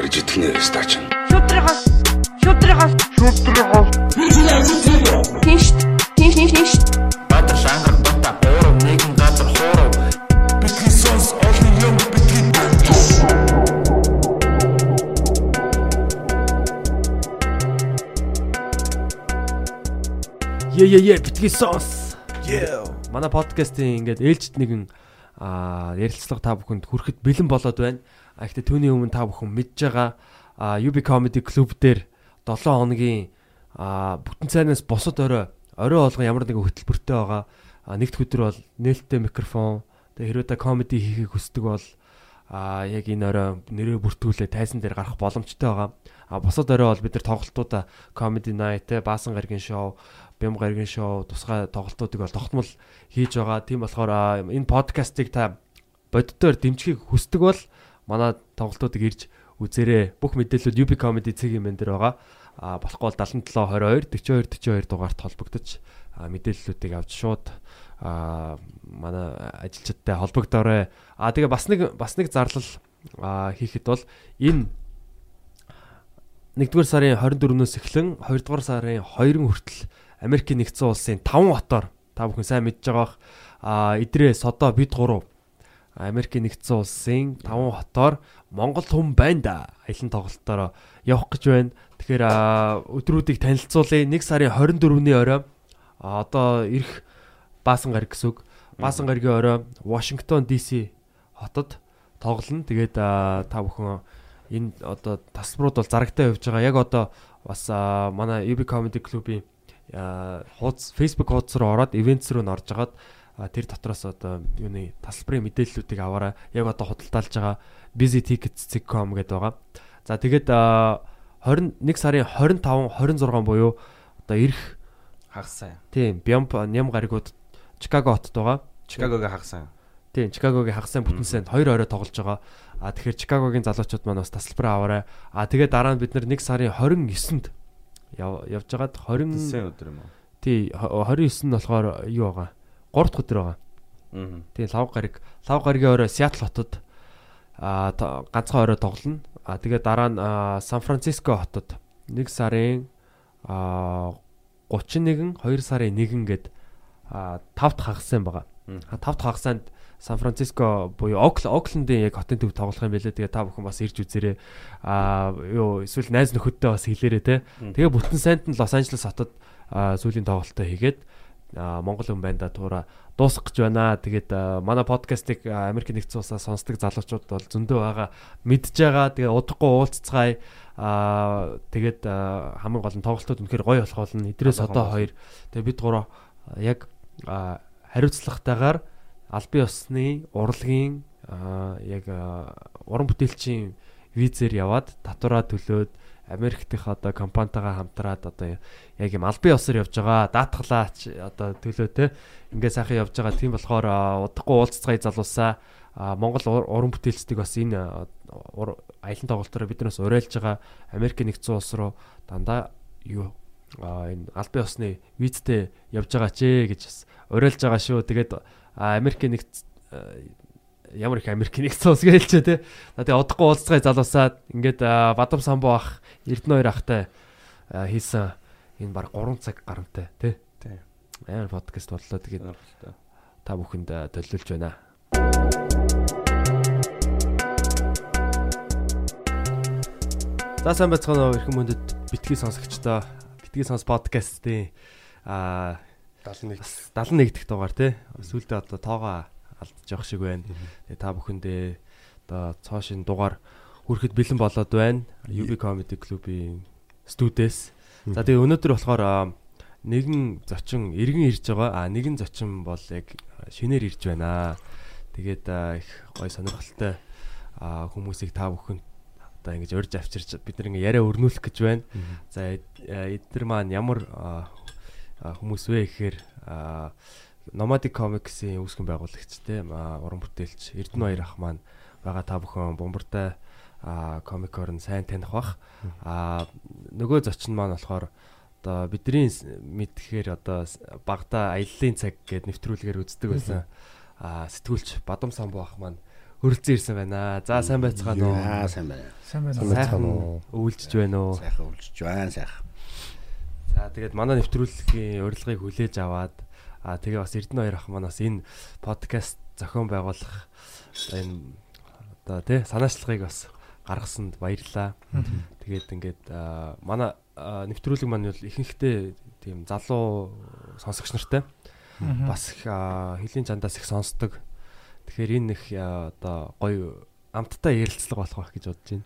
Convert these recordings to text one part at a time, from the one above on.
Гарч идэх нэ стач. Шудрагаас шудрагаас шудрагаас Тинш тинш тинш Баатар шангар бата гурав нэгэн газар хуурав Бидний сонс олон юм бидний Е е е битгий сонс. Манай подкастын ингээд ээлжид нэгэн ярилцлага та бүхэнд хүрэхэд бэлэн болоод байна. А гэхдээ түүний өмнө та бүхэн мэдж байгаа UB Comedy Club дээр 7 хоногийн бүтэн цайнаас босод орой орой болгон ямар нэгэн хөтөлбөртэй байгаа. Нэгд өдөр бол нээлттэй микрофон тэгээ хэрвээ та комеди хийхийг хүсдэг бол а яг энэ орой нэрээ бүртгүүлээ тайзан дээр гарах боломжтой байгаа. А босод орой бол бид нар тоглолтуудаа comedy night баасан гаргийн шоу, бям гаргийн шоу, тусгай тоглолтуудыг бол тогтмол хийж байгаа. Тийм болохоор энэ подкастыг та боддоор дэмжихийг хүсдэг бол манай тоглолтуудыг ирж үзээрэй. Бүх мэдээлэл UB comedy цэгийн мен дээр байгаа. А болохгүй бол 77 22 42 42 дугаарт холбогдож мэдээллүүдийг авч шууд а манай ажилчидтай холбогдоорой. А тэгээ бас нэг бас нэг зарлал хийхэд бол энэ 1-р сарын 24-өөс эхлэн 2-р сарын 2-ын хүртэл Америкийн нэгдсэн улсын 5 хотоор та бүхэн сайн мэдж байгаа бах а идрээ содо бид гурав Америкийн нэгдсэн улсын 5 хотоор Монгол хүн байна да. Аялан тоглолтоор явах гэж байна. Тэгэхээр өдрүүдийг танилцуулъя. 1 сарын 24-ний орой одоо ирэх Баасан гариг гэсэн үг. Баасан гаригийн орой Вашингтон DC хотод тоглоно. Тэгээд та бүхэн энэ одоо тасалбарууд бол зарагтай явж байгаа. Яг одоо бас манай UB Comedy Club-ийн хуудас Facebook хуудас руу ороод events руу н орж агаад тэр дотроос одоо юуны тасалбарын мэдээллүүдийг аваарай. Яг одоо худалдаалж байгаа busytickets.com гэдэг байгаа. За тэгээд а, 21 сарын 25 26 буюу одоо ирэх хагас сайн. тийм Бямп ням гаригууд Чикаго хотод байгаа. Чикагогийн хагас сайн. Тийм Чикагогийн хагас сайн бүтэн санд 2 орой тоглож байгаа. А тэгэхээр Чикагогийн залуучууд маань бас тасалбараа аваарай. А тэгээд дараа нь бид 1 сарын 29-нд яв явж байгаад 20 Сайн өдөр юм уу? тий 29 нь болохоор юу байгаа? 3 дахь өдөр байгаа. Аа. тий лав гариг лав гаригийн орой Сиэтл хотод а ганцхан орой тоглоно. А тэгээд дараа нь Сан Франциско хотод 1 сарын а 31 2 сарын 1 гээд а 5 дахь хагас сайн байгаа. А 5 дахь хагасанд Сан Франциско буюу Окл Оклендын яг хотын төв тоглох юм байлээ. Тэгээ та бүхэн бас ирж үзээрэй. А юу эсвэл найз нөхөдтэй бас хэлээрэй те. Тэгээ бүтэн сайнд нь Лос Анжелес хотод сүүлийн тоглолтоо хийгээд Монгол хүн байна да туура дуусгах гэж байна. Тэгээд манай подкастыг Америк нэгдсэн улсаас сонсдог залуучууд бол зөндөө байгаа мэдж байгаа. Тэгээ удахгүй уулзцгаая. Аа тэгээд хамгийн гол нь тоглолтууд үнэхээр гоё болох болно. Идрээс Алга одоо хоёр. Тэгээ бид гурав яг хариуцлагатайгаар албан ёсны урлагийн яг уран бүтээлчийн визээр яваад татвараа төлөөд Америктийнх одоо компанитайгаа хамтраад одоо яг юм албан ёсоор явж байгаа даатгалаач одоо төлөө те ингээ сайхан явж байгаа тийм болохоор удахгүй уулзцгаая залуусаа Монгол ур- уран бүтээлчдийг бас энэ а, ур- аялан тоглолтоор биднээс уриалж байгаа Америк нэгдсэн улс руу дандаа юу энэ албан ёсны визтэй явж байгаа ч гэж бас уриалж байгаа шүү. Тэгээд Америк нэгдсэн ямар их Америк нэгдсэн улс гэлчээ те. Тэгээ удахгүй уулзцгаая залуусаад ингээд Бадам самбуу ах Эрдэнэ хоёр ахтай хийсэн энэ баг 3 цаг гарантай те. Амар подкаст боллоо тэгээд та бүхэнд а, төлөвлөж байна. За сайн байцгаана уу эрхэм мөндөд битгий сонсогчдоо битгий сонс подкастын а 71. бас 71 дахь дугаар тий. Сүүлдээ одоо тоогоо алдчих жоох шиг байна. Тэгээ та бүхэндээ одоо цоошин дугаар хүрэхэд бэлэн болоод байна. UB Comedy Club-ийн студиэс. За тэгээ өнөөдөр болохоор нэгэн зочин эргэн ирж байгаа. А нэгэн зочин бол яг шинээр ирж байна. Тэгээд их гой сонирхолтой хүмүүсийг та бүхэнд одоо ингэж урьж авчирч бид ингээ яриа өрнүүлэх гэж байна. За эдгээр маань ямар хүмүүс вэ гэхээр а, Nomadic Comics-ийн үүсгэн байгуулагч те уран бүтээлч Эрдэнэ баяр ах маань байгаа та бүхэн бомбартай комикоор нь сайн таних бах. А нөгөө зочин маань болохоор одоо бидний мэдхээр одоо багада аяллаа цаг гэд нэвтрүүлгээр үздэг байсан. А сэтгүүлч Бадам самбуу ах маань хөрөлцөн ирсэн байна. За сайн байцгаана уу? Аа сайн байна. Сайн байна уу? Сайхан өвлжж байна уу? Сайхан үлжиж байна сайхан. За тэгээд манай нэвтрүүлгийн урилгыг хүлээж аваад аа тэгээ бас Эрдэнэ хоёр ах манаас энэ подкаст зохион байгуулах энэ одоо тий санаачлагыг бас гаргасанд баярлалаа. Тэгээд ингээд манай нэвтрүүлэг маань бол ихэнхдээ тийм залуу сонсогч нартай бас хөлийн чандаас их сонсдог. Тэгэхээр энэ их одоо гоё амттай ярилцлага болох байх гэж бодож байна.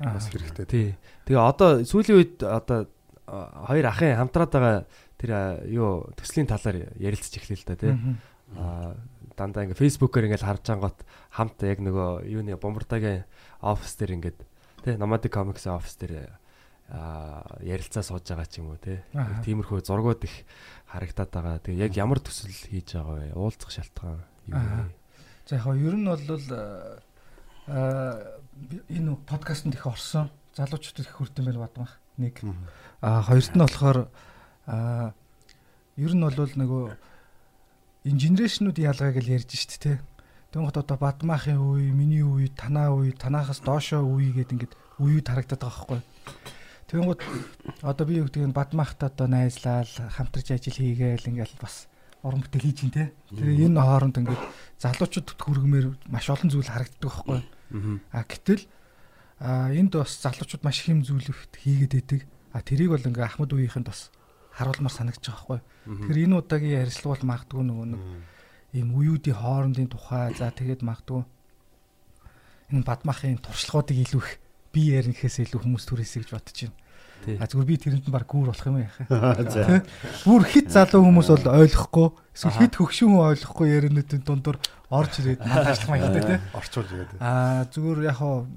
бас хэрэгтэй. Тий. Тэгээ одоо сүүлийн үед одоо хоёр ахын хамтраад байгаа тэр юу төслийн талаар ярилцж эхлэв л да тий. Аа дандаа ингээ фэйсбүүкээр ингээ харж ангот хамт яг нөгөө юуны бомбардагийн офис дээр ингээд тий Nomadic Comics офис дээр а ярилцаа сууж байгаа ч юм уу тий. Тиймэрхүү зургууд их харагдаад байгаа. Тэгээ яг ямар төсөл хийж байгаа вэ? Уулзах шалтгаан юу вэ? За яг ер нь бол аа энэ подкастт их орсон. Залуучуудад их хүрдэн байл бадмах. Нэг. Аа хоёрт нь болохоор аа ер нь бол нөгөө энэ генерашнууд ялгаа гэж ярьж штт те. Тэнгот одоо бадмахын үе, миний үе, танаа үе, танаахаас доошоо үе гэдэг ингээд үеуд харагдаад байгаа байхгүй. Тэнгот одоо би юу гэдэг нь бадмахт одоо найзлал хамтарч ажил хийгээл ингээл бас уран бүтээл хийж ин те. Тэгээ энэ хооронд ингээд залуучуудад хүргэмээр маш олон зүйл харагддаг байхгүй. А гэтэл а энд бас залуучууд маш их юм зүйлүүд хийгээд байдаг. А тэрийг бол ингээ Ахмад үеийнхэнд бас харуулмаар санагдаж байгаа байхгүй. Тэгэхээр энэ удаагийн ярилцлага бол магадгүй нөгөө нэг ийм үеүүдийн хоорондын тухай за тэгээд магадгүй энэ бадмахын туршлагуудыг илүү их би ярих гэхээс илүү хүмүүс түрээсэй гэж бодож байна. А зүгээр би тэрэнд баг гүүр болох юм. Тэ? Бүр хит залуу хүмүүс бол ойлгохгүй эсвэл хит хөгшин хүн ойлгохгүй яриануудын дундуур орж ирээд ажиллах маягтай тий. Орчуул яриад. Аа зүгээр яг хоо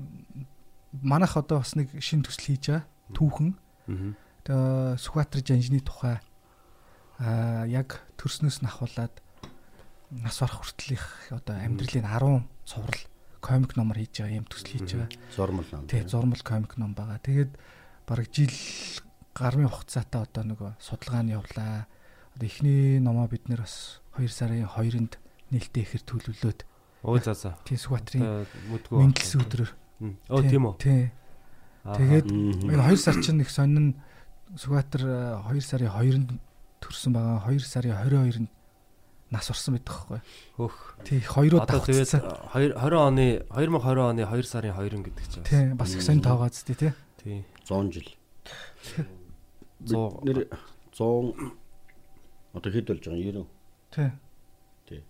манайх одоо бас нэг шин төсөл хийж байгаа. Түүхэн. Тэгээ Сүхбаатар жанжны тухай аа яг төрснөөс нь ахуулаад нас барах хүртэлх одоо амьдралын 10 цуврал комик номер хийж байгаа юм төсөл хийж байгаа. Зурмал ном. Тий, зурмал комик ном байгаа. Тэгээд бараг жил гармын хугацаатай одоо нөгөө судалгааны явлаа. Одоо эхний номоо бид нэр бас 2 сарын 2-нд нээлттэй ихэр төлөвлөөд Оо за за. тий Сүхбаатарын Мүдгүү. мэндэлс өдрөөр. Оо тийм үү. Тий. Тэгээд энэ 2 сар чинь их сонин Сүхбаатар 2 сарын 2-нд төрсэн байгаа. 2 сарын 22-нд нас орсон байдаг байхгүй. Хөх. Тий, хоёроо давхцсан. 20 20 оны 2020 оны 2 сарын 2 гэдэг чинь. Тий, бас их сонин тоогоо зү тий. Тий. 100 жил. Зуу- Бид нэр 100 одоо хэд болж байгаа 90. Тий.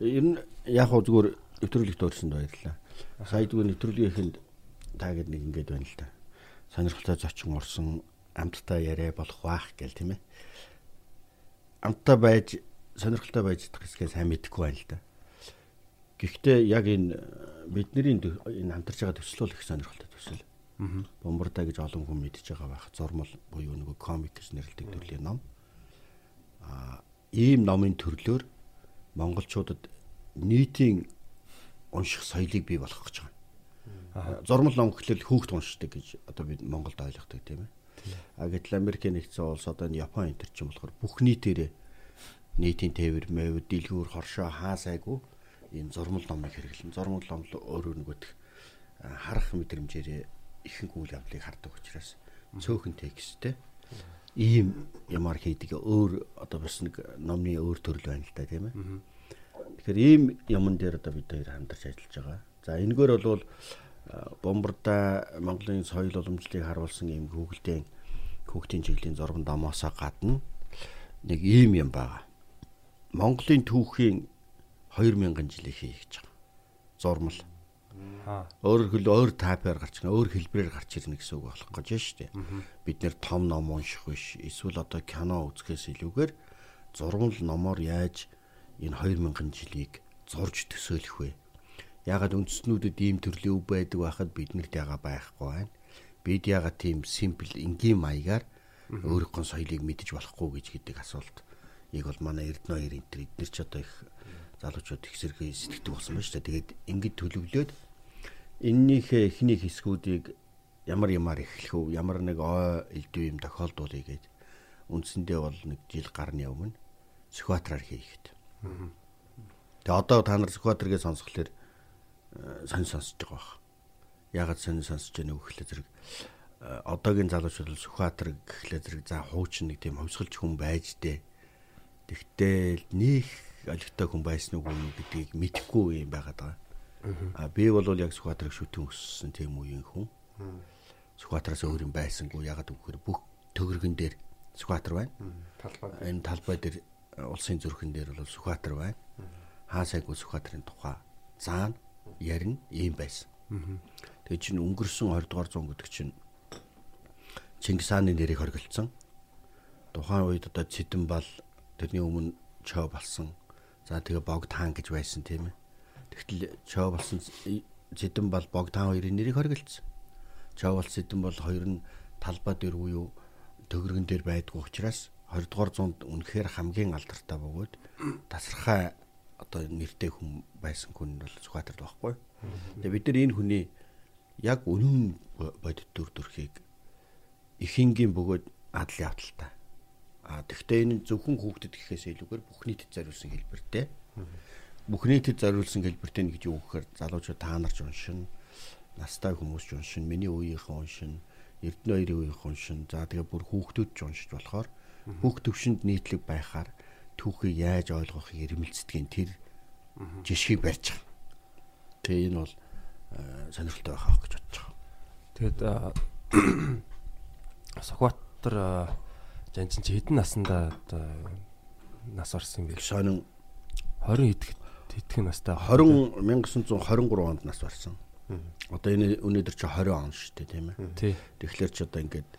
Ер нь яг хөө зүгээр нэвтрүүлэгт орсонд баярлалаа. Сая зүгээр нэвтрүүлгийнхэнд та гээд нэг ингэж байна л та. Сонирхолтой зочин орсон амттай яриа болох баах гэл тийм ээ. Амттай байж сонирхолтой байж чадах хэсгээ сайн мэдэхгүй байна л та. Гэхдээ яг энэ бидний энэ хамтарч байгаа төсөл бол их сонирхолтой төсөл. Мгм. Бомбарда гэж олон хүн мэдж байгаа байх. Зурмал буюу нөгөө комик гэж нэрлэдэг төрлийн ном. Аа ийм номын төрлөөр монголчуудад нийтийн унших соёлыг бий болгох гэж байгаа. Зурмал ном гэхлээр хүүхд уншдаг гэж одоо бид Монголд ойлгодог тийм ээ. А гэтэл Америкийн нэгдсэн улс одоо энэ Япон энэ төр чинь болохоор бүх нийтээрээ нийтийн тээвэр, мэв, дэлгүүр, хоршоо хаасайгүй энэ зурмал номыг хэрэглэн. Зурмал ном өөрөө нөгөөх харах мэдрэмжээр ихэнх үйл явдлыг хардаг учраас цөөхөн тексттэй ийм ямар хийдэг өөр одоо бас нэг номны өөр төрөл байна л да тийм ээ. Тэгэхээр ийм юмн дээр одоо бид хоёр хамтарч ажиллаж байгаа. За энэгээр бол а, бомбарда Монголын соёл уламжлалыг харуулсан ийм хүүхэлдэйн хүүхдийн чиглэлийн зурган домоосоо гадна нэг ийм юм байгаа. Монголын түүхийн 2000 жилийн хий гэж байгаа. Зурмал. Аа. Өөр хэл өөр тайпаар гарч ирнэ, өөр хэлбэрээр гарч ирнэ гэсэн үг болох гэж шүү дээ. Бид нэр том ном унших биш, эсвэл одоо кино үзэхээс илүүгээр зурмал номоор яаж энэ 2000 жилийг зурж төсөөлөх вэ? Ягаад үндэстнүүдэд ийм төрлийн үг байдаг байхад биднэрт яга байхгүй байна. Бид яга тийм симпл энгийн маягаар өөрийнхөө соёлыг мэдэж болохгүй гэж гэдэг асуулт. Яг бол манай Эрдэнэ хоёр энэ төр эдгээр ч одоо их залуучууд их зэрэг сэтгэдэг болсон байна шүү дээ. Тэгээд ингэж төлөвлөөд эннийхээ эхний хэсгүүдийг ямар ямар эхлэх вэ? Ямар нэг ой элдв юм тохиолдуулъя гээд үндсэндээ бол нэг жил гарны өмнө Сүхбаатараар хийхэд. Тэгээ одоо та нар Сүхбаатаргээ сонсхолоор сонь сонсож байгаа баг. Ягаад сонь сонсож байгааг гэхлээр зэрэг э, одоогийн залуучууд бол Сүхбаатар гэхлээр зэрэг за хуучин нэг тийм хөвсгөлч хүн байж дээ. Тэгтэл нөх олигтой хүн байсан уу гэдгийг мэдэхгүй юм байгаад байгаа. А би бол яг Сүхбаатарыг шүтэн өссөн тийм үеийн хүн. Сүхбаатараас өөр юм байсангүй ягаад гэвэл бүх төгөргөн дээр Сүхбаатар байна. Талбай. Энэ талбай дээр э, улсын зүрхэн дээр бол Сүхбаатар байна. Хаа сайгүй Сүхбаатарын тухай заана ярина ийм байсан. Тэгээ чинь өнгөрсөн 20 дугаар зуун гэдэг чинь Чингис хааны нэрийг хоригдсон. Тухайн үед одоо Цэдэн бол тэрний өмнө Чоо болсон. За тэгээ Богдаан гэж байсан тийм ээ. Тэгтэл Чоо болсон Цэдэн бол Богдаан хоёрын нэрийг хоригдсон. Чоо бол Цэдэн бол хоёр нь талбай дээр буюу төгөргөн дээр байдгүй учраас 20 дугаар зуунд үнэхээр хамгийн алдартай бөгөөд тасархай одоо нэртэй хүн байсан хүн бол Сүхбаатарт байхгүй. Тэгээ бид нар энэ хүний яг үнэн бодит дүр төрхийг ихэнгийн бөгөөд адал явдалтай. А тэгвэл энэ зөвхөн хүүхдэд гэхээс илүүгээр бүх нийтэд зориулсан хэлбэртэй. Бүх нийтэд зориулсан хэлбэртэй нэг гэж юу гэхээр залуучууд та нарч уншин, настай хүмүүс ч уншин, миний үеийнхэн уншин, Эрдэнэ хоёрын үеийнхэн уншин. За тэгээ бүр хүүхдүүд ч уншиж болохоор бүх төвшөнд нийтлэг байхаар түүхийг яаж ойлгохыг ирмэлцдгийн тэр жишгийг барьж байгаа. Тэгээ энэ бол э, сонирхолтой байх гэж бодож байгаа. Тэгээд Сүхбаатар жанчин чи хэдэн наснда одоо нас орсон бэ? Сонин 20 идэх идэх настай. 20 1923 онд нас барсан. Одоо энэ өнөөдөр чи 20 он шүү дээ тийм ээ. Тэгэхээр ч одоо ингээд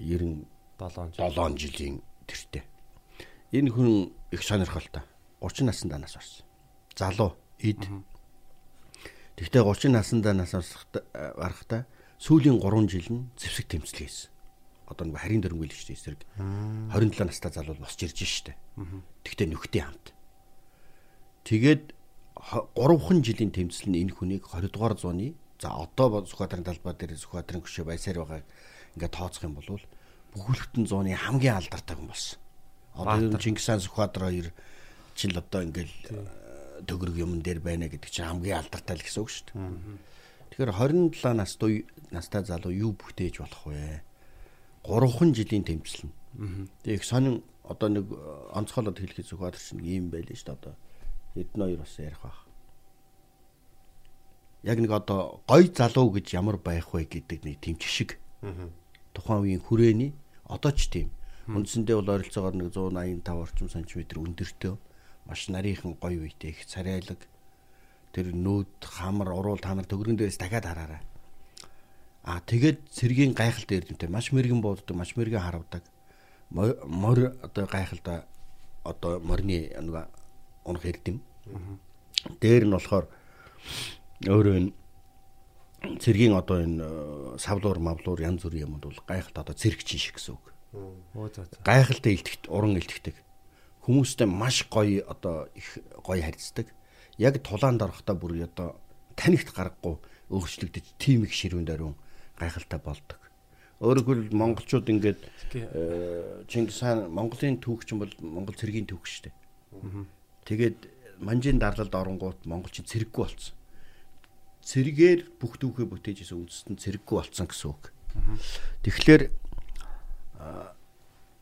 90 7 жил. 7 жилийн тэртээ. Энэ хүн их сонирхолтой. 30 наснда нас барсан. Залуу, эд. Тэгтээ 30 наснда нас барахтаа сүүлийн 3 жил нь зэвсэг тэмцэл хийсэн. Одоо нэг харийн дөрөнгөл шүү дээ эсрэг. 27 настай залуу босч ирж штэ. Тэгтээ нөхдөй хамт. Тэгээд 3хан жилийн тэмцэл нь энэ хүнийг 20 дугаар зууны за одоо Сүхбаатарын талбай дээр Сүхбаатарын гүшээ баясаар байгааг ингээд тооцох юм бол бүхэлдэн зууны хамгийн алдартай хүн болсон. Одоо Чингис хаан Сүхбаатар хоёр чинь л одоо ингээд төгрөг юм дээр байна гэдэг чинь хамгийн алдартай л гэсэн үг шүү дээ. Тэгэхээр 27 настай настай залуу юу бүтээж болох вэ? 3хан жилийн тэмцэл нь. Тэгээ их сонин одоо нэг онцгойлоод хэлэхэд Сүхбаатар чинь ийм байлээ шүү дээ одоо Эдэн хоёр бас ярих байх. Яг нэг одоо гой залуу гэж ямар байх вэ гэдэг нэг тийм жишг. Тухайн үеийн хүрээний одоо ч тийм. Үндсэндээ бол ойролцоогоор нэг 185 орчим сантиметр өндөртөө маш нарийнхан гой үйтэй их царайлаг тэр нүүд хамар уруул та нар төгрөн дээрээс дахиад хараарай. Аа тэгээд цэргийн гайхалтай эрдэмтэй маш мэрэгэн бууддаг, маш мэрэгэн харавдаг. Мор одоо гайхалтай одоо морины нэг унах эрдэм. Дээр нь болохоор өөрөө цэргийн одоо энэ э, савлуур мавлуур янз бүрийн юмуд бол гайхалтай одоо цэрэгчин шиг гэсэн үг. Оо за за. Гайхалтай илтгэт уран илтгэдэг. Хүмүүстэй маш гоё одоо их гоё харьцдаг. Яг тулаанд орохдоо бүр одоо танихт гарахгүй өөрчлөгдөж тийм их ширүүн даруун гайхалтай болдог. Өөрөөр хэлбэл монголчууд ингээд э, Чингис хаан Монголын түүхч юм бол Монгол цэргийн түүх шүү дээ. Тэгээд манжийн дарлалд оронгууд монголчин цэрэггүй болсон. Цэрэгээр бүх түүхээ бүтээж исэн үндэст нь цэрэггүй болсон гэсэн үг. Тэгэхээр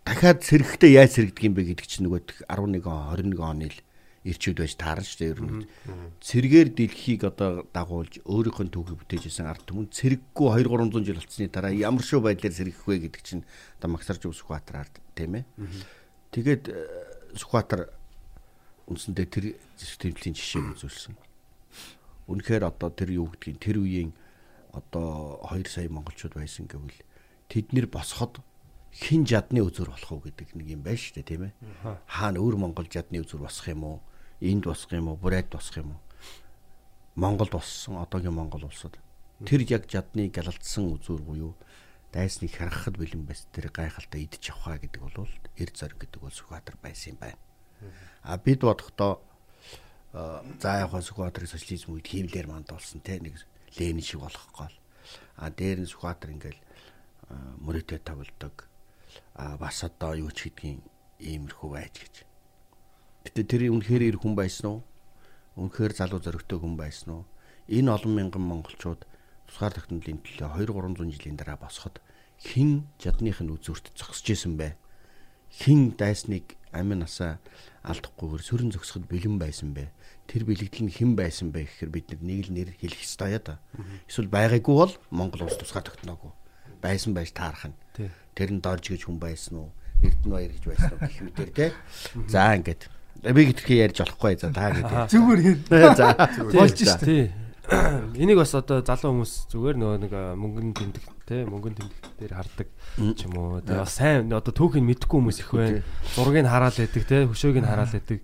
дахиад цэрэгтэй яаж цэрэгдэг юм бэ гэдэг чинь нөгөө 11 он 21 оны л ирчүүд байж таарна шүү дээ ер нь. Цэргээр дэлхийг одоо дагуулж өөрийнхөө түүхийг бүтээж исэн ард түмэн цэрэггүй 2 300 жил болцсны дараа ямар шүү байдлаар цэрэгэх вэ гэдэг чинь одоо Магсарж Сүхбаатар ард тийм ээ. Тэгээд э, Сүхбаатар үндсэндээ тэр тэмдлийн жишээг үзүүлсэн. Үнэхээр одоо тэр юу гэдгийг тэр үеийн одоо 2 сая монголчууд байсан гэвэл тэд нэр босоход хин жадны үзүр болох уу гэдэг нэг юм байна шүү дээ тийм ээ. Хаана өөр монгол жадны үзүр босох юм уу? Энд босох юм уу? Бүрайд босох юм уу? Монголд боссон одоогийн Монгол улсад тэр яг жадны галалтсан үзүр буюу дайсныг харахад бэлэн бас тэр гайхалтай идэж авахаа гэдэг бол эр зориг гэдэг бол Сүхбаатар байсан юм байна. А бид бодохдоо за яг хоо Сүхбаатарын социализм үед хиймлэр манд болсон те нэг Ленин шиг болох гол. А дээр нь Сүхбаатар ингээл мөрөдөө тавилдаг. А бас одоо юу ч гэдгийг иймэрхүү байж гэж. Гэтэ тэр үнэхээр ир хүн байсан уу? Үнэхээр залуу зөрөгтэй хүн байсан уу? энэ олон мянган монголчууд тусгаар тогтнолын төлөө 2 300 жилийн дараа босоход хэн жадных нь үзүүрт зогсож исэн бэ? Хэн дайсныг амин насаа алдахгүйгээр сүрэн зогсоход бэлэн байсан бэ? Тэр бэлэгдэл нь хэн байсан бэ гэхээр бид нэг л нэр хэлэх ёстой да. Эсвэл байгаагүй бол Монгол улс тусгаар тогтноогүй. Байсан байж таарах нь. Тэр нь дорж гэж хүн байсан уу? Эрдэнэ баяр гэж байсан уу гэх мэтэр те. За ингээд би гэтэрхий ярьж болохгүй за та гэдэг. Зүгээр. За Болж штэ. Тий. Энийг бас одоо залуу хүмүүс зүгээр нөгөө нэг а, мөнгөний тэмдэг те мөнгөний тэмдэг дээр хардаг ч юм уу. Тэгээ бас сайн одоо түүхийг мэдхгүй хүмүүс их байна. Зургийг хараал байдаг те хөшөөг нь хараал байдаг.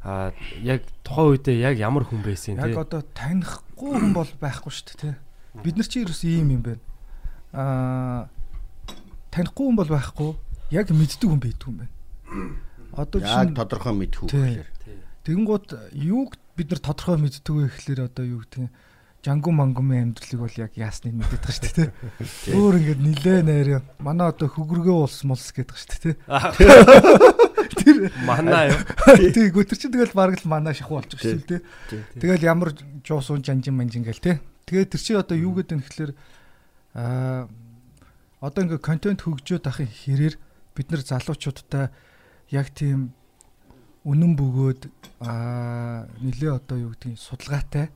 А яг тухайн үедээ яг ямар хүн байсан те. Яг одоо танихгүй хүн бол байхгүй шүү дээ тий. Бид нар чи ерөөс ийм юм байна. Аа танихгүй хүн бол байхгүй. Яг мэддэг хүн байдаг юм байна. Одоо яг чинь тодорхой мэдхүү гэхээр. тэгэнгუთ юуг бид нар тодорхой мэддэг вэ гэхлээр одоо юу гэдэг нь Жангу мангумын амьдралыг бол яг яасныг мэддэг байгаа шүү дээ. Өөр ингээд нилээ нэрээ. Манай одоо хөгрөгөө улс молс гэдэг шүү дээ. Тэр Манаа юу? Тий, гүтэр чинь тэгэл бараг л манай шахуу байгаа шүү дээ. Тэгэл ямар жуусуун жанжин манжин гэл те. Тэгээд тэр чи одоо юу гэдэг нь гэхэлэр аа одоо ингээ контент хөгжөөд ахын хэрээр бид нар залуучуудтай яг тийм үнэн бөгөөд аа нилээ одоо юу гэдгийг судалгаатай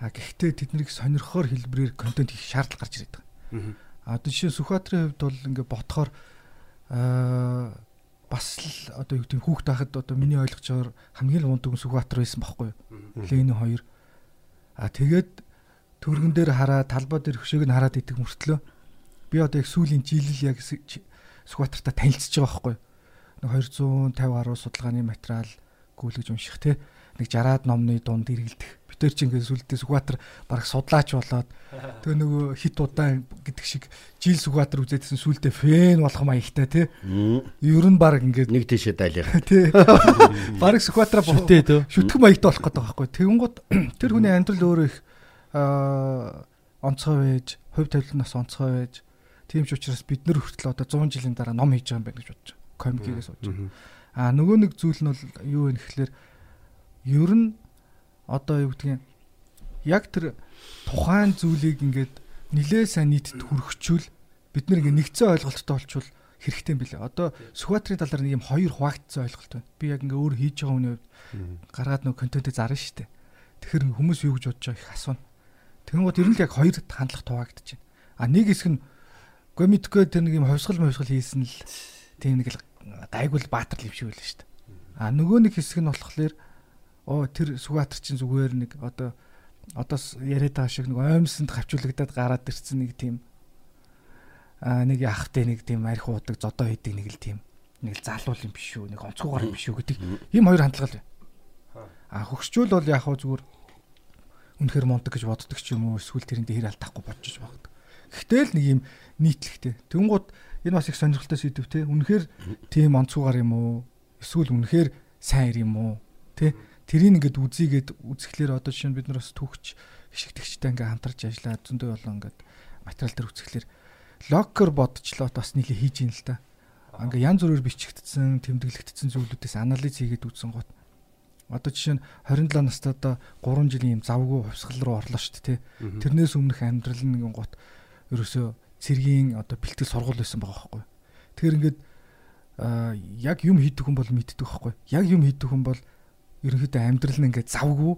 а гэхдээ тэднийг сонирхоор хэлбэрээр контент хийх шаардлага гарч ирээд байгаа. А одоо жишээ Сүхбаатарын хувьд бол ингээ ботхоор аа бас л одоо юу гэдэг хүүхд тахад одоо миний байгаагаар хамгийн л ундаг Сүхбаатар байсан байхгүй юу? Ленин 2. А тэгээд төргөн дээр хараа талбай дээр хөшөөг нь хараад идэх мөртлөө би одоо их сүүлийн жилэл яг С- Ч- Сүхбаатартай танилцж байгаа байхгүй юу? Нэг 250 гаруй судалгааны материал гүйлгэж унших те нэг 60-аад номны дунд эргэлдэх. Би тэр чинь ингээд сүлдээ Сүхбаатар бараг судлаач болоод тэгээ нөгөө хит удаан гэдэг шиг жил Сүхбаатар үзээдсэн сүлдээ фэн болох маягтай те. Мм. Ер нь баг ингээд Нэг тийшээ дайлах. тий. Бараг Сүхбаатараа Шүтээ дөө. шүтгэн маягтай болох гэдэг байхгүй. Тэгэнгუთ тэр хүний амьдрал өөрөө их онцгой байж, хувь тавиланаас онцгой байж. Тийм ч учраас бид нар хүртэл одоо 100 жилийн дараа ном хийж байгаа юм байна гэж бодож Комикээс сууж байгаа. Аа нөгөө нэг зүйл нь бол юу вэ гэхэлэр ер нь одоо юу гэдгийг яг тэр тухайн зүйлийг ингээд нилээ сайн нийтэд хүргчүүл бид ингээд нэгцэн ойлголттой болчвол хэрэгтэй юм билээ. Одоо Сүхбаатарын талаар нэг юм хоёр хуваагдсан ойлголт байна. Би яг ингээ өөр хийж байгаа хүний хувьд гаргаад нөгөө контентыг зарна шүү дээ. Тэгэхээр хүмүүс юу гэж бодож байгаа их асууна. Тэгэнгუთ ер нь л яг хоёр хандлага хуваагдаж байна. А нэг хэсэг нь мэдгүй тэр нэг юм ховсгал мовсгал хийсэн л тийм нэг л гайгүй баатар л юм шиг байлаа шүү дээ. А нөгөө нэг хэсэг нь болохоор оо тэр Сүхбаатар чинь зүгээр нэг одоо одоо яриад байгаа шиг нэг оймсонд хавчуулагдаад гараад ирсэн нэг тийм а нэг ахтай нэг тийм арх уудаг зодоо хийдэг нэг л тийм нэг залуул юм биш үү нэг онцгойгоор юм биш үү гэдэг ийм хоёр хандлага л байна. А хөгсчүүл бол яг хөө зүгээр үнэхэр мундаг гэж боддог ч юм уу эсвэл тэрэн дээр алдахгүй бодож багт. Гэхдээ л нэг юм нийтлэгтэй. Тэнгууд энэ бас их сонирхолтой сэдв те. Үнэхэр тийм онцгойгоор юм уу? Эсвэл үнэхэр сайн юм уу? Тэ? Тэрийг ингээд үзийгээд үзэхлээр одоо жишээ нь бид нар бас түүхч хишигтгчтэй ингээд хамтарч ажиллаад зөндөө болоо ингээд материал дээр үзэхлээр локер бодчлоо бас нийлээ хийж ийн л та. Ингээ янз бүрээр бичигдсэн, тэмдэглэгдсэн зүйлүүдээс анализ хийгээд үзсэн гот. Одоо жишээ нь 27 настай одоо 3 жилийн юм завгүй хувьсгал руу орлоо шүү дээ. тэ. Тэрнээс өмнөх амьдрал нэгэн гот ерөөсөө цэргийн одоо бэлтгэл сургууль байсан байгаа байхгүй. Тэгэхээр ингээд аа, яг юм хийдэг хүн бол мэддэг байхгүй. Яг юм хийдэг хүн бол ерөнхийдөө амьдрал нь ингээд завгүй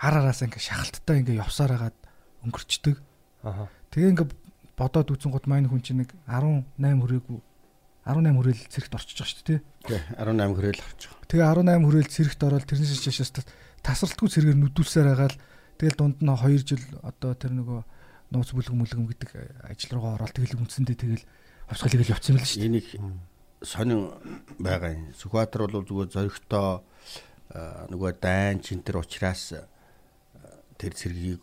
ар араас ингээд шахалттай ингээд явсаар хагаад өнгөрчдөг. Аха. Тэгээ ингээд бодоод үзэн гот маань хүн чинь нэг 18 хүрээгүй 18 хүрээл цэрэгт орчиж байгаа шүү дээ. Тий, 18 хүрээл байгаа. Тэгээ 18 хүрээл цэрэгт ороод тэрнээс чашаас тасралтгүй цэргээр нүдүүлсээр хагаад тэгэл дунд нь 2 жил одоо тэр нөгөө нууц бүлгэн мүлгэн гэдэг ажил руугаа ороод тэгэл үндсэндээ тэгэл хувьсгалыг л явцсан юм л шүү дээ. Энийг сонин байгаа юм. Сүхбаатар бол зүгээр зөрөгтэй аа, нөгөө дайн чин тэр учраас аа, тэр цэргийг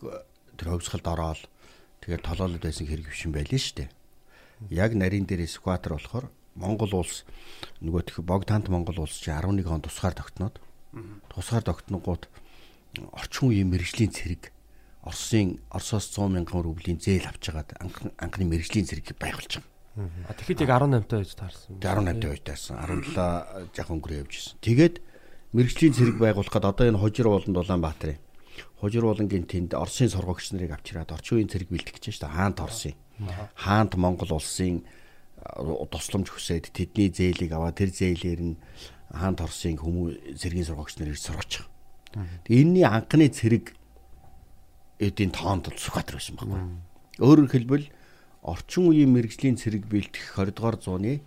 тэр хөвсгалд ороод тэгээд толоолод байсан хэрэг биш юм байлээ шүү дээ. Яг нарийн дээр Сүхбаатар болохоор Монгол улс нөгөө тэх богдант Монгол улс чи 11 он тусгаар тогтноод тусгаар тогтногууд орчин үеийн мэрэгжлийн цэрэг Оросын Оросоос 100 мянган рублийн зээл авч жагаад анхны мэрэгжлийн цэргийг байгуулж байгаа. А тэгэхэд яг 18 таа гэж таарсан. 18 дэх үетэйсэн 17 жах өнгөрөө явж ирсэн. Тэгээд мэрэгжлийн цэрэг байгуулахад одоо энэ хожир ууланд Улаанбаатарын Хужир уулангийн тэнд Оросын сургагч нарыг авчираад орчин үеийн цэрэг бэлтгэж шүү дээ. Хаант Оросын. Хаант Монгол улсын а, тусламж хүсээд тэдний зээлийг аваад тэр зээлээр нь хаант Оросын хүмүүс цэргийн сургагч нарыг сургаж байгаа. Энэний анхны цэрэг эдийн тоонд Сүхбаатар байсан байхгүй. Өөрөөр хэлбэл орчин үеийн мэрэгжлийн цэрэг бэлтгэх 20 дугаар зууны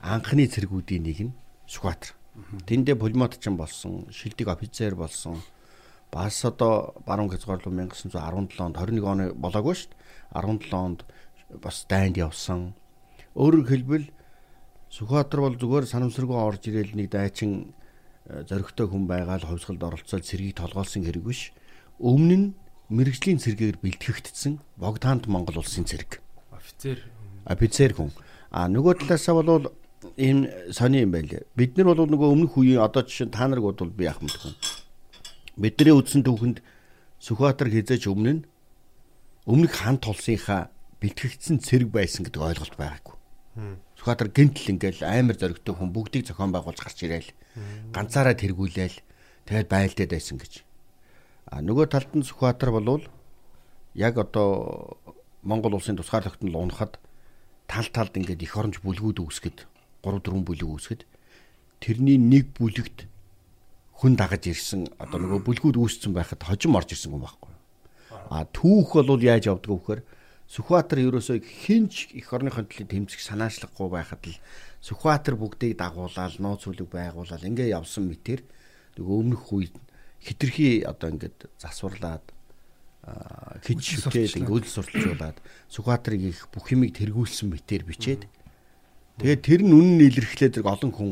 анхны цэргүүдийн нэг нь Сүхбаатар. Тэндээ пулемотчин болсон, шилдэг офицер болсон. Бас одоо баруун хязгаарлуу 1917 онд 21 оны болоогүй шүү дээ. 17 онд бас дайнд явсан. Өөрөөр хэлбэл Сүхбаатар бол зүгээр санамсаргүй орж ирээл нэг дайчин э, зоригтой хүн байгаад ховсголд оролцоод цэргийг толгоолсон хэрэг биш. Өмнө нь мэрэгжлийн цэргээр бэлтгэгдсэн Богдаант Монгол улсын цэрэг. Офицер офицер хүн. А нөгөө талаасаа бол ийм сони юм байлээ. Бид нар бол нөгөө өмнөх үеийн одоо жишээ та нарыг бодвол би яах мэдгүй. Бидний үдсэн түүхэнд Сүхбаатар хизээч өмнө нь өмнөх хан тулсынхаа бэлтгэгдсэн цэрэг байсан гэдэг ойлголт байгаагүй. Сүхбаатар гинтл ингээл амар зоригтой хүн бүгдийг зохион байгуулж гарч ирээл ганцаараа тэргүүлээл тэгээд байлдаад байсан гэж. А нөгөө талд нь Сүхбаатар болвол яг одоо Монгол улсын тусгаар тогтнол унахад тал талд ингээд их оронч бүлгүүд үүсгэд 3 4 бүлэг үүсгэд тэрний нэг бүлэгт хүн дагаж ирсэн одоо нөгөө бүлгүүд үүссэн байхад хожим орж ирсэн хүн байхгүй. А түүх бол яаж явдг гэхээр Сүхбаатар ерөөсөө хинч их орныхон төлөв тэмцэх санаачлахгүй байхад л Сүхбаатар бүгдийг дагуулаад нууц үлэг байгуулаад ингээ явсан мэтэр нөгөө өмнөх үед хитрхи одоо ингээд засварлаад хич шүтээд ингээ үл сурталчуулаад Сүхбаатарыг их бүх юмыг тэргүүлсэн мэтэр бичээд. Тэгээд тэр нь үнэн илэрхлээд олон хүн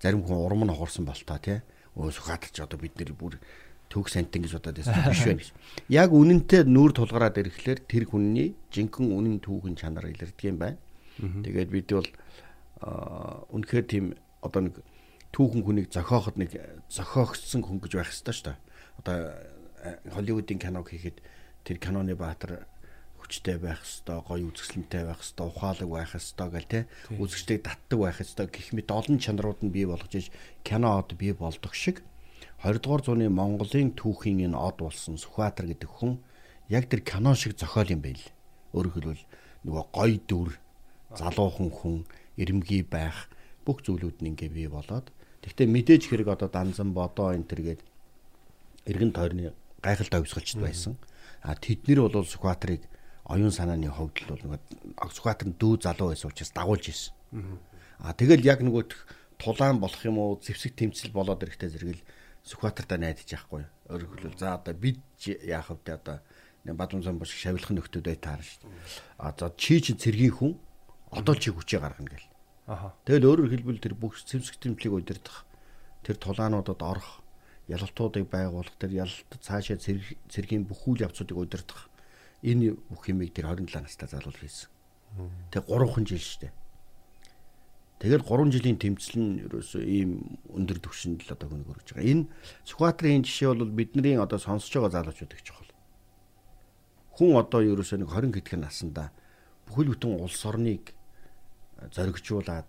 зарим хүн урам нь хохорсон болтоо тий өө Сүхбаатар ч одоо бид нэр бүр төг сантин гэж бодоод байсан биш гэж. Яг үнэнтэй нүүр тулгараад ирэхлээр тэр хүний жинхэнэ үнэн түүхэн чанар илэрдэг юм байна. Тэгээд бид бол үнэхээр тийм одоо нэг түүхэн хүнийг зохиоход нэг зохиогдсон хүн гэж байх хэрэгтэй шүү дээ. Одоо Холливуудын киног хийхэд тэр киноны баатар хүчтэй байх хэвээр гоё үзэсгэлэнтэй байх хэвээр ухаалаг байх хэвээр гэл те үзэгчдийг татдаг байх хэвээр гэх мэт олон чанарууд нь бий болгож иж киноод бий болдог шиг 20 дугаар зууны Монголын түүхийн энэ од болсон Сүхбаатар гэдэг хүн яг тэр кино шиг зохиол юм байл. Өөрөөр хэлбэл нөгөө гой дүр, залуухан хүн, эрэмгий байх бүх зүйлүүд нь ингээ бий болоод тэгтээ мэдээж хэрэг одоо данзан бодоо энэ төргээд эргэн тойрны гайхалтай хувьсгалчд байсан. А тэднэр бол Сүхбаатарыг оюун санааны хувьд л бол нөгөө Сүхбаатар нь дүү залуу байсан учраас дагуулж ирсэн. А тэгэл яг нөгөө тулаан болох юм уу, зэвсэг тэмцэл болоод ирэхтэй зэрэгэл Сүхбаатартаа найдаж яахгүй. Өөрөөр хэлбэл за одоо бид яах вэ одоо Бадамсан бош шавилхан нөхдүүд бай таарна шүү дээ. А за чи чи цэргийн хүн одоо чи хүчээ гаргана гэл. Аха. Тэгэл өөрөөр хэлбэл тэр бүх зэвсэг тэмцлийг удирдах тэр тулаануудад орох ялалтуудыг байгуулах тэр ялалт цаашаа цэргийн бүх үйл явцуудыг удирдах энэ бүх юмыг тэр 27 настай залуу хийсэн. Тэг 3хан жил дээ. Тэгэл 3 жилийн тэмцэл нь ерөөсөө ийм өндөр түвшинд л одоо хөнөг өргөж байгаа. Энэ Сүхбаатарын жишээ бол бидний одоо сонсож байгаа залуучууд их чухал. Хүн одоо ерөөсөө нэг 20 гэтгэн насандаа бүхэл бүтэн улс орныг зоригжуулаад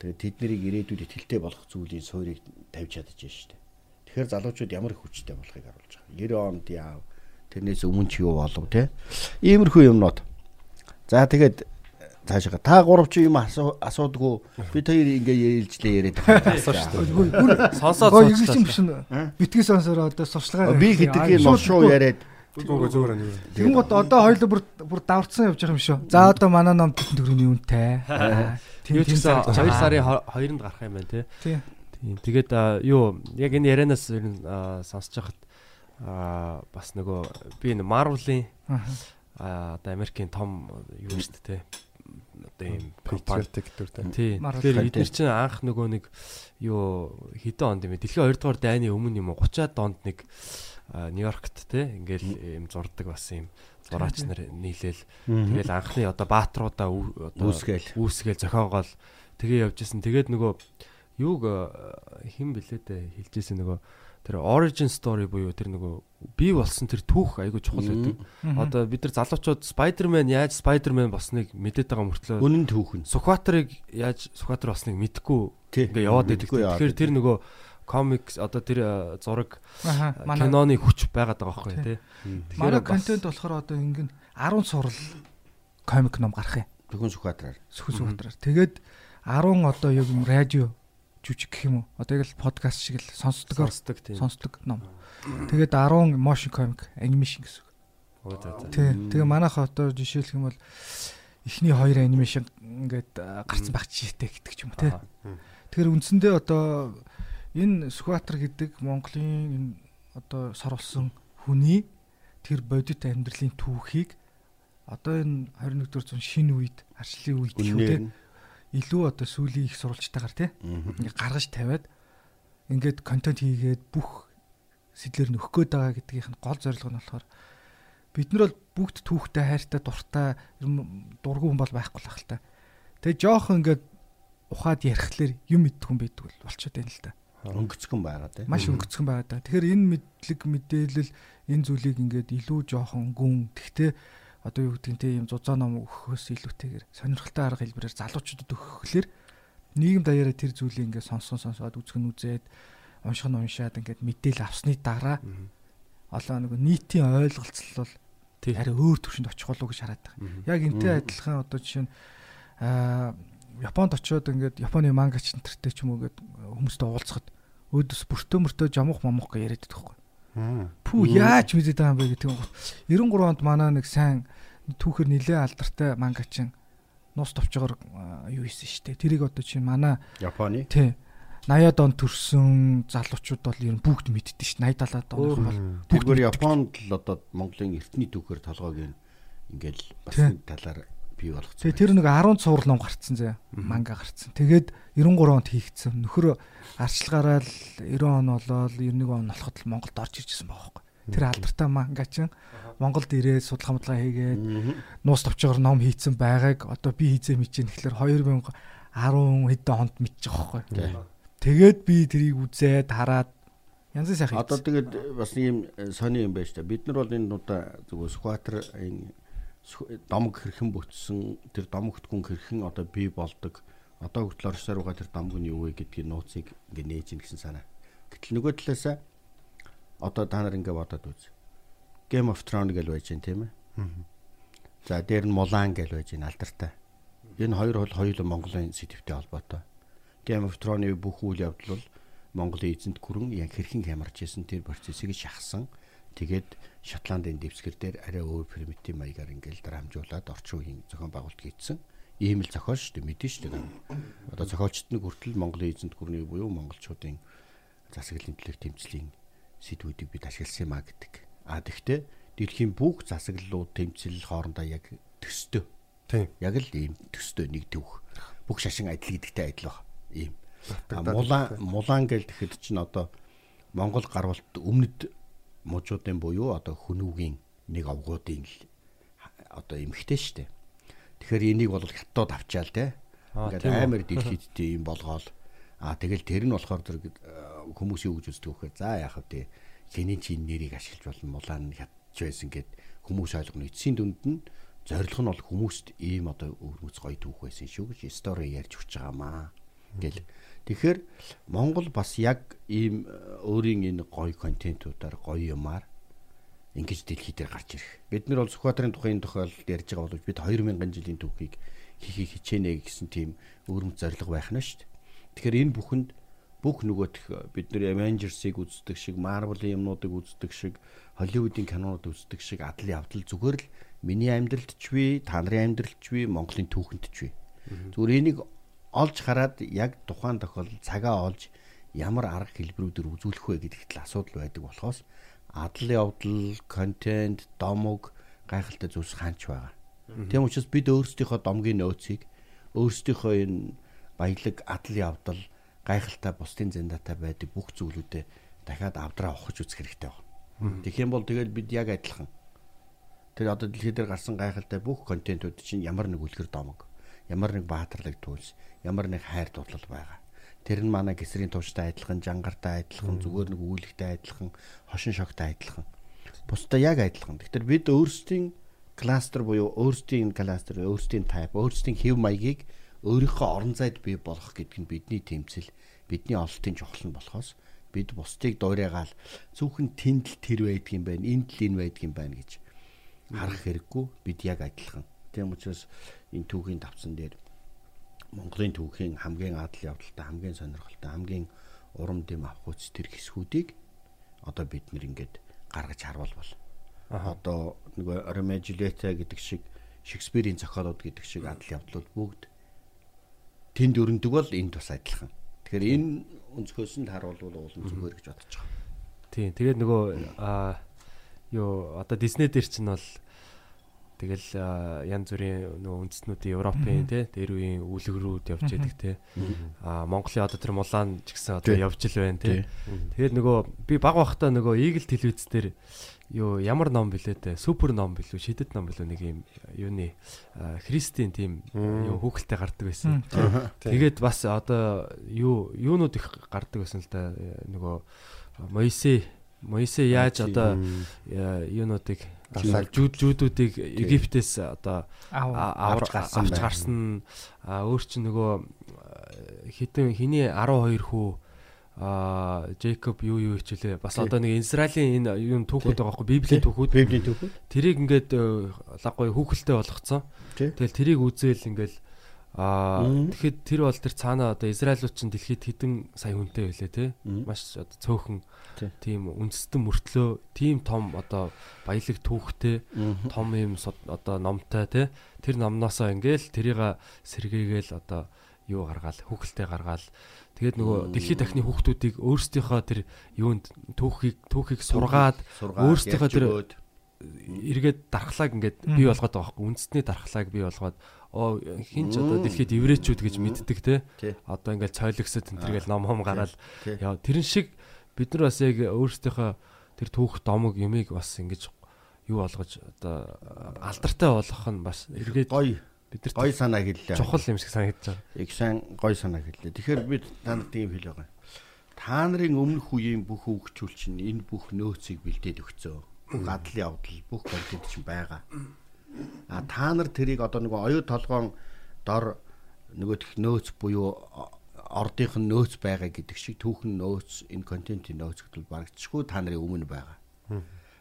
тэгээ тэднийг ирээдүйд итгэлтэй болгох зүйлийн суурийг тавьж байна шүү дээ. Тэгэхээр залуучууд ямар их хүчтэй болохыг харуулж байгаа. 90 онд яав. Тэрнээс өмнө ч юу болов те. Иймэрхүү юмнууд. За тэгээд цаашаа та гурав чи юм асуудгүй бид хоёр ингээ ярилжлээ яриад Асуу шүү дээ. Сонсоод нь битгий сонсороо одоо сурчлагаа би хэдийгээр ношоо яриад Зүгээр зүгээр нэг. Тэгэн гот одоо хоёул бүр бүр даврцсан явж байгаа юм шүү. За одоо манай ном тэтэн төгрөгийн үнэтэй. Юу ч гэсэн 2 сарын 2-нд гарах юм байна тий. Тийм. Тийм. Тэгээд юу яг энэ ярианаас ер нь сонсож хахад бас нөгөө би энэ Marvel-ийн а одоо Америкийн том юу шүү дээ тий. Одоо ийм компани Patriotic дүртэй. Тий. Тэгэхээр эдгээр чинь анх нөгөө нэг юу хэдэн онд юм бэ? Дэлхийн 2 дугаар дайны өмнө юм уу 30-аад онд нэг Нью-Йоркт те ингээл юм зурдаг бас юм зураач нар нийлээл тэгэл анхны одоо баатруудаа одоо Үүсгээл. үүсгээл зохиогоол тэгээ явжсэн. Тэгээд нөгөө юуг хэн блээ дээ хэлжсэн нөгөө тэр origin story буюу тэр нөгөө бий болсон тэр түүх айгуу чухал байдаг. Одоо бид нар залуучууд Spider-Man яаж Spider-Man болсныг мэдээд байгаа мөртлөө үнэн түүхэн. Сүхбаатарыг яаж Сүхбаатар болсныг мэдэхгүй ингээ яваад байдаг. Тэгэхээр тэр нөгөө комикс одоо тэр э, зураг. Манай киноны хүч байгаад байгаа байхгүй тий. манай контент болохоор одоо ингэн 10 сурал комик ном гарах юм. Төгөн Сүхбаатараар. Сүхэн сүхбаатараар. Тэгээд 10 одоо яг юм радио жүжиг гэх юм уу? Одоо яг л подкаст шиг л сонсдогоор сонсдог тийм. сонсдог ном. Тэгээд 10 motion comic animation гэсэн. үг. Оо, за, за. Тий. Тэгээ манайхаа одоо жишээлх юм бол эхний хоёр анимашн ингээд а, гарцсан байх жишээтэй гэдэг ч юм уу тий. Тэгэхээр үндсэндээ одоо энэ Сүхбаатар гэдэг Монголын одоо сорволсон хүний тэр бодит амьдралын түүхийг одоо энэ 21-р зуун шинэ үед арчлалын үед нь. илүү одоо сүүлийн их сурвалжтайгаар тий. Ингээ гаргаж тавиад ингээд контент хийгээд бүх сэтлэр нөхөх гээд байгаа гэдгийнх нь гол зорилго нь болохоор бид нар бол бүгд түүхтэй хайртай дуртай дургүй хүн бол байхгүй л ах л та. Тэгээ жоох ингээд ухаад ярихлаар юм мэддэг хүн байдаг бол болчиход байна л та. Өнгөцгөн байгаа тийм. Маш өнгөцгөн байгаа да. Тэгэхээр энэ мэдлэг мэдээлэл энэ зүйлийг ингээд илүү жоохон гүн тэгтээ одоо юу гэдэг нь те юм зузаан ном өгөхөөс илүүтэйгээр сонирхолтой арга хэлбэрээр залуучуудад өгөхлөөр нийгэм даяараа тэр зүйлийг ингээд сонсон сонсоод үзгэн үзээд унших нь уншаад ингээд мэдээлэл авсны дараа олоо нэг нийтийн ойлголцол бол арай өөр төвшөнд очих болов уу гэж хараад байгаа. Яг энтэй адилхан одоо жишээ нь аа Японд очиод ингээд Японы мангач нартай ч юм уу ингээд хүмүүстэй уулзахад өөдөөс бүртөө мөртөө жамуух мамуух гэж яриад байхгүй. Пүү яаж мэдээд байгаа юм бэ гэдэг юм. 93 онд манай нэг сайн түүхээр нилээ алдартай мангачин нус товчгоор юу хийсэн штэ. Тэрийг одоо чинь манай Японы. тий 80-аад он төрсэн залуучууд бол ер нь бүгд мэддэж ш 80 70-аад оных нь бол Тэгвэр Японд л одоо Монголын эртний түүхээр толгойг ингээл бас талаар бий болгоцсон. Тэгээ тэр нэг 10 цуврал ном гарцсан зэ. Манга гарцсан. Тэгээд 93 онд хийгдсэн. Нөхөр арчлагаараа л 90 он болоод 91 он болоход л Монголд орж иржсэн байгаа байхгүй. Тэр алдартай манга чинь Монголд ирээд судалгаа мэдлэгээ хийгээд нуус товчгоор ном хийцэн байгааг одоо би хийзээ мичэн тэгэхээр 2010 хэдэн хонд мэдчих واخхой. Тэгээд би тэрийг үзээд хараад янз бүр сайхан. Одоо тэгээд бас ийм э, сони юм байж та. Бид нар бол энэ удаа зүгээр Сүхбаатар энэ домог хэрхэн бүтсэн тэр домогтгүн хэрхэн одоо бий болдог одоо хүртэл орш сарууга тэр домог нь юу вэ гэдгийг нууцыг ингээ нээж ийн гэсэн санаа. Гэтэл нөгөө талаасаа одоо та нар ингээ бодоод үз. Game of Thrones гэж байж гэн тийм ээ. За дээр нь Mulan гэж байж гэн алдартай. Энэ хоёр бол хоёулаа Монголын сэдвтэй холбоотой. Game of Thrones-ы бүх үйл явдал бол Монголын эзэнт гүрэн яг хэрхэн хямарч исэн тэр процессыг шахсан. Тэгээд Шотландын дэвсгэр дээр арай өөр примитив маягаар ингээл дарамжуулаад орчин үеийн зохион байгуулалт хийсэн. Ийм л зохиол шүү дээ мэдэн шүү дээ. Одоо зохиолчд нэг хүртэл Монголын эзэнт гүрний буюу монголчуудын засаглалын төлөв тэмцлийн сэдвүүдийг бид ашигласан юм а гэдэг. А тэгвэл дэлхийн бүх засаглалууд тэмцэл хоорондоо яг төстэй. Тийм. Яг л ийм төстэй нэг төвх. Бүх шашин адил гэдэгтэй адил баг. Ийм. А, Мулан мулан гэл тэгэхэд чинь одоо Монгол гарвалт өмнөд мужуудын буюу одоо хүнүүгийн нэг овгуудын л одоо эмхтэй штэ. Тэгэхээр энийг бол хятад авчаал те. Ингээд амар дэлхийдтэй юм болгоол. Аа тэгэл тэр нь болохоор зэрэг хүмүүс юу гэж үздэг вөхөө. За яах вэ? Хиний чин нэрийг ашиглаж болно. Мулан хятж байсан гэд хүмүүс ойлгоно. Эцсийн дүнд нь зорилго нь бол хүмүүст ийм одоо өвөрмөц гоё түүх байсан шүү гэж стори ярьж өгч байгаамаа. Гэл. Тэгэхээр Монгол бас яг ийм э, өөрийн энэ гоё контентуудаар гоё юмар ингэж дэлхий дээр гарч ирэх. Бид нар бол Сүхбаатарын тухайн тохиолдолд ярьж байгаа боловч бид 2000 жилийн түүхийг хийхийг хичээнэ гэсэн тийм өөрөмт зорилго байх нь шүү дээ. Тэгэхээр энэ бүхэнд бүх нөгөөх бид нар Avengers-ыг үздэг шиг, Marvel-ийн юмнуудыг үздэг шиг, Hollywood-ийн кинонууд үздэг шиг адлын авдал зүгээр л миний амьдралд ч бий, та нарын амьдралд ч бий, Монголын түүхэнд ч бий. Зүгээр энийг олж хараад яг тухайн тохиолдолд цагаа олж ямар арга хэлбэрүүдээр үзүүлэх вэ гэдэгт л асуудал байдаг болохоос адлын явдал, контент, домог гайхалтай зүйлс хаанч байгаа. Тийм учраас бид өөрсдийнхөө домгийн нөөцийг өөрсдийнхөө энэ баялаг адлын явдал гайхалтай бусдын зэндатай байдаг бүх зүйлүүдэд дахиад авдраа ухаж үзэх хэрэгтэй байна. Тэгэх юм бол тэгэл бид яг адилхан тэр одоо дэлхий дээр гарсан гайхалтай бүх контентууд чинь ямар нэг үлгэр домог, ямар нэг баатарлаг туулс, ямар нэг хайр дурлал байгаа. Тэр нь манай гисрийн тууштай адилхан, жангартай адилхан, зүгээр нэг үүлэгтэй адилхан, хошин шогтой адилхан. Бусдаа яг адилхан. Тэгэхээр бид өөрсдийн кластер буюу өөрсдийн кластер, өөрсдийн тайп, өөрсдийн хэв маягийг өөрийнхөө орон зайд бий болгох гэдэг нь бидний тэмцэл, бидний ололтын чухал нь болохоос бид бусдыг дуурайгаал зөвхөн тэнд л тэр байдаг юм байна, энд л энэ байдаг юм байна гэж харах хэрэггүй. Бид яг адилхан. Тийм учраас энэ түүхийн давцсан дээр Монголын түүхийн хамгийн адал явдалтай, хамгийн сонирхолтой, хамгийн урам дэм авахуц тэр хэсгүүдийг одоо бид нэр ингээд гаргаж харуул бол. Одоо нөгөө Ромео Жилета гэдэг шиг Шекспирийн зохиолууд гэдэг шиг адал явдлууд бүгд тэнд өрнөдөг бол энд бас адилхан. Тэгэхээр энэ өнцгөөс нь харуулвал уул зүгээр гэж бодож байгаа. Тийм. Тэгээд нөгөө аа юу одоо Disney дээр чинь бол тэгэл янз бүрийн нөгөө үндэстнүүдийн Европын тий дээр үеийн үлгэрүүд явж яадаг тий. Аа Монголын одоо тэр Мулан ч гэсэн одоо явж л байна тий. Тэгээд нөгөө би баг бахта нөгөө Eagle телевиз дээр юу ямар ном билээ те супер ном билүү шидэт ном билүү нэг юм юуны христийн тийм юу хүүхэлтэй гардаг байсан. Тэгээд бас одоо юу юунууд их гардаг байсан л да нөгөө Моисе Моисе яаж одоо юунуудыг Асааг. жууд жуудуудыг Египтээс одоо Аав. а- авар авч гарсан авч гарсан өөр чи нөгөө э, хитэн хиний 12 хүү а Джейкоб юу юу хичээлээ бас одоо нэг Израилийн энэ юм түүхүүд байгаа байхгүй Библийн түүхүүд Библийн түүхүүд. тэрийг ингээд э, лаггүй хүүхэлтэй болгоцсон тэгэл тэрийг үзээл ингээл а Мм. тэгэхэд тэр бол тэр цаана одоо Израилууд чинь дэлхийд хэдэн сая хүнтэй байлээ те маш одоо цөөхөн. Тийм үндэстэн мөртлөө тийм том одоо баялаг түүхтэй том юм одоо номтой те тэр номноосоо ингээл тэрийг сэргээгээл одоо юу гаргаал хүүхэлтэй гаргаал. Тэгээд нөгөө дэлхийд дахны хүүхдүүдийг өөрсдийнхөө тэр юунд түүхийг түүхийг сургаад өөрсдийнхөө тэр- эргээд дархлааг ингээд бий болгоод байгаа байхгүй үндэсний дархлааг бий болгоод оо хин ч одоо дэлхийд еврейчүүд гэж мэддэг те Тий. одоо ингээд цойлогсод энэ тэргээл ном хом гараад яа тэрэн шиг бид нар бас яг өөрсдийнхөө тэр түүх домог юмыг бас ингэж юу болгож одоо алдартай болгох нь бас эргээд Гой бид гой нар санаа хэллээ. чухал юм шиг санагдаж байгаа. Их сайн гой санаа хэллээ. Тэгэхээр бид танд тийм хэл байгаа. Та нарын өмнөх үеийн бүх хөвгчүүл чинь энэ бүх нөөцийг бэлдээд өгцөө. Бүх адал явдал, бүх контент чинь байгаа. А та нар тэрийг одоо нөгөө оюу толгоон дор нөгөө тех нөөц буюу ордынх нь нөөц байгаа гэдэг шиг түүхэн нөөц энэ контентын нөөц гэдэл барагдчихгүй та нарын өмнө байгаа.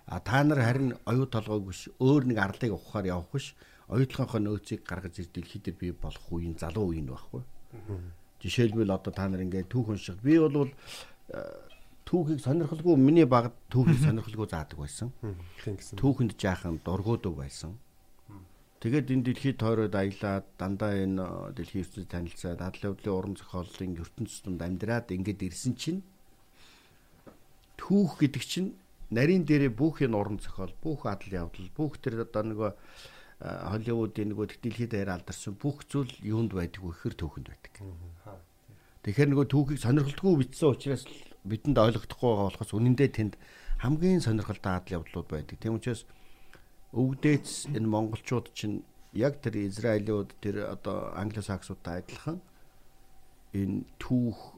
А та нар харин оюу толгойг биш өөр нэг арлыг ухахаар явах биш оюутлынхоо нөөцийг гаргаж ир дэлхий дээр бий болох үеийн залуу үеийн байхгүй. Жишээлбэл одоо та нар ингээд түүх унших. Би бол э, түүхийг сонирхолгүй миний баг түүхийг сонирхолгүй заадаг байсан. Түүхэнд жаахан дургуудаг байсан. Тэгээд энэ дэлхийд тойроод аялаад дандаа энэ дэлхийн ертөнцийн танилцаад адал явдлын уран зохиолын ертөнцийн тунд амьдраад ингээд ирсэн чинь түүх гэдэг чинь нарийн дээрээ бүх энэ уран зохиол, бүх адал явдал, бүх тэр одоо нөгөө Холливуудын нөгөө дэлхийд даяар алдарсан бүх зүйл юунд байдаг вэ гэхээр түүхэнд байдаг. Тэгэхээр нөгөө түүхийг сонирхолтгүй бичсэн учраас бидэнд ойлгохдохгүй байгаа болохоос үнэндээ тэнд хамгийн сонирхолтой адал явдлууд байдаг. Тийм учраас өвгдөөц энэ монголчууд чинь яг тэр Израилууд тэр одоо англосаксуудтай адилхан энэ түүх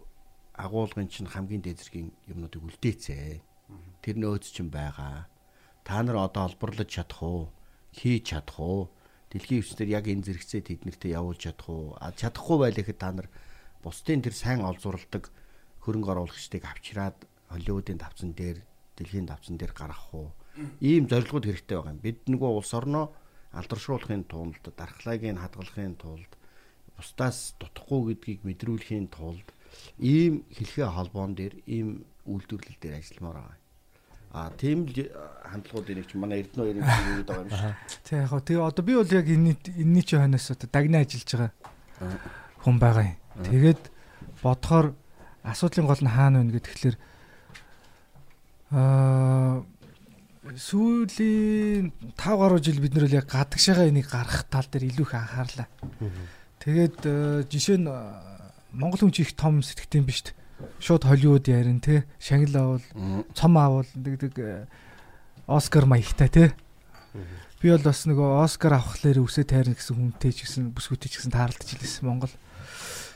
агуулгын чинь хамгийн дээд зэргийн юмнуудыг үлдээцээ. Тэр нөөц чинь байгаа. Та нар одоо олборлож чадах уу? Хийж чадах уу? Дэлхийн өвчтөр яг энэ зэрэгцээ тэднэртээ явуулж чадах уу? А чадахгүй байлэхэд та нар бусдын тэр сайн олзурладаг хөрөнгө оруулагчдыг авчираад Холливуудын давцан дээр, дэлхийн давцан дээр гаргах уу? Ийм зорилгууд хэрэгтэй байгаа юм. Бид нөгөө улс орноо алдаршуулахын тулд, дархлааг нь хадгалахын тулд, бусдаас дутхгүй гэдгийг мэдрүүлэхийн тулд ийм хэлхээ холбоон дээр, ийм үйлдвэрлэл дээр ажилламаар байгаа. А тийм л хандлагуудын нэг ч манай Эрдэнэ хоёрын зүйл байгаа юм шиг. Тэг яг хөө тэгээ одоо би бол яг энэ энэний чи хойноос одоо дагна ажиллаж байгаа хүн байгаа юм. Тэгээд бодохоор асуудлын гол нь хаана вэ гэхээр аа сүүлийн 5 гаруй жил бид нэр яг гадагшаага энийг гаргах тал дээр илүү их анхаарлаа. Тэгээд э, жишээ нь э, Монгол хүн чи их том сэтгэвтэй биш шүү дээ. Шууд Холливуд ярин те шагнал авал цом авал гэдэг э, Оскар маягтай те. Би бол бас нөгөө Оскар авахлаар үсээ тайрна гэсэн хүнтэй ч гэсэн бүсгүйтэй ч гэсэн таарлаж илсэн Монгол.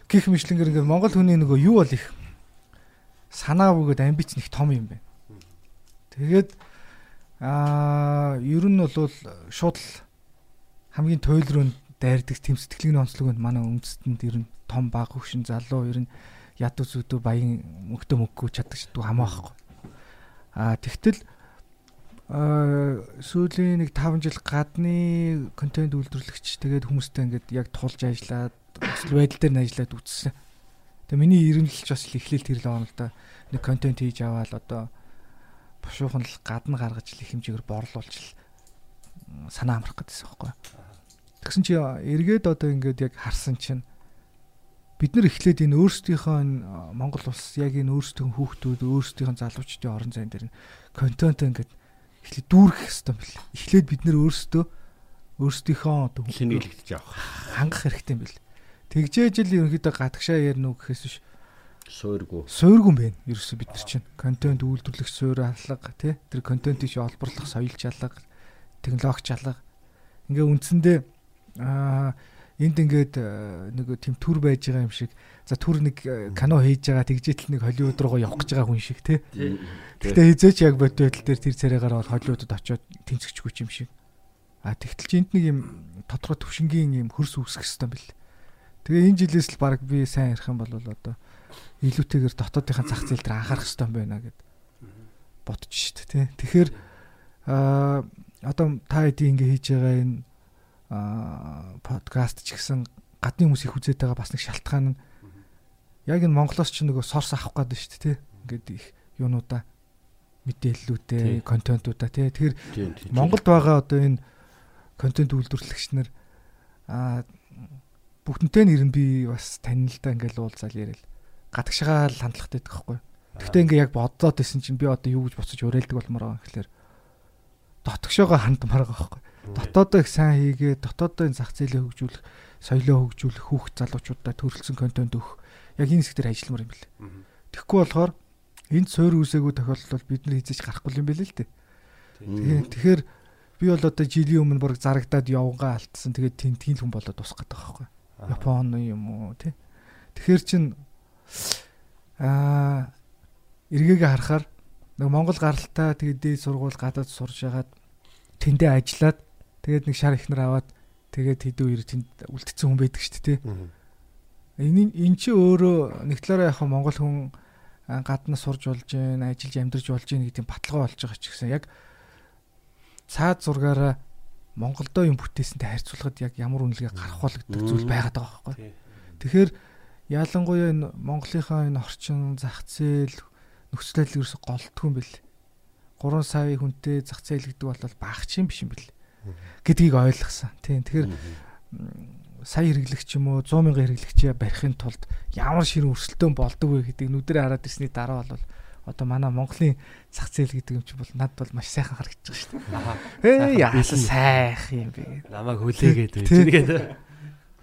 Гэх мэтлэнгээр ингээд Монгол хүний нөгөө юу бол их санаа бөгөөд амбиц нэг том юм байна. Тэгээд аа ер нь бол шууд л хамгийн туйл руу дайрдаг тэм сэтгэлгийн онцлог нь манай үндэстэнд ер нь том баг хөвшин залуу ер нь яд үзүүдөө баян мөнгөтэй мөнгөө чаддаг ч хамаахгүй. Аа тэгтэл аа сүүлийн нэг 5 жил гадны контент үйлдвэрлэгч тэгээд хүмүүстэй ингээд яг тулж ажиллаад өсөл байдал дээр ажиллаад үзсэн. Тэгээ миний эренлэлч бас эхлээл тэр л байна л да. Нэг контент хийж аваад одоо бушуухан л гадна гаргаж л их хэмжээгээр борлуулж л санаа амрах гэдсэн байхгүй. Тэгсэн чи эргээд одоо ингээд яг харсан чинь бид нар эхлээд энэ өөрсдийнхөө Монгол улс яг энэ өөрсдийн хүүхдүүд өөрсдийн залуучдын орон зайн дээр контент ингээд эхлээд дүүрэх хэрэгтэй бэл. Эхлээд бид нар өөрсдөө өөрсдийнхөө одоо шингэлэгдэж авах. хангах хэрэгтэй юм бэл. Тэгжээж л ерөнхийдөө гадагшаа ярина уу гэхээс биш Суургүй. суургүй юм байна. Ерөөсөө бид нар чинь контент үйлдвэрлэх суурь алга тий? Тэр контентыг чи олборлох соёл чалга технологи чалга ингээ үндсэндээ аа энд ингээд э, нэг тийм төр байж байгаа юм шиг. За төр нэг э, кино хийж байгаа тэгжээтэл нэг Холливуд руугаа явах гэж байгаа хүн шиг тий? Гэтэ хизээч яг бод байдал дээр тэр царайгаар бол Холливудад очиод тэнцэгчгүй юм шиг. А тэгтэл чи энд нэг юм тодорхой төвшингийн юм хөрс үүсгэх хэрэгтэй бэл. Тэгээ энэ жилээс л баг би сайн ярих юм бол одоо илүүтэйгээр дотоодынхаа зах зээл дээр анхаарах хэрэгтэй юм байна гэд бодож шít тий тэгэхээр а одоо та хэдий ингээ хийж байгаа энэ а подкаст ч гэсэн гадны хүмүүс их үзээд байгаа бас нэг шалтгаан нь яг энэ Монголоос ч нөгөө сорс авах гээд шүү дээ тий. Ингээд их юунуудаа мэдээллүүдээ, контентуудаа тий. Тэгэхээр. Монголд байгаа одоо энэ контент үйлдвэрлэгч нар а бүгднтэй нэр нь би бас танилдаа ингээл уулзаал яриад гадагшаага л хандлагатай байдаг байхгүй. Гэхдээ ингээ яг бодоод исэн чинь би одоо юу гэж боцож уриалдаг болмоор байгаа гэхэлэр дотгошоогоо хандмаар байгаа байхгүй. Дотоодоо их сайн хийгээ, дотоодоо энэ зах зээлээ хөгжүүлэх, соёлоо хөгжүүлэх, хүүхд залуучуудаа төрөлсөн контент өгөх. Яг энэ хэсгээр ажилламаар юм бэл. Тэгэхгүй болохоор энд суур үсээгүй тохиолдолд бол бид нар хийж гарахгүй юм бэл л дээ. Тэгэхээр би бол одоо жилийн өмнө бүр зарагдаад явгаа алдсан. Тэгээд тийм хүн болоод тусах гэдэг байхгүй. Япон юм уу тий. Тэгэхээр чин аа эргээгээ харахаар нэг Монгол гаралтай тэгээд дээд сургууль гадаад сурж ягаад тэндээ ажиллаад тэгээд нэг шар ихнэр аваад тэгээд хэдэн үер тэнд үлдсэн хүн байдаг шүү дээ. Энэ эн чи өөрөө нэг талаараа яг Монгол хүн а, гаднаас сурж болж гин ажиллаж амьдарч болж гин гэдэг баталгаа болж байгаа ч гэсэн яг цаад зургаараа Монголдоо юм бүтээсэнтэй харьцуулахад яг ямар үнэлгээ гарах бол гэдэг зүйл байгаад байгаа байхгүй. Тэгэхээр ялангуяа энэ Монголынхаа энэ орчин зах зээл нөхцөл байдал ерөөсө голдтгүй юм бэл. 3 сая хүнтэй зах зээл гэдэг бол багч юм биш юм бэл. гэдгийг ойлгосон. Тийм. Тэгэхээр сая хэрэглэгч юм уу 100 мянган хэрэглэгчээ барихын тулд ямар ширэн өрсөлдөөн болдог вэ гэдэг нүдрээ хараад ирсний дараа бол одоо манай Монголын зах зээл гэдэг юм чи бол надад бол маш сайхан харагдаж байгаа шүү дээ. Ээ яасан сайхан юм бэ. Намайг хүлээгээд байж Тий.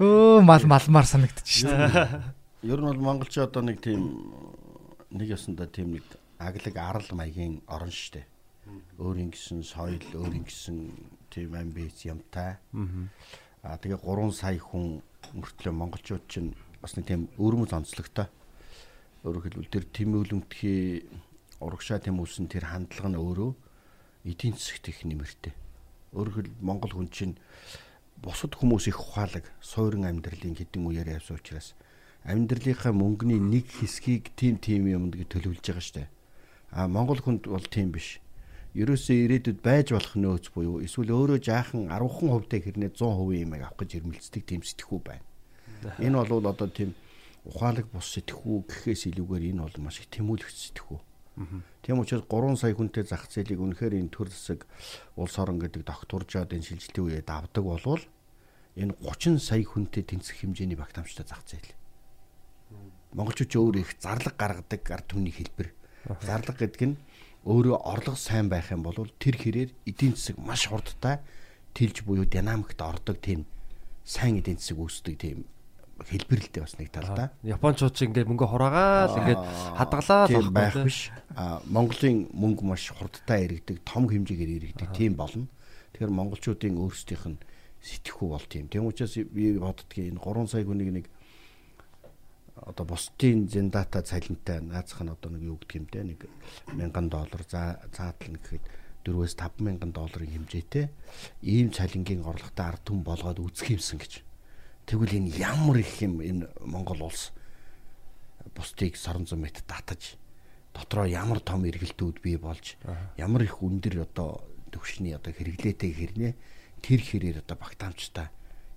Өө мал малмаар санагдаж шүү дээ. Ер нь бол монголч одоо нэг тийм нэг ясандаа тийм нэг аглаг арал маягийн орон штэ. Өөр ингэсэн соёл, өөр ингэсэн тийм амбиц юмтай. Аа тэгээ 3 сая хүн мөртлөө монголчууд чинь бас нэг тийм өрмөц онцлогтой. Өөрөөр хэлбэл тэр тэмүүлэмтгий урагшаа тэмүүлсэн тэр хандлага нь өөрөө эдийн засагт их нэмэртэй. Өөрөөр хэлбэл монгол хүн чинь бусад хүмүүс их ухаалаг суурин амьдралын хэдэн үеэр явсан учраас амьдралынхаа мөнгөний нэг хэсгийг тийм тийм юмд гэж төлөвлөж байгаа штэ. А монгол хүнд бол тийм биш. Ерөөсөө ирээдүйд байж болох нөөц буюу эсвэл өөрөө жаахан 10хан хувьтай хэрнээ 100% юм авах гэж ирмэлцдэг тийм сэтгхүү байна. Энэ бол одоо тийм ухаалаг бус сэтгхүү гэхээс илүүгээр энэ бол маш их тэмүүлэгч сэтгхүү. Тийм учраас 3 сая хүнтэй зах зээлийг үнэхээр энэ төр засаг улс орон гэдэг докторжаад энэ шилжилтийн үеэд авдаг болвол энэ 30 сая хүнтэй тэнцэх хэмжээний багтаамжтай зах зээл. Монголчууд өөр их зарлаг гаргадаг ард түмний хэлбэр. Зарлаг гэдэг нь өөрөө орлого сайн байх юм бол тэр хэрээр эдийн засаг маш хурдтай тэлж буюу динамикт ордог тийм сайн эдийн засаг үүсдэг тийм хэлбэрлэлтэй бас нэг талдаа. Япончууд ч ингээд мөнгө хураагаал ингээд хадгалаад байх биш. А Монголын мөнгө маш хурдтай иргэдэг, том хэмжээгээр иргэдэг тийм болно. Тэгэхээр монголчуудын өөрсдийнх нь сэтгэхүй бол тийм. Тийм учраас би боддгийн энэ 3 сая хүнийг нэг одоо бусдын зендата цалинтай наацх нь одоо нэг юу гэдэг юм те нэг 1000 доллар за заатал гэхэд 4-өөс 5000 долларын хэмжээтэй ийм цалингийн орлоготой ард түмэн болгоод үзэх юмсан гэж. Тэгвэл энэ ямар их юм энэ Монгол улс бусдыг сорон зам мэт татаж дотроо ямар том эргэлтүүд бий болж ямар их өндөр одоо төвшний одоо хэрэглээтэй хэрнээ тэр хэрээр одоо багтаамжтай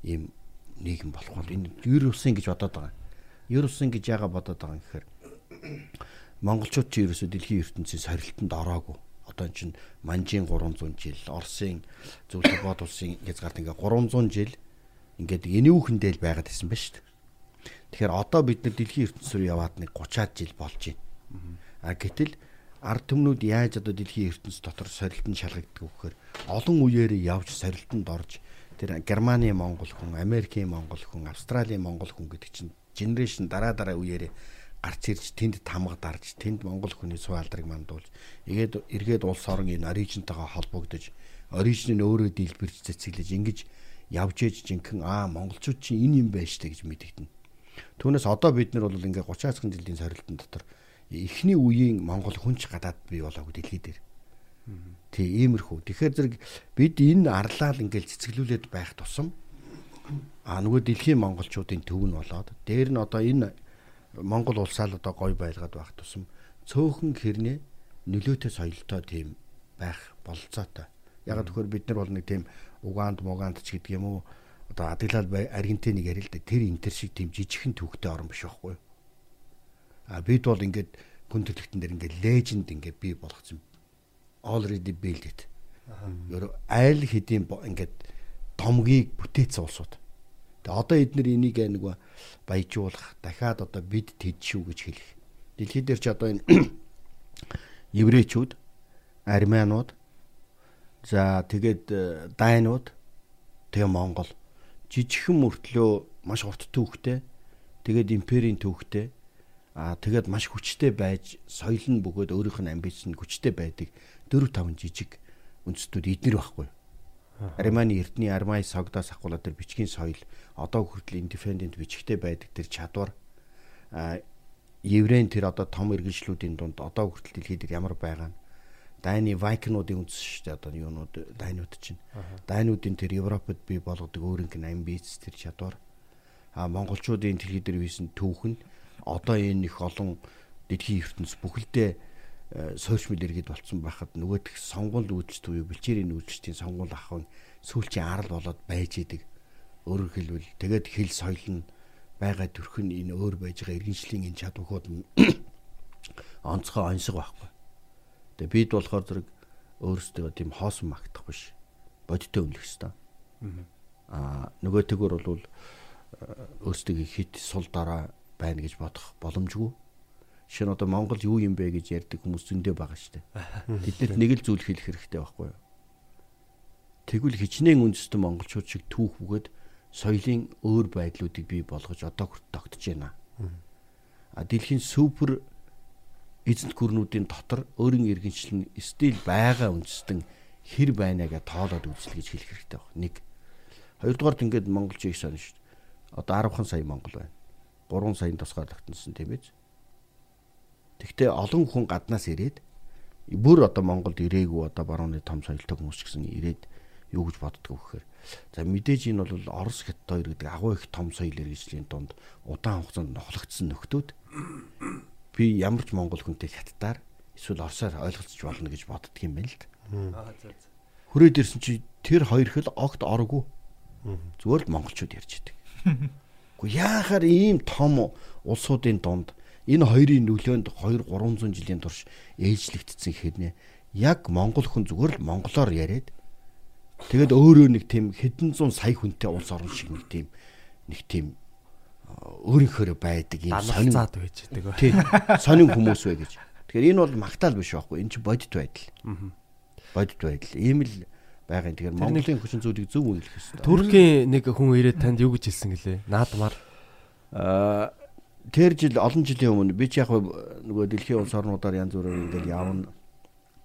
ийм нийгэм болох бол энэ ер усын гэж бодоод байгаа. Ер усын гэж яага бодоод байгаа юм гэхээр монголчууд чи ерөөсөө дэлхийн ертөнцийн сорилтонд ороогүй. Одоо энэ чинь манжийн 300 жил, Оросын зөвлөг бод улсын хязгаарт ингээ 300 жил ингээд энүүхэндээ л байгаад байсан ба шүү дээ. Тэгэхээр одоо бид нар дэлхийн ертөнц рүү яваад нэг 30-аад жил болж байна. А гэтэл ард түмнүүд яаж одоо дэлхийн ертөнц дотор сорилтонд шалгагддаг гэхээр олон үеэрээ явж сорилтонд орж тэр Германы монгол хүн, Америкийн монгол хүн, Австралийн монгол хүн гэдэг чинь генерашн дараа дараа үеэрээ гарч ирж тэнд тамга дарж тэнд монгол хүний суу алдрыг мандуулж тэгээд эргээд улс орон энэ орижнтойгоо холбогдож орижн нь өөрөө дэлбэрж цэцгэлж ингэж явж ээж жинхэнэ аа монголчууд чинь энэ юм байна штэ гэж мэдэгдэнэ. Түүнээс одоо бид нар бол ингээ 30-аас жилийн сорилтын дотор эхний үеийн монгол хүнч гадаад бий болоогүй дэлхий дээр. Тий, иймэрхүү. Тэгэхээр зэрэг бид энэ арлаал ингээл цэцгэлүүлээд байх тусам а нөгөө дэлхийн монголчуудын төв нь болоод дээр нь одоо энэ Монгол улсаа л одоо гой байлгаад байх тусам цөөхөн хэрнээ нөлөөтэй соёлтой тийм байх болцоотой. Яг тэгэхээр бид нар бол нэг тийм Уганд, Муганд ч гэдэг юм уу одоо Адилал Аргентиныг ярил л да тэр интер шиг тийм жижигхэн төвхтэй орн биш байхгүй юу? А бид бол ингээд хүн төрөлхтөн дээр ингээд леженд ингээд бий болгоцсон. Already built. Ер айл хэдийн ингээд томгийг бүтээсэн улсууд. Тэгээ одоо эдгээр энийг нэг баяжуулах дахиад одоо бид тэд шүү гэж хэлэх. Дэлхий дээр ч одоо энэ еврейчүүд, армянууд, за тэгээд э, дайнууд, тэгээ монгол. Жижигхэн мөртлөө маш урт түүхтэй тэгээд империйн түүхтэй аа тэгээд маш хүчтэй байж соёл нь бөгөөд өөрийнх нь амбиц нь хүчтэй байдаг 4 5 жижиг үндэстнүүд эднэр байхгүй. Арманы Эрдний Армай согдоос ахгуулаад тэр бичгийн соёл одоо хүртэл индипендент бичгтэй байдаг тэр чадвар. А еврейн тэр одоо том иргэншлүүдийн дунд одоо хүртэл дэлхийд ямар байгаа нь дайны вайкнуудын үндэс шүү дээ. Одоо юунууд дайнууд чинь. Дайнуудын тэр европод бий болгодог өөрөнгө амбиц тэр чадвар. А монголчуудын дэлхий дээр хийсэн түүх нь одоо энэ их олон дэлхийн ертөнц бүхэлдээ сошиал иргэд болцсон байхад нөгөөх сонгуул үйлчлэлт буюу бэлчээрийн үйлчлэлтийн сонгуул ахын сүүлчийн арал болоод байж идэг. Өөрөөр хэлбэл тэгээд хэл соёл нь байгаа төрх нь энэ өөр байж байгаа. Иргэншлийн энэ чадварууд нь онцгой онцгой байхгүй. Тэгээ бид болохоор зэрэг өөрсдөө тийм хоосон магтах биш. Бодиттой өмнөх хэвээр. Аа нөгөө төгөр бол өөрсдөө хит сул дараа байна гэж бодох боломжгүй нь одоо Монгол юу юм бэ гэж ярьдаг хүмүүс зөндөө байгаа шүү дээ. Тэднэрт нэг л зүйл хэлэх хэрэгтэй байхгүй юу? Тэгвэл хичнээн үндэстэн монголчууд шиг түүх бөгөөд соёлын өөр байдлуудыг бий болгож одоо хүрт тогтож байна. А дэлхийн супер эзэнт гүрнүүдийн дотор өөрийн иргэншил нь стил байгаа үндэстэн хэр байна гэж тоолоод үзэл гэж хэлэх хэрэгтэй байна. Нэг. Хоёрдугаард ингээд монголч их сонь шүү дээ. Одоо 10хан сая монгол байна. 3 саяын тусгаар тогтносон тийм ээ. Тэгвэл олон хүн гаднаас ирээд бүр одоо Монголд ирээгүй одоо барууны том соёлтой хүмүүс ч гэсэн ирээд юу гэж боддог вэхээр за мэдээж энэ бол Орос Хятад хоёр гэдэг агуу их том соёл иргэжлийн дунд удаан хугацаанд нохлогдсон нөхдүүд би ямар ч монгол хүнтэй хаттаар эсвэл орсоор ойлголцож болно гэж боддөг юм байна л да. Хүрээд ирсэн чи тэр хоёр хэл огт оргүй. Зүгээр л монголчууд ярьж идэг. Гэхдээ яахаар ийм том улсуудын дунд энэ хоёрын нөлөөнд 2 300 жилийн турш ээжлэгдсэн хэрнээ яг монгол хүн зүгээр л монголоор яриад тэгээд өөрөө нэг тийм хэдэн зуун сая хүнтэй улс орн шиг нэг тийм нэг тийм өөрийнхөө байдаг юм сонин заад байж байгаа. Тийм сонин хүмүүс вэ гэж. Тэгэхээр энэ бол магтаал биш байхгүй. Энэ чинь бодит байдал. Бодит байдал. Ийм л байгаа юм. Тэгэхээр Монголын хүчин зүйлийг зөв үнэлэх хэрэгтэй. Туркийн нэг хүн ирээд танд юу гэж хэлсэн гэлээ? Наадмаар Аа тэр жил олон жилийн өмнө би ч яг нөгөө дэлхийн улс орнуудаар янз бүрээр ингээл явна.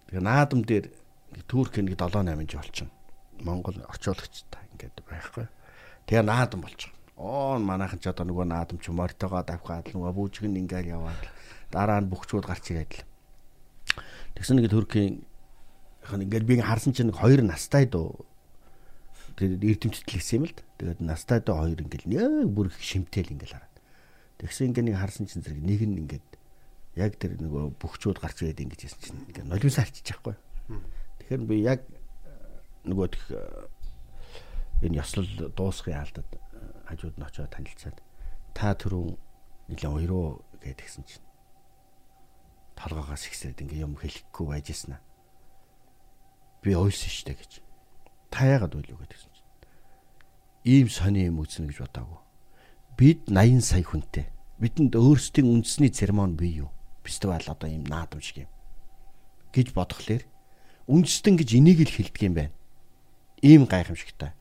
Тэгээ наадам дээр Турк нэг 7 8 жил болчихно. Монгол орчуулагчтай ингээд байхгүй. Тэгээ наадам болчихно. Оо манайхан ч одоо нөгөө наадам ч мортогоо давхаад нөгөө бүжгэн ингээл яваад дараа нь бөхчүүд гарч ирээд л. Тэгсэн нэг Туркийн ингээд би харсан чинь хоёр настай дөө тэгээд эрдэмтэд хэлсэн юм л да. Тэгээд настай дөө хоёр ингээл яг бүр их шимтэл ингээл хараа Тэгсэн ингээ нэг харсан чинь зэрэг нэг нь ингээд яг тэр нөгөө бөхчүүд гарч ирээд ингэж ясан чинь ингээ нулимсаа арчиж байхгүй. Тэгэхээр би яг нөгөө тэх энэ ёслол дуусхын алдад хажууд нь очиод танилцаад та түрүүн нэлээд уйруу гэдгсэн чинь толгоогоос ихсээд ингээ юм хэлэхгүй байжсэн аа. Би ойлсон штэ гэж. Та яагаад ойлоо гэдгсэн чинь. Ийм сони юм үзнэ гэж бодоагүй. Бид 80 сая хүнтэй. Бидэнд өөрсдийн үндэсний церемони бий юу? Фестивал одоо ийм наадам шиг юм. гэж бодхолоор үндэстэн гэж энийг л хэлдэг юм байна. Ийм гайхамшигтай.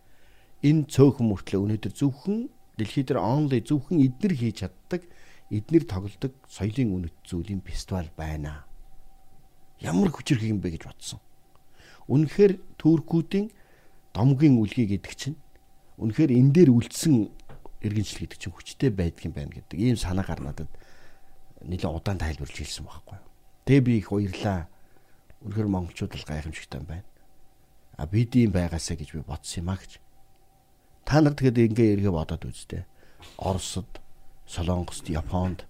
Энэ цөөхөн мөртлөө өнөөдөр зөвхөн дэлхий дээр онли зөвхөн эднэр хийж чаддаг эднэр тоглодог соёлын үнэт зүйлийн фестивал байна. Ямар хүчрэх юм бэ гэж бодсон. Үнэхээр туркуудын домгийн үлгий гэдэг чинь үнэхээр энэ дээр үлдсэн иргэншил гэдэг чинь хүчтэй байдаг юм байна гэдэг ийм санаа гар надад нэлээд удаан тайлбарлаж хэлсэн байхгүй. Тэгээ би их уярлаа. Үнэхээр монголчууд л гайхамшигтай байна. А бид ийм байгаасаа гэж би бодсон юм а гэж. Та нар тэгэхэд ингээ эргээ бодоод үзтээ. Оросд, Солонгост, Японд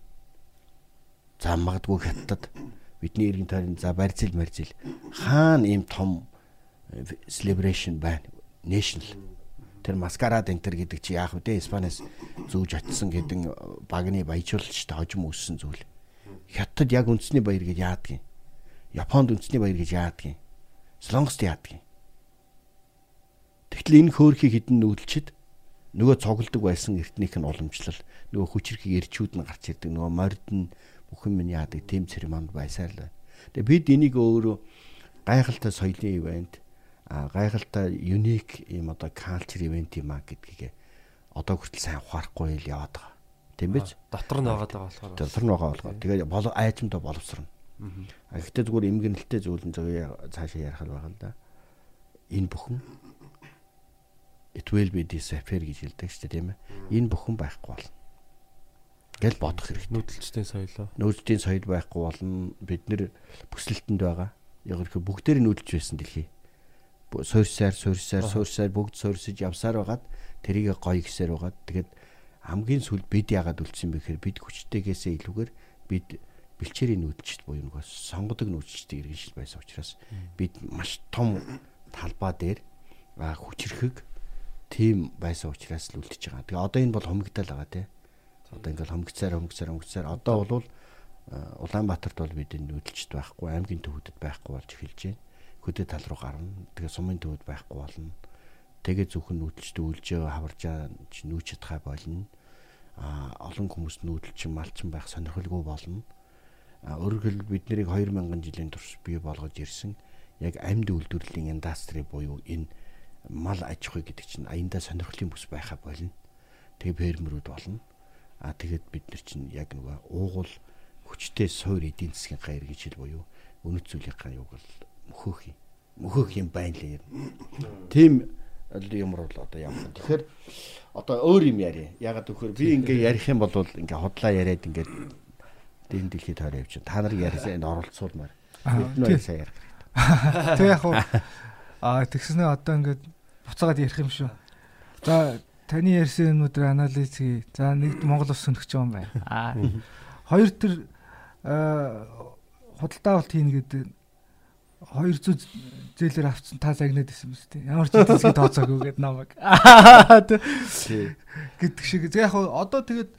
за магадгүй хятад бидний иргэн тойрон за барьцэл марзил хаана ийм том celebration байна. National тэр маскарад энтер гэдэг чи яах вэ? Испаниас зүүж очисон гэдэг багны баяжуулагчтай хожим үүссэн зүйл. Хятад яг үндэсний баяр гэж яадаг юм. Японд үндэсний баяр гэж яадаг юм. Солонгост яадаг юм. Тэгтэл энэ хөөрхийг хідэн нүүдэлчд нөгөө цугладаг байсан эртнийх нь уламжлал нөгөө хүчрхийг эрчүүд нь гарч ирдэг нөгөө морд нь бүх юм нь яадаг тэм церемонд байсаар л. Тэгээ бид энийг өөрөө гайхалтай соёлын ивент гайхалтай юник юм одоо калчер ивент юм а гэдгийг одоо хүртэл сайн ухаарахгүй л яваад байгаа. Тийм биз? Дотор нь байгаа болохоор. Дотор нь байгаа болохоор. Тэгээ бол айчмдаа боловсрно. А гэхдээ зүгээр эмгэнэлтэй зүйлэн зөв цаашаа ярих л байгаа л да. Энэ бүхэн it will be disappear гэж хэлдэг шүү дээ тийм ээ. Энэ бүхэн байхгүй болно. Гэл бодох хэрэгтэй. Нүүдэлчдийн соёлоо. Нүүдэлчдийн соёл байхгүй болно. Бид нэр бүслэлтэнд байгаа. Яг ихээр бүгдээр нүүдэлж байсан дэлхий суурьсаар суурьсаар суурьсаар бүгд суурьсаж явсаар байгаад тэрийг гоё гисээр байгаад тэгээд хамгийн сүл бид яагаад үлдсэн бэ гэхээр бид хүчтэйгээсээ илүүгээр бид бэлчээрийн нүүдэлчд буюу нөгөө сонгодог нүүдэлчдийг иргэншил байсан учраас бид маш том талбай дээр хүчрхэг тим байсан учраас л үлдчихэж байгаа. Тэгээ одоо энэ бол хомигдал байгаа тий. Одоо ингээл хомигцаар хомигцаар хомигцаар одоо бол Улаанбаатарт бол бид нүүдэлчд байхгүй аймгийн төвөдөд байхгүй болж эхэлж байна хөдөө тал руу гарна. Тэгээ сумын төвд байхгүй болно. Тэгээ зөвхөн нүүдэлч дүүлжээ хаваржаа нүүч чадхай болно. А олон хүмүүс нүүдэлчин малчин байх сонирхолгүй болно. А өөрөөр хэлбэл бид нарыг 2000 жилийн турш бий болгож ирсэн яг амьд үйлдвэрлэлийн индастри буюу энэ мал аж ахуй гэдэг чинь аяндаа сонирхлын бүс байха болно. Тэгээ фермерүүд болно. А тэгээд бид нар чинь яг нөгөө уугуул хүчтэй суур эдийн засгийн гайр гэж хэл буюу үнэт зүйлийн гайг бол мөхөөх юм. Мөхөөх юм байна л юм. Тийм юмр бол одоо явах. Тэгэхээр одоо өөр юм яриа. Ягаад гэвэл би ингээ ярих юм бол ингээ хотлаа яриад ингээ дэн дэлхийд тойроо явчих. Та нар ярьсан энд оролцуулмаар. Бид нөө сайн ярих. Тэг яг уу а тэгснэ одоо ингээд буцаагаад ярих юм шүү. За таны ярьсан юмнуудыг анализ хий. За нэг Монгол ус сөнөх юм байна. А хоёр төр худалдаа авалт хийнэ гэдэг 200 зээлэр авцсан та загнаад исэн мэт тийм ямар ч хэсэг тооцоогүй гэдэг намайг гэдэг шиг яг одоо тэгээд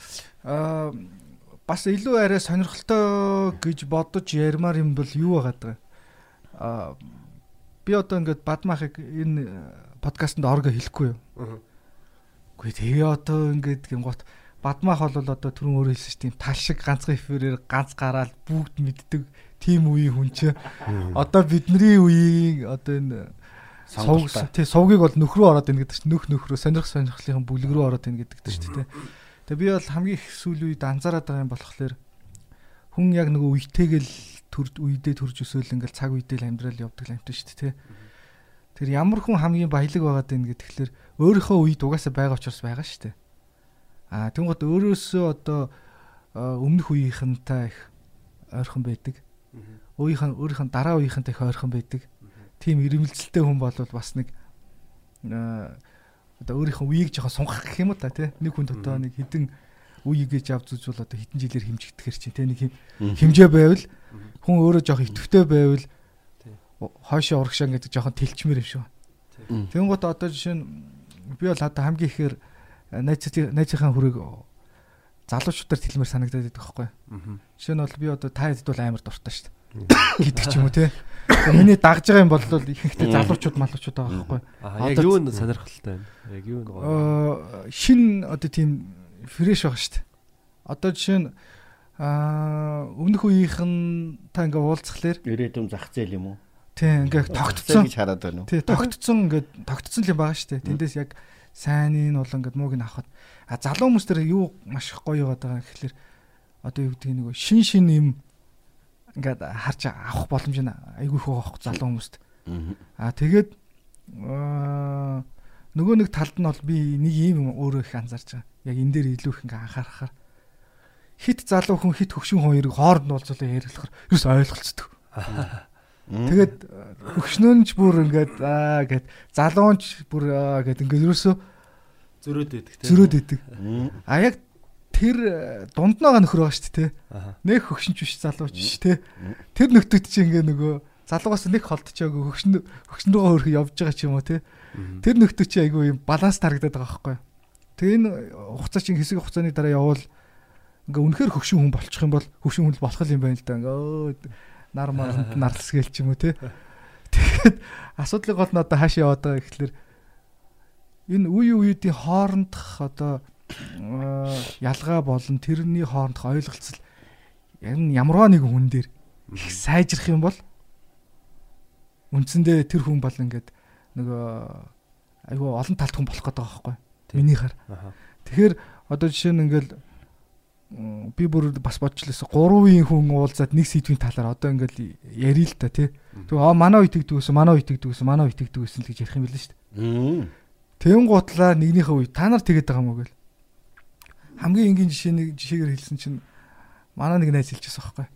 бас илүү арай сонирхолтой гэж бодож ярмаар юм бол юу байгаа би одоо ингээд бадмахыг энэ подкастт орго хэлэхгүй юу? Үгүй тэгээ одоо ингээд гингот бадмах бол одоо түрүүн өөрөө хэлсэн чинь тал шиг ганцхан эфирээр ганц гараад бүгд мэддэг тийм үеийн хүн чи. Одоо бидний үеийн одоо энэ сувг тий сувгийг бол нөх рүү ороод ийн гэдэг чинь нөх нөх рүү сонирх сонирхлын бүлэг рүү ороод ийн гэдэг чинь тий. Тэгээ би бол хамгийн их сүүл үед анзаараад байгаа юм болохоор хүн яг нөгөө үетэйгэл төрж үедээ төрж өсөөл ингээл цаг үедээ л амьдрал явдаг шүү дээ тий. Тэр ямар хүн хамгийн баялаг байгаад ийн гэхэлэр өөрийнхөө үед угаасаа байгаа учраас байгаа шүү дээ. Аа тэнгууд өөрөөсөө одоо өмнөх үеийнхэнтэй их ойрхон байдаг. Өөрийнх нь өөрийнх нь дараа үеийнхэнтэй их ойрхон байдаг. Тийм ирмэлзэлтэй хүн бол бас нэг одоо өөрийнх нь үеийг жоохон сунгах гэх юм уу та тий. Нэг хүн дотоо нэг хідэн үе гэж авч үзвэл одоо хэдэн жилээр хэмжигдэхэр чинь тэ нэг хим- хэмжээ байвал хүн өөрөө жоох идэвхтэй байвал хойшоо урагшаа гэдэг жоохон тэлчмэр юм шиг байна. Тэнгуут одоо жишээ нь би бол одоо хамгийн ихээр найзын найзынхаа хүрэг залуучуудаар тэлмэр санагдаад байдаг байхгүй. Жишээ нь бол би одоо та хэд бол амар дуртай шүү дээ. гэдэг ч юм уу те. Тэгээ Миний дагж байгаа юм бол ихэнхдээ залуучууд малуучууд байгаа байхгүй. Яг юу нь сонирхолтой байна. Яг юу нь гоё. Аа шин одоо тийм фреш байгаа шүү дээ. Одоо жишээ нь аа өмнөх үеийнхэн та ингээ уулзхлаар Ирээдүйн зах зээл юм уу? Тийм ингээ Зах зээл тогтцсон гэж хараад байна уу? тий тогтцсон ингээ тогтцсон юм байгаа шүү дээ. Тэндээс яг сайныг нь бол ингээ мууг нь авахад а залуу хүмүүс төр юу маш их гоё яваад байгаа гэхэлэр одоо юу гэдэг нэг шин шин юм ингээд харж авах боломж нь айгүй их байгаа байхгүй залуу хүмүүст. А тэгээд аа, нөгөө нэг талд нь бол би нэг юм өөрөө их анзаарч байгаа. Яг энэ дээр илүү их ингээ анхаарахаар хит залуу хүн хит хөвшин хоёрыг хооронд нь уулзуулаа ярилцахаар ерөөс ойлголцдог. Тэгээд хөвшнөөнч бүр ингээд аа гэд залуунч бүр аа гэд ингээд ерөөсөө зөрөөд байдаг те. зөрөөд идэг. А яг тэр э, дунд байгаа нөхөр байгаа шүү дээ. Нэг хөгшинч биш залууч биш те. Тэр нөхдөд чи ингээ нөгөө залуугаас нэг холдчихаагүй хөгшин хөгшин рүүгээ хөрөх явж байгаа ч юм уу те. Тэр нөхдөд чи айгүй юм баланс тарагдаад байгаа байхгүй. Тэгээ энэ хугацаа чинь хэсэг хугацааны дараа явбал ингээ үнэхээр хөгшин хүн болчих юм бол хөгшин хүн л болох юм байна л да. Ингээ өө нар маранд нарлс гээл ч юм уу те. Тэгээд асуудлыг гол нь одоо хаашаа яваад байгаа гэхэлэр энэ үе үеийн хоорондох одоо аа, ялгаа болон тэрний хоорондох ойлголцол нь ямарваа нэг хүн дээр их сайжрах юм бол үндсэндээ тэр хүн бол ингээд нөгөө айгүй олон талт хүн болох гэдэг байгаа байхгүй миний хар. Аха. Тэгэхээр одоо жишээ нь ингээл м, би бүр бас бодж лээсэ 3 үеийн хүн уулзаад нэг сэдвийн талаар одоо ингээл ярил л та тий. Тэгээ аа манай үе тэгдэг гэсэн манай үе тэгдэг гэсэн манай үе тэгдэг гэсэн л гэж ярих юм билээ шүү дээ. Тэгэн гутлаа нэгнийхээ үе та нар тэгээд байгаа юм уу гэл. Хамгийн энгийн жишээний жишээгээр хэлсэн чинь манай нэг найз хэлчихсэн байхгүй.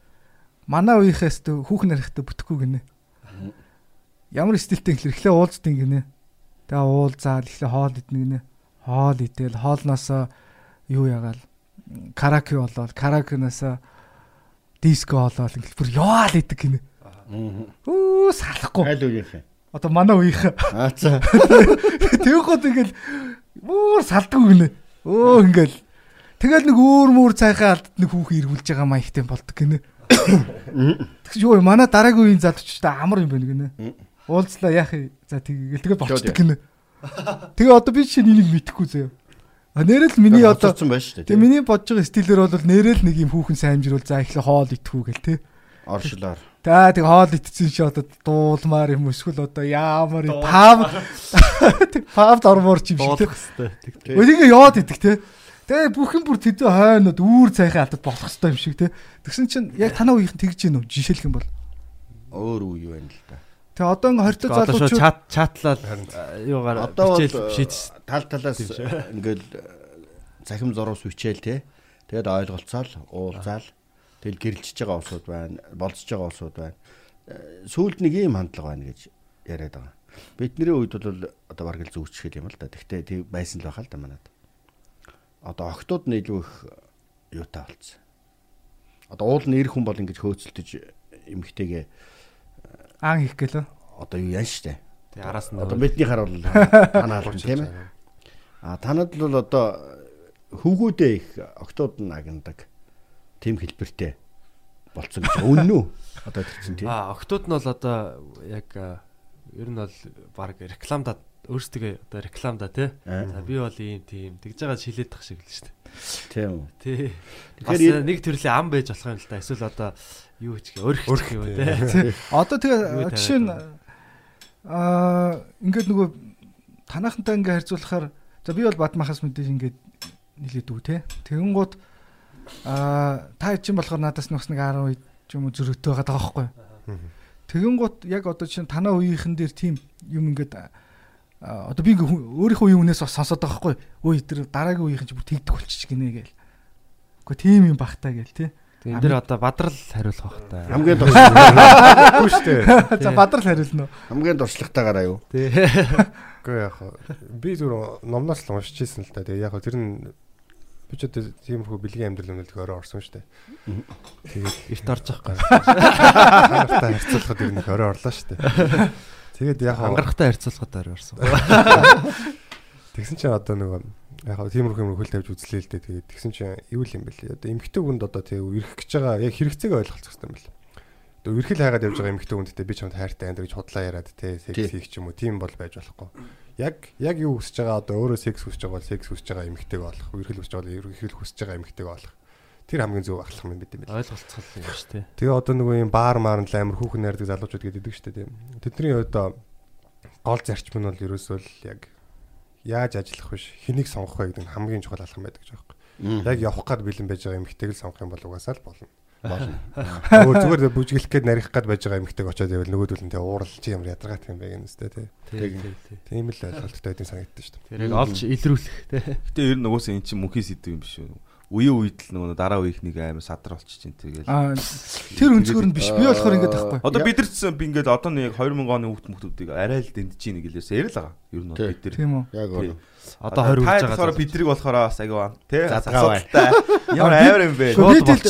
Манай үеийнхээс тэ хүүхэн нарихтаа бүтэхгүй гинэ. Ямар стилтэй гэхэлэр эхлээ уулздیں۔ гинэ. Тэгээ уулзаал эхлээ хоол идэнэ гинэ. Хоол идэл хоолноосоо юу ягаал караоке болоод караокеноосоо диско болоод ингээл бүр яваал идэг гинэ. Үу салахгүй. Айл үеийнх. Одоо манай үеийнх Аа за. Тэгвэл ингээл бүр салдгүй гинэ. Өө ингээл тэгэл нэг өөр мөр цайхаа алдад нэг хүүхэн иргүүлж байгаа маягтай болдог гинэ. Тэгж юу вэ? манай дараагийн үеийн залуучтай амар юм байна гинэ. Уулзлаа яах юм? За тэгэл тэгээ болчдөг гинэ. Тэгээ одоо би чинь энийг мэдэхгүй заяа. А нэрэл миний одоо. Тэгээ миний бодож байгаа стилээр бол нэрэл нэг юм хүүхэн саймжруулал за эхлээ хоол идэхүү гэл те. Оршлоор. За тэг хоол идсэн чи одоо дуулмаар юм эсвэл одоо яамаар юм пав тэг пав дормоор ч юм шиг те. Өдигээ яваад идэг те. Тэгээ бүхэн бүр тэдэн хойнод үүр цайхаа алдад болох хэвээр юм шиг те. Тэгсэн чинь яг танаа үеийнх тэгж гин үү жишээлх юм бол. Өөр үе байна л да. Тэгээ одоо ингээ хортой залуучууд чат чатлал юугаар бичээл шийдс. тал талаас ингээл захим зурус бичээл те. Тэгээд ойлголцоол, уулзаал. Тэгэл гэрэлжиж байгаа улсууд байна, болцож байгаа улсууд байна. Э, Сүүлд нэг ийм хандлага байна гэж яриад байгаа. Бидний үед бол одоо бараг л зүүчгэл юм л да. Гэхдээ тийм байсан л байхаа л да манад. Одоо охтууд нь илүү их юутай болцсон. Одоо уул нь эр хүн бол ингэж хөөцөлдөж эмхтэйгээ аан хийх гэлөө. одоо юу яан штэ. Тэг араас нь Одоо бидний хар бол танаа албан тийм ээ. А танад бол одоо хөвгүүдээ их октод нагнадаг тийм хэлбэртэй болцсон гэж үнэн үү? Одоо тэр чинь тийм. Аа, октод нь бол одоо яг а, ер нь бол баг рекламада өөрсдөө одоо рекламада тий. Аа. За би бол ийм тийм тэгж байгаа шилээд тах шиг л шүү дээ. Тийм үү. Тий. Тэгэхээр Тэгэхээр нэг төрлийн ам байж болох юм л да. Эсвэл одоо юу ч гэх өрх өрх юм тий. Одоо тэгээ жишээ нь аа ингээд нөгөө танахантай ингээ харьцуулахаар за би бол бадмахаас мэдээж ингээд нилээд үү те. Тэгэн гут аа та чинь болохоор надаас нүс нэг 10 үед ч юм уу зөрөгтэй байгаа байхгүй. Тэгэн гут яг одоо чинь танаа үеийнхэн дээр тийм юм ингээд одоо би ингээ өөрийнхөө үеийн үнээс бас сонсоод байгаа байхгүй. Өө тэр дараагийн үеийнхэн ч бүр тэгдэг болчих гинэ гээл. Гэхдээ тийм юм багтаа гээл те. Тэгээ энэ дэр одоо бадрал хариулах бах та. Хамгийн дуршлагтай. Үгүй шүү дээ. За бадрал хариулна уу? Хамгийн дуршлагтайгаараа юу? Тий. Үгүй яг би зүгээр номноос л уншиж ирсэн л та. Тэгээ яг тэр нь Би ч одоо тиймэрхүү бэлгийн амьдрал өмнө орой орсон шүү дээ. Тэгээд Эрт орж байгаа. ханартай харьцуулахад ер нь их орой орлоо шүү дээ. Тэгээд яг хаа Ангарахтай харьцуулахад орсон. тэгсэн чинь одоо нөгөө яг хаа тиймэрхүү юм хөл тавьж үзлээ л дээ. Тэгээд тэгсэн чинь юу л юм бэ лээ. Одоо эмгтэй хүнд одоо тэг ирэх гэж байгаа яг хэрэгцээг ойлголцох хэрэгтэй юм байна. Одоо эрхэл хайгаад явж байгаа эмгтэй хүндтэй би ч чамд хайртай амьдр гэж худлаа яриад те секс хийх ч юм уу тийм бол байж болохгүй. Яг яг юу хүсэж байгаа одоо өөрөө секс хүсэж байгаа бол секс хүсэж байгаа эмгтэйг олох, эрхэл хүсэж байгаа бол эрхэл хүсэж байгаа эмгтэйг олох. Тэр хамгийн зөв ахлах юм бид юм байна. Ойлголцол юм шүү дээ. Тэгээ одоо нөгөө юм баар маар л амар хүүхэн найрдаг залуучууд гэдэг шүү дээ. Тэдний одоо гол зарчим нь бол ерөөсөө л яг яаж ажиллах биш хэнийг сонгох вэ гэдэг нь хамгийн чухал алхам байдаг гэж байгаа юм. Яг явах гад бэлэн байж байгаа эмгтэйг л сонгох юм бол угаасаа л болно. болно. Өөр зүгээр бүжиглэх гээд нарих гээд байж байгаа эмгтэйг очоод явал нөгөөдөл нь тэгээ ууралж юм ядаргаат юм байна үстэй тий. Тийм л ойлголттой байдгийг санагддаг шүү дээ. Тэр яг олж илрүүлэх те. Гэтэ ер нь угсаа эн чинь мөнхийн сэдв юм биш үү? Үеийн үед л нөгөө дараа үеийнхнийг амар садар болчих чинь тэгэл. Аа тэр өнцгөр нь биш. Би болохоор ингэж тахгүй. Одоо бид нар ч би ингээд одоо нэг 2000 оны хүүхд мөхтүүдийг арай л дэмдэж чинь гэлээс ярил байгаа. Ер нь бид нар. Тийм үү. Яг Тий. гоо. Одоо 20 та хүрч болохоор байгаа. бидрийг болохоор бас? Задгаа бай. Асуудалтай. Ямар амар юм бэ?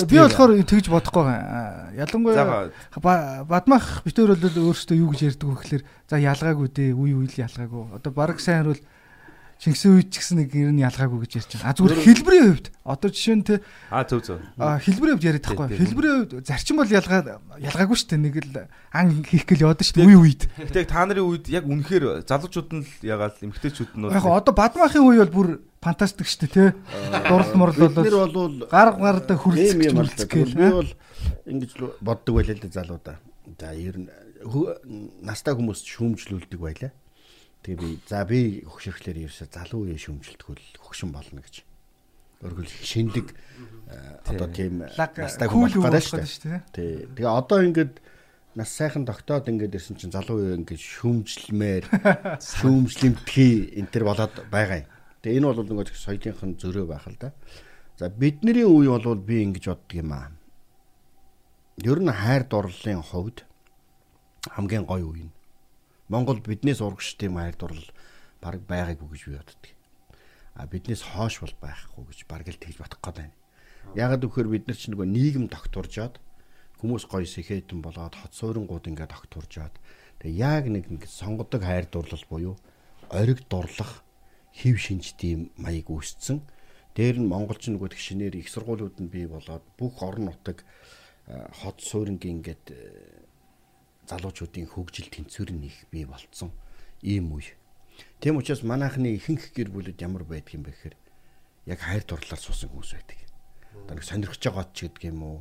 Би болохоор тэгж бодохгүй байгаа. Ялангуяа Бадмах битээр бол өөрөөсөө юу гэж ярьдаг вэ гэхээр за ялгаагүй дээ үе үйл ялгаагүй. Одоо баг сайн бол Чингисийн үед ч гэсэн нэг ер нь ялгаагүй гэж ярьж байгаа. А зүгээр хэлбэрийн хувьд одоо жишээ нь те а зөв зөв. а, хэлбэрийн хувьд яриад тий. Хэлбэрийн хувьд зарчим бол ялгаа ялгаагүй шүү дээ. Нэг л ан хийх гээл яваад шүү дээ үе үед. Гэтэ та нарын үед яг үнэхээр залуучууд нь л ягаал эмгтээчүүд нь Яг хаа одоо Бадмахын үе бол бүр фантастик шүү дээ те. Дурал мурал Бид бол нар бол гар гарда ийм хүрцэх юм л мүлцэх да. гээл. Би бол ингэж боддог байлаа л да залуудаа. За ер нь настай хүмүүс шүүмжлүүлдэг байлаа. Тэгээ би за би хөгшөрхлөөр ерөөсө залуу үе шүүмжилтгүүл хөгшин болно гэж. Өөрөөр шиндэг э, одоо тийм настай хүн болох гэдэг шүү дээ. Тий. Тэгээ одоо ингээд нас сайхан тогтоод ингээд ирсэн чинь залуу үе ингээд шүүмжлэмээр шүүмжлэмтгий энэ төр болоод байгаа юм. Тэгээ энэ бол нөгөө соёлынхын зөрөө байх л да. За бидний үе бол би ингэж боддог юм аа. Ер нь хайр дурлалын хувьд хамгийн гоё үе нь. Монгол биднээс урагш тийм хайр дурлал баг байгаагүй гэж би боддог. А биднээс хоош бол байхгүй гэж баг л тэгж бодох гээд байна. Ягаад гэвэл бид нар ч нөгөө нийгэм тогтворжоод хүмүүс гоё сэхэтэн болоод хот суурингууд ингээд тогтворжоод тэгээ яг нэг ингээд сонгодог хайр дурлал буюу ориг дурлах хев шинжтэй маяг үүссэн. Дээр нь монголч нөгөө тэг шинээр их сургуулиуд нь бий болоод бүх орон нутаг э, хот суурингийн ингээд э, залуучуудын хөгжил тэнцвэр нь их бий болцсон ийм үе. Тийм учраас манайхны ихэнх гэр бүлүүд ямар байдаг юм бэ гэхээр яг хайр дурлалаар суусан хүмүүс байдаг. Одоо нэг сонирхож байгаа ч гэдэг юм уу?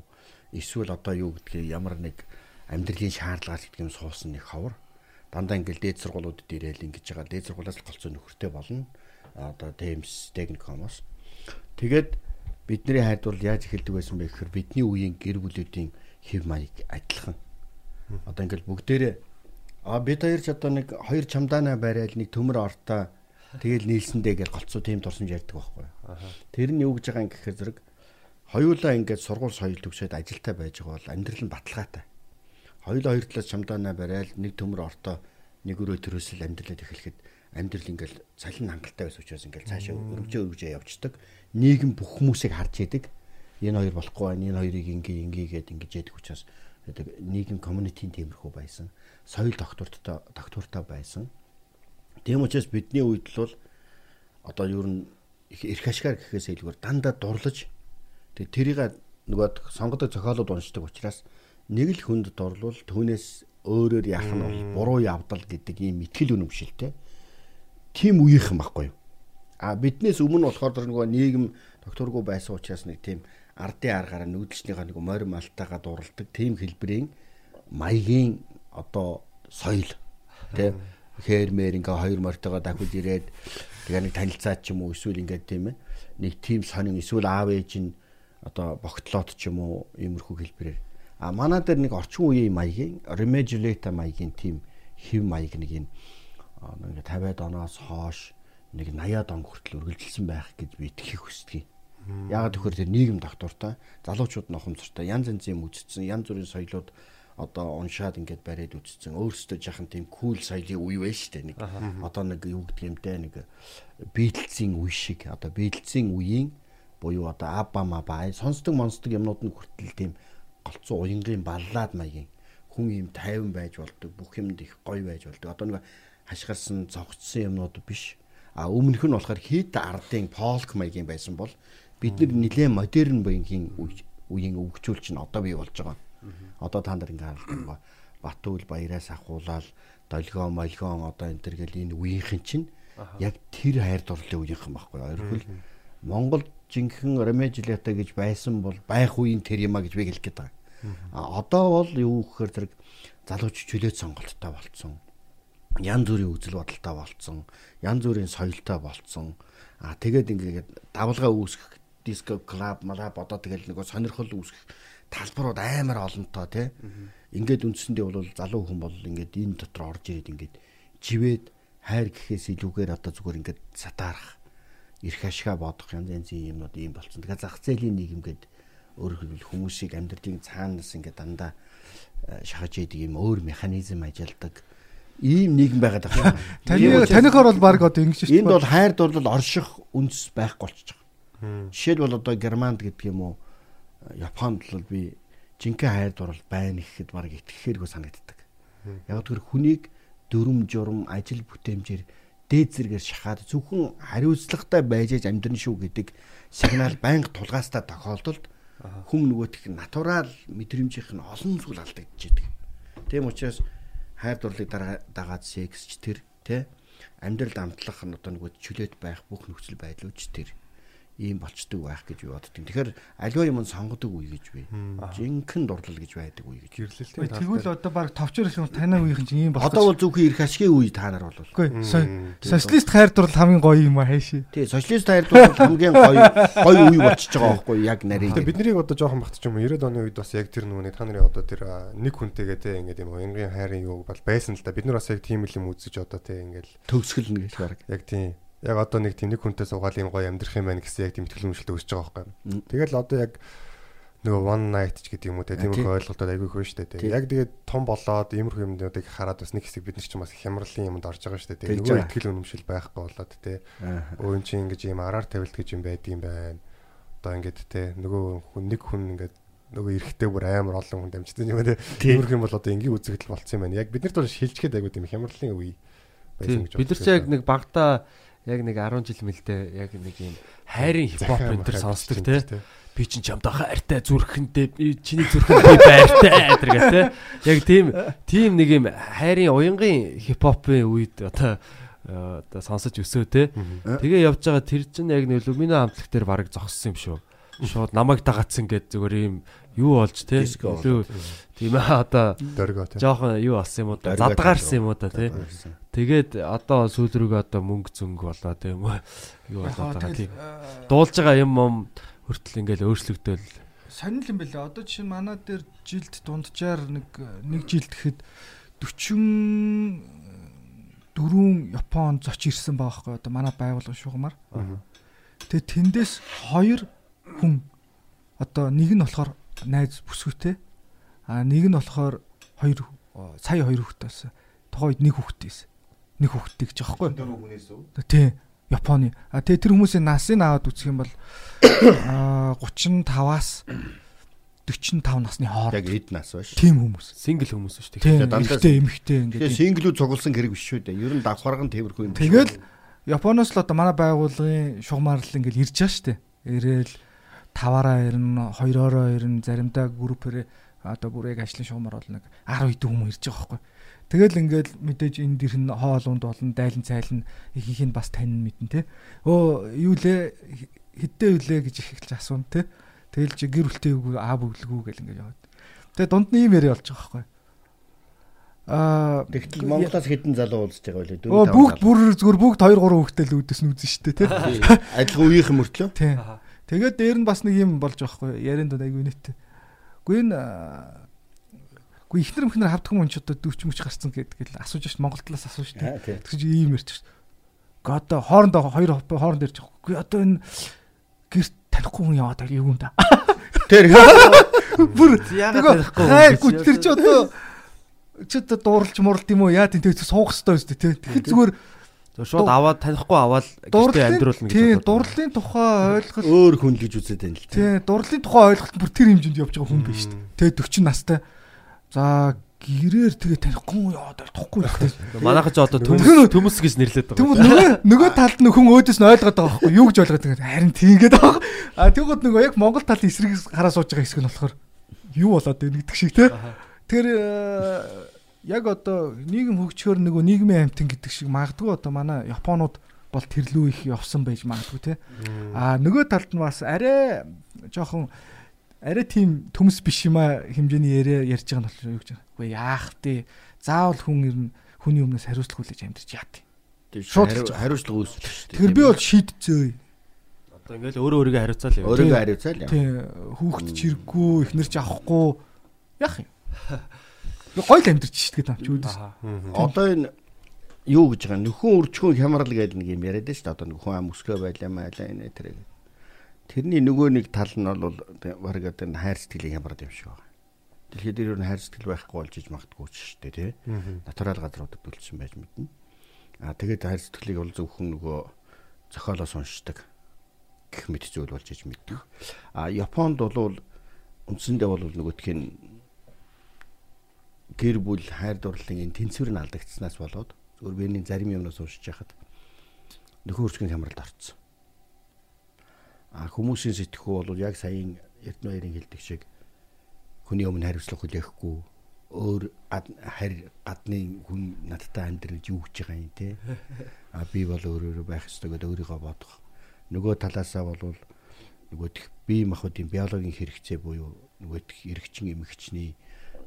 Эсвэл одоо юу гэдгийг ямар нэг амьдралын шаардлагаар гэдэг юм суусан нэг ховор. Дандаа ингээл дээд сургуулиудад ирээл ингэж байгаа. Дээд сургуулиас л голцоо нөхөртэй болно. Одоо Тэмс техникомос. Тэгээд бидний хайр дурлал яаж эхэлдэг байсан бэ гэхээр бидний үеийн гэр бүлүүдийн хэв маяг адилхан. Одоо ингээл бүгдээрээ а бид хоёр ч одоо нэг хоёр чамдаана барайл нэг төмөр ортоо тэгэл нийлсэндээ гэж голцоо тийм дурсамж ярьдаг байхгүй. Тэр нь юу гэж байгаа юм гэхээр зэрэг хоёулаа ингээд сургууль соёл төгсөөд ажилтаа байж байгаа бол амьдрал нь баталгаатай. Хоёулаа хоёр талаас чамдаана барайл нэг төмөр ортоо нэг өрөө төрөөсөл амьдралад эхлэхэд амьдрал ингээл цалин хангалттай байсан учраас ингээл цаашаа өргөжөө өргөжөө явцдаг. Нийгэм бүх хүмүүсийг харж идэг. Энэ хоёр болохгүй байна. Энэ хоёрыг ингээ ингээ гээд ингэж яадаг учраас гэдэг нийгэм комьюнитийн тиймэрхүү байсан. Соёл доктортой доктортой байсан. Тийм учраас бидний үед л бол одоо юу н их эрх ашгаар гэхээс илүүгээр дандаа дурлаж тэг тэрийг нөгөө сонгодог зохиолууд уншдаг учраас нэг л хүнд дурлал түүнээс өөрөөр яах нь бол буруу явдал гэдэг ийм ихтгэл үнэмшилтэй. Тим үеийнхэн байхгүй юу? А биднээс өмнө болохоор нөгөө нийгэм докторгүй байсан учраас нэг тийм ардын аргаараа нүүдэлчнийхаа нэг морь малтайгаа дурладаг тийм хэлбэрийн маягийн одоо соёл тий хээрмээр ингээ хоёр мортойгоо дахиж ирээд тэгээ нэг танилцаад ч юм уу эсвэл ингээ тийм ээ нэг тийм сонин эсвэл аав ээж нь одоо богтлоод ч юм уу иймэрхүү хэлбэрээр а манай дээр нэг орчин үеийн маягийн remedialata маягийн тийм хэв маяг нэг юм нэг 50-аад оноос хойш нэг 80-аад он хүртэл үргэлжилсэн байх гэж би итгэхийг хүсдэг. Яагаад гэвэл тэр нийгэм доктортой залуучууд нохомцортой янз янзын юм үзсэн янз бүрийн соёлууд одоо уншаад ингээд бариад үзсэн өөрсдөө жахан тийм кул соёлын үе байж штэ нэг. Одоо нэг юу гэдэг юм те нэг Битлзийн үе шиг одоо Битлзийн үеийн буюу одоо аба маба сонсдог монсдог юмнууд нь хүртэл тийм голцоо уянгийн баллаад маягийн хүн юм тайван байж болдог бүх юмд их гоё байж болдог. Одоо нэг хашгирсан зогцсон юмнууд биш. А өмнөх нь болохоор хит ардын полк маягийн байсан бол бид нар нэлээд модерн буянгийн үеийн өвгчүүлч нь одоо бий болж байгаа. Одоо та нар ингээ харалт Батүл баяраас ахуулаад долгоо молгоон одоо энэ төр гэл энэ үеийнхэн чинь яг тэр хайр дурлалын үеийнхэн байхгүй. Ойрхол Монгол жинхэнэ ремежлята гэж байсан бол байх үеийн тэр юма гэж би хэлэх гээд байгаа. А одоо бол юу гэхээр зэрэг залууч чөлөөт сонголттой болцсон. Ян зүрийн үзэл бодолтой болцсон. Ян зүрийн соёлтой болцсон. А тэгээд ингээд давлгаа үүсгэх диско клуб малап одоо тэгэл нөгөө сонирхол үүсгэх талбарууд амар олонтой тий. Ингээд үндсэндээ бол залуу хүн бол ингээд энэ дотор орж ирээд ингээд живээд хайр гэхээс илүүгээр одоо зүгээр ингээд сатаарах эрх ашгаа бодох янз янзын юмнууд ийм болцсон. Тэгэхээр зах зээлийн нийгэм гээд өөрөөр хэлбэл хүмүүсийг амьдралын цаанаас ингээд дандаа шахаж идэг юм өөр механизм ажилладаг ийм нийгэм байгаад байна. Таны танихоор бол баг одоо ингэж шүү дээ. Энд бол хайр дурлал орших үндэс байхгүй болчихж. Жишээлбэл одоо Германд гэдэг юм уу? Японд бол би жинхэнэ хайр дурлал байна гэхэд баг итгэхээргүй санагддаг. Яг тэр хүнийг дүрм журм ажил бүтээмжээр дээд зэрэгээр шахаад зөвхөн хариуцлагатай байж амьдрын шүү гэдэг сигнал байнга тулгаастай тохиолдолд хүм нөгөөх нь натурал мэдрэмжийнх нь олон зүйл алдагдчихэдэг. Тийм учраас хайр дурлалыг дагаад сексч тэр тэ? Амьдрал амтлах нь одоо нөгөө чөлөөт байх бүх нөхцөл байдлууч тэр ийм болчдөг байх гэж би боддог. Тэгэхээр аливаа юм сонгодог үе гэж би. Жинхэнэ дурлал гэж байдаг үе гэж. Гэрлэлтэй. Тэгвэл одоо баг товчор их танай үеийн чинь ийм болох. Одоо бол зөвхөн эрх ашигын үе та нар бол. Үгүй социалист хайр дурлал хамгийн гоё юм а хайши. Тий, социалист хайр дурлал хамгийн гоё гоё үе болчихж байгаа байхгүй яг нарийн. Тэгээ биднийг одоо жоохон багтч юм 90-ад оны үед бас яг тэр нүуний та нарын одоо тэр нэг хүнтэйгээ те ингээд юм уянгийн хайрын юу бол байсан л да. Бид нар бас яг тийм юм үзэж одоо те ингээд төгсгөл нэг л баг. Яг тийм яг одоо нэг тийм нэг хүнтэй суугаад юм гоё амьдрах юм байна гэсэн яг тийм ихтгэл өмшлөлт өсөж байгаа байхгүй. Тэгэл одоо яг нөгөө one night ч гэдэг юм уу те тиймэрхүү ойлголтууд айгүй их байна шүү дээ. Яг тэгээд том болоод иймэрхүү юмнуудыг хараад бас нэг хэсэг бид нар ч бас хямралын юмд орж байгаа шүү дээ. Нөгөө ихтгэл үнэмшил байхгүй болоод те. Өө ин чинь ингэж юм араар тавилт гэж юм байд юм байна. Одоо ингээд те нөгөө хүн нэг хүн ингээд нөгөө эрэхтэй бүр амар олон хүн дамжсан юм те. Тиймэрхүү юм бол одоо энгийн үзэгдэл болцсон юм байна. Яг бид нарт бол шилжчихэд айгүй тийм хямралын үе байсан гэж байна. Бид нар ч яг нэг багтаа яг нэг 10 жил мэлдэ яг нэг юм хайрын хипхоп энэ төр сонсдог те. би чинь чамдаа хайртай зүрхэндээ чиний зүрхэнд би байртай гэдэг те. Яг тийм тийм нэг юм хайрын уянгийн хипхопын үед одоо одоо сонсож өсөө те. Тэгээ явж байгаа тэр чинь яг нэг люмино хамтлаг дээр баг зогссон юм шүү. Шууд намайг дагацсан гэд зүгээр юм юу болж те. Тийм. ээ одоо жоохон юу болсон юм уу задгаарсан юм уу да те тэгээд одоо сүүл рүүгээ одоо мөнгө зөнгө болоо тийм үү юу болоод байгаа тийм дуулж байгаа юм юм хүртэл ингээл өөрчлөгдөөл сонирхол юм бэлээ одоо жишээ нь манай дээр жилд дунджаар нэг нэг жилд гэхэд 40 дөрвөн Япон зоч ирсэн байгаа байхгүй одоо манай байгууллага шугамар. Тэгээ тэндээс хоёр хүн одоо нэг нь болохоор найз бүсгүйтэй. А нэг нь болохоор хоёр сая хоёр хүүхдтэй байсан. Тухайд нэг хүүхдтэй байсан. Нэг хүүхдтэй гэж байхгүй. Дөрөв хүнээс үү? Тий. Японы. А тэгээ тэр хүмүүсийн насыг аваад үзэх юм бол а 35-аас 45 насны хооронд. Яг эд нас ба ш. Тийм хүмүүс. Сингл хүмүүс шүү дээ. Дандаа эмхтэй ингээд. Тэгээ синглүүд цугласан хэрэг биш шүү дээ. Ер нь давхарган тэмэрхүү юм. Тэгэл Японоос л одоо манай байгууллагын шугамаар л ингээд ирж байгаа шүү дээ. Ирээл таваараа ирнэ, хоёроороо ирнэ, заримдаа группээр одоо бүр яг ажлын шугамар бол нэг 10 хэдэн хүмүүс ирж байгаа байхгүй. Тэгэл ингээл мэдээж энэ дэрхэн хоол унд болно, дайлан цайлан ихийнх нь бас тань мэднэ те. Өө юу лээ хэддээ үлээ гэж их хэлж асуун те. Тэгэл чи гэр бүлтэйг аа бүглэгүү гэл ингээд яваад. Тэгээ дунд нь ийм яриа болж байгаа байхгүй. Аа тэгтэл Монголоос хэдэн залуу уулзж байгаа вэ? Өө бүгд бүр зүгээр бүгд 2 3 хүүхдтэй л үүдээс нь үзэн штэ те. Адилхан үеийнхэн мөртлөө. Тэгээд дээр нь бас нэг юм болж байгаа хгүй ярианд айгүй нэттэй. Гэхдээ энэ Гэхдээ ихнэр мөхнөр хавдхан хүн ч одоо 40 мөч гарцсан гэдэг л асууж шít Монгол талаас асууж шít. Тэгэж ийм ярьж шít. Гэхдээ одоо хоорондоо хоёр хооронд ярьж байгаа. Гэхдээ одоо энэ гэрт танихгүй хүн яваад байгаа юм да. Тэр бүр яагаад танихгүй гэж тэр чи одоо чи одоо дуурлж мурлд юм уу яа тийм тэг суух хэвээр өстэй тий. Тэгэхээр зүгээр шууд аваад танихгүй аваад гэртээ амьдруулна гэж тий бодоод байна. дурлалын тухай ойлголт өөр хүн л гэж үзээд байна л тий дурлалын тухай ойлголт бүр тэр хэмжээнд явж байгаа хүн биш шүү дээ. Тэ 40 настай. За гэрээр тэгээ танихгүй яа танихгүй гэдэг. Манайха ч одоо нь- төмс гэж нэрлээд байгаа. Тэгмэд нөгөө нөгөө талд нь хүн өөдөөс нь ойлгоод байгаа байхгүй юу гэж ойлгоод байгаа. Харин тийгээд байгаа. А тэгвэл нөгөө яг Монгол талын эсрэг хараа сууж байгаа хэсэг нь болохоор юу болоод байна гэдэг шиг те. Тэр э, яг одоо нийгэм хөгжөхөөр нөгөө нийгмийн амтан гэдэг шиг магадгүй одоо манай Японууд бол тэрлүү их явсан байж магадгүй те. А нөгөө талд нь бас арай жоохон арай тийм төмс биш юм а хэмжээний яриа ярьж байгаа нь болохоор юу гэж байна. Үгүй яах вэ? Заавал хүн ер нь хүний өмнөөс хариуцлага хүлээж амьдарч яат. Шууд Шууд хариуцлага үүсэлж шүү дээ. Тэгэхээр би бол шийдцээ. Одоо ингээл өөрөө өөрийгөө хариуцаал яа. өөрийгөө хариуцаал яа. Тий хүүхэд чирэггүй, ихнэр ч авахгүй яах юм. Би гоё л амьдарч шít гэдэг юм чи үүдээс. Одоо энэ юу гэж байгаа нөхөн үржихүүн хямрал гэдэг нэг юм яриад шүү дээ. Одоо нөхөн ам өсгөө байлаа майлаа энэ тэр. Тэрний нөгөө нэг тал нь бол баг одоо хайр сэтгэлийн хямрал юм шиг байна. Дэлхийд дээр нь хайр сэтгэл байхгүй болж иж магадгүй ч шүү дээ тий. Натурал газруудад үлдсэн байж мэднэ. Аа тэгээд хайр сэтгэлийг бол зөвхөн нөгөө зохиолоос уншдаг гэх мэт зүйл болж иж мэддэг. А Японд бол үндсэндээ бол нөгөөх нь гэр бүл хайр дурлалын энэ тэнцвэр нь алдагдсанаас болоод зөвхөн биений зарим юмнаас уншиж яхад нөхөн үрчгийн хямралд орцсон. Хүмүүсийн сэтгхүү бол яг саяын Эрдэнэ баярын хэлдэг шиг хүний өмнө хариуцлага хүлээхгүй өөр харь гадны хүн надтай амьдрал гэж юу гэж байгаа юм те. А би бол өөрөөрөө байх ёстой гэдэг өөрийгөө бодох. Нөгөө талаасаа бол нөгөөх бие махбодын биологийн хэрэгцээ буюу нөгөөх эргчин эмгэгчний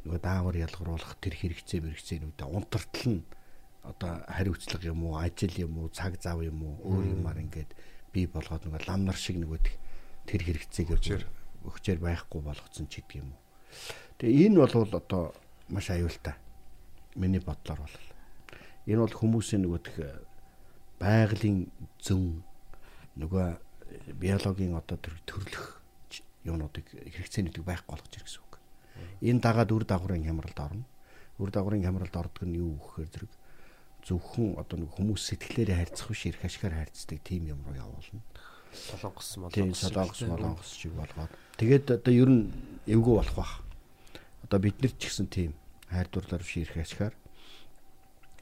нөгөө даавар ялгаруулах тэр хэрэгцээ мэрэгцээнүүдээ унтартал нь одоо хариуцлага юм уу ажил юм уу цаг зав юм уу өөр юмар ингээд бий болгоод нөгөө лам нар шиг нөгөө тэр хэрэгцээг өгчээр байхгүй болгоцсон ч гэдэг юм уу. Тэгээ энэ бол одоо маш аюултай. Миний бодлоор бол. Энэ бол хүмүүсийн нөгөө тэх байгалийн зөн нөгөө биологийн одоо тэр төрлөх юунуудыг хэрэгцээнүүдийг байхгүй болгож ирэх гэсэн үг. Энэ дагаад үр дагаврын хямралд орно. Үр дагаврын хямралд ордог нь юу гэхээр зэрэг зөвхөн одоо нэг хүмүүс сэтгэлээрээ харьцах биш эрх ашгаар харьцдаг тийм юм руу явуулна. Солонгос Тийм молонгос. солонгос молонгос шиг болгоод. Тэгээд одоо ер нь эвгүй болох бах. Одоо бид нар ч гэсэн тийм хайр дурлаар биш эрх ашгаар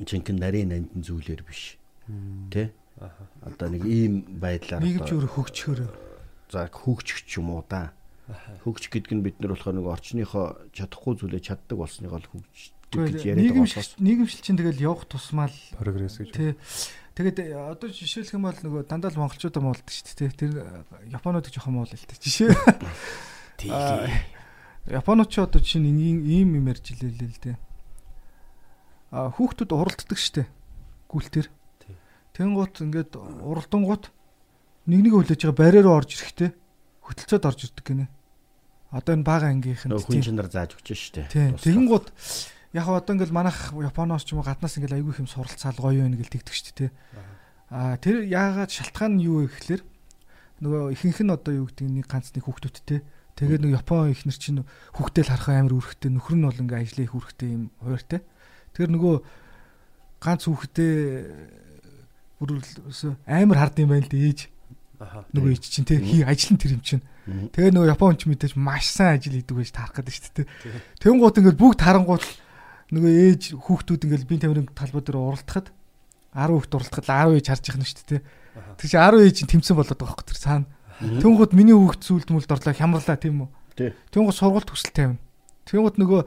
жинхэнэ нарийн нандин зүйлэр биш. Тэ? Одоо нэг ийм байдлаар одоо- өөрөө хөгжөхөөр. за хөгжих ч юм уу да. Хөгжих гэдэг нь бид нар болохоор нэг орчныхоо чадахгүй зүйлээ чаддаг болсныгоо л хөгждөг гэж яриад байгаа болохоос нийгэмшил чинь тэгэл явах тусмаа л прогресс гэж. тий Тэгээд э, одоо жишээлх юм бол нөгөө дандаа л монголчуудаа муулдаг шүү дээ. тий. Тэр э, японууд жоохон муул л дээ. Жишээ. Аа, Японууд ч одоо чинь ийм ийм юм ярьж илээ л дээ. А хүүхдүүд уралддаг шүү дээ. Гүлтэр. Тэнгуут ингээд уралдангууд нэг нэг хүлээж байгаа барьероо орж ирэхтэй хөтөлцөөд орж ирдэг гинэ. Одоо энэ бага ангийнх нь хүн чинь нар зааж өгч штэ. Тийм. Тэгэнгუთ яг одоо ингээл манайх Японоос ч юм уу гаднаас ингээл айгүй хэм суралцаал гоё байна гэл тэгдэг шүү дээ. Аа тэр яагаад шалтгаан нь юу вэ гэхэлэр нөгөө ихэнх нь одоо юу гэдэг нэг ганц нэг хүүхдүүдтэй тэгээд нэг Япон ихнэр чинь хүүхдэл харах амар үүрэгтэй нөхөр нь бол ингээ ажлын их үүрэгтэй юм хууртай. Тэр нөгөө ганц хүүхдээ бүр л амар хард юм байна л дээ ээж Аха. нөгөө ээж чинь тий хий ажил нь тэр юм чинь. Тэгээ нөгөө Японч мэдээж маш сайн ажил хийдэг байж таарах гэдэг шүү дээ. Тэнгууд ингээд бүгд тарангууд нөгөө ээж хүүхдүүд ингээд бие тамирын талбай дээр уралдахад 10 хүүхд уралдахад 10 ээж харж ихнэ шүү дээ. Тэр чинь 10 ээж нь тэмцэн болоод байгаа хөөх тэр цаана. Тэнгууд миний хүүхд зүйлд мүлд орлоо хямрлаа тийм үү? Тэнгууд сургууль төсөл тавина. Тэнгууд нөгөө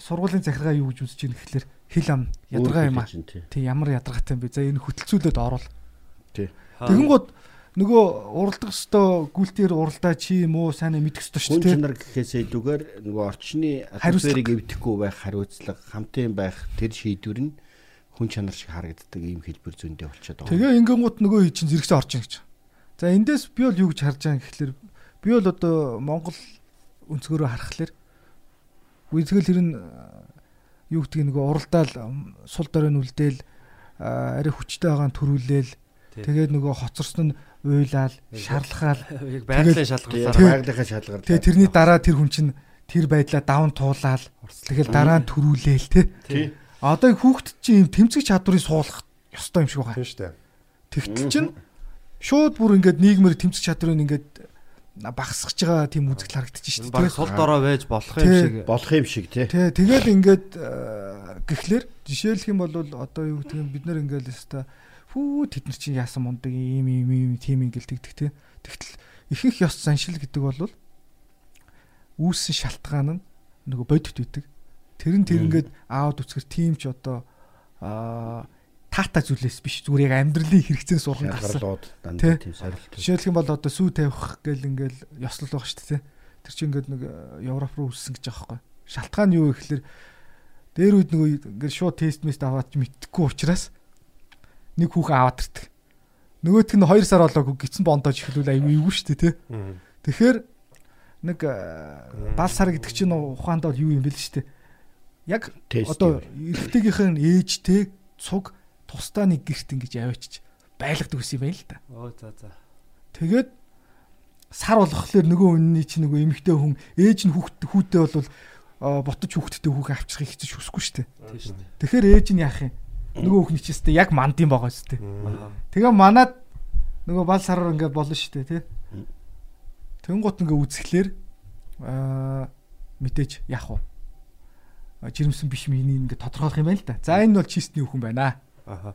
сургуулийн захиргаа юу гэж үзэж ийм гэхэлэр хил ам ядаргаа юм аа. Тий ямар ядаргаатай юм бэ? За энэ хөтөлцүүлээд орвол. Тий. Тэгэнгუთ нөгөө уралдах хөстөө гүйлтээр уралдаа чи юм уу сайн мэдэх хөстөө шүү Хүн дээ. чанар гэхээсээ илүүгээр нөгөө орчны Хариуцлага. атмосферыг эвдэхгүй байх хариуцлага, хамтын байх тэр шийдвэр нь хүн чанар шиг харагддаг ийм хэлбэр зөндөө болчиход байгаа. Тэгээ ингэнгუთ нөгөө ий чинь зэрэгцээ орж ийн гэж. За эндээс би бол юу гэж харж байгаа юм гэхэлэр би бол одоо Монгол өнцгөрөө харахаар үзгэл хэрн юу гэдгийг нөгөө уралдаал сул дорой нүлдээл арай хүчтэй байгаа нь төрүүлээл Тий. Тэгээд нөгөө хоцорсон нь уйлаал шарлахаал Яг байгалийн Тийм, шалгалтаар байгалийнхаа шалгаар. тэгээ тэрний дараа тэр хүн чинь тэр байдлаа даван туулаал тэгэл дараа нь төрүүлээл тий. Одоо хүүхэд чинь ийм тэмцэх чадварыг суулгах ёстой юм шиг байгаа. Тийм шүү дээ. Тэгтэл чинь шууд бүр ингээд нийгмээр тэмцэх чадварыг ингээд багасгаж байгаа тийм үзэгдэл харагдчих шүү дээ. сул дорой байж болох юм Тий. шиг. болох юм шиг тий. Тэ тэгэл ингээд э, гэхлээр жишээлх юм бол одоо юу гэдэг юм бид нэр ингээд л фүү тэд нар чинь яасан мундаг ийм ийм ийм тийм ингээл тэгдэг те. Тэгтэл ихэнх ёс заншил гэдэг бол үүссэн шалтгаан нь нөгөө бодит үүдэг. Тэр нь тэр ингээд аауд үцгэр тийм ч одоо аа таата зүйлээс биш зүгээр яг амьдралын хэрэгцээс урган Тий. дандаа тийм сорилт. Жишээлх юм бол одоо сүү тавих гэл ингээл ёслол байгаа шүү дээ. Тэр чинь ингээд нэг э, Европ руу үссэн гэж байхгүй. Шалтгаан нь юу гэхээр дээр үед нөгөө ингээд шууд тест мест аваад ч мэдхгүй учраас нэг хүүхэн аваад ирдэг. Нөгөөх нь 2 сар болоогүй гитсэн бондож эхлүүл аюу юу шүү дээ тий. Тэгэхээр нэг э, бал сар гэдэг чинь ухаанд бол юу юм бэл шүү дээ. Яг одоо эрэгтэйгийнхэн ээжтэй цуг тусдаа нэг гэрт ингэж аваачиж байлгадаг ус юм байна л да. Оо за за. Тэгээд сар болохлээр нөгөө үнний чинь нөгөө эмэгтэй хүн ээж нь хүүхд хүүтэй бол ботож хүүхдтэй хүүхэ авчихыг хэцэж хүсэхгүй шүү дээ. Тийм шүү дээ. Тэгэхээр ээж нь яах юм? Нөгөө хүүхний чинь өстэй яг мандын байгаа шүү дээ. Аа. Тэгээ манад нөгөө бал сараар ингээд болно шүү дээ тий. Тэнгуут ингээ үзэхлээр аа мэдээж яах вэ? Жирэмсэн биш миний ингээ тодорхойлох юм байна л да. За энэ бол чистний хүүхэн байна Аха.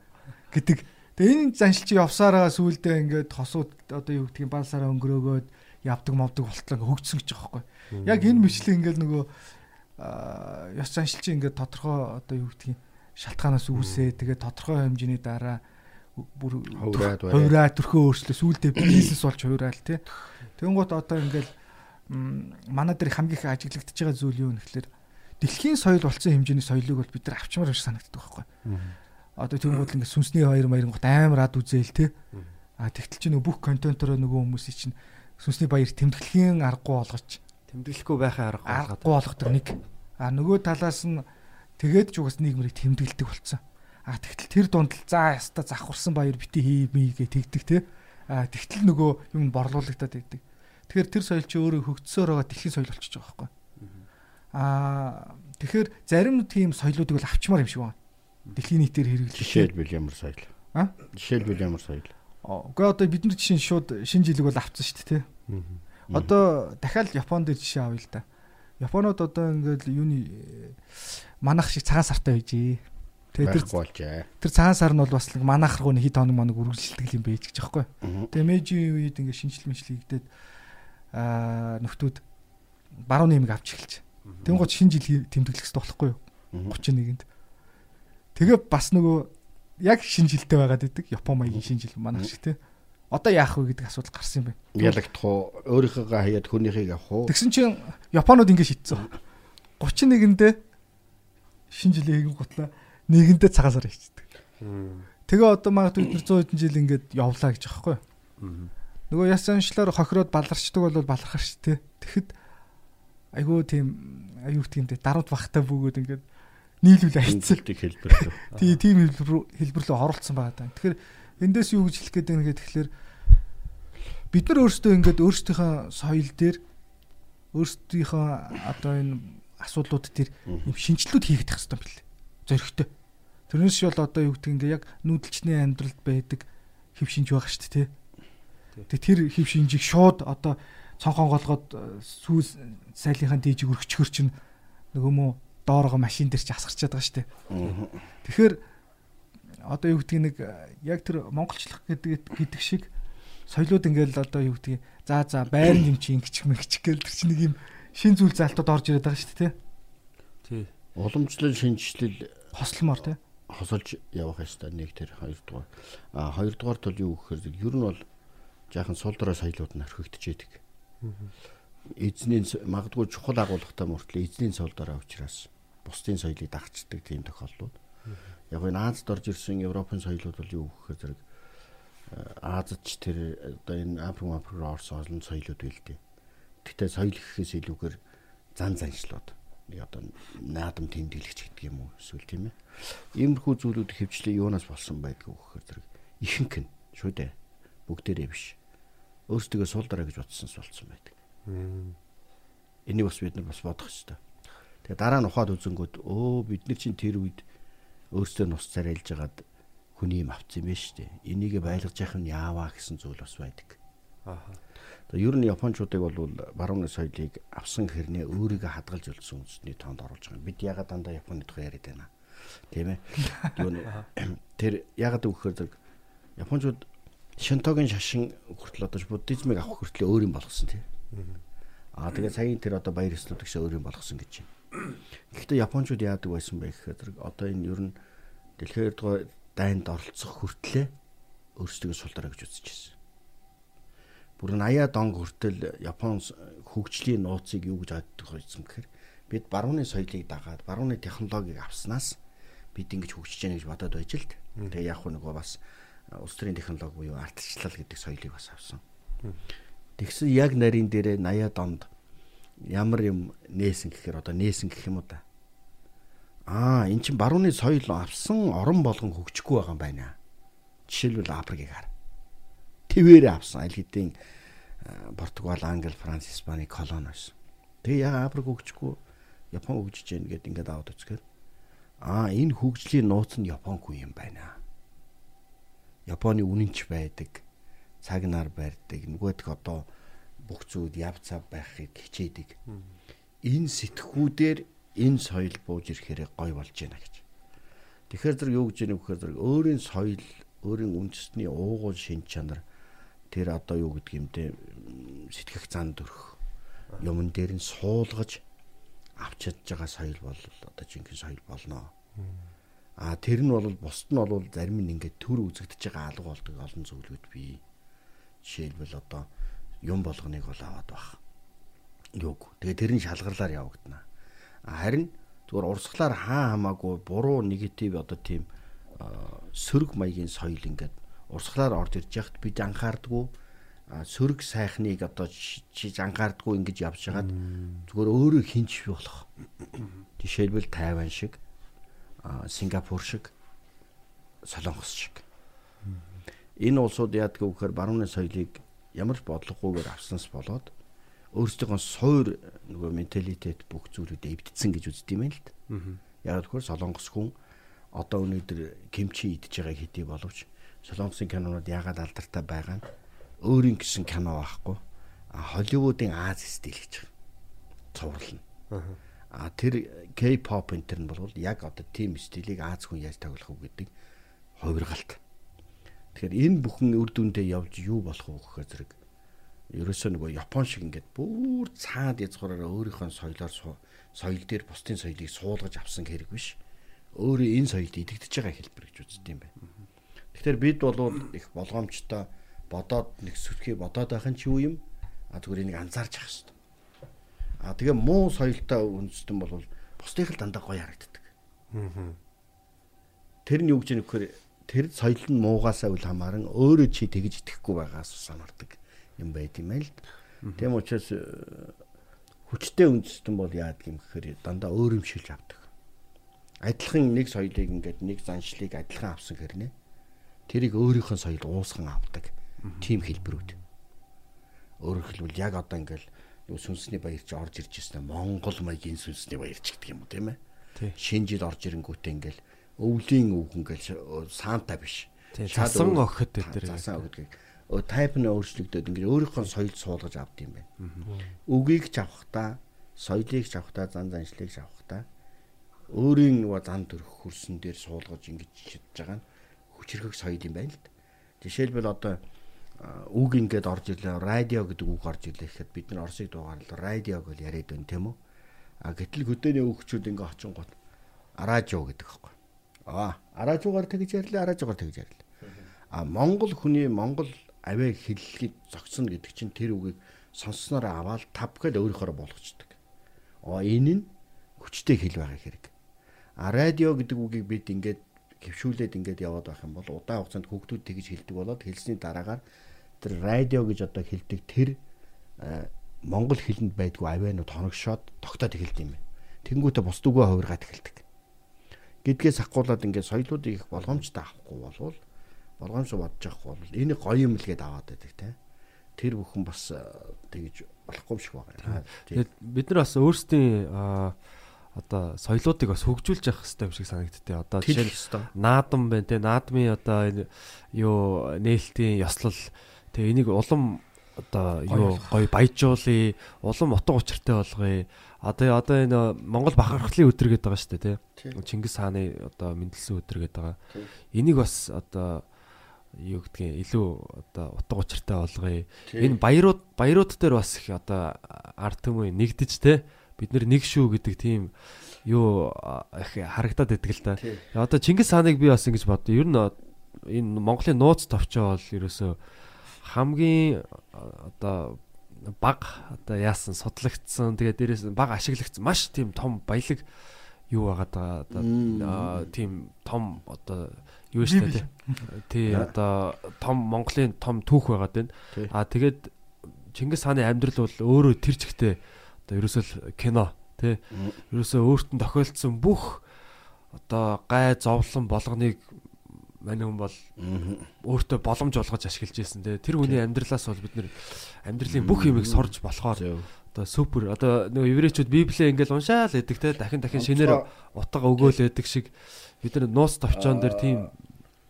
гэдэг. Тэгээ энэ заншил чи явсараа сүулдэ ингээд хосууд одоо юу гэдгийг баалсараа өнгөрөөгөөд явдаг мовдаг болтлоо ингээ хөгжсөн гэж байгаа байхгүй. Яг энэ мэтлэг ингээд нөгөө аа, ёс заншил чи ингээд тодорхой одоо юу гэдгийг шалтгаанаас үүсээ тэгээ тодорхой хэмжээний дараа бүр хувраа төрхөө өөрчлөө сүулдэ бизнес болж хувраал тий. Тэнгуут одоо ингээл манай дээр хамгийн их ажиглагдж байгаа зүйл юу нэхлээр дэлхийн соёл болсон хэмжээний соёлыг бол бид нар авчмаар гэж санагддаг байхгүй. Одоо тэнгуут л ингээ сүнсний хоёр маяр гот амар ад үзээл тий. А тэгтэл чи нөгөө бүх контентороо нөгөө хүмүүсийн чинь сүнсний баяр тэмдэглэхийн аргагүй болгоч Тэмдэглэхгүй байхын арга аргагүй болгодог нэг. А нөгөө талаас нь тэгээд ч угаас нийгмэрийг тэмдэглэдэг болсон. А тэгтэл тэр дунд л за яста завхарсан баяр бити хий мий гэ тэгдэг те. А тэгтэл нөгөө юм борлуулагдаад байдаг. Тэгэхээр тэр соёл чи өөрөө хөгжсөөр байгаа дэлхийн соёл болчихж байгаа байхгүй. А тэгэхээр зарим тийм соёлуудыг бол авчмаар юм шиг байна. Дэлхийн нийтээр хэрэглэж. Жишээлбэл ямар соёл? А? Жишээлбэл ямар соёл? Угүй одоо бид нар жишээ нь шууд шинэ жилиг бол авцсан шүү дээ те. Одоо дахиад Япон дээр жишээ авъя л да. Японууд одоо ингээл юуны манах шиг цагаан сартай байжээ. Тэгээ тэр болжээ. тэр цагаан сар нь бол бас манах руу нэг хэд хоног манаг үргэлжилдэг юм байж гэж байгаа байхгүй. Мгм. Тэгээ Мэжийн үед ингээд шинжил мэжил хийгдээд аа нөхдүүд баруун нэмийг авч эхэлж. Тэнгууд шинэ жил хий- тэмдэглэх хэрэгтэй болохгүй юу? Мгм. 31-нд. Тэгээ бас нөгөө яг шинэ жилтэй байгаад идэг Япон маягийн шинэ жил манах шиг те. Одоо яах вэ гэдэг асуудал гарсан юм байна. Ялагдах уу? Өөрийнхөө хаяад хүнийхийг авах уу? Тэгсэн чинь Японууд ингэ шийдсэн. 31-ндээ шинэ жилийн хийгэн гутлаа нэгэндээ цагаан сар хийчихдэг. Тэгээ одоо магадгүй бид нар 100 хэдэн жил ингээд явлаа гэж юу? Нөгөө яс аншлаар хохироод баларчдаг бол балархах шүү дээ. Тэгэхэд айгүй тийм аюу гэмтэй дарамт бахтай бөгөөд ингээд нийлүүл. Тэмцэлтийг хэлбэр. Тий тийм хэлбэр рүү- хэлбэр рүү оролцсон байгаа даа. Тэгэхээр эндээс юу гэж хэлэх гээд байна гэхээр тэгэхээр бид нар өөрсдөө ингээд өөрсдийнхөө соёл дээр өөрсдийнхөө одоо энэ асуудлууд дээр юм шинжилүүд хийгдэх хэрэгтэй билээ. Зөрөгтэй. Тэрнээс бол одоо юу гэдэг ингээ яг нүүдэлчний амьдралд байдаг хэв шинж байгаа шүү дээ. Тэгээ тэр хэв шинжийг шууд одоо цонхон голгоод э, сүүл сайлынхаа дийжиг өргөчгөр чинь нөгөө мө доорогоо машин дээр чи асгарчаад байгаа дээ. Тэгэхээр одоо юу гэдгийг нэг э, яг тэр монголчлох гэдэг гэдэг шиг соёлууд ингээл одоо юу гэдгийг за за байрны юм чи ингэчих мэгчих гээл тэр чинь нэг юм шин зүйл залтууд орж ирээд байгаа шүү дээ. Тий. Уламжлал шинжилэл Хосломоор тий. хосолж явах ёстой нэг тэр хоёрдугаар. А хоёрдугаар тул юу гэхээр ер нь бол жаахан сул дорой соёлууд нь орхигдчихэдэг. Эзний с- магадгүй чухал агуулгатай мөртлөө эзний сул дорой учраас бусдын соёлыг дагчдаг тийм тохиолдлууд. Яг энэ Азад орж ирсэн Европын соёлууд бол юу гэхээр зэрэг э, Азад ч тэр одоо энэ Африк Африк орсон олон соёлууд байл Гэтэ соёл гэхээс илүүгээр зан заншлууд одоо наадам тэмдэглэгч гэдэг юм уу эсвэл тийм ээ. Иймэрхүү зүйлүүд хөвчлээ юунаас болсон байдг вэ гэхээр зэрэг ихэнх нь шүү дээ. Бүгдээрээ биш. Өөрсдөө сул дараа гэж бодсонс болсон байдаг. Энийг бас бид нар бас бодох хэрэгтэй. Тэгээ дараа нь ухаад үзэнгүүт өө бид нар чинь тэр үед өөрсдөө нус царайлж агаад хүний юм авц юм байна шүү дээ. Энийг байлгаж явах нь яаваа гэсэн зүйл бас байдаг. Ааха. Ер нь японочдыг бол барууны соёлыг авсан хэрнээ өөрийгөө хадгалж өлсөн үндэсний тоонд оруулж байгаа. Бид ягаад дандаа Японы тухай яриад байна. Тийм ээ. Тэр ягаад өгөхөөр японочд Шинтогийн шашин хүртэл одоо буддизмыг авах хүртэл өөр юм болгосон тийм. Аа тэгээ саяын тэр одоо баяр ёслолт гэж өөр юм болгосон гэж байна. Гэхдээ японочууд яадаг байсан бэ гэхээр одоо энэ ер нь дэлхийн 2 дугаар дайнд оролцох хүртлээ өөрсдөө сулдраа гэж үзэж байсан. Бүр 80-аад он хүртэл Япон хөгжлийн нууцыг юу гэж боддог байсан гэхээр бид барууны соёлыг дагаад барууны технологиг авснаас бид ингэж хөгжиж яах гэж бодоод байж л. Тэгээ яг нөгөө бас улс төрийн технологи буюу ардчлал гэдэг соёлыг бас авсан. Тэгсэн яг нарийн дээрээ 80-аад онд ямар юм нээсэн гэхээр одоо нээсэн гэх юм уу да. Аа эн чин барууны соёл авсан орон болгон хөгжихгүй байгаа юм байна. Жишээлбэл Африкийг хар. Твээр авсан аль хэдийн Португал, Англи, Франц, Испани колони байсан. Тэгээ яг Африк хөгжихгүй Япон хөгжиж гэнэ гэд ингээд аваад үзэхээр аа энэ хөгжлийн нууц нь Японгүй юм байна. Японы үнэнч байдаг, цаг нар барьдаг, нөгөөдх одоо бүх зүйл яв цав байхыг хичээдэг. Энэ сэтгхүүдээр энэ соёл бууж ирэхээр гой болж байна гэж. Тэгэхээр зэрэг юу гэж яах вэ гэхээр зэрэг өөрийн соёл, өөрийн үндэсний уугуул шин чанар тэр одоо юу гэдэг юм те сэтгэх зан төрх юмн дээр нь суулгаж авч чадж байгаа соёл бол одоо жинхэнэ соёл болно. А тэр нь бол бусд нь бол зарим нь ингээд төр үзэгдэж байгаа алга болдог олон зүйлүүд бий. Жишээлбэл одоо юм болгоныг бол аваад баг. Юуг. Тэгээ тэр нь шалгарлаар явагдана. Харин зүгээр урсгалаар хаа хамаагүй буруу негатив одоо тийм сөрөг маягийн соёл ингээд урсгалаар орж ирж яхад бид анхаардгүй сөрөг сайхныг одоо чиж анхаардгүй ингэж явж хагаад зүгээр өөрөө хинч болох. Жишээлбэл Тайван шиг Сингапур шиг Солонгос шиг. Энэ улсууд яадаг вэ гэхээр барууны соёлыг ямар ч бодлогогүйгээр авснаас болоод өөрсдийнхөө суур нөгөө менталитет бүх зүйлүүдэд эвдсэн гэж үздэг юм л да. Яг тэгэхээр Солонгос хүн одоо өнөөдөр кимчи идж байгааг хэдий боловч Солонгосын кинонууд яагаад алдартай байгаа нь өөрийн гэсэн кино байхгүй. Холливуудын Аз стил гэж байгаа. Цуврал нь. А тэр K-pop энэ төр нь бол яг одоо тийм стилийг Аз хүн яаж тоглох вэ гэдэг хувиргалт. Тэгэхээр энэ бүхэн үр дүндээ явж юу болох вэ гэхээр зэрэг ерөөсөө нөгөө Япон шиг ингээд бүр цаад язгуураараа өөрийнхөө соёлоор соёл дээр бусдын соёлыг суулгаж авсан хэрэг биш. Өөрөө энэ соёлд идэгдэж байгаа хэлбэр гэж үздэг юм байна. Тэгэхээр бид бол их болгоомжтой бодоод нэг сүрхий бодоод байх нь ч юу юм? А зүгээр энийг анзаарч явах хэрэгтэй. А тэгээ муу соёлтой үндэстэн бол бусдынх л дандаа гоё харагддаг. Тэр нь юу гэж нөхөр тэр соёл нь муугасаа үл хамааран өөрөө чи тэгж итгэхгүй байгаас санаардаг юм байт юм байл. Тийм учраас э, хүчтэй үндэстэн бол яадаг юм гэхээр дандаа өөрөмшилж авдаг. Адилхан нэг соёлыг ингээд нэг заншлыг адилхан авсан хэрнээ тэрийг өөрийнхөө соёл уусган авдаг. Тим хэлбэрүүд. Өөрөөр хэлбэл яг одоо ингээл юу сүнсний баярч орж ирж ирсэн Монгол маягийн сүнсний баярч гэдэг юм уу тийм ээ. Шинэ жил орж ирэнгүүтээ ингээл өвлийн үг ингээл саанта биш. Өөр- охид дээр Засан охид гэх. Өө тайп нь өөрчлөгдөд ингээд өөрийнхөө соёл суулгаж авд юм байна. Үгийг ч авахдаа, соёлыг ч авахдаа, зан заншлыг ч авахдаа өөрийн нөгөө зан төрх хөрсөн дээр суулгаж ингэж чадж байгаа нь хүчрхэг соёл юм байна л да. Жишээлбэл одоо үг ингээд орж ирлээ радио гэдэг үг орж ирлээ гэхэд бид нар Оросыг дуугаарлаа радиог бол яриад байна тийм үү? А гэтэл хөдөөний өгчүүд ингээд очингууд аражо гэдэг байхгүй аа аражуугаар тэгж ярьлаа аражуугаар тэгж ярьлаа а монгол хүний монгол аваа хэллэгийг зогсоно гэдэг чинь тэр үгийг сонссноор аваад тав гэд өөрөөхөө болгочдөг. Аа энэ нь хүчтэй хэл байгаа хэрэг. А радио гэдэг үгийг бид ингээд хөвшүүлээд ингээд яваад байх юм бол удаан хугацаанд хүүхдүүд тэгж хэлдэг болоод хэлсний дараагаар тэр радио гэж одоо хэлдэг тэр монгол хэлэнд байдгүй авианууд хоногшоод тогтоод эхэлдэг юм байна. Тэнгүүтээ бус дүгөө хувиргаад эхэлдэг. Гэдгээс ахгуулаад ингээд соёлоодыг их болгоомжтой авахгүй болвол болгоомжтой бодож авахгүй бол энэ гоё юм л гээд аваад байдаг те. Тэр бүхэн бас тэгж болохгүй юм шиг байна. Тэгээд бид нар бас өөрсдийн одоо соёлоодыг бас хөгжүүлж явах хэрэгтэй юм шиг санагдтыг. Одоо жишээ нь наадам байна те. Наадмын одоо энэ юу нээлтийн ёслол тэгээ энийг улам одоо юу гоё баяжуулъя. Улам утга учиртай болгоё одоо одоо энэ Монгол бахархлын өдөр гэдэг байгаа шүү дээ те. Чингис хааны одоо мэндэлсэн өдөр гэдэг байгаа энийг бас одоо юу гэдгийг илүү одоо утга учиртай болгоё энэ баярууд баярууд дээр бас их одоо ард түмэн нэгдэж те бид нэг шүү гэдэг тийм юу их харагдаад байдаг л да. Одоо Чингис хааныг би бас ингэж боддоо. Ер нь энэ Монголын нууц товчоо бол ерөөсөө хамгийн одоо баг одоо яасан судлагдсан тэгээ дээрээс баг ашиглагдсан маш тийм том баялаг юу байгаа даа одоо тийм том одоо юу шүү дээ тий. Одоо том Монголын том түүх байгаад байна. А тэгээд Чингис хааны амьдрал бол өөрөө тэр чигтээ одоо ерөөсөө л кино тий? Ерөөсөө өөртөө тохиолдсон бүх одоо гай зовлон болгоныг мань хүн бол өөртөө боломж олгож ашиглаж ирсэн тий? Тэр хүний амьдралаас бол бид нэр амьдралын бүх юмыг сорж болохоор одоо супер одоо нөгөө еврейчүүд библийг ингээл уншаал гэдэг те дахин дахин шинээр утга өгөөл байдаг шиг бид нар нууц товчоон дээр тийм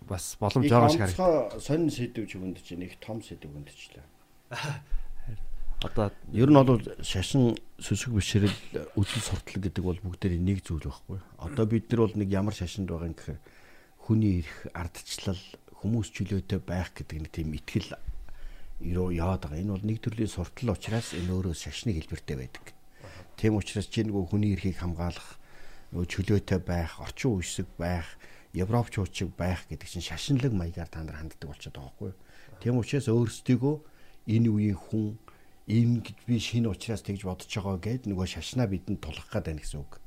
бас боломж байгаа шиг харагдав. сонин сэдвж өгөнд чинь их том сэдв өгөндчлээ. Одоо Ер нь бол шашин сүсэг бишрэл үжил суртал гэдэг бол бүгдээр нэг зүйл байхгүй. Одоо бид нар бол нэг ямар шашинд байгаа юм гэхээр хүний эрх ардчлал хүмүүс чөлөөтэй байх гэдэг нэг тийм итгэл юу яваад байгаа. Энэ бол нэг төрлийн суртал учраас энэ өөрөө шашны хэлбэртэй байдаг. Тийм учраас чи нөгөө хүний эрхийг хамгаалах, нөгөө чөлөөтэй байх, орчин үеийг байх, европчууд шиг байх гэдэг чинь шашинлаг маягаар та нар ханддаг болчиход байгаа байхгүй. Тийм учраас өөрсдийгөө энэ үеийн хүн ийм гэж би шинэ ухраас тэгж бодож байгаа гэд нөгөө шашнаа бидэнд тулах гээд байна гэсэн үг.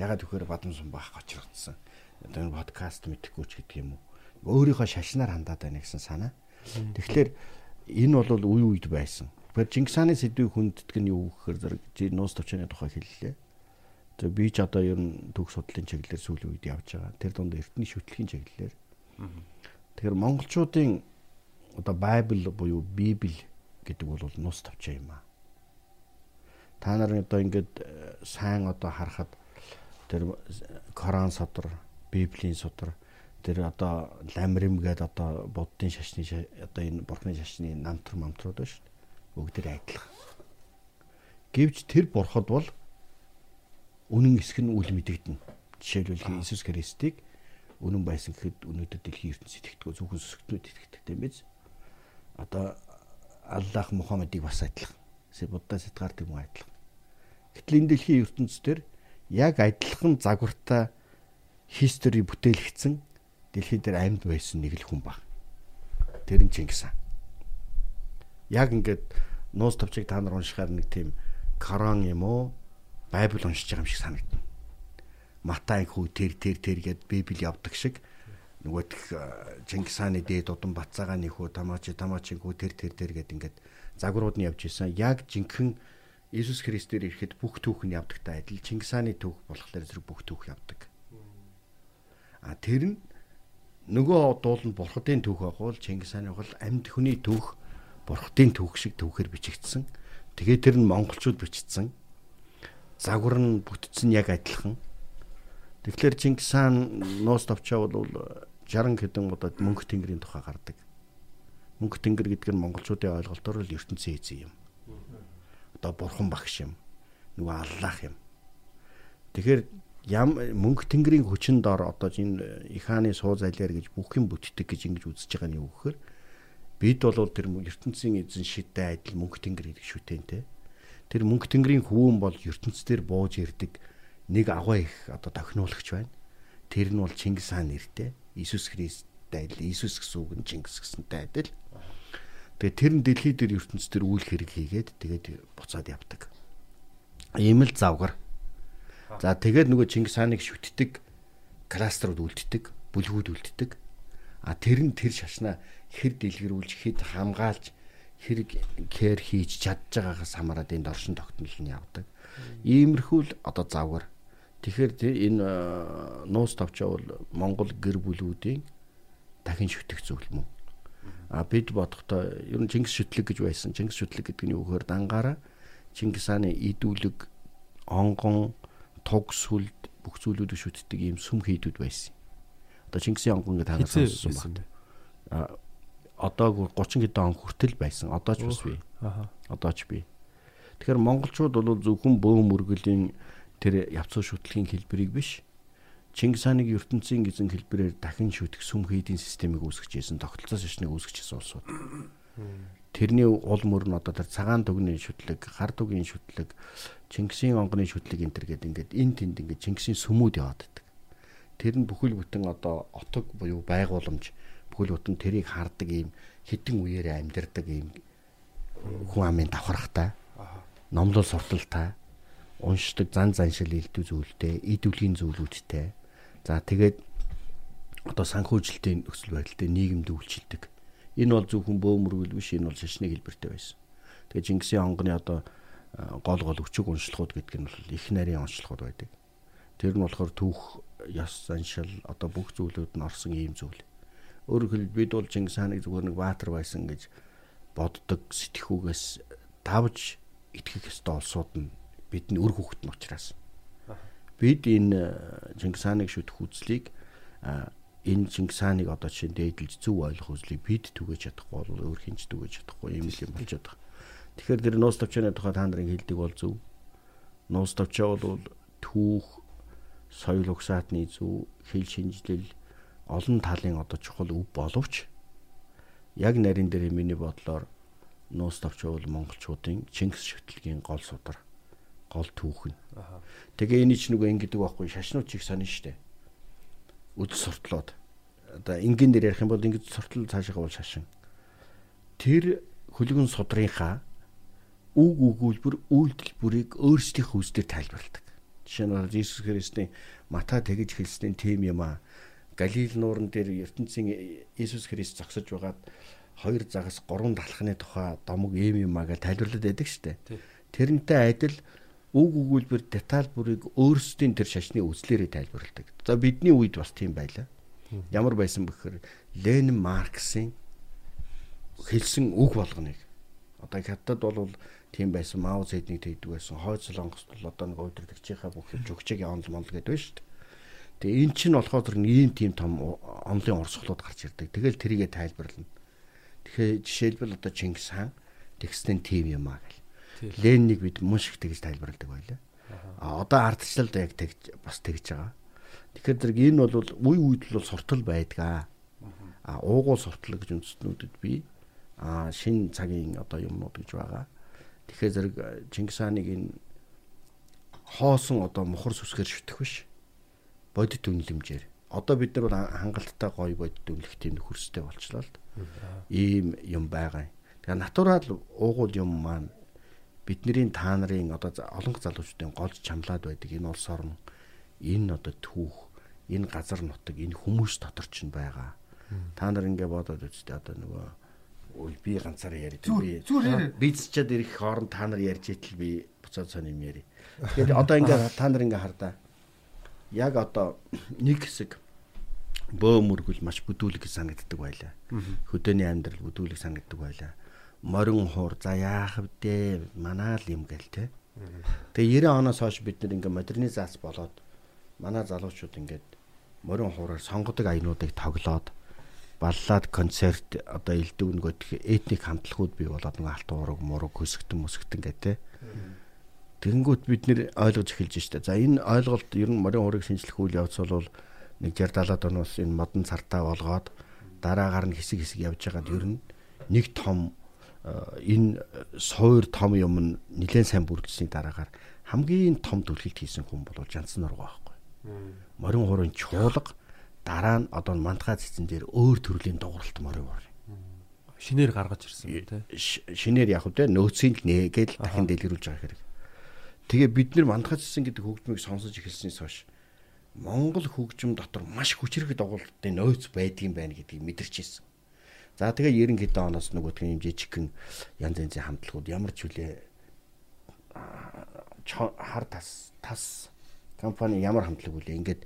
Ягаад гэхээр бадам сум баах гочрогдсон. Одоо энэ подкаст мэдхгүй ч гэдэг юм уу. Өөрийнхөө шашнаар хандаад байна гэсэн санаа. Тэгэхээр энэ бол үе үед байсан. Тэгэхээр Чингис хааны сэдвийг хүнддэг нь юу гэхээр зэрэг нуус төвчний тухай хэллээ. Тэгээ би ч одоо ер нь төгс судлалын чиглэлээр сүүлийн үед явж байгаа. Тэр дунд эртний шүтлэгийн чиглэлээр. Тэгэхээр монголчуудын одоо Байбл буюу Библи гэдэг бол нус тавчаа юм аа. Та нар одоо ингээд э, сайн одоо харахад тэр Коран содор, Библийн содор тэр одоо ламрим гэдэг одоо буддын шашны ша- одоо энэ бурхны шашны намтар мамтрууд ба шүү дээ. Бүгдээр адилхан. Гэвч тэр бурхад бол үнэн эсэх нь үл мэдэгдэнэ. Жишээлбэл Иесус Христийг үнэн байсан гэхэд өнөөдөр дэлхийн ертөнцид итгэдэг зөвхөн сүсгтнүүд итгэдэг юм биз. Одоо Аллах Мухаммадыг бас адилхан. Будда сэтгаард юм адилхан. Гэтэл энэ дэлхийн ертөнцийн яг адилхан загвартай хистори бүтээлгдсэн дэлхий дээр амьд байсан нэг л хүн баг. Тэр нь Чингис хаан. Яг ингээд нуус товчийг та нар уншихаар нэг тийм Коран юм уу? Байбл уншиж байгаа юм шиг санагдана. Матай хүү тэр тэр тэр гэд Библи явдаг шиг нөгөөх Чингис хааны дээд удам бацаагаа нэхүү тамаач тамаачин хүү тэр тэр тэр гэд ингээд загварууд нь явж исэн. Яг жинхэнэ Иесус Христээр ирэхэд бүх түүх нь явдагтай адил Чингис хааны түүх болохоор зэрэг бүх түүх явдаг. А тэр нь нөгөө дууланд бурхадын түүх байгуул Чингис хааны бол амьд хүний түүх бурхадын түүх шиг түүхээр бичигдсэн. Тэгээ тэр нь монголчууд бичсэн. Загвар нь бүтцэн яг адилхан. Тэгэхээр Чингис хаан нуус товчоо бол 60 хэдэн удаад мөнгө тэнгэрийн тухай гардаг. Мөнгө тэнгэр гэдэг нь монголчуудын ойлголтоор л ертөнцийн эзэн юм. Одоо бурхан багш юм. Нөгөө аллах юм. Тэгэхээр ям мөнгө тэнгэрийн хүчин дор одоо энэ их хааны суу зайлаар гэж бүх юм бүтдэг гэж ингэж үзэж байгаа нь юу гэхээр бид бол тэр ертөнцийн эзэн шидтэй адил мөнгө тэнгэр гэдэг шүтэнтэй. Тэр мөнгө тэнгэрийн хүүн бол ертөнцийн бууж ирдэг нэг агуу их одоо тохиноологч байна. Тэр нь бол Чингис хаан нэртэй. Иесус Христтэй адил Иесус гэсэн үг нь Чингис гэсэнтэй адил. Тэгээ тэр нь дэлхий дээр ертөнцийн үйл хэрэг хийгээд тэгээд буцаад явдаг. Ийм л завгар. За тэгээд нөгөө Чингис хааныг шүтдэг кластерууд үлддэг, бүлгүүд үлддэг. А тэр нь тэр шашнаа хэр дэлгэрүүлж, хэд хамгаалж, хэрэг кэр хийж чадж байгаагаас хамаарат энэ доршин тогтнол нь явдаг. Иймэрхүү л одоо завгар. Тэгэхээр тэ- энэ нуус товчоо бол Монгол гэр бүлүүдийн дахин шүтэх зүйл мөн. А бид бодохдоо ер нь Чингис шүтлэг гэж байсан. Чингис шүтлэг гэдэг нь юу гэхээр дангаараа Чингис хааны идүүлэг, онгон, туг сүлд бүх зүйлүүдийг шүтдэг ийм сүм хийдүүд байсан. Одоо Чингисийн онгон гэдэг танаас сонссон байна. А одоо 30 хэдэн он хүртэл байсан. Одоо ч бас бий. Одоо ч бий. Тэгэхээр монголчууд бол зөвхөн бөөм мөргөлийн тэр явцуу шүтлгийн хэлбэрийг биш Чингис хааныг ертөнцийн гизэн хэлбэрээр дахин шүтэх сүм хийдийн системийг үүсгэжсэн, тогтолцоо шашныг үүсгэжсэн улсууд. Тэрний уул мөр нь одоо тэр цагаан дүгний шүтлэг, гар дүгийн шүтлэг, Чингисийн онгоны шүтлэг энэ төр гэдэг ингээд эн тэнд ингээд Чингисийн сүмүүд яваад байдаг. Тэр нь бүхэл бүтэн одоо отог буюу байгууламж бүхэл бүтэн тэрийг хардаг ийм хідэн үеэрээ амьдардаг ийм хүн амын давхархтай. Номлол сурталтай уншдаг зан заншил элдв зүйлтэй, идвлийн зүйлүүдтэй. За тэгээд одоо санхүүжилтийн нөхцөл байдалтай нийгэмд үйлчилдэг. Энэ бол зөвхөн бөөмөргөл биш, энэ бол шашны хэлбэртэй байсан. Тэгээд Чингисийн онгоны одоо гол гол өчөг уншлагууд гэдэг нь бол их нарийн уншлагууд байдаг. Тэр нь болохоор түүх, ёс заншил одоо бүх зүйлүүд нь орсон ийм зүйл. Өөрөөр хэлбэл бид бол Чингис хааныг зүгээр нэг баатар байсан гэж боддог сэтгхүүгээс давж итгэх ёстой улсууд нь бидний үр хөвгт нь учраас. Бид энэ э, Чингис хааныг шүтэх үзлийг энэ Чингис хааныг одоо чинь дээдэлж зөв ойлгох үзлийг бид түгэж чадахгүй бол өөр хинч түгэж чадахгүй юм л юм болж байгаа. Тэгэхээр тэр нуус тавчааны тухай та нарын хэлдэг бол зөв. Нуус тавчаа бол түүх, соёл угсаатны зөв, хэл шинжлэл олон талын одоо чухал өв боловч яг нарийн дээр миний бодлоор нуус тавчаа бол монголчуудын Чингис шүтлгийн гол судар гол түүх нь. Тэгээ энэ ч нөгөө ингэдэг байхгүй шашнууд чиг сонин штэ. Үдс суртлоод одоо энгийн дээр ярих юм бол ингэж суртал цаашаа бол шашин. Тэр хөлгөн судрынхаа үг өгүүлбэр үйлдэл бүрийг өөрсдийнх үсдээр тайлбарладаг. Жишээ нь Иесус Христийн Матай тэгж хэлснээр тийм юм аа. Галил нуурын дээр ертөнцийн Иесус Христ зогсож байгаад хоёр загас гурван талхны тухай домог ийм юм аа гэж тайлбарлаад байдаг штэ. Тэрнтэй адил үг өгүүлбэр деталь бүрийг өөрсдийн тэр шашны үзлээрээ тайлбарладаг. За бидний үед бас тийм байлаа. Ямар байсан бэхээр Ленин Марксийн хэлсэн үг болгоныг одоо хятад бол тийм байсан Мао Цзэднийг тэгдэг байсан. Хойд Солонгост бол одоо нэг удирдахчийнхаа бүх юм жүгчгийн онол монл гэдэг байна шүү дээ. Тэгээ эн чинь болохоор тэр ийм тийм том онлын урсгалууд гарч ирдэг. Тэгэл тэрийгэ тайлбарлана. Тэгэхээр жишээлбэл одоо Чингис хаан тэгснэн тийм юм аа гэл. Лениныг бид мөн шиг тэгж тайлбарладаг байлаа. А одоо ардчлалд яг тэгж бас тэгж байгаа. Тэгэхээр зэрэг энэ бол үе үед л суртал байдгаа. А уугуул суртал гэж үндэстнүүдэд би а шин цагийн одоо юмнууд гэж байгаа. Тэгэхээр зэрэг Чингис хааныг энэ хоосон одоо мухар сүсгээр шүтэх биш. Бодит үнэлэмжээр. Одоо бид нар бол хангалттай гоё бодит үнэлэхтийн хөрстэй болчлоо л. Ийм юм байгаа. Тэгээ натурал уугуул юм маань бидний та нарын одоо олон залуучдын голж чамлаад байдаг. Энэ улс орн энэ одоо түүх энэ газар нутаг энэ хүмүүс дотор ч байгаа. Та нар ингээ бодоод үзтээ одоо нөгөө ой би ганцаараа яриад би. бицчээд ирэх хооронд та нар ярьж итэл би буцаад сони юм яри. Тэгэхээр одоо ингээ та нар ингээ хардаа. Яг одоо нэг хэсэг бөө мөргөл маш бүдүүлэг санагддаг байлаа. Хөдөөний амьдрал бүдүүлэг санагддаг байлаа морин хуур за яах вдэ манаа л юм гэл те. Тэгээ 90 оноос хойш бид ингээ модернизац болоод манай залуучууд ингээд морин хуураар сонгодог аянуудыг тоглоод баллаад концерт одоо элдв нөгөөх этник хамтлагууд бий болоод нэг алт уураг мураг хөсгтэн мөсгтэн гэ те. Тэгэнгүүт бид нэр ойлгож эхэлж штэ. За энэ ойлголт ер нь морин хуурыг шинжлэх үйл явц бол нэг 60 70 оноос энэ модон цартаа болгоод дараагаар нь хэсэг хэсэг явж байгаад ер нь нэг том энэ суур том юм нь нэлээд сайн бүрдсэний дараагаар хамгийн том түлхэлт хийсэн хүн бол Жансан нурга байхгүй. Морин хуурын чуулга дараа нь одоо мантгаа цэцэн дээр өөр төрлийн дууралт морин хуурын. Шинээр гаргаж ирсэн юм тий. Шинээр яг үү нөөцийн л нээгээл дахин дэлгэрүүлж байгаа хэрэг. Тэгээ бид нар мантгаа цэцэн гэдэг хөгжмийг сонсож эхэлснээс хойш Монгол хөгжим дотор маш хүчрэг дугуултын нөөц байдгийн байна гэдгийг мэдэрч ирсэн. За тэгээ 90 хэдэн оноос нөгөөх юм жижигхэн янз янзын хамтлагууд ямар ч үлээ хар тас тас компани ямар хамтлаг үлээ ингээд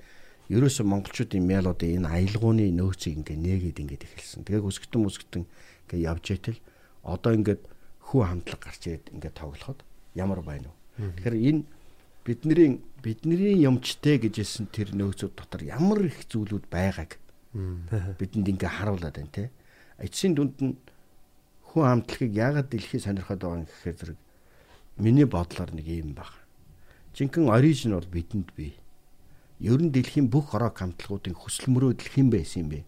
ерөөсө монголчуудын мялуудын энэ аялгауны нөөцийг ингээ нээгээд ингээд эхэлсэн. Тэгээ өсгтэн өсгтэн ингээ явж итэл одоо ингээд хүү хамтлаг гарч ирээд ингээд тоглоход ямар байна вэ? Тэгэхээр энэ бидний бидний юмчтэй гэжсэн тэр нөөцүүд дотор ямар их зүйлүүд байгааг бидэнд ингээ харуулад байна те. Эцсийн дүнд нь хүн амтлагыг яагаад дэлхий сонирхоод байгаа юм гэхээр зэрэг миний бодлоор нэг юм баг. Жинхэнэ оригин бол бидэнд бий. Ер нь дэлхийн бүх орог хамтлагуудын хүсэл мөрөөдөл хэн байсан юм бэ?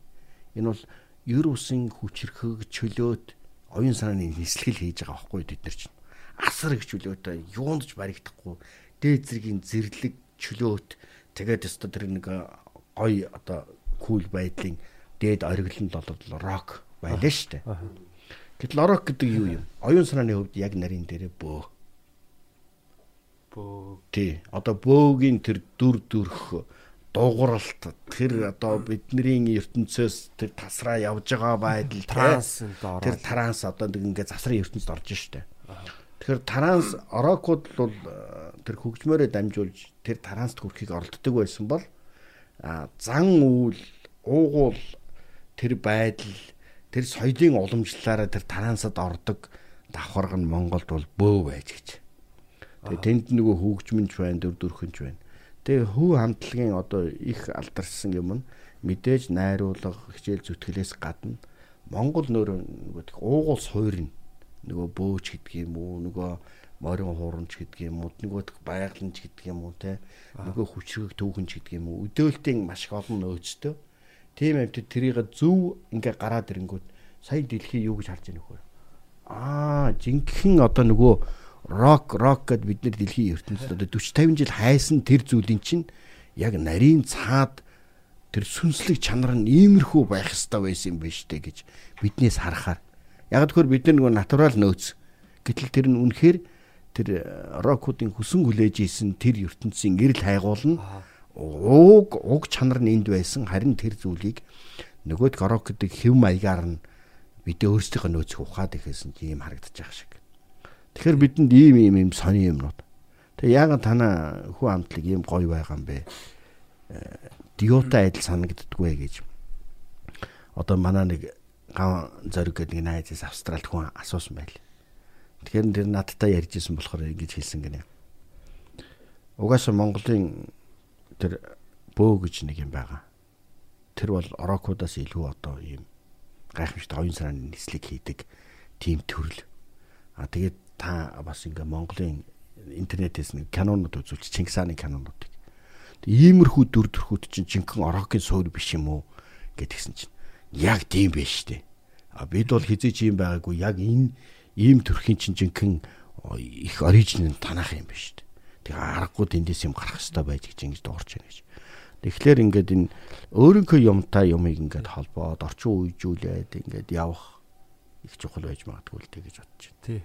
Энэ бол ер усын хүчрхэг чөлөөт оюун санааны нислэгэл хийж байгаа байхгүй бид нар чинь. Асар их чөлөөтэй юунд ч баригдахгүй дээд зэргийн зэрлэг чөлөөт тэгээд өстө тэр нэг гой одоо кул байдлын дээд ориглонд бол рок байлаа шүү дээ. Гэтэл рок гэдэг юу юм? Оюун санааны хувьд яг нарийн дээрээ бөө. Бөө. Тий. Одоо бөөгийн тэр дүр дүрх дууралт тэр одоо бидний ертөнцөөс тэр тасраа явж байгаа байдал ороод. тэр транс одоо нэг ингээ засрын ертөнцид орж штэ. Тэгэхээр транс орокууд бол э, тэр хөгжмөөрөө дамжуулж тэр транст хүрэхийг оролддог байсан бол зан үйл уугуул тэр байдал тэр соёлын уламжлалаараа тэр трансад ордог давхарга нь Монголд бол бөө байж гэж. Тэгээ тэнд нөгөө хөгжмөнч байна, дүр дүрхэнч байна. Тэгээ хүү хамтлагийн одоо их алдарсан юм нь мэдээж найруулга, хичээл зүтгэлээс гадна Монгол нөр нөгөө уугуул суурь нь нөгөө бөөч гэдэг юм уу, нөгөө морин хуурамч гэдэг юм уу, нөгөө байгаламж гэдэг юм уу те нөгөө хүчрэг түүхэнч гэдэг юм уу, өдөөлтийн маш их олон нөөцтэй. Тийм амт тэрийг зөв ингээ гараад ирэнгүүт сая дэлхий юу гэж харж нөхөр. Аа, жинхэнэ одоо нөгөө рок рок гэд бид нар дэлхийн ертөнцид одоо 40 50 жил хайсан тэр зүйлийн чинь яг нарийн цаад тэр сүнслэг чанар нь иймэрхүү байх ёстой байсан юм биш үү гэж биднээс харахаар. Яг тэгэхээр бид нар нөгөө натурал нөөц гэтэл тэр нь үнэхээр тэр рокуудын хүсэн хүлээж исэн тэр ертөнцийн гэрэл хайгуул нь уг уг чанар нь энд байсан харин тэр зүйлийг нөгөөд рок гэдэг хэв маягаар нь бид өөрсдийнхөө нөөцийг ухаад ихэсэн тийм харагдаж байгаа шиг. Тэгэхээр бидэнд ийм ийм ийм сони юмнууд. Тэгээ яагаад танаа хүн амтлаг ийм гоё байгаа юм бэ? Диота адил санагддггүй гэж. Одоо манай нэг гав зориг гэдэг нэг найзаас Австралид хүн асуусан байл. Тэгэхээр тэр надтай ярьжсэн болохоор ингэж хэлсэн гинэ. Угаасаа Монголын тэр бөө гэж нэг юм байгаа. Тэр бол орокуудаас илүү одоо ийм гайхамшигт оюун санааны нислэг хийдэг тийм төрөл. А тэгээд та бас ингээ Монголын интернетээс нэг кинонууд үзүүлж Чингис хааны кинонуудыг. Иймэрхүү дүр төрхүүд чинь жинхэнэ орокийн суур биш юм уу гэдгсэн чинь яг тийм байж штэ. А бид бол хизээч юм байгаагүй яг энэ ийм төрхийн чинь жинхэнэ их оригинал танах юм биш штэ. Тэгээ аргагүй тэндээс юм гарах хэрэгтэй байж гэж ингэж дуурч байна гэж. Тэгэхээр ингээд энэ өөрийнхөө юмтай юмыг ингээд холбоод орчин үеижүүлээд ингээд явах их чухал байж магадгүй л тэгэж бодож байна. Тий.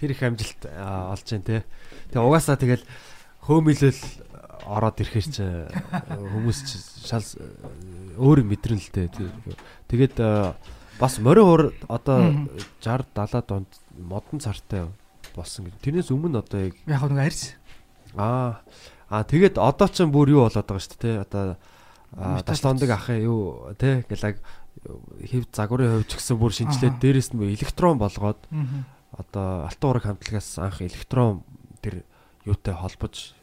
Тэр их амжилт олж जैन те. Тэгээ угаасаа тэгэл хөөмөлөл ороод ирэхээр чи хүмүүс чи шал өөр мэдрэн л те. Тэгээд бас морин уур одоо 60 70 донд модон цартай болсон гэж. Тэрнээс өмнө одоо яг Яг нэг арьс. Аа аа тэгээд одоо ч бүр юу болоод байгаа шүү дээ. Одоо ташлондаг ах юу те гэлаг хэв загварын хувьч гэсэн бүр шинжилээд дээрэс нь электрон болгоод одоо алтан ураг хамтлагаас анх электрон тэр юутай холбож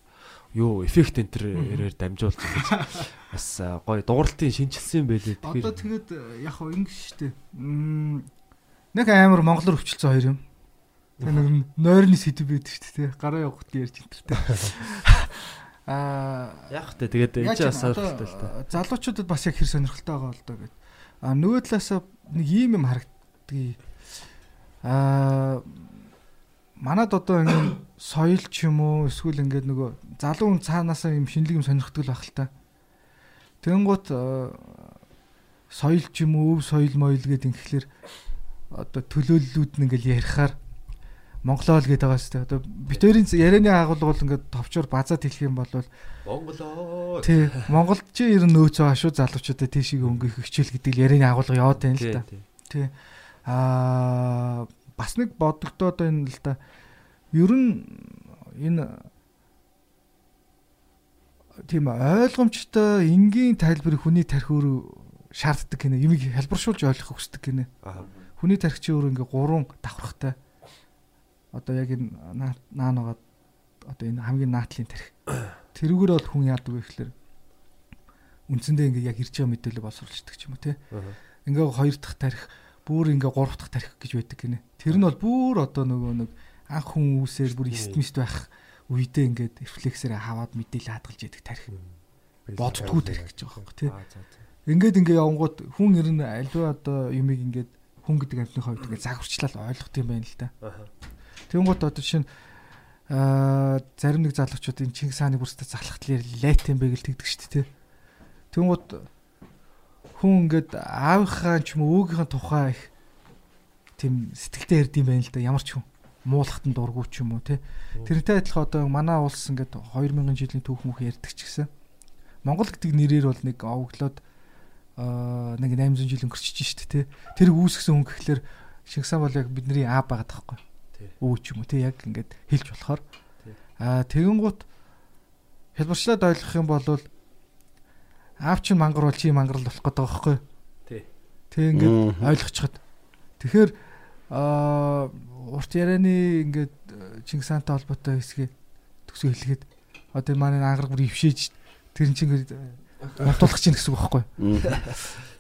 юу эффект энэ тэрээр дамжуулж ингэж бас гоё дууралтын шинжилсэн байлээ. Одоо тэгээд яг хөө ингэ штэ. Нэг амар монголоор өвчлцэн хоёр юм. Нэг нойрны сэдв байдаг штэ тий. Гараа явахт ярьж интертэй. Аа яг тэ тэгээд энэ ч бас сонирхолтой л та. залуучуудад бас яг хэр сонирхолтой байгаа л доо гэд. А нөгөө талаас нэг ийм юм харагддаг. Аа манад одоо ингэ соёл ч юм уу эсвэл ингээд нөгөө залуу хүн цаанаасаа юм шинэлэг юм сонирхдаг л байх л та. Тэнгуут соёл ч юм уу өв соёл моёл гэдэг ингэхлээр одоо төлөөллүүд нь ингээл ярихаар Монголоо л гэдэг байгаа шүү дээ. Одоо битэрийн ярианы агуулга бол ингээд товчоор базаад хэлэх юм бол Монголоо. тий Монголд чи ер нь нөөц байгаа шүү залуучуудаа тийшээ өнгөх хичээл гэдэг ярианы агуулга яваад байна л да. Тий. Аа бас нэг бодогдоод байна л да. Ер нь энэ тийм ойлгомжтой энгийн тайлбарыг хүний тарих өөрөө шаарддаг гинэ. Юмыг хэлбэршүүлж ойлгох хүсдэг гинэ. Хүний тарих чи өөрөө ингээ гурван давхрахтай. Одоо яг энэ наа нагаа одоо энэ хамгийн наатлын тарих. Тэрүүгээр бол хүн яадаг вэ гэхээр үндсэндээ ингээ яг ирж байгаа мэдээлэл боловсруулдаг ч юм уу те. Ингээ хоёр дахь тарих, бүр ингээ гурав дахь тарих гэж байдаг гинэ. Тэр нь бол бүр одоо нөгөө нэг анх хүн үүсээр бүр эстмист байх үедээ ингээд рефлексээр хаваад мэдээлэл хадгалж яадаг тарих. Боддггүй тарих гэж байгаа байхгүй тий. Ингээд ингээ явангууд хүн ер нь аливаа одоо юмыг ингээд хүн гэдэг амьтны хувьд ингээд загварчлал ойлгох юм байна л да. Тэнгуут одоо жишээ нь аа зарим нэг залуучууд энэ Чингис хааны бүрстэ залхах талаар лайт юм бэ гэл тэгдэг шүү дээ. Тэнгуут хүн ингээд аавынхаа ч юм уу өвгийнхаа тухай их тийм сэтгэлтэй ярд юм байна л да ямар ч хүн. Муулахтан дургу ч юм уу те тэрнтэй адилхан одоо манай улс ингээд 2000 жилийн түүх мөх ярьдаг ч гэсэн Монгол гэдэг нэрээр бол нэг овоглоод нэг 800 жил өнгөрчихж шít те тэр үүсгэсэн хүн гэхэлэр Шингсэн бол яг бидний аа байгаад тахгүй өвөө ч юм уу те яг ингээд хэлж болохоор. Аа тэгэнгუთ хэлбэрчлээд ойлгох юм бол аав чинь мангар бол чи мангарл болох гэдэг байгаа байхгүй Тий. Тэг ингээд ойлгочиход. Тэгэхээр аа урт ярианы ингээд Чингис хаантай холбоотой хэсгээ төсөө хэлгээд одоо манай ангараг бүр ившээж тэр чинь ингээд мултуулах чинь гэсэн үг байхгүй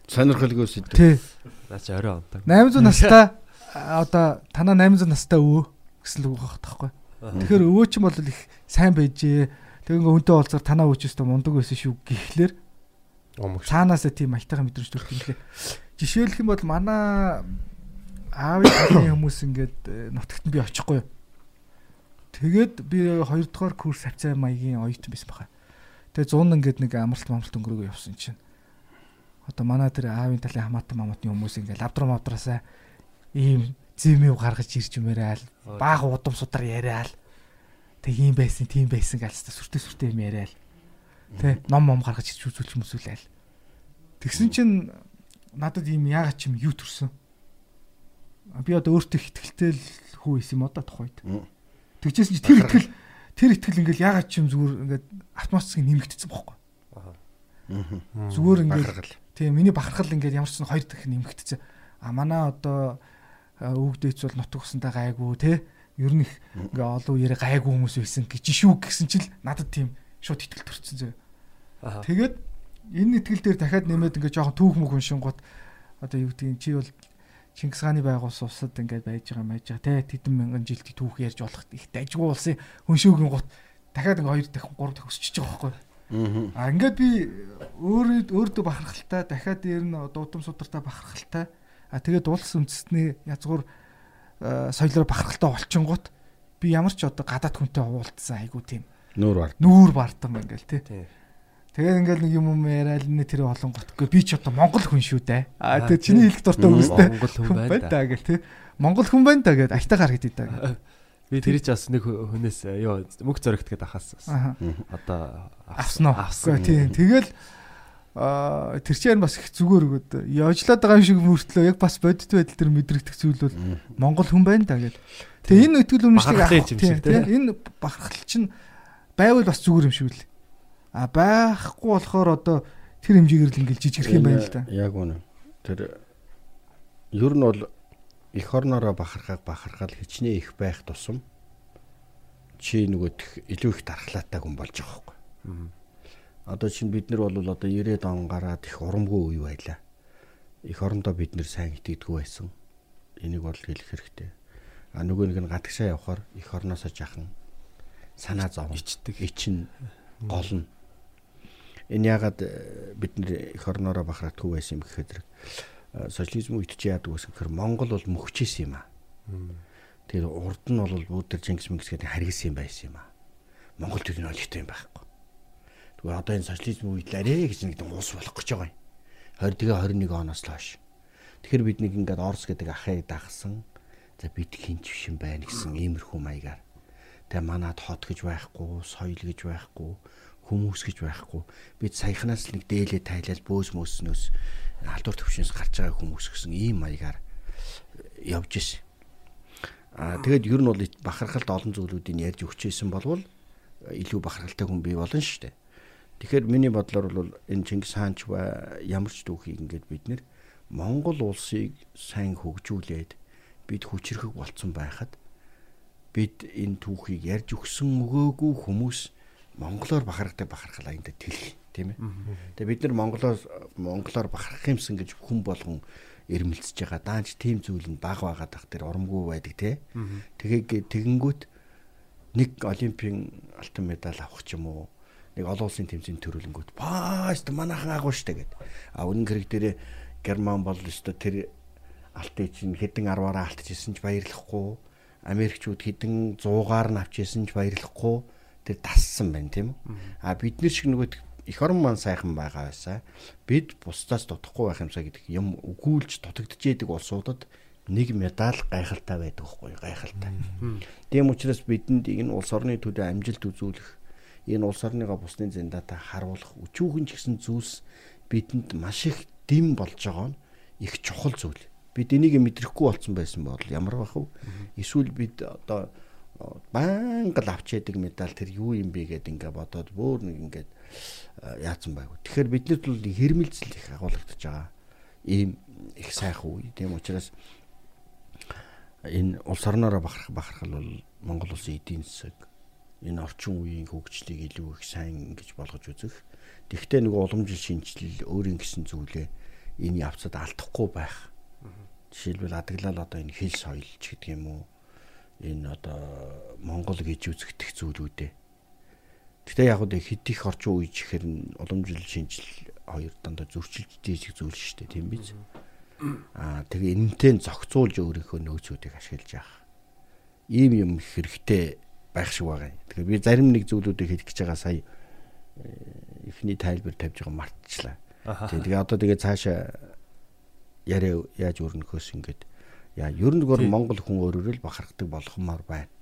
Сонирхолгүй сэдв. тий. Наа чи орой онтаг. 800 настай одоо танаа 800 настай өвөө гэсэн л үг байх таахгүй тэгэхээр өвөө чинь бол их сайн байжээ тэг ингээ хүнтэй уулзаар танаа өвчөөс мундаг байсан шүү гэхлээр цаанаасаа тийм аятайхан мэдрэмж төрөх юм лээ. Жишээлх юм бол манай аавын талын хүмүүс ингээд э, нутагт нь би очихгүй. Тэгээд би хоёрдугаар курс хавцаа маягийн оюутан байсан баха. Тэгээд 100 ингээд нэг амралт амралт өнгөрөөгөө явсан чинь. Одоо манай тэр аавын талын хамаатан мамотны хүмүүс ингээд лавдрам мавдраасаа ийм зэмэв гаргаж ирж юмяриал баах удам судар яриал. Тэг ийм байсан, тийм байсан галстай сүртэй сүртэй юм яриал. Тэ ном ном гаргаж ирж үзүүлж мүсүүлээл. Тэгсэн чинь надад ийм яагаад ч юм юу төрсөн. Би одоо өөртөө ихтгэлтэй л хүү исэн юм одоо тухайд. Тэгжсэн чи тэр итгэл тэр итгэл ингээл яагаад ч юм зүгээр ингээд автоматик нэмэгдсэн бохгүй. Зүгээр ингээд тийм миний бахархал ингээд ямар ч сан хоёр дахин нэмэгдсэн. А манай одоо өвгдөөц бол нутг усандаа гайгүй те ер нь их ингээ олон үеэр гайгүй хүмүүс байсан гэж шүү гэсэн чил надад тийм шууд итгэл төрсэн зөө. Аа. Тэгээд энэ итгэл дээр дахиад нэмээд ингээ жоохон түүх мөх уншингууд одоо юу гэдгийг чи бол Чингис хааны байгуулсан усад ингээд байж байгаа байж байгаа те тэдэн мянган жилд түүх ярьж болох их дайггүй улсын хүншөөгийн гут дахиад ингээ хоёр дахин гурав дахин өсчихөж байгаа байхгүй. А ингээд би өөрөө өөртөө бахархалтай дахиад дээр нь дуудам судартай бахархалтай а тэгээд улс үндэстний язгуур соёлоор бахархалтай олчингууд би ямар ч одоо гадаад хүнтэй уулзсан айгу тийм Нүүр бард. нүүр бартам ингээл тий. Тэгээд ингээл нэг юм юм яриад нэ тэр олон готгүй би ч одоо монгол хүн шүү дээ. Аа тэгээд чиний хэлэх дуртай үстэй. Монгол хүн байна да. гэл тий. Монгол хүн байна да гэд айтаа гаргад идэв да. Би тэр чи бас нэг хүнээс ёо мөнгө зоригт гээд ахаас. Аа Одоо авсан уу? Авсан. Тий. Тэгэл аа тэр чинь бас их зүгээр өгöd яажлаад байгаа юм шиг мөртлөө яг бас бодит байдал тэр мэдрэгдэх зүйл бол монгол хүн байна да гэд. Тэгээ энэ өтгөл Бахархлын авах юм шиг, тий. тий. Энэ бахархал чинь байвал бас зүгээр юм шиг л. А байхгүй болохоор одоо тэр хэмжээгээр л ингээл жижигрэх юм байна л да. Яг үнэ. Тэр ер нь бол эх орноороо бахархаг бахархал хичнээн их байх тусам чи нөгөөх илүү их дархлаатай хүн болж байгаа байхгүй. Одоо чинь бид нар бол одоо 90-ад он гараад их урамгүй үе байлаа. Эх орондоо бид нэр сайн итгэдэггүй байсан. Энийг бол хэлэх хэрэгтэй. А нөгөө нэг нь гадагшаа явхаар эх орноосоо жахан санаа зов ичдэг ичин гол нь энэ ягаад э, бид нэр эх орноороо бахаратгүй байсан юм гэхэд э, социализм үед чи яадаг вэ гэхээр Монгол бол мөхчээсэн юм аа. Тэр урд нь бол бүгд тэр Чингис Мингис гэдэг харгисан юм байсан юм аа. Монгол нь олигтой юм байхгүй. Тэгвэл одоо энэ социализм үед л арэ гэж нэг уус болох гэж байгаа юм. 20 21 оноос л хойш. Тэгэхээр бид нэг ингээд Орос гэдэг ахыг дагсан. За бид хинч биш юм байна гэсэн иймэрхүү маягаар. Тэгээ манад хот гэж байхгүй, соёл гэж байхгүй, хүмүүс гэж байхгүй. Бид саяханаас нэг дээлээ тайлал бөөс мөснөөс халдвар төвшнөөс гарч байгаа хүмүүс гэсэн ийм маягаар явж исэн. Аа тэгээд ер нь бол бахархалт олон зүйлүүдийг ярьж өгчээсэн болвол илүү бахархалтай хүн бий болно шүү дээ. Тэгэхээр миний бодлоор бол энэ Чингис хаанч ба ямар ч дүүхийг ингээд бид нэр Монгол улсыг сайн хөгжүүлээд бид хүчрхэг болцсон байхад бид энэ түүхийг ярьж өгсөн өгөөгүй хүмүүс монголоор бахархдаг бахархал аянда тэлэх тийм ээ. Тэгээ бид нар монголоор монголоор бахархах юмсан гэж хүн болгон ирмэлцэж байгаа. Даанч тийм зүйл нь баг байгаа дах тэр урамгүй байдаг тий. Тэгээ тэгэнгүүт нэг олимпийн алтан медаль авах ч юм уу нэг олон улсын тэмцээний төрөлнгүүт бааст манайхан агуу штэ гэд. А үнэн хэрэг дээр герман бол өстө тэр алтыг чинь хэдэн 10-аараа алтчихсэн ч баярлахгүй. Америкчууд хэдэн 100-аар нь авчихсан ч баярлахгүй. Тэр тассан байна тийм үү? А бид нар шиг нөгөө эх орон маань сайхан байгаа байсаа бид бусдаас дутхгүй байх юмсаа гэдэг юм өгүүлж дутагдчихэйдэг улсуудад нэг медаль гайхалтай байдаг хгүй гайхалтай. Тийм учраас бидэнд энэ улс орны төлөө амжилт үзүүлэх энэ улс орныгоо бусны зэндаатаа харуулах өчүүхэн ч гэсэн зүйлс бидэнд маш их дэм болж байгаа нь их чухал зүйл. Бид энийг мэдрэхгүй болсон байсан бол ямар байх вэ? Эсвэл бид одоо банг л авч яадаг медаль тэр юу юм бэ гэд ингээ бодоод бүр нэг ингээд яатсан байг. Тэгэхээр биднэрт бол хэрмэлзэл их агуулгадж байгаа. Ийм их сайхан үе. Тийм учраас энэ улс орноороо бахарх бахархал бол Монгол улсын эдийн засаг энэ орчин үеийн хөгжлийг илүү их сайн ингэж болгож үзэх. Тэгвэл нөгөө уламжил шинжилэл өөрийн гэсэн зүйлээ энэ явцад алдахгүй байх. Жишээлбэл адаглал одоо энэ хэл соёлч гэдэг юм уу? Энэ одоо Монгол гэж үзэгдэх зүйлүүдээ. Гэтэ яг үгүй хэд их орчин үеч гэхэр уламжил шинжилэл хоёр дандаа зөрчилж дийсэх зүйл шүү дээ тийм биз? Аа тэгээ энэнтэй зохицуулж өөрийнхөө нөөцүүдийг ашиглаж явах. Ийм юм хэрэгтэй байх шиг байгаа юм. Тэгэхээр би зарим нэг зүйлүүдийг хэлэх гэж байгаа сая эхний тайлбар тавьж байгаа мартчихлаа. Тэгээ одоо тэгээ цаашаа яриа яаж өрнөхөөс ингээд яа ер нь гоор Монгол хүн өөрөөр л бахархдаг болгомоор байна.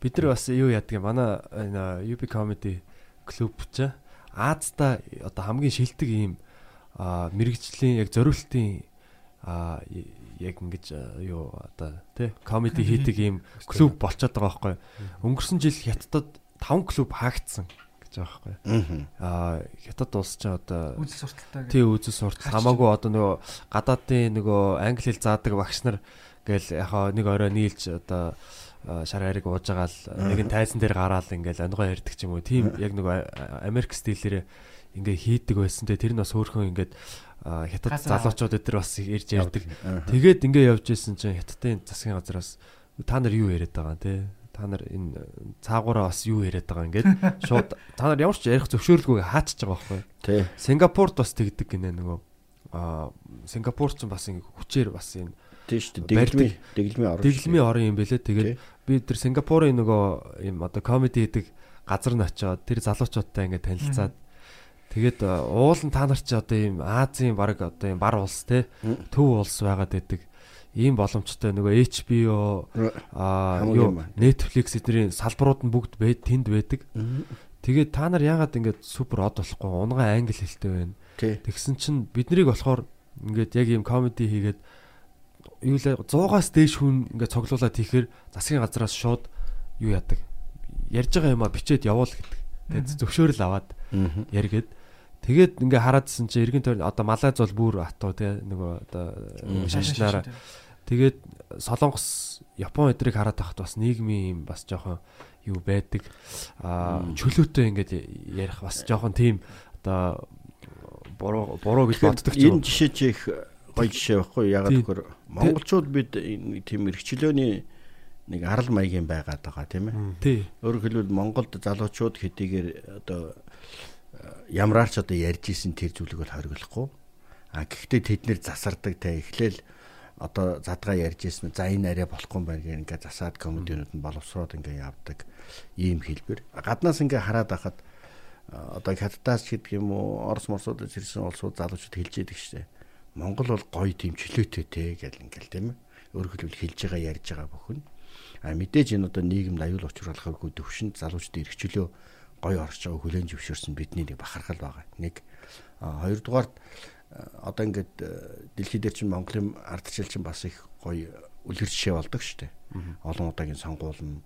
Бид нар бас юу яадаг юм манай энэ UB comedy клуб ч Аазда одоо хамгийн шилдэг ийм мэрэгжлийн яг зориултын яг ингэж юу одоо тий комеди хийдэг ийм клуб болчиход байгаа байхгүй. Өнгөрсөн жил Хятадд 5 клуб хаагдсан гэж байгаа байхгүй. Аа Хятад улс ч одоо үзэл сурталтай тий үзэл суртал хамаагүй одоо нөгөө гадаадын нөгөө англи хэл заадаг багш нар гээл яхаа нэг орой нийлж одоо шар хариг ууж байгаа л нэг нь тайзан дээр гараал ингээл онгоо ярьдаг ч юм уу. Тийм яг нөгөө Америк стилээр ингээ хийдэг байсан. Тэгээ тэр нь бас өөрхөн ингээд хятад залуучууд өдр бас ирж ярьдаг. Тэгээд ингээ явж исэн чинь хятадын засгийн газараас та нар юу яриад байгаа те та нар энэ цаагаараа бас юу яриад байгаа ингээд шууд та нар ямар ч ярих зөвшөөрлгүйг хаачж байгаа байхгүй. Тий. Сингапурт бас тэгдэг гинэ нөгөө аа Сингапур ч бас ингээ хүчээр бас энэ тийм шүү дээ. Дэглэмийн дэглэмийн орн. Дэглэмийн орн юм бэлээ. Тэгээд би тэр Сингапурын нөгөө юм одоо комеди хийдэг газар нь очиод тэр залуучуудтай ингээ танилцаад тэгээд уул нь та нар чи одоо ийм Азийн баг одоо ийм бар улс те төв улс байгаад байдаг. Ийм боломжтой нөгөө HBO аа юу Netflix эднэрийн салбарууд нь бүгд тэнд байдаг. Тэгээд та нар яагаад ингээд супер од болохгүй унгаа англи хэлтэй байна. Тэгсэн чинь биднийг болохоор ингээд яг ийм комеди хийгээд юу л 100-аас дээш хүн ингээд цоглуулад хийхээр засгийн газраас шууд юу яадаг. Ярьж байгаа юм а бичээд явуул гэдэг. Тэгээд зөвшөөрөл аваад яргээд тэгээд ингээ хараадсэн чи эргэн тойрон одоо Малайз бол бүр атуу те нөгөө одоо шашнаараа тэгээд Солонгос Япон эдрийг хараад тахт бас нийгмийн юм бас жоохон юу байдаг. А чөлөөтэй ингээд ярих бас жоохон тийм одоо буруу буруу гэж боддог ч Энэ юм. жишээ чи их гоё жишээ байхгүй? Ягаад гэхээр монголчууд бид тийм эрхчлөөний нэг арал маягийн байгаад байгаа тийм ээ. Өөрөөр хэлбэл Монголд залуучууд хэдийгээр одоо ямраарч одоо ярьж исэн тэр зүйлийг бол хориглохгүй. А гэхдээ тэд нэр засардаг те эхлээл одоо задгаа ярьж исэн за энэ арай болохгүй байна гэх ингээ засаад комедиунууд нь боловсроод ингээ явдаг ийм хэлбэр. Гаднаас ингээ хараад байхад одоо хаттаас ч гэдэг юм уу Орос морсуудаас ирсэн улсууд залуучууд хэлж яадаг шээ. Монгол бол гоё тийм чөлөөтэй те гэл ингээл тийм ээ. Өөрөөр хэлбэл хэлж байгаа ярьж байгаа бүхэн. А мэдээж энэ одоо нийгэмд аюул учруулах хавгүй төвшөнд залуучдын эрх чөлөө гоё орж байгаа хүлэн зөвшөөрсөн бидний нэг бахархал байгаа. Нэг хоёрдугаарт одоо ингээд дэлхий дээр чинь Монголын ардчил чинь бас их гоё үлгэр жишээ болдог шүү дээ. Олон удаагийн сонгуул нь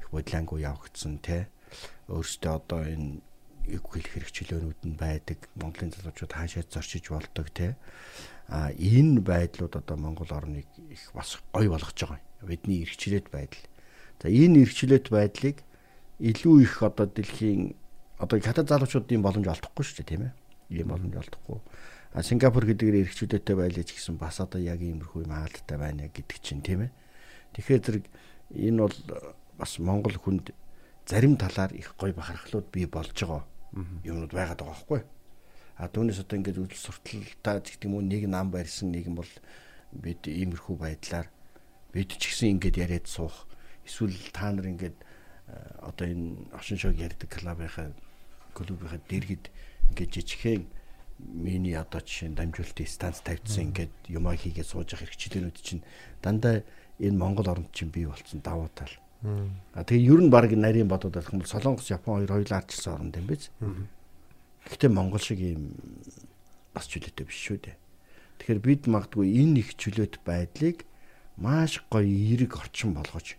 их бодлонгуу явагдсан те. Өөрөөсөө одоо энэ үг хэлэх хэрэгчлөөнүүд нь байдаг. Монголын залуучууд хаашаа зорчиж болдог те. А энэ байдлууд одоо Монгол орныг их бас гоё болгож байгаа юм. Бидний эрхчлээд байдал. За энэ эрхчлөөт байдлыг илүү их одоо дэлхийн одоо хятад залуучууд ийм боломж олдохгүй шүү дээ тийм ээ. Ийм боломж олдохгүй. А Сингапур гэдгээр эрхчлөөтэй байлаа ч гэсэн бас одоо яг иймэрхүү хаалттай байна гэдэг чинь тийм ээ. Тэгэхээр зэрэг энэ бол бас Монгол хүнд зарим талаар их гой бахархлууд бий болж байгаа юмнууд байгаад байгаа байхгүй. А түүнээс одоо ингээд үйл сурталтаа гэх юм уу нэг нам барьсан нэг юм бол бид иймэрхүү байдлаар бид ч гэсэн ингээд яриад суух эсвэл та нар ингээд одоо энэ оршин шог ярьдаг клубынхаа клубынхаа дэргэд ингээд жижигхэн миний одоо жишээ нь дамжуулалтын станц тавьдсан ингээд юмаа хийгээд сууж явах хэрэгчлэнүүд чинь дандаа энэ Монгол оронд чинь бий болсон давуу тал. А тэгээ ер нь баг нарийн бодоод байх юм бол Солонгос, Япон хоёр хоёулаа арчилсан орнд юм биз. Гэхдээ Монгол шиг ийм бас чөлөөтэй биш шүү дээ. Тэгэхээр бид магадгүй энэ их чөлөөт байдлыг маш гоё эерэг орчин болгож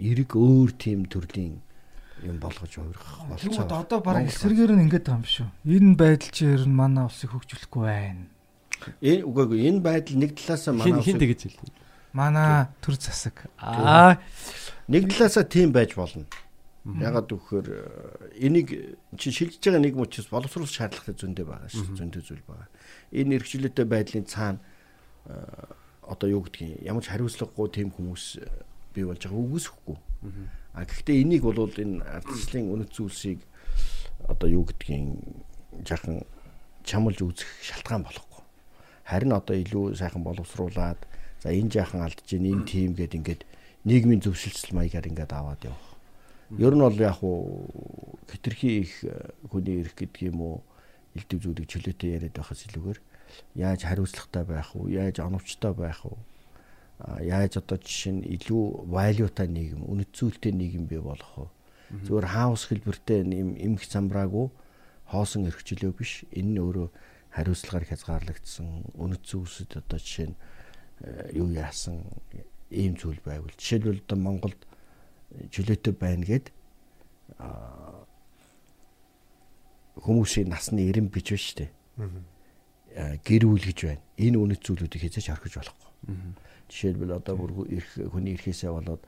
эерэг өөр тийм төрлийн юм болгож Тэгвэл болцоо. одоо баг эсрэгээр нь ингэж байгаа юм шүү. Энэ байдал чи ер нь манай улсыг хөгжүүлэхгүй байна. Энэ үгүй үгүй энэ байдал нэг талаас нь Хин манай хин тэгэж хэлнэ. Манай төр засаг. Аа нэг талаасаа тийм байж болно. Ягаад гэвэл энийг чи шилжиж байгаа нэг мөчс боловсруулах шаардлагатай зөндөө байгаа шүү. Зөндөө зүйл байгаа. Энэ эрхчлөлтөй байдлын цаана э, одоо юу гэдгийг ямар ч хариуцлагагүй тийм хүмүүс э, бий болж байгаа үгүйсэхгүй. А гэхдээ энийг бол энэ ардчлалын үнэт зүйлсийг одоо юу гэдгийг жахан чамлж үзэх шалтгаан болохгүй. Харин одоо илүү сайхан боловсруулад за энэ жаахан алдж ийн энэ тим гэд ингээд нийгмийн зөвшөлтсөл маягаар ингээд аваад явах. Ер нь бол яг уу хитрхи их э, хүний эрх гэдэг юм уу элдв зүйлийг чөлөөтэй яриад байхаас илүүгээр яаж хариуцлагатай байх уу, яаж оновчтой байх а, яаж одоо жишээ нь илүү валютай нийгэм, үнэт зүйлтэй нийгэм бий болох уу. Зүгээр хаус хэлбэртэй юм эмх замбраагүй хоосон эрхчлөө биш. Энэ нь өөрөө хариуцлагаар хязгаарлагдсан үнэт зүйлсэд одоо жишээ нь э, юу яасан ийм зүйл байвал жишээлбэл одоо Монголд чөлөөтэй байна гэд хүмүүсийн насны 90 бич байна шүү дээ. Гэр бүл гэж байна. Энэ үнэт зүйлүүдийг хязгаарч орхиж болохгүй. Жишээлбэл одоо бүр эрх хүний эрхээсээ болоод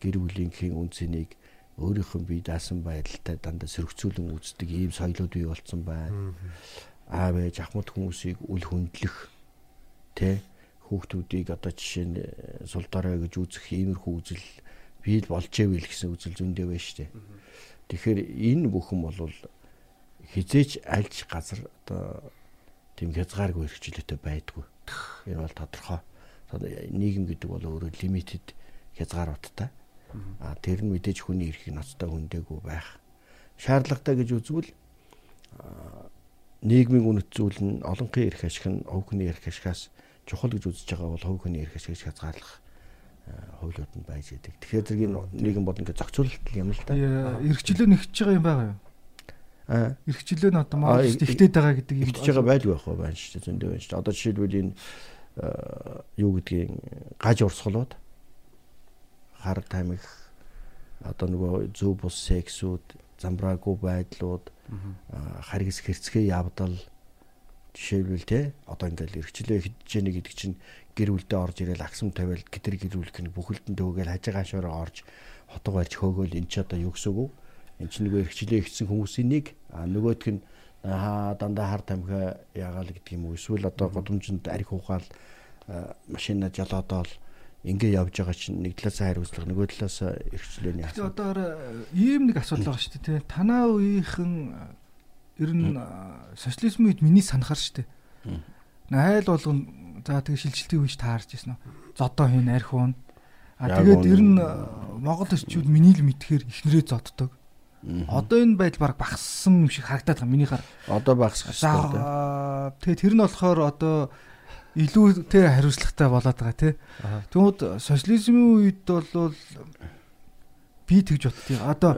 гэр бүлийнхээ үнцнийг өөрийнхөө бие даасан байдалтай дандаа сөргцүүлэн үздэг ийм соёлууд бий болцсон байна. Аав ээж ахмад хүмүүсийг үл хөндлөх тэ хүүхдүүдийг одоо жишээ нь э, сул дорой гэж үзэх иймэрхүү үзэл бий л болж ивэл гэсэн үзэл зөндөө байна шүү дээ. Тэгэхээр энэ бүхэн бол хизээч альж газар одоо тийм хязгааргүй хэрэгчлээтэй байдгүй. Энэ бол тодорхой. Нийгэм гэдэг бол өөрөө лимитэд хязгааруудтай. А тэр нь мэдээж хүний эрхийг ноцтой хөндөөгүй байх. Шаардлагатай гэж үзвэл нийгмийн үнэт зүйл нь олонхын эрх ашиг нь хувь хүний эрх ашигаас чухал гэж үзэж байгаа бол хувь хүний эрх ашигыг хязгаарлах хуулиуд нь байж идэг. Тэгэхээр зэрэг энэ нийгэм бол ингээд зохицуулалт юм л да. эргчлөө нэгж байгаа юм байгаа юу? Аа Эргчлөө нь одоо иг- ихтэй байгаа гэдэг юм. Игдэж байгаа байлгүй байх байна шүү дээ зөндөө байна шүү дээ. Одоо жишээлбэл энэ юу гэдгийг гаж урсгалууд. Хар тамхи одоо нөгөө зөв бус сексүүд замбраагүй байдлууд аа, харгас хэрцгээ явдал жишээлбэл те одоо ингээл эргчлээ хийж яах гэдэг чинь гэр бүлдээ орж ирээл аксам тавиал гитэр гэрүүлэх нь бүхэлдэн төгөөл хажигаа шороо орж хотго барьж хөөгөөл эн чи одоо юу гэсэн үг? Эн чи нөгөө эргчлээ хийсэн хүмүүсийн нэг а нөгөөх нь аа дандаа хар тамхи ягаал гэдэг юм уу эсвэл одоо годомжинд арх ухаал машина жалоодоол ингээ явж байгаа чинь нэг талаасаа хариуцлага нөгөө талаасаа эргчлээний Тэгээ асуудал одоо ийм нэг асуудал байгаа шүү дээ. Танаа үеийнхэн ер нь социализм үед миний санахаар шүү дээ. Айл болгон за тэгээ шилжилтийн үеч таарч ирсэн. Зодоо хийн арх уун. А тэгээд ер нь Монгол эрчүүд миний л мэдхээр ихнэрээ зоддог. Одоо энэ байдал баг багассан юм шиг харагдаад байгаа миний хар. одоо хэрэгтэй да. а, тэгээ тэр нь болохоор одоо илүү тэ хариуцлагатай болоод байгаа тий. Тэгмүүд социализмын үед бол би тэгж боддгийг. Одоо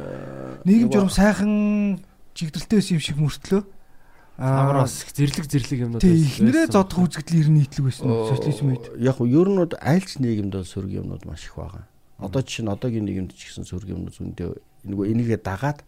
нийгэм журам сайхан чигдэлтэй юм шиг мөртлөө Амар бас зэрлэг зэрлэг юмнууд байсан. ихнэрээ зодох үзэгдэл ер нь нийтлэг байсан социализм үед. яг уу ер нь бол аль ч нийгэмд бол сөрөг юмнууд маш их байгаа. Одоо жишээ нь одоогийн нийгэмд ч гэсэн сөрөг юмнууд зөндөө нөгөө энийгээ дагаад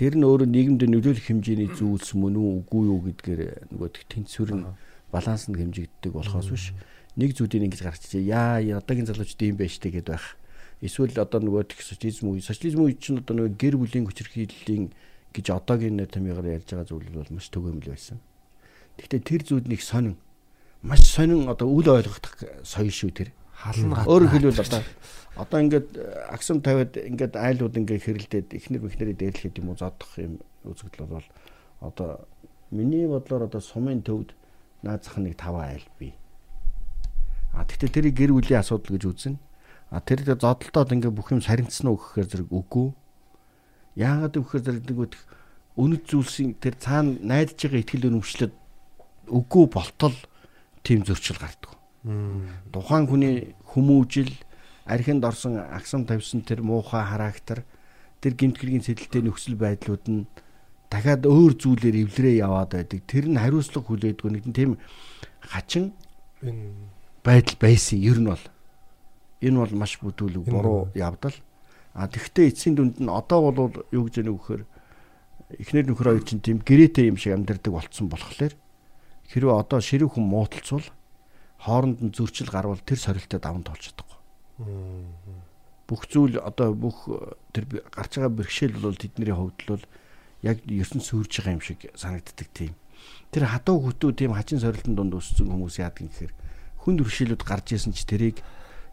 тэр нь өөрөө нийгэмд нөлөөлөх хэмжээний зүйлс мөн үү үгүй юу гэдгээр нөгөө тэнцвэр нь баланс нь хэмжигддэг болохоос биш нэг зүйлийг ингэж гаргачих яа яа, одоогийн залуучууд юм байна штэ гэдээ байх. Эсвэл одоо нөгөө тех социализм үе, социализм үе чинь одоо нөгөө гэр бүлийн хүчирхийллийн гэж одоогийн нэр томьёогоор ярьж байгаа зүйл бол маш төгөөмөл байсан. Гэхдээ тэр зүйлийг сонин маш сонин одоо үл ойлгох соёл шүү тэр. Хална Өөрөөр хэлбэл одоо одоо ингээд аксам тавиад ингээд айлууд ингээд хэрэлдээд эхнэр мэхнэрээ дээрлэхэд юм уу зодох юм үзэгдэл бол одоо миний бодлоор одоо сумын төвд наад зах нэг 5 айл бий. А тэгтээ тэрийг гэр бүлийн асуудал гэж үзнэ. А тэр дээр зодолтоод ингээд бүх юм сарницсан уу гэхээр зэрэг үгүй. Яагаад гэвэл зэрэг нэг өнөд зүйлсийн тэр цаана найдаж байгаа ихтгэл өнөмшлөд үгүй болтол тийм зөрчил гардаг. Тухайн хүний хүмүүжил архинд орсон агсам тавьсан тэр муухай характер тэр гимтгэлгийн сэтэлтэй нөхцөл байдлууд нь дахиад өөр зүйлээр эвлэрээ яваад байдаг. Тэр нь хариуцлага хүлээдгүй нэг тийм хачин байдал байсан. Ер нь бол энэ бол маш бүдүүлэг буруу явдал. А тэгвэл эцсийн дүнд нь одоо бол юу гэж яах вэ гэхээр эхнэр нөхөр хоёр чинь тийм гэрээтэй юм шиг амьдардаг болцсон болохоор хэрвээ одоо ширүүх хүн мууталцвал хооронд нь зөрчил гарвал тэр сорилттой даван тоолж чадахгүй. Бүх зүйл одоо бүх тэр би- гарч байгаа бэрхшээл бол тэдний хувьд бол яг ертөнц сүрж байгаа юм шиг санагддаг тийм. Тэр хатуу хөтөө тийм хажин сорилтын дунд өссөн хүмүүс яадаг юм гэхээр хүнд бэрхшээлүүд гарч исэн ч тэрийг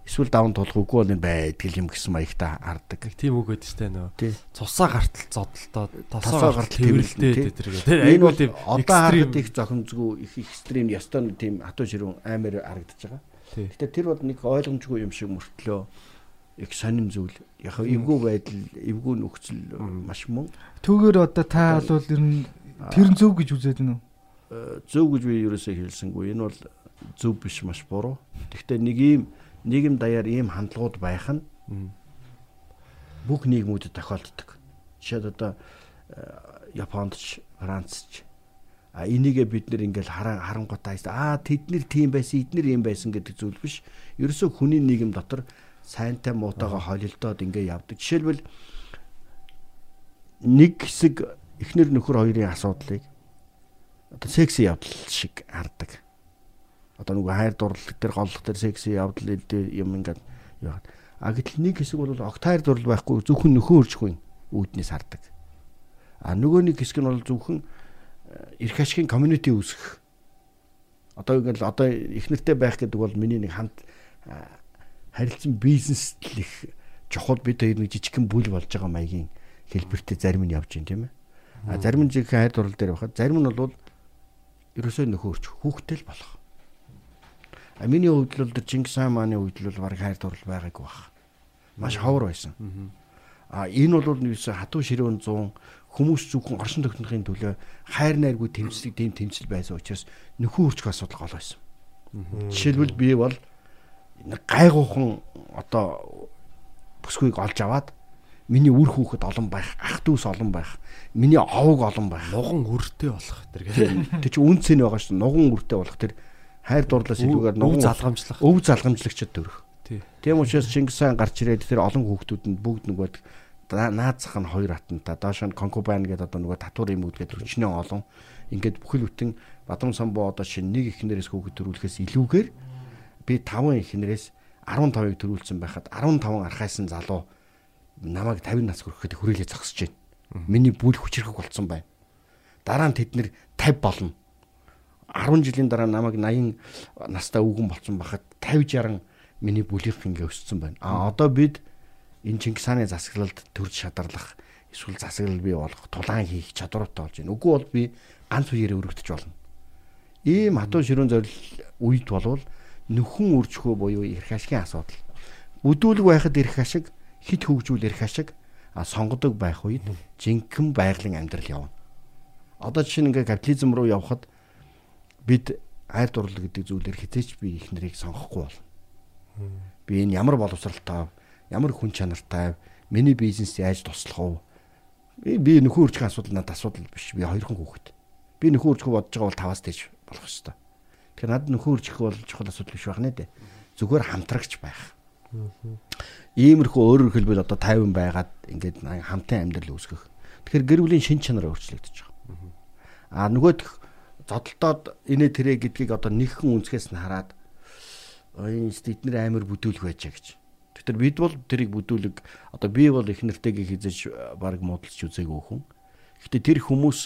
эсвэл даван тулах үгүй бол энэ байдгал юм гэсэн маягтай хардаг. тийм үг гэдэг чинь нөө цусаа гартал зодолтоо Тосоо гартал тэрвэрлдээ, тэр тэр Энэ айгуу бол тийм одоо харахад их зохимжгүй их экстрим ёстой нэг тийм хатуу ширүүн амар харагдаж байгаа. Гэтэ тэр бол нэг ойлгомжгүй юм шиг мөртлөө их сонин зүйл. Яг эвгүй байдал, эвгүй нөхцөл маш мөн Түүгээр одоо та бол ер нь тэр зөв гэж үзээд байна уу? Э, зөв гэж би ерөөсөө хэлсэнгүй. Энэ бол зөв биш маш буруу. Гэхдээ нэг ийм нийгэм даяар ийм хандлагууд байх нь бүх нийгмүүдэд тохиолддог. Жишээд одоо э, Японд ч, Францч а энийгээ бид нэр ингээл харан харангуйтай аа тэд нэр тийм байсан, эднэр ийм байсан гэдэг зүйл биш. Ерөөсөө хүний нийгэм дотор сайнтай муутайгаа холилдоод ингээ явдаг. Жишээлбэл нэг хэсэг эхнэр нөхөр хоёрын асуудлыг одоо секси явдал шиг хардаг. Одоо нөгөө хайр дурлал дээр голлох дээр секси явдал дээр юм ингээд яваад. А гэтэл нэг хэсэг бол огт хайр дурлал байхгүй зөвхөн нөхөө өржихгүй үүднээс хардаг. А нөгөө нэг хэсэг нь бол зөвхөн э, эрх ашигын community үүсгэх. Одоо ингээд одоо их нэртэй байх гэдэг бол миний нэг хамт э, харилцан бизнес л их чухал бид хоёр нэг жижигхэн бүл болж байгаа маягийн хэлбэртэй зарим нь явж байна тийм ээ. А зарим нь жинхэнэ хайр дурлал дээр байхад зарим нь бол ерөөсөө нөхөрч хүүхдтэй л болох. А миний хувьд л тэр Чингис хаан мааны хувьд л баг хайр дурлал байгаагүй баг. Маш ховор байсан. А энэ бол юусе хатуу ширүүн 100 хүмүүс зөвхөн оршин тогтнохын төлөө хайр найргүй тэмцэлэг тийм тэмцэл байсан учраас нөхөн үрчх асуудал гол байсан. Жишээлбэл би бол нэг гайгуухан одоо бүсгүйг олж аваад миний үр хүүхэд олон байх, ах дүүс олон байх, миний овог олон байх. нуган үртэй болох тэр Тэг чи үн цэн байгаа шүү. Нуган үртэй болох тэр хайр дурлаас илүүгээр нуган залгамжлах өв залгамжлагчд төрөх. тий Тийм учраас Чингис хаан гарч ирээд тэр олон хүүхдүүдэнд бүгд нөгөө наад зах нь хоёр хатантай доош нь конкубайн гэдэг одоо нөгөө татвар юм үүдгээд өчнөө олон ингээд бүхэл бүтэн Бадрам самбуу одоо шинэ нэг ихнэрээс хүүхэд төрүүлэхээс илүүгээр би 5 ихнэрээс 15-ыг төрүүлсэн байхад 15 архайсан залуу намайг 50 нас хүрэхэд хүрээлээ зогсож байна. Миний бүл хүчрэх болцсон байна. Дараа нь тэд нэр 50 болно. 10 жилийн дараа намайг 80 настай өвгөн болцсон байхад 50 60 миний бүлийнх ингээ өссөн байна. А одоо бид энэ Чингис хааны засаглалд төрж шадарлах эсвэл засаглал бий болгох тулаан хийх чадвартай болж байна. Үгүй бол би ганц үеэр өргөдөж болно. Ийм хатуу ширүүн зорил үед болвол нөхөн үржихөө буюу эрх ашигын асуудал. Бүдүүлэг байхад эрх ашиг, хит хөгжүүл эрх ашиг, а сонгодог байх үед жинхэнэ байгалийн амьдрал явна. Одоо жишээ нь ингээ капитализм руу явхад бид айр дурлал гэдэг зүйлээр хизээч би их нарыг сонгохгүй бол. Би энэ ямар боловсралтай, ямар хүн чанартай, миний бизнес яаж туслах вэ? Би- нөхөн үржих асуудал надад асуудал биш. Би хоёрхан хүүхэд. Би нөхөн үржих бодож байгаа бол таваас дэж болох ёстой. Тэгэхээр надад нөхөн үржих бол чухал асуудал биш байх нэ дээ. Зүгээр хамтрагч байх. Иймэрхүү өөрөөр хэлбэл одоо 50 байгаад ингээд хамтын амьдрал үүсгэх. Тэгэхээр гэр бүлийн шин чанар өөрчлөгдөж байгаа. А нөгөөх зодолтоод инээ тэрэ гэдгийг одоо нэгхэн үнсгээс нь хараад энэ эднэр амар бүдүүлэг байжаа гэж. Тэгэхээр бид бол тэрийг бүдүүлэг одоо би бол их нэртэйгээ хизэж баг муудалж үзээгүй хүн. Гэхдээ тэр хүмүүс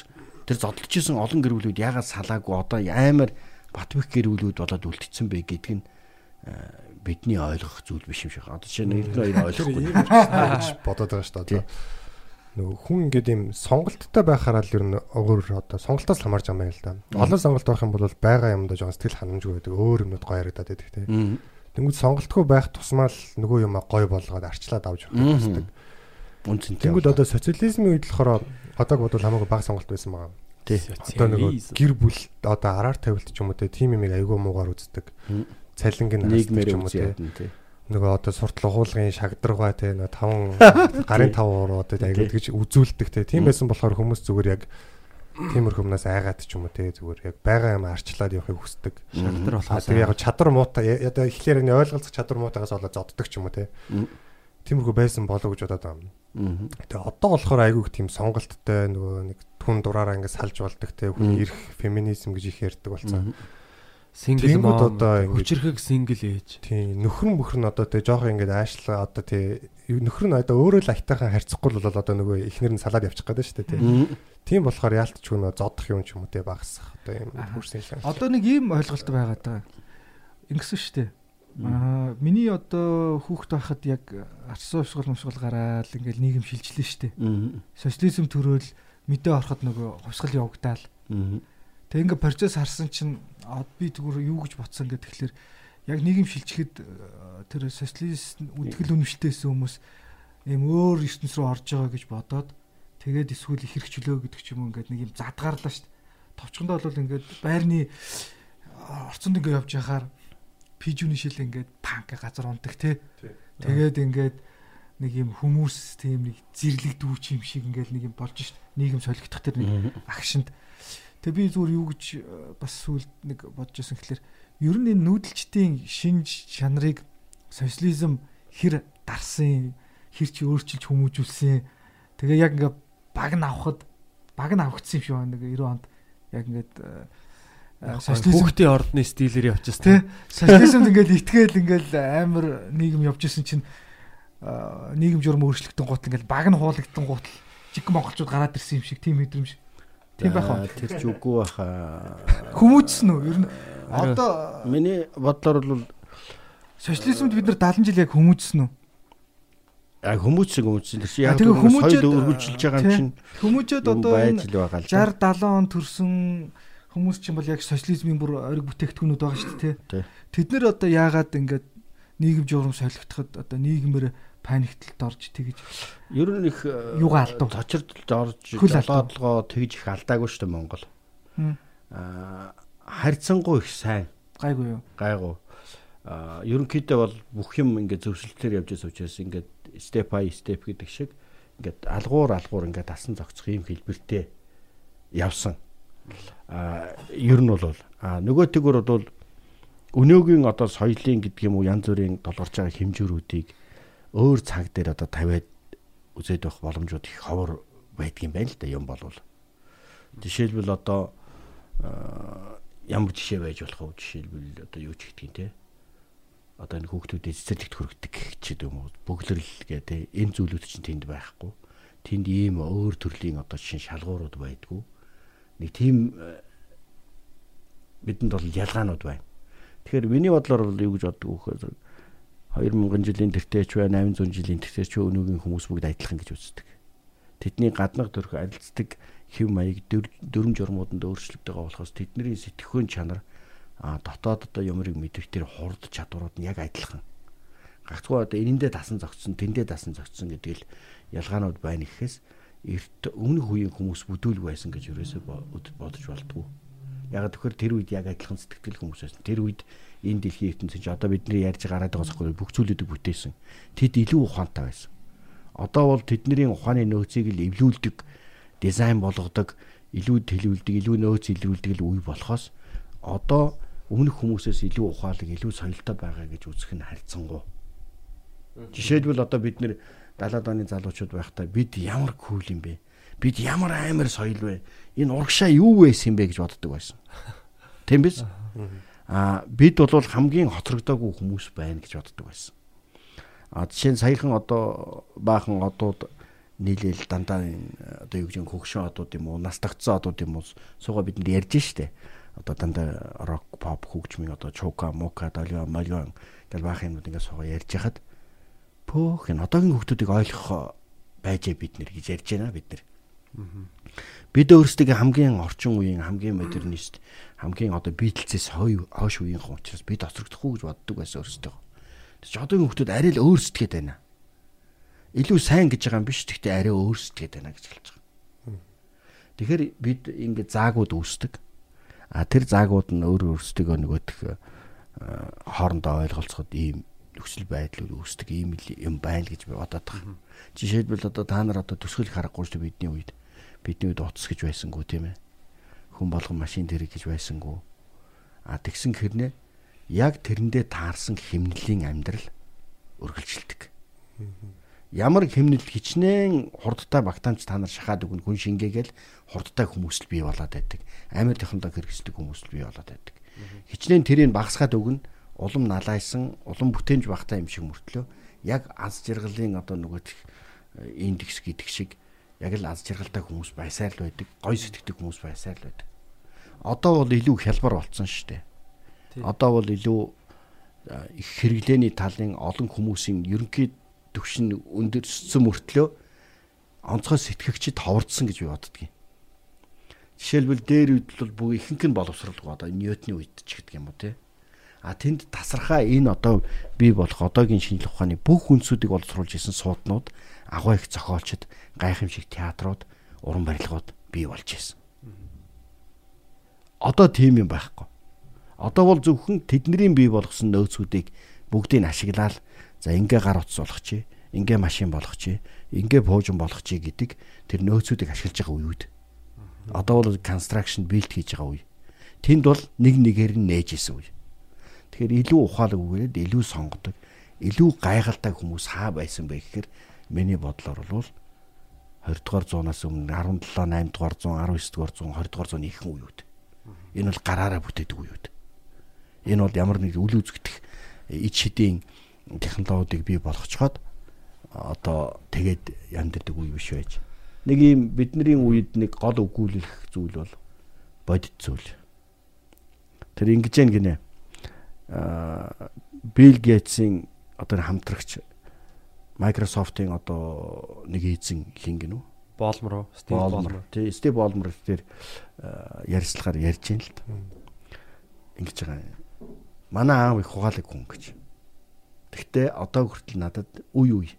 тэр зодтолж исэн олон гэр бүлүүд ягаад салаагүй одоо амар Батбих гэр бүлүүд болоод үлдчихсэн бэ гэдг нь э, бидний ойлгох зүйл биш юм шиг. Одоо чинь нэг хоёр ойлгохгүй гэж бодоод байгаа шүү дээ. Нөгөө хүн ингээд юм сонголттой байхаараа л ер нь өөр одоо сонголтоос хамаарч байгаа юм л да. Олон сонголт байх юм бол байгаа юмдаа жоохон сэтгэл ханамжгүй байдаг. Өөр юмнууд гоё харагдаад байдаг те. Тэнгүүд сонголтгүй байх тусмаа л нөгөө юм гоё болгоод арчлаад авч явах хэрэгтэй. Үнцэнтэй. Тэнгүүд одоо социализмын үед болохоор одоо бодвол хамаагүй бага сонголт байсан байгаа. Тий. Одоо нөгөө гэр бүл одоо араар тавилт ч юм уу те тим юмыг айгүй муугаар үздэг. Цалингийн нийгмээр юм уу те. Нөгөө одоо суртал ухуулгын шагдаргаа те нөгөө таван гарын тав уруу одоо айгүй тэгж үзүүлдэг те. Тийм байсан болохоор хүмүүс зүгээр яг тиймэрхүү юмнаас айгаад ч юм уу те зүгээр яг байгаа юм арчлаад явахыг хүсдэг. Шагдар болохоос. Тэгээ яг чадвар муутай одоо ихлээр нь ойлголцох чадвар муутайгаас болоод зодддаг ч юм уу те. Тиймэрхүү байсан болов гэж бодоод байна. Тэгээ одоо болохоор айгүйх тийм сонголттой нөгөө нэг түн дураараа ингээд салж болдог те хүн ирэх феминизм гэж их ярьдаг болсон. Сингл Тэнгүүд мом одоо хүчрхэг сингл ээж. Тийм нөхөр мөхөр нь одоо тэгээ жоох ингээд аашлаа одоо тий нөхөр нь одоо өөрөө л айтайхан харьцахгүй л бол одоо нөгөө ихнэр нь салаад явчих гээд шүү дээ тий. Тийм болохоор яалтчгүй нөө зодох юм ч юм уу тий багасах одоо юм хүрсэн шээ. Одоо нэг ийм ойлголт байгаад байгаа. Ингэсэн шүү дээ. Аа миний одоо хүүхэд байхад яг арчсан ушгал мушгал гараад ингээл нийгэм шилжлээ шүү дээ. Социализм төрөөл мэдээ ороход нөгөө хувьсгал явагдаал. Тэг ингээ процесс харсан чинь би тэгвэр юу гэж бодсон гэдэг тэгэхээр яг нийгэм шилжихэд э, тэр социалист үтгэл үнэмшилтэйсэн хүмүүс ийм өөр ертөнц рүү орж байгаа гэж бодоод тэгээд эсвэл их хэрэгчлөө гэдэг ч юм уу ингээд нэг юм задгаарлаа шүү дээ. Товчхондоо бол ингээд байрны орцонд ингээ явж яхаар пижүний шил ингээд панк газар ундаг те. Тэгээд ингээд нэг юм хүмүүс тийм нэг зэрлэг дүүч юм шиг ингээд нэг юм болж шít. Нийгэм солигдох тэр нэг агшинд. Тэгээ би зүгээр юу гэж э, бас сүлд нэг бодож байсан гэхэлэр ер нь энэ нүүдэлчдийн шинж чанарыг социализм хэр дарсан хэр ч өөрчилж хүмүүжүүлсэн. Тэгээ яг ингээ баг нь авахд баг нь авагдсан юм шиг байна нэг 90 онд яг ингээд э, э, социализм Хүүхдийн ордны стилээр явчихсан Тэ социализмд ингээл итгээл ингээл амар нийгэм явж исэн чинь аа, нийгэм журам өөрчлөгдөн гутал ингээл баг нь хуулагдсан гутал жиг монголчууд гараад ирсэн юм шиг тийм мэдрэмж. Тийм байх уу? Тэр ч үгүй баха. Хүмүүжсэн үү? Ер нь одоо Миний бодлоор бол социализмд бид нар 70 жил яг хүмүүжсэн үү? а чинь А, яг тэр хүмүүжээд- өргөжлөж байгаа юм чинь Хүмүүжээд одоо байж энэ л байгаа л да. 60 70 он төрсэн хүмүүс чинь бол яг социализмын бүр ориг бүтээгдэхүүнүүд байгаа шүү дээ. Тэ. тэ. Тэд нэр одоо яагаад ингээд нийгэм журам солигдоход одоо нийгмээр паникталд орж тэгэж ер нь их э, Юугаа алдав? цочирдолд орж жолоодлогоо тэгж их алдаагүй шүү дээ Монгол. Аа харьцангуй их сайн гайгүй юу? гайгүй. Аа ерөнхийдөө бол бүх юм ингээд зөвшөлтөөр явж байгаа учраас ингээд step by step гэдэг шиг ингээд алгуур алгуур ингээд асан зогцох юм хэлбэртэй явсан. Аа ер нь бол аа нөгөө тэгүр бол өнөөгийн одоо соёлын гэдэг юм уу янз бүрийн толгорч байгаа хэмжүүрүүдийг өөр цаг дээр одоо тавиад үзээд байх боломжууд их ховор байдгийн байна л да юм болвол. Жишээлбэл одоо аа, ямар жишээ байж болох вэ? Жишээлбэл одоо юу ч гэдгийг те. Одоо энэ хүүхдүүдэд цэцэрлэгт хөргөдөг ч гэдэг юм уу. Бөглөрл гэдэг энэ зүйлүүд чинь тэнд байхгүй. Тэнд ийм өөр төрлийн одоо жишээ шалгуурууд байдгүй. Нэг тийм э, бидэнд бол ялгаанууд байна. Тэгэхээр миний бодлоор бол юу гэж боддог вэ гэхээр 2000 жилийн тэртээч бай 800 жилийн тэртээч бай өнөөгийн хүмүүс бүгд адилхан гэж үздэг. Тэдний гаднах төрх арилцдаг хэв маяг дүрм журмууданд өөрчлөгдөж байгаа болохоос тэдний сэтгэхүйн чанар а дотоод одоо юмрыг мэдэх тэр хурд чадварууд нь яг адилхан. Гагцгүй одоо энэндээ дасан зогцсон, тэндээ дасан зогцсон гэдэг л ялгаанууд байна гэхээс эрт өмнөх үеийн хүмүүс бүдүүл байсан гэж ерөөсөө бо- бодож болтгоо. Яг тэгэхээр тэр үед яг адилхан сэтгэл хүмүүс байсан. Тэр үед энэ дэлхийн ертөнцийн чи одоо бидний ярьж гараад байгаа зүйл бүх зүйлүүдийг бүтээсэн. Тэд илүү ухаантай байсан. Одоо бол тэдний ухааны нөөцийг л эвлүүлдэг, дизайн болгодог, илүү төлөвлөдөг, илүү нөөц илрүүлдэг л үе болохоос одоо өмнөх хүмүүсээс илүү ухаалаг, илүү соёлтой байгаа гэж үзэх нь харьцангуй. Жишээлбэл одоо бид нэр 70-аад оны залуучууд байхдаа бид ямар кул юм бэ? Бид ямар амар соёл вэ? Энэ урагшаа юу байсан юм бэ гэж боддог байсан. Тийм биз? Аа бид бол хамгийн хоцрогдоогүй хүмүүс байна гэж боддог байсан. А жишээ нь саяхан одоо баахан одууд нийлээл дандаа одоо юу гэж хөгшин одууд юм уу нас тогтсон одууд юм уу суугаа бидэнд ярьж штэ одоо дандаа рок pop хөгжмийн одоо чука мока долио малион гэл баах юмнууд ингээд суугаа ярьж хахад пөөх энэ одоогийн хүмүүсийг ойлгох байжээ бид нэр гэж ярьж байна бид нэр. Бид өөрсдөө хамгийн орчин үеийн хамгийн модернист хамгийн одоо битлцээс хойш үеийн хүн учраас бид оцрогдохгүй гэж боддог байсан өөрсдөө. Тэгэж одоогийн хүмүүс арай л өөрсдөд байна илүү сайн гэж байгаа юм биш гэхдээ арай өөрсдөд байна гэж хэлж байгаа. Тэгэхээр бид ингээд заагууд үүсдэг. А тэр заагууд нь өөр өөрсдөө нөгөөх хоорондоо ойлголцоход ийм нөхцөл байдал үүсдэг ийм юм байна гэж би бодоод байгаа. Жишээлбэл одоо та нар одоо төсөөлөх харахгүй шүү бидний үед бидний үед утас гэж байсангүй тийм ээ. Хүн болгон машин тэрэг гэж байсангүй. А тэгсэн хэрнээ яг тэрэндээ таарсан химнэлийн амьдрал үргэлжилдэг ямар хэмнэл хичнээн хурдтай багтаамж та нар шахаад өгнө хүн шингээгээл хурдтай хүмүүс л бий болоод байдаг. Амар технологи хэрэгсдэг хүмүүс л бий болоод байдаг. Хичнээн тэрийг багасгаад өгнө улам налайсан улам бүтээмж багтаа юм шиг мөртлөө яг аз жаргалын одоо нөгөө индекс гэдэг шиг яг л аз жаргалтай хүмүүс байсаар л байдаг. Гой сэтгэдэг хүмүүс байсаар л байдаг. Одоо бол илүү хялбар болсон шүү дээ. Одоо бол илүү их хэрэглээний талын олон хүмүүсийн ерөнхийд төвшин өндөрсөн мөртлөө онцгой сэтгэгчид ховордсон гэж би боддгийн. Жишээлбэл дээр үед бол бүх ихэнх нь боловсралгүй одоо Ньютоны үед ч гэдэг юм уу те. А тэнд тасархаа энэ одоо бий болох одоогийн шинжлэх ухааны бүх үндсүүдийг боловсруулж исэн сууднууд агуу их зохиолчд гайхамшиг театрууд уран барилгууд бий болж исэн. Одоо тийм юм байхгүй. Одоо бол зөвхөн тэдний бий болгосон нөөцүүдийг бүгдийг ашиглаад За ингээ гар утас болгочих, ингээ машин болгочих, ингээ пуужин болгочих гэдэг тэр нөөцүүдийг ашиглаж байгаа үед. Одоо бол construction build хийж байгаа үе. Тэнд бол нэг нэгээр нь нээж исэн үе. Тэгэхээр илүү ухаалаг үгээд илүү сонгодог, илүү гайхалтай хүмүүс хаа байсан бэ гэхээр миний бодлоор бол 20 дугаар зуунаас өмнө 17, 8 дугаар зуун, 19 дугаар зуун, 20 дугаар зууны ихэнх үеуд. Энэ бол гараараа бүтээдэг үеуд. Энэ бол ямар нэг үл үзэгдэх ид шидийн технологиудыг бий болгочход одоо тэгээд яндадаг үе биш байж. Нэг юм бидний үед нэг гол өгүүлэх зүйл бол бодит зүйл. Тэр ингэж гинэ. Аа Билл Гейтсийн одоо хамтрагч Microsoft-ийн одоо нэг эзэн хин гинүү. Болмор, Стив Болмор. Тий, Стив Болмор дээр ярьцлагаар ярьж ин л та. Ингэж байгаа. Манай аав их хугаалаг хүн гэж. Гэхдээ одоо хүртэл надад үе үе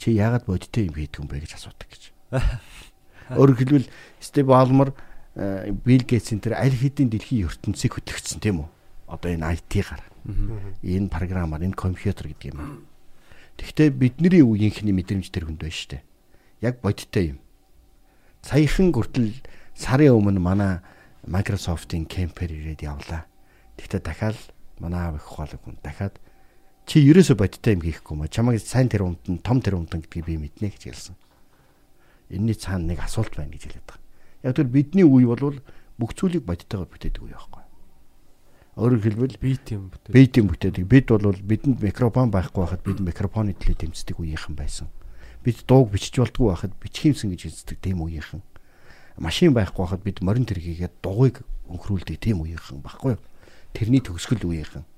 чи яагаад бодиттой юм хийдэг юм бэ гэж асуудаг гэж. Өөрөөр хэлбэл Стив Балмер Билл Гейтсийн тэр аль хэдийн дэлхийн ертөнцийг хөтлөгдсөн тийм үү? Одоо энэ IT-гаар. Энэ програмаар, энэ компьютер гэдэг юм. Гэхдээ бидний үеийнхний мэдрэмж тэр хүнд байна шүү дээ. Яг бодиттой юм. Саяхан хүртэл сарын өмнө манай Microsoft-ийн кемпер ирээд явлаа. Гэхдээ дахиад манай аав их ухаалаг хүн дахиад чи ерөөсө бодиттой юм хийхгүй мө чамайг сайн тэр умдан том тэр умдан гэдгийг би мэднэ гэж хэлсэн. Энийний цаана нэг асуулт байна гэж хэлээд байгаа. Яг тэр бидний үе бол бүх зүйлийг бодиттойгоор бүтээдэг үе байхгүй. Өөрөөр хэлбэл би тийм бүтээдэг. Би тийм бүтээдэг. Бид бол бидэнд микрофон байхгүй байхад бид микрофоны төлөө тэмцдэг үеийнхэн байсан. Бид дууг бичиж болдгоо байхад бичхиймсэн гэж үздэг тийм үеийнхэн. Машин байхгүй байхад бид морин тэргийгээд дугуйг өнхрүүлдэг тийм үеийнхэн байхгүй. Тэрний төгсгөл үеийнхэн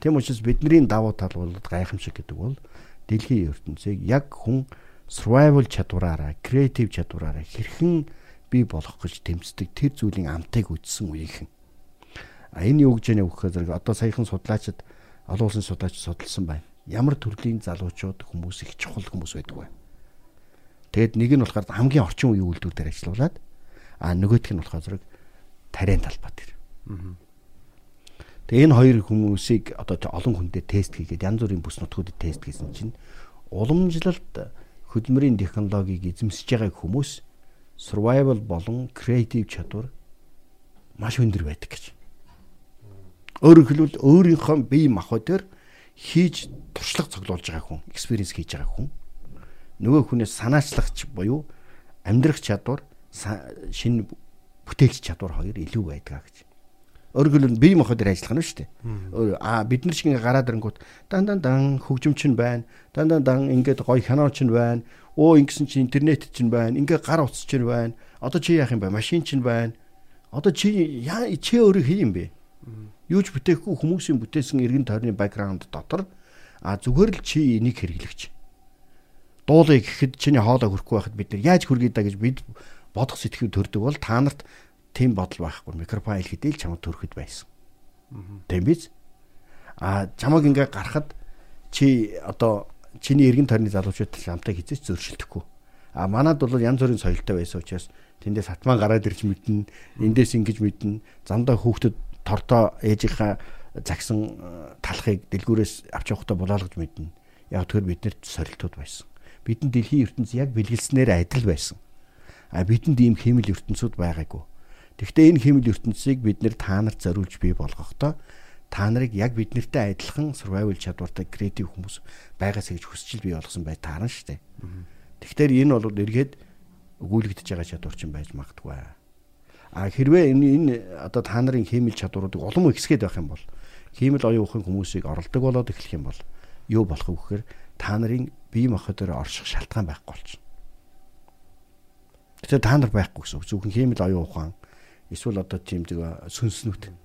Тийм учраас бидний давуу тал бол гайхамшиг гэдэг бол дэлхийн ертөнцийг яг хүн survival чадвараараа, creative чадвараараа хэрхэн бий болгох гэж тэмцдэг тэр зүйлийн амтыг үтсэн үеийнхэн. Энэ юу гэж яах вэ зэрэг одоо саяхан судлаачид олон улсын судлаач судалсан байна. Ямар төрлийн залуучууд хүмүүс их чухал хүмүүс байдаг вэ? Тэгэд нэг нь болохоор хамгийн орчин үеийн үйлдвэр дээр ажиллаулаад а нөгөөх нь болохоор зэрэг тарийн талбай дээр. Тэгээ энэ хоёр хүмүүсийг одоо олон хүндээ тест хийгээд янз бүрийн бүс нутгуудад тест хийсэн чинь уламжлалт хөдөлмөрийн технологиг эзэмсэж байгаа хүмүүс survival болон creative чадвар маш өндөр байдаг гэж. Өөрөөр хэлбэл өөрийнхөө бие махбод төр хийж туршлага цуглуулж байгаа хүн, experience хийж байгаа хүн нөгөө хүнээс санаачлагч буюу амьдрах чадвар, шинэ бүтээгч чадвар хоёр илүү байдгаа гэж. Өөрөөр хэлбэл бие махбод дээр ажиллах нь шүү дээ. Аа бид нар шиг ингээ гараад ирэнгүүт дан дан дан хөгжим чинь байна. Дан дан дан ингээд гоё кино чинь байна. Оо ингэсэн чинь интернет чинь байна. Ингээ гар утас чинь байна. Одоо чи яах юм бэ? Машин чинь байна. Одоо чи яа чи өөрөө хий юм бэ? Юу ч бүтээхгүй хүмүүсийн бүтээсэн эргэн тойрны бэкграунд дотор а зүгээр л чи энийг хэрэглэгч. Дуулыг гэхэд чиний хоолой хөрөхгүй байхад бид нар яаж хүргэе да гэж бид бодох сэтгэв төрдөг бол та нарт тийм бодол байхгүй. Микрофон хэлэхдээ л чамд төрөхөд байсан. Тийм биз? А чамаг ингээ гарахад чи одоо чиний эргэн тойрны залуучууд чамтай хизээч зөрчилдөхгүй. А манад бол янз бүрийн соёлтой байсан учраас тэндээс хатман гараад ирж мэднэ, эндээс ингэж мэднэ. Замдаа хүүхдэд тордоо ээжийнхаа загсан э, талхыг дэлгүүрээс авч явахдаа булаалгаж мэднэ. Яг тэр биднэрт сорилтууд байсан. Бидний дэлхийн ертөнц яг бэлгэлснээр адил байсан. А бидэнд ийм хэмэл ертөнцүүд байгаагүй. Гэхдээ энэ хэмэл ертөнцийг бид нэр та нарт зориулж бий болгохдоо та нарыг яг бид нартай адилхан survival чадвартай креатив хүмүүс байгаас гэж хүсчил бий болгосон бай таарна шүү дээ. Тэгэхээр энэ бол эргээд өгүүлэгдэж байгаа чадвар чинь байж магадгүй. А хэрвээ энэ энэ одоо та нарын хэмэл чадваруудыг улам ихсгээд байх юм бол хэмэл оюун ухааны хүмүүсийг оролдог болоод эхлэх юм бол юу болох вэ гэхээр та нарын бие махбодоор орших шалтгаан байхгүй болчихно. Тэгэхээр та нар байхгүй гэсэн үг. Зөвхөн хэмэл оюун ухаан эсвэл одоо тийм зэг сүнснүүд.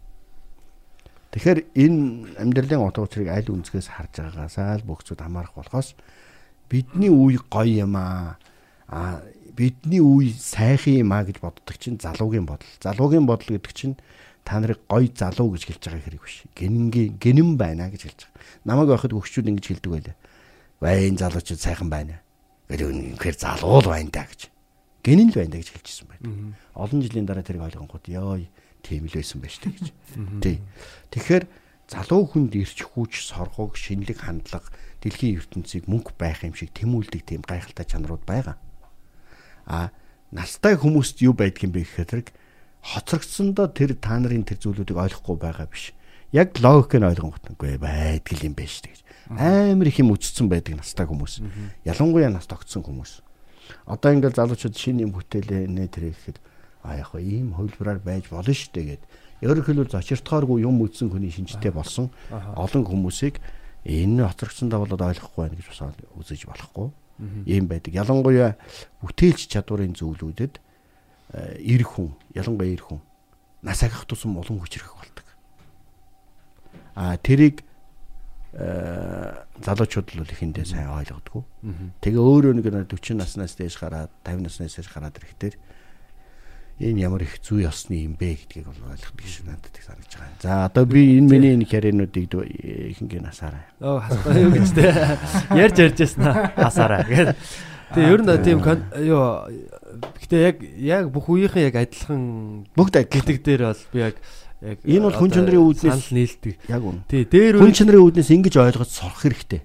Тэгэхээр энэ амьдралын утга учирыг аль үнцгээс харж байгаагаасаа л бүгцүүд хамаарах болохоос бидний үе гоё юм аа. А бидний үе сайхан юм аа гэж боддог чинь залуугийн бодол. Залуугийн бодол гэдэг чинь та нарыг гоё залуу гэж хэлж байгаа хэрэг биш. Гэнэнгийн гэнэн байна гэж хэлж байгаа. Намайг байхад хөвгчүүд ингэж хэлдэг байлаа. Байн залуучууд сайхан байна. Гэдэг үнэхээр залуу л байна да гэж. Гэнэн л байна да гэж хэлчихсэн байна. Олон жилийн дараа тэрийг ойлгонгууд ёо тийм л байсан байж тээ гэж. Тий. Тэгэхээр залуу хүнд ирч хүч, соргог, шинэлэг хандлага дэлхийн ертөнцийг мөнгө байх юм шиг тэмүүлдэг тийм гайхалтай чанарууд байгаа. А настай хүмүүст юу байдг юм бэ гэхээр хоцрогдсондоо тэр та нарын тэр зүйлүүдийг ойлгохгүй байгаа биш. Яг логик нь ойлгонготгүй байдг юм байна шүү дээ. Амар их юм үцсэн байдаг настай хүмүүс. Ялангуяа нас тогтсон хүмүүс. Одоо ингээд залуучууд шинэ юм бүтээлээ нэ тэр гэхэд а яг хөө ийм хувилбараар байж болно шүү дээ гэд. Өөрөөр хэлбэл зочиртгооргүй юм үтсэн хүний шинжтэй болсон олон хүмүүсийг энэ хоцрогдсондоо болоод ойлгохгүй байна гэж бас үзэж болохгүй. Ийм байдаг. Ялангуяа бүтээлч чадварын зөвлүүдэд эр хүн, ялангуяа эр хүн нас агах тусам улам хүчрэх болдог. А тэрийг залуучууд бол ихэндээ сайн ойлгодгүй. Тэгээ өөрөө нэг 40 наснаас дээш гараад 50 наснаас дээш гараад ирэхдээ энэ ямар их зүй ёсны юм бэ гэдгийг бол ойлгох биш надад их санагдаж байгаа. За одоо би энэ миний энэ карьернуудыг ихэнх нь асаараа. Оо хасаа юу гэж тэ ярьж ярьж яснаа хасаараа гэдэг. Тэгээ ер нь тийм юу гэтээ яг яг бүх үеийнхэн яг адилхан Бүгд гэдэг дээр бол би яг яг Энэ бол хүн чанарын үүднээс- санал нийлдэг. Яг үнэ. Тий, дээр Хүн чанарын үүднээс ингэж ойлгож сурах хэрэгтэй.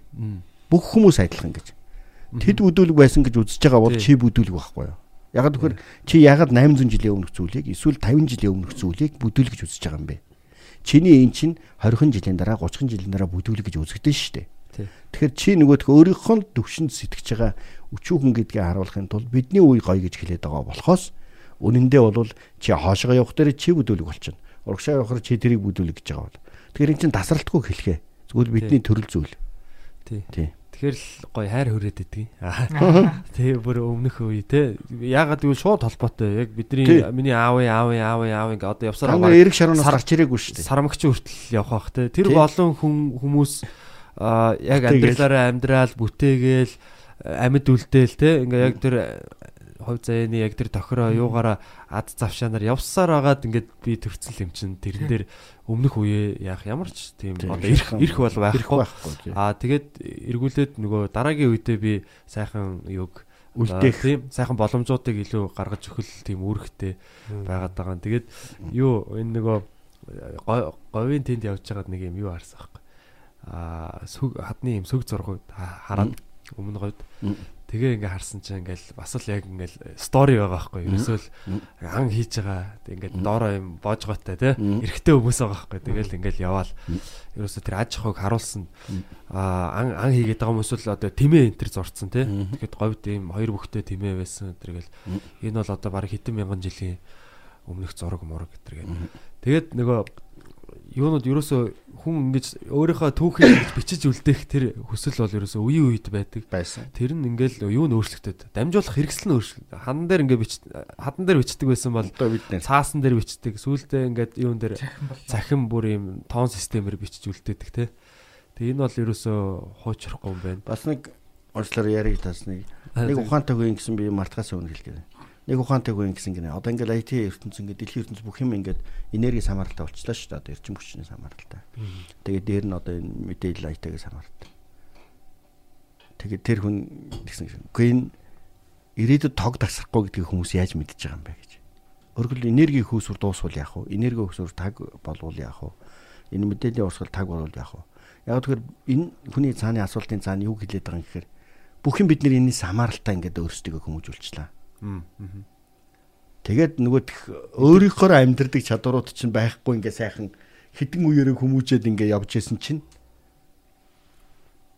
Бүх хүмүүс адилхан гэж. Тэд бүдүүлэг байсан гэж үзэж байгаа бол чи бүдүүлэг байхгүй юу? Яг тэгэхээр чи ягаад 800 жилийн өмнөх зүйлийг эсвэл 50 жилийн өмнөх зүйлийг бүдүүлэг гэж үзэж байгаа юм бэ? Чиний эн чинь 20 жилийн дараа 30 жилийн дараа бүдүүлэг гэж үзэгдэн шүү дээ. Тэгэхээр чи нөгөөх өөрийнхөө төвшөнд сэтгэж байгаа өчүүхэн гэдгээ харуулахын тулд бидний үе гоё гэж хэлээд байгаа болохоос үнэндээ бол чи хоошоо явах дээр чи бүдүүлэг болчихно. Урагшаа явахаар чи тэрийг бүдүүлэг гэж байгаа бол. Тэгэхээр эн чинь тасралтгүй хэлхээ. Зүгээр бидний төрөл зүйл. Тий. Тий. Тэгэхээр л гоё хайр хүрээд идэг. Тий, бүр өмнөх үе те. Ягаад гэвэл шууд холбоотой. Яг бидний миний аав аав аав аав ингээ одоо явсаар Хамгийн эрг шаруунаас гарч ирээгүй шүү дээ. сарамгч хүртэл явах бах те. Тэр Тий. болон хүн хүмүүс аа яг амьдралаараа амьдрал бүтээгээл амьд үлдээл те. Ингээ яг тэр хувь заяаны яг тэр тохироо юугаараа ад завшаанаар явсаар агаад ингээд би төрцөл юм чин тэрэн дээр өмнөх үе яах ямар ч тийм Тий, одоо ирэх ирэх бол байхгүй. Аа тэгээд эргүүлээд нөгөө дараагийн үедээ би сайхан юг Үлдээх. тийм сайхан боломжуудыг илүү гаргаж өгөх тийм үүрэгтэй байгаад байгаа. Тэгээд юу энэ нөгөө го- говийн тэнд явж байгаад нэг юм юу харсан байхгүй. Аа сүг хадны юм сүг зургууд ха- хараад өмнө говьд. Тэгээ ингээ харсан чинь ингээл бас л яг ингээл стори байгаа байхгүй. Ерөөсөө л ан хийж байгаа. Тэг ингээд доороо юм боожгоотой. Мм. Эрэгтэй хүмүүс байгаа байхгүй. Тэгэл ингээл яваал. Ерөөсөө тэр аж ахуйг харуулсан аа ан ан хийгээд байгаа хүмүүс л одоо тэмээ энэ төр зурцсан тий. Мм. Тэгэхэд говьд ийм хоёр бүхтэй тэмээ байсан. Тэргээл энэ бол одоо баг хэдэн мянган жилийн өмнөх зураг мураг. Мм. Тэгээд нөгөө юунууд ерөөсөө хүн ингэж өөрийнхөө түүхийг ингэж бичиж үлдээх тэр хүсэл бол ерөөсөө үе үед байдаг. байсан. Тэр нь ингээл юу нь өөрчлөгдөд. Дамжуулах хэрэгсэл нь өөрчлөлт. Хадан дээр ингээ бич хадан дээр бичдэг байсан бол цаасан дээр бичдэг. Сүүлдээ ингээд юун дээр Цахим бүр юм тоон системээр бичиж үлдээдэг те. Тэгээ энэ бол ерөөсөө хуучрахгүй юм байна. бас нэг онцлоор яриг тасныг нэг ухаантай хүн гэсэн би мартахаас өмнө хэлгээд. Нэг ухаантай хүн гэсэн гинэ. Одоо ингээд IT ертөнц ингээд дэлхийн ертөнц бүх юм ингээд энерги самаралтай болчихлоо шүү дээ. Одоо эрчим хүчний самаралтай. Тэгээд дээр нь одоо энэ мэдээлэл IT-гээс самаралтай. Тэгээд тэр хүн гэсэн шиг. Үгүй энэ ирээдүйд тог тасрахгүй гэдгийг хүмүүс яаж мэдж байгаа юм бэ гэж. Өөрөлд энерги хөөсвөр дуусвал яах вэ? Энерги хөөсвөр таг болвол яах вэ? Энэ мэдээллийн урсгал таг болвол яах вэ? Яг тэгэхээр энэ хүний цааны асуултын цаана юу хэлээд байгаа юм гэхээр бүх юм бид нар энэс хамааралтай ингээд өөрсдөө хүмүүжүүлчихлээ. Тэгээд нөгөө өөрийнхөө амьдрдаг чадварууд чинь байхгүй ингээ сайхан хідэн үеэрээ хүмүүжээд ингээ явж исэн чинь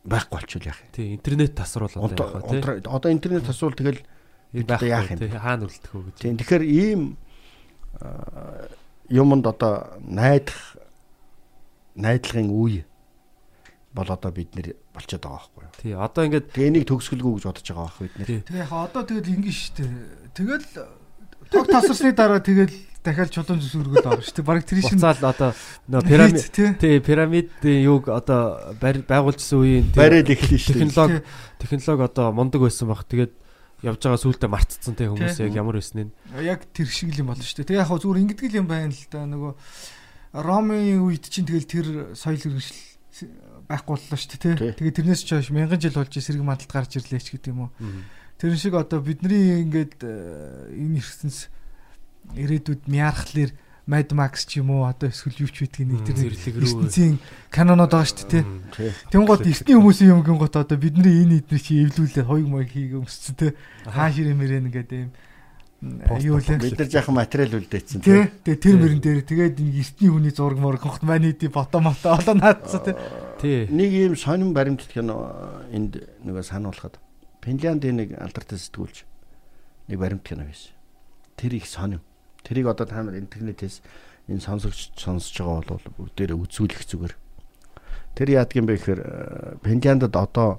байхгүй болчихвол яах юм. Тий, интернет тасруулаад Одоо явах тий. одоо- интернет тасвал тэгэл яах юм тий. Хаана үлдэх вэ гэж. тийм тэгэхээр ийм юмд одоо найдах найдлагын үе бол одоо бид нэр болчиход байгаа байхгүй юу. Тий, одоо ингээд энийг төгсгөлгүй гэж бодож байгаа байхгүй бид нэр. тий. Тэгээ яг одоо тэгэл ингэ штэ. Тэгэл тог тасарсны дараа тэгэл дахиад чулуун зүсүргэл орно штэ. Бараг тэр шин буцаал одоо нөө пирамид тий. пирамидын юг одоо байгуулжсэн үеийн тий, Барайд эхлэн штэ. технологи технологи одоо мундаг байсан баг. Тэгээд явж байгаа сүултээ мартцсан тий хүмүүс яг ямар байсныг. яг тэр шиг л юм болно штэ. Тэгээ яг зүгээр ингэдэг л юм байна л да. Нөгөө Ромын үед чинь тэгэл тэр соёл хэрэгжил байхгүй боллоо штэ тий. Тий. Тэгээ тэрнээс ч хойш мянган жил болж сэрэг мандалд гарч ирлээ ч гэдэг юм уу. Тэр шиг одоо бидний ингээд э, энэ ертөнц ирээдүйд мяархлаар Mad Max ч юм уу одоо эсвэл юу ч байдгийг нэг тэр ертөнцийн канонод байгаа шүү дээ Тий. Тэнгууд эртний хүмүүсийн юм гингот одоо бидний энэ эдний чи эвлүүлээ хойг маяг хийгээ өмссөн тий. Хаа ширээ мэрэн ингээд юм юу лээ. Бид нар жаахан материал үлдээсэн Тий. Тэгээ тэр мөрөн дээр тэгээд энэ эртний хүний зураг морог хот маань иди фото мото олоо наадсан тий. Тий. Нэг ийм сонин баримтат кино энд нөгөө сануулхад Финляндийн нэг алдартай сэтгүүлч нэг баримт кино байсан. Тэр их сонин. Тэрийг одоо та нар интернетээс энэ сонсогч сонсож байгаа бол бүгдээрээ үзүүлэх зүгээр. Тэр яадаг юм бэ гэхээр э, Финляндд одоо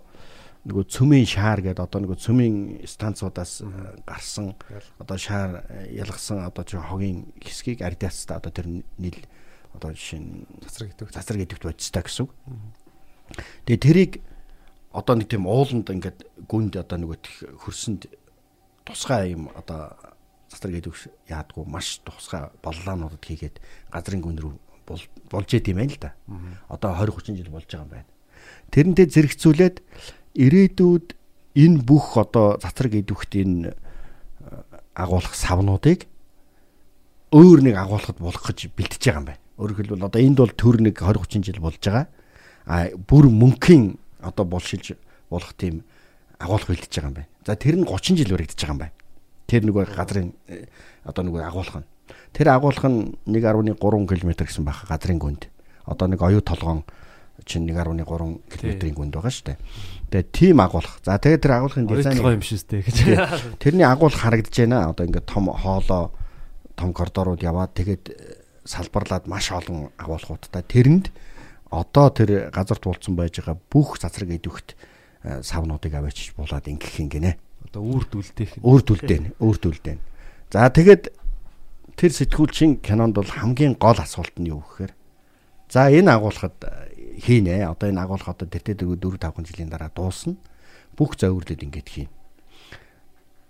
нөгөө цөмийн шаар гэдэг одоо нөгөө цөмийн станцуудаас э, гарсан одоо шаар э, ялгсан одоо чи хогийн хэсгийг ардиастай одоо тэр нийл одоо жишээ нь Цацраг гэдэг. цацраг идэвхт бодистай гэсэн үг. Тэгээ тэрийг одоо нэг тийм ууланд ингээд гүнд одоо нөгөө хөрсөнд тусгай юм одоо цацраг идэвх яадгүй маш тусгай боллоонуудад хийгээд газрын гүн рүү бол болж идэм байна л да. Одоо 20 30 жил болж байгаа юм байна. Тэрнтэй зэрэгцүүлээд ирээдүйд энэ бүх одоо цацраг идэвхт энэ э, агуулах савнуудыг өөр нэг агуулгад болох гэж бэлтэж байгаа юм байна. Өөрөөр хэлбэл одоо энд бол төр нэг 20 30 жил болж байгаа. А бүр мөнхийн одоо булшилж болох тийм агуулга бэлтэж байгаа юм байна. За тэр нь 30 жил өргөдөж байгаа юм байна. Тэр нөгөө газрын э, одоо нөгөө агуулга нь. Тэр агуулга нь 1.3 км гэсэн баха газрын гүнд. Одоо нэг оюу толгоон чинь 1.3 км-ийн гүнд байгаа шүү дээ. Тэгээ тийм агуулга. За тэгээ тэр агуулгын дизайн юм шүү дээ гэж. Тэрний агуулга харагдаж байна. Одоо ингээд том хоолоо том коридорууд яваад тэгээд э, салбарлаад маш олон агуулгуудтай тэрэнд одоо тэр газарт уулцсан байж байгаа бүх цацраг идэвхт э, савнуудыг аваачиж булаад ингэх юм гинэ. Одоо үрд үлдээх. Өөрт үлдээн, өөрт үлдээн. За тэгээд тэр сэтгүүлчийн кинонд бол хамгийн гол асуулт нь юу гэхээр за энэ агуулгад э, хийнэ. Одоо энэ агуулга одоо тэр тэр 4 5 жилийн дараа дуусна. Бүх зөвөрлөд ингэж хийн.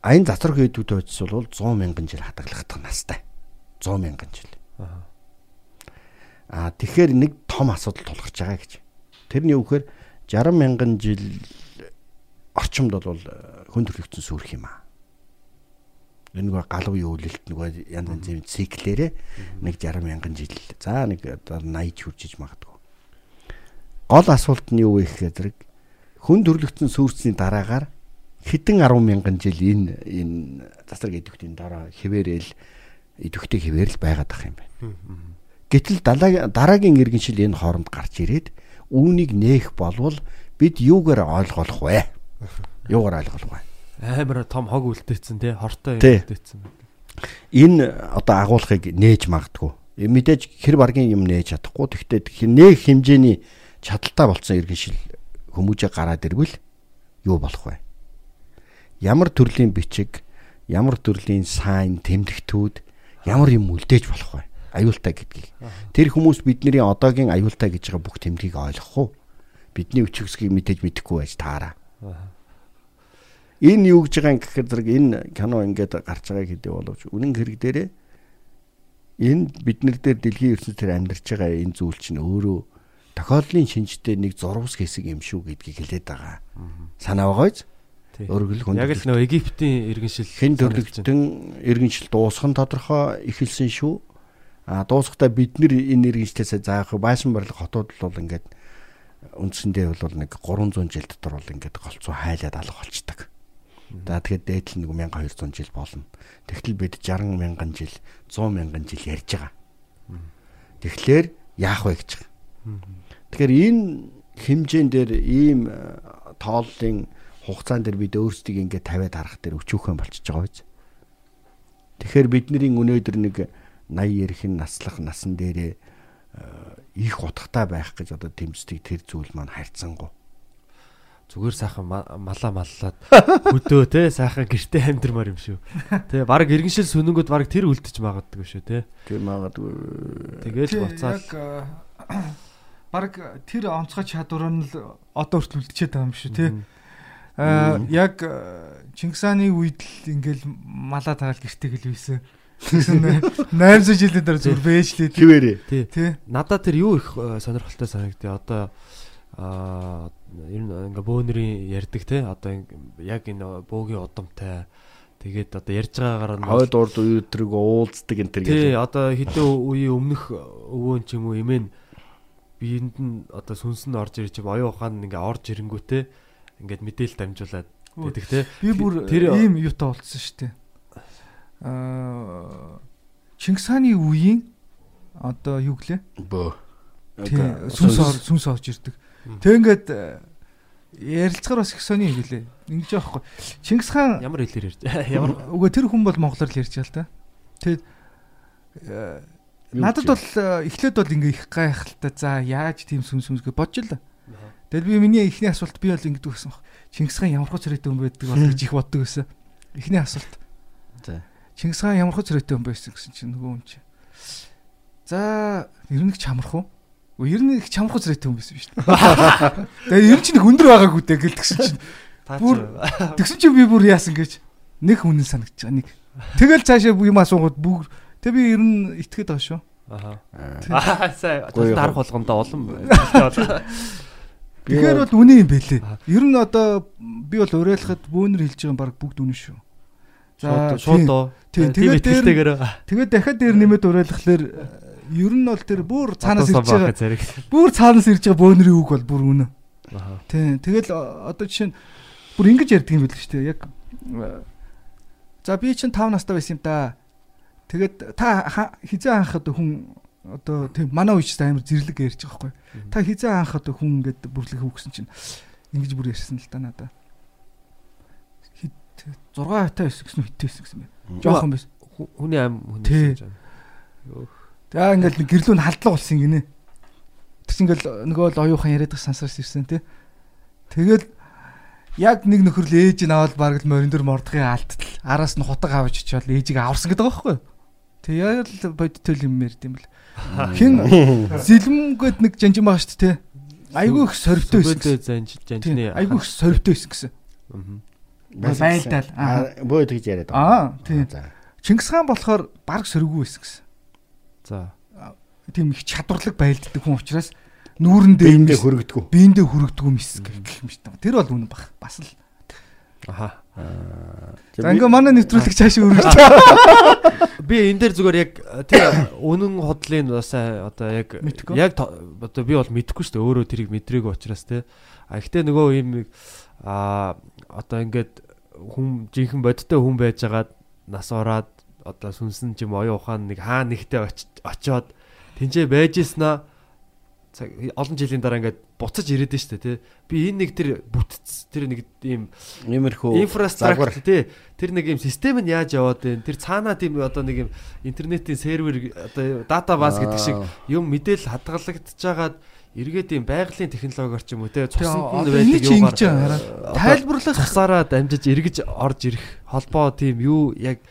Аян затрах хэдүүд очис бол 100 мянган жил хадгалагдах настай. 100 мянган жил. Аа тэгэхээр нэг том асуудал тулгарч байгаа гэж. Тэрний юу гэхээр 60 мянган жил орчимд бол э, хүн төрлөختсөн сүрх юм аа. Энэ нөгөө галуу үйлэлт нөгөө янз янзын циклээрээ нэг 60 мянган жил. За нэг одоо 80 хүрчиж магадгүй. Гол асуулт нь юу вэ гэхээр хүн төрлөختн сүүрсний дараагаар хэдэн 10 мянган жил энэ энэ засаг идэвхтийн дараа хിവэрэл идэвхтэй хിവэрэл байгаад ах юм байна. Гэтэл дараагийн иргэншил энэ хооронд гарч ирээд үүнийг нээх болвол бид юугаар ойлгох вэ? Юугаар ойлгох вэ? Амар том хог үлдээсэн тий хортой үлдээсэн. Энэ одоо агуулгыг нээж магтгүй. Мэдээж хэр баргийн юм нээж чадахгүй. Тэгвэл нэх хэмжээний чадaltaа болцсон иргэншил хүмүүжээ гараад ирвэл юу болох вэ? Ямар төрлийн бичиг, ямар төрлийн сайн тэмдэгтүүд, ямар юм үлдээж болох вэ? Аюултай гэдгийг. Тэр хүмүүс бидний одоогийн аюултай гэж байгаа бүх тэмдгийг ойлгох уу? Бидний өчигсгийг мэдээж мэдэхгүй байж таараа. Энэ юу гэж байгаа юм гэхээр зэрэг энэ кино ингээд гарч байгааг хэдий боловч үнэн хэрэг дээрээ энэ бид нар дээр дэлхийн ертөнцийн амьдарч байгаа энэ зүйл чинь өөрөө тохиолдлын шинжтэй нэг зурвас хэсэг юм шүү гэдгийг хэлээд байгаа. Санаа байгаач? Өөрөөр хэл Яг л нөгөө Египтийн иргэншил хэн төрлөختөн иргэншил дуусах нь тодорхой эхэлсэн шүү. А дуусахдаа бид нэр энэ иргэншлээсээ заах байшин барилга хотууд л бол ингээд үндсэндээ бол нэг 300 жил дотор бол ингээд голцоо хайлаад алга болчдаг. За тэгэхээр дээдл нэг 1200 жил болно. Тэгтэл бид 60 мянган жил, 100 мянган жил ярьж байгаа. Тэгэхээр яах вэ гэж. Тэгэхээр энэ хэмжээнд дээр ийм э, тооллын хугацаан дээр бид өөрсдийг ингээд тавиад харах дээр өчүүхэн болчихж байгаа биз. Тэгэхээр бидний өнөөдөр нэг 80 ярих наслах насан дээрээ э, их утгатай байх гэж одоо тэмцдэг тэр зүйл маань харьцангуй. Зүгээр сайхан ма- малаа маллаад хөдөө те сайхан гэрте амьдрмаар юм шүү. Тэ баг иргэншил сүнэнгүүд баг тэр үлдчих магадгүй шүү те. Тэр магадгүй Тэгээл буцаад баг тэр онцгой чадвар нь л одоо хүртэл үлдчихэд байгаа юм шүү тий. Аа яг э, Чингис хааны үед л ингээл малаа тагаал гэртээ гэлвэсэн. Тэгсэн 800 жилийн дараа зүр бэжлээ тий. тий. Тий. Надад тэр юу их э, сонирхолтой санагдээ. Одоо аа ер нь ингээ бөөнөрийн ярддаг те. Одоо яг энэ бөөгийн удамтай тэгээд одоо ярьж байгаагаар нь Хойд урд үетрэг уулздаг энэ төр Тий, гэж. одоо хэдэн үеийн өмнөх өвөөн ч юм уу эмээ биенд нь одоо сүнс нь орж ирж юм оюун ухаан нь ингээ орж ирэнгүүтээ ингээд мэдээлэл дамжуулаад гэдэг те. Би бүр ийм юутай болцсон шүү дээ. Аа Чингис хааны үеийн одоо юу гэлээ? Бөө. Сүнс сүнс орж ирдэг. Тэг ингээд э, ярилцгаар бас их сони юм гэлээ. Ингэж яахгүй. Чингис хаан Ямар хэлээр ярьж ямар үгүй тэр хүн бол монголоор л ярьж байгаа л та. Тэгээд надад бол э, эхлээд бол ингээ их гайхалтай. За яаж тийм сүнс сүнс гэж бодж л. Тэгэл би миний эхний асуулт би бол ингэдэг байсан баг. Чингис хаан ямар хөө царайтай хүн байдаг бол гэж их боддог байсан. Эхний асуулт. За. Чингис хаан ямар хөө царайтай хүн байсан гэсэн чинь нөгөө хүн чинь. За ер нь их чамрах уу? Ер нь их чамрах царайтай хүн байсан биз дээ. Тэгээ ер нь чинь их өндөр байгаагүй дээ гэлтгсэн чинь. Бүр тэгсэн чинь би бүр яасан гэж нэг хүн санагдаж байгаа нэг. Тэгэл цаашаа юм асуугаад бүр тэг би ер нь итгээд байгаа шүү. Аа. Аа Гоё дарах болгондоо улам болтой. Тэгэхээр бол үнэн юм бэлээ. Аа. Ер нь одоо би бол уриалахад бөөнөр хэлж байгаа баг бүгд үнэн шүү. Шууд шууд. Тийм, тийм тэгээд дээр- Тэгээд дахиад дээр нэмээд уриалахлаар э, ер нь бол тэр бүр цаанаас ирж байгаа зэрэг. бүр цаанаас ирж байгаа бөөнөрийн үг бол бүр үнэн. Аха. Тийм. Тэгэл одоо жишээ нь бүр ингэж ярьдаг юм байл шүү дээ. Яг э, за би чинь 5 настай байсан юм да. Тэгээд та хизээ анхад хүн одоо тийм манай үеч амар зэрлэг ярьж байгаа байхгүй. Та хизээ анхад хүн ингээд бүрлэх үг гэсэн чинь ингэж бүр ярьсан л да надаа. Хит 6 хатаа байсан гэсэн хитээсэн гэсэн бэ. Жохон. Хүү- Хүний Тий. хүний гэж байна. За ингээл нэг гэрлүү нь халдлага болсон гинэ. Тэр чинь ингээл нөгөө л оюухан яриад их сансарч ирсэн тий. Тэгэл яг нэг нөхөр л ээж нь аваад бараг л морин дөр мордохын алдтал араас нь хутаг авч очиод ээжийг аварсан гэдэг байгаа байхгүй юу? Тэг яг л бодитол юм ярьд юм бэл. Хин зэлмгэд нэг жанжин байгаа шүү дээ тий. Айгүй их сорвтой байсан. Сүбэлдээ гэсэн. занж Тийм, жанжны Айгүй их сорвтой байсан гэсэн. Байлдаал. Аа. Аа бөө тэгж яриад Аа тий. За. Чингис хаан болохоор баг сөргөө байсан гэсэн. За. Тийм их чадварлаг байлддаг хүн учраас нүүрэндээ Биендээ мис- хөргөдгөө. биендээ хүрэгдгүү мис гэх юм шүү дээ. Тэр бол үнэн баг. Бас л. Аха. За ингээ манай нэвтрүүлэг цаашаа өргөж. Би энэ дээр зүгээр яг тэр үнэн хотлын бас одоо яг яг одоо би бол мэдэхгүй шүү дээ өөрөө тэрийг мэдрээгүй учраас те. А ихтэй нөгөө юм а одоо ингээд хүн жинхэнэ бодиттой хүн байжгаад нас ороод одоо сүнсэн ч юм оюун ухаан нэг хаа нэгтээ очиж очоод тэнцээ байж ийснаа цаг олон жилийн дараа ингээд буцаж ирээд нь штэ тий. Би энэ нэг тэр бүтц тэр нэг ийм Иймэрхүү инфраструктур тий. Тэр нэг ийм систем нь яаж яваад байна? Тэр цаанаа тийм одоо нэг ийм интернетийн сервер одоо датабаз гэдэг шиг юм мэдээлэл хадгалагдчихж байгаад эргээд ийм байгалийн технологиор ч юм уу тий. Цуснд нь энэ байдаг юугаар хараа. Тайлбарлах цусаараа дамжиж эргэж орж ирэх холбоо тийм юу яг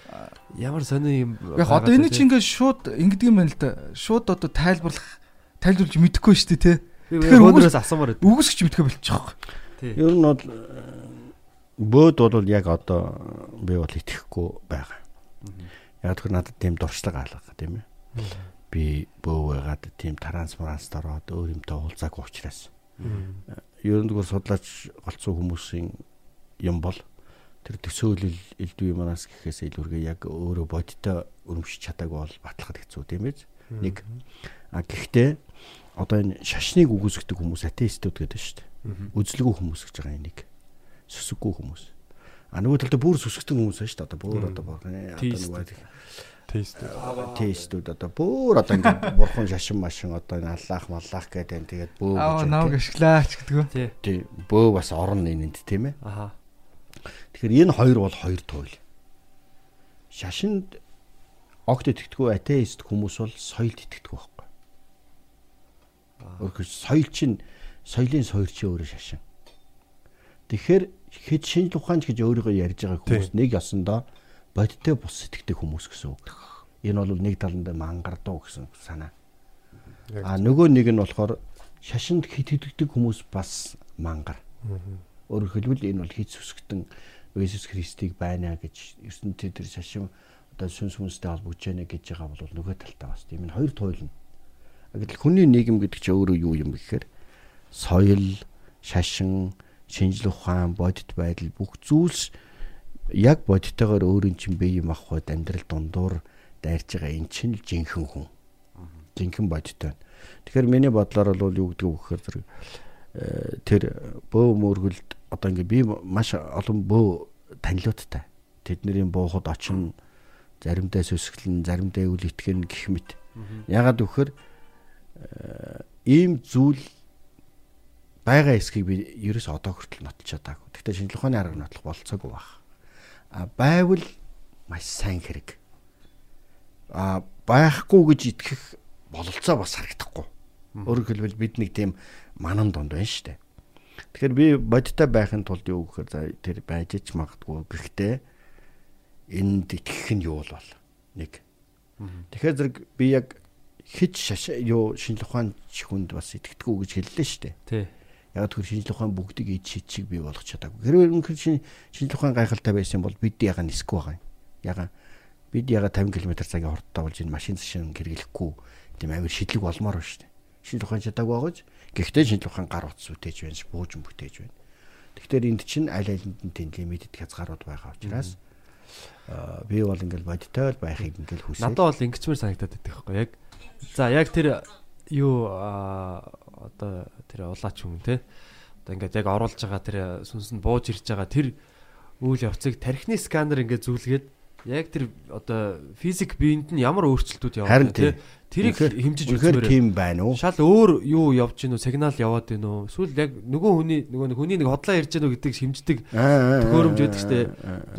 ямар сони юм яг одоо энэ чи ингээд шууд ингэдэг юм байна л да. Шууд одоо тайлбарлах тайлбарлаж мэдэхгүй шүү дээ тий. тэгэхээр өнөөс асуумаар байд. Үгсгч мэдэхгүй болчих واخ. Ер нь бол э, бөөд бол яг одоо би бол итгэхгүй байгаа. Яг тэр надад тийм дуршлаг алга тийм ээ. Би бөө байгаад тийм трансмаранст ороод өөр юмтай уулзаагүй учраас. Ер нь зүгээр судлаач голцсон хүмүүсийн юм бол тэр төсөөлөл элдвээ манаас гэхээс илүүргээ яг өөрөө бодиттой өрөмшиж чадаагүй бол батлахад хэцүү тийм ээ. Нэг а гэхдээ одоо энэ шашныг үгүйсгдэг хүмүүс атеистууд гэдэг шүү дээ. Үзлэггүй хүмүүс гэж байгаа энийг. Сүсэггүй хүмүүс. А нөгөө талд бүр сүсгдэг хүмүүс байна шүү дээ. Одоо бүр одоо борхон одоо нөгөө Тест. тестүүд одоо бүр одоо ингээд бурхан шашин машин одоо энэ аллах маллах гэдэг энэ тэгээд бөө Аа гэж наваг ашиглаач гэдэг. Тий. тий бөө бас орон энэнд тийм ээ. Аха. Тэгэхээр энэ хоёр бол хоёр туйл. Шашинд огт итгэдэггүй атеист хүмүүс бол соёлд итгэдэг байхгүй. Өөрөөр соёл чинь соёлын сойр чи өөрөө шашин. Тэгэхээр хэд шинж ухаанч гэж өөрийгөө ярьж байгаа хүмүүс нэг ёсондоо бодиттой бус сэтгэдэг хүмүүс гэсэн үг. Энэ бол нэг таланда мангардуу гэсэн санаа. А нөгөө нэг нь болохоор шашинд хит хитгдэг хүмүүс бас мангар. Өөрөөр хэлбэл энэ бол хит сүсгтэн Иесус Христийг байна гэж ертөнцийн тэр шашин одоо сүнс хүнстэй холбогдож байна гэж байгаа бол нөгөө талтай бас тийм энэ хоёр туйлна. Гэтэл хүний нийгэм гэдэг чинь өөрөө юу юм гэхээр соёл, шашин, шинжлэх ухаан, бодит байдал бүх зүйлс яг бодиттойгоор өөрийн чинь бие юм авахд амьдрал дундуур дайрч байгаа эн чинь л жинхэнэ хүн. Жинхэнэ бодиттой. Тэгэхээр миний бодлоор бол юу гэдэг вэ гэхээр зэрэг э, тэр бөө мөргөлд одоо ингээ би маш олон бөө танилууттай. Тэдний буухад очино заримдаа сүсгэлэн, заримдаа үл итгэн гэх мэт. Ягаад гэвэл э, ийм зүйл байгаа эсхийг би ерөөс одоо хүртэл нотолж чадаагүй. Гэхдээ шинжлэх ухааны арга нотлох болцоогүй баг. А байвал маш сайн хэрэг. А байхгүй гэж итгэх бололцоо бас харагдахгүй. Өөрөөр хэлбэл бид нэг тийм манан донд байна шүү дээ. Тэгэхээр би бодиттой байхын тулд юу гэхээр за тэр байж ч магадгүй. Гэхдээ энд итгэх нь юу бол нэг. Тэгэхээр зэрэг би яг хич шаш юу шинжлэх ухаан хүнд бас итгэдэггүй гэж хэллээ шүү дээ. Тий. Яг тэр шинжлэх ухаан бүгдийг ид шийдчиг бий болгох чадаагүй. Хэрвээ үнэхээр шин шинжлэх ухаан гайхалтай байсан бол бид яга нисэхгүй байгаа юм. Яга бид яга 50 км цагийн хурдтай болж энэ машин шин хэрэглэхгүй тийм амир шидлэг болмоор байна шүү дээ. Шинжлэх ухаан чадаагүй байгааж гэхдээ шинжлэх ухаан гар утас үтээж байна, буужин бүтээж байна. Тэгэхээр энд чинь аль алинд нь тийм лимитэд хязгаарууд байгаа учраас аа би бол ингээл бодиттой л байхыг ингээл хүсээ. Надад бол ингэчмэр санагдаад байдаг байхгүй яг. За яг тэр юу одоо тэр улаач хүн те. Одоо ингээд яг оруулж байгаа тэр сүнсэнд бууж ирж байгаа тэр үйл явцыг тархины сканер ингээд зүйлгээд яг тэр одоо физик биед нь ямар өөрчлөлтүүд байна те. Тэрийг хэмжиж үзмээр. тийм байна уу? Шал өөр юу явж гинөө сигнал яваад гинөө. Эсвэл яг нөгөө хүний нөгөө нэг хүний нэг хотлоо ярьж гинөө гэдэг шимждэг төхөөрөмж байдаг штэ.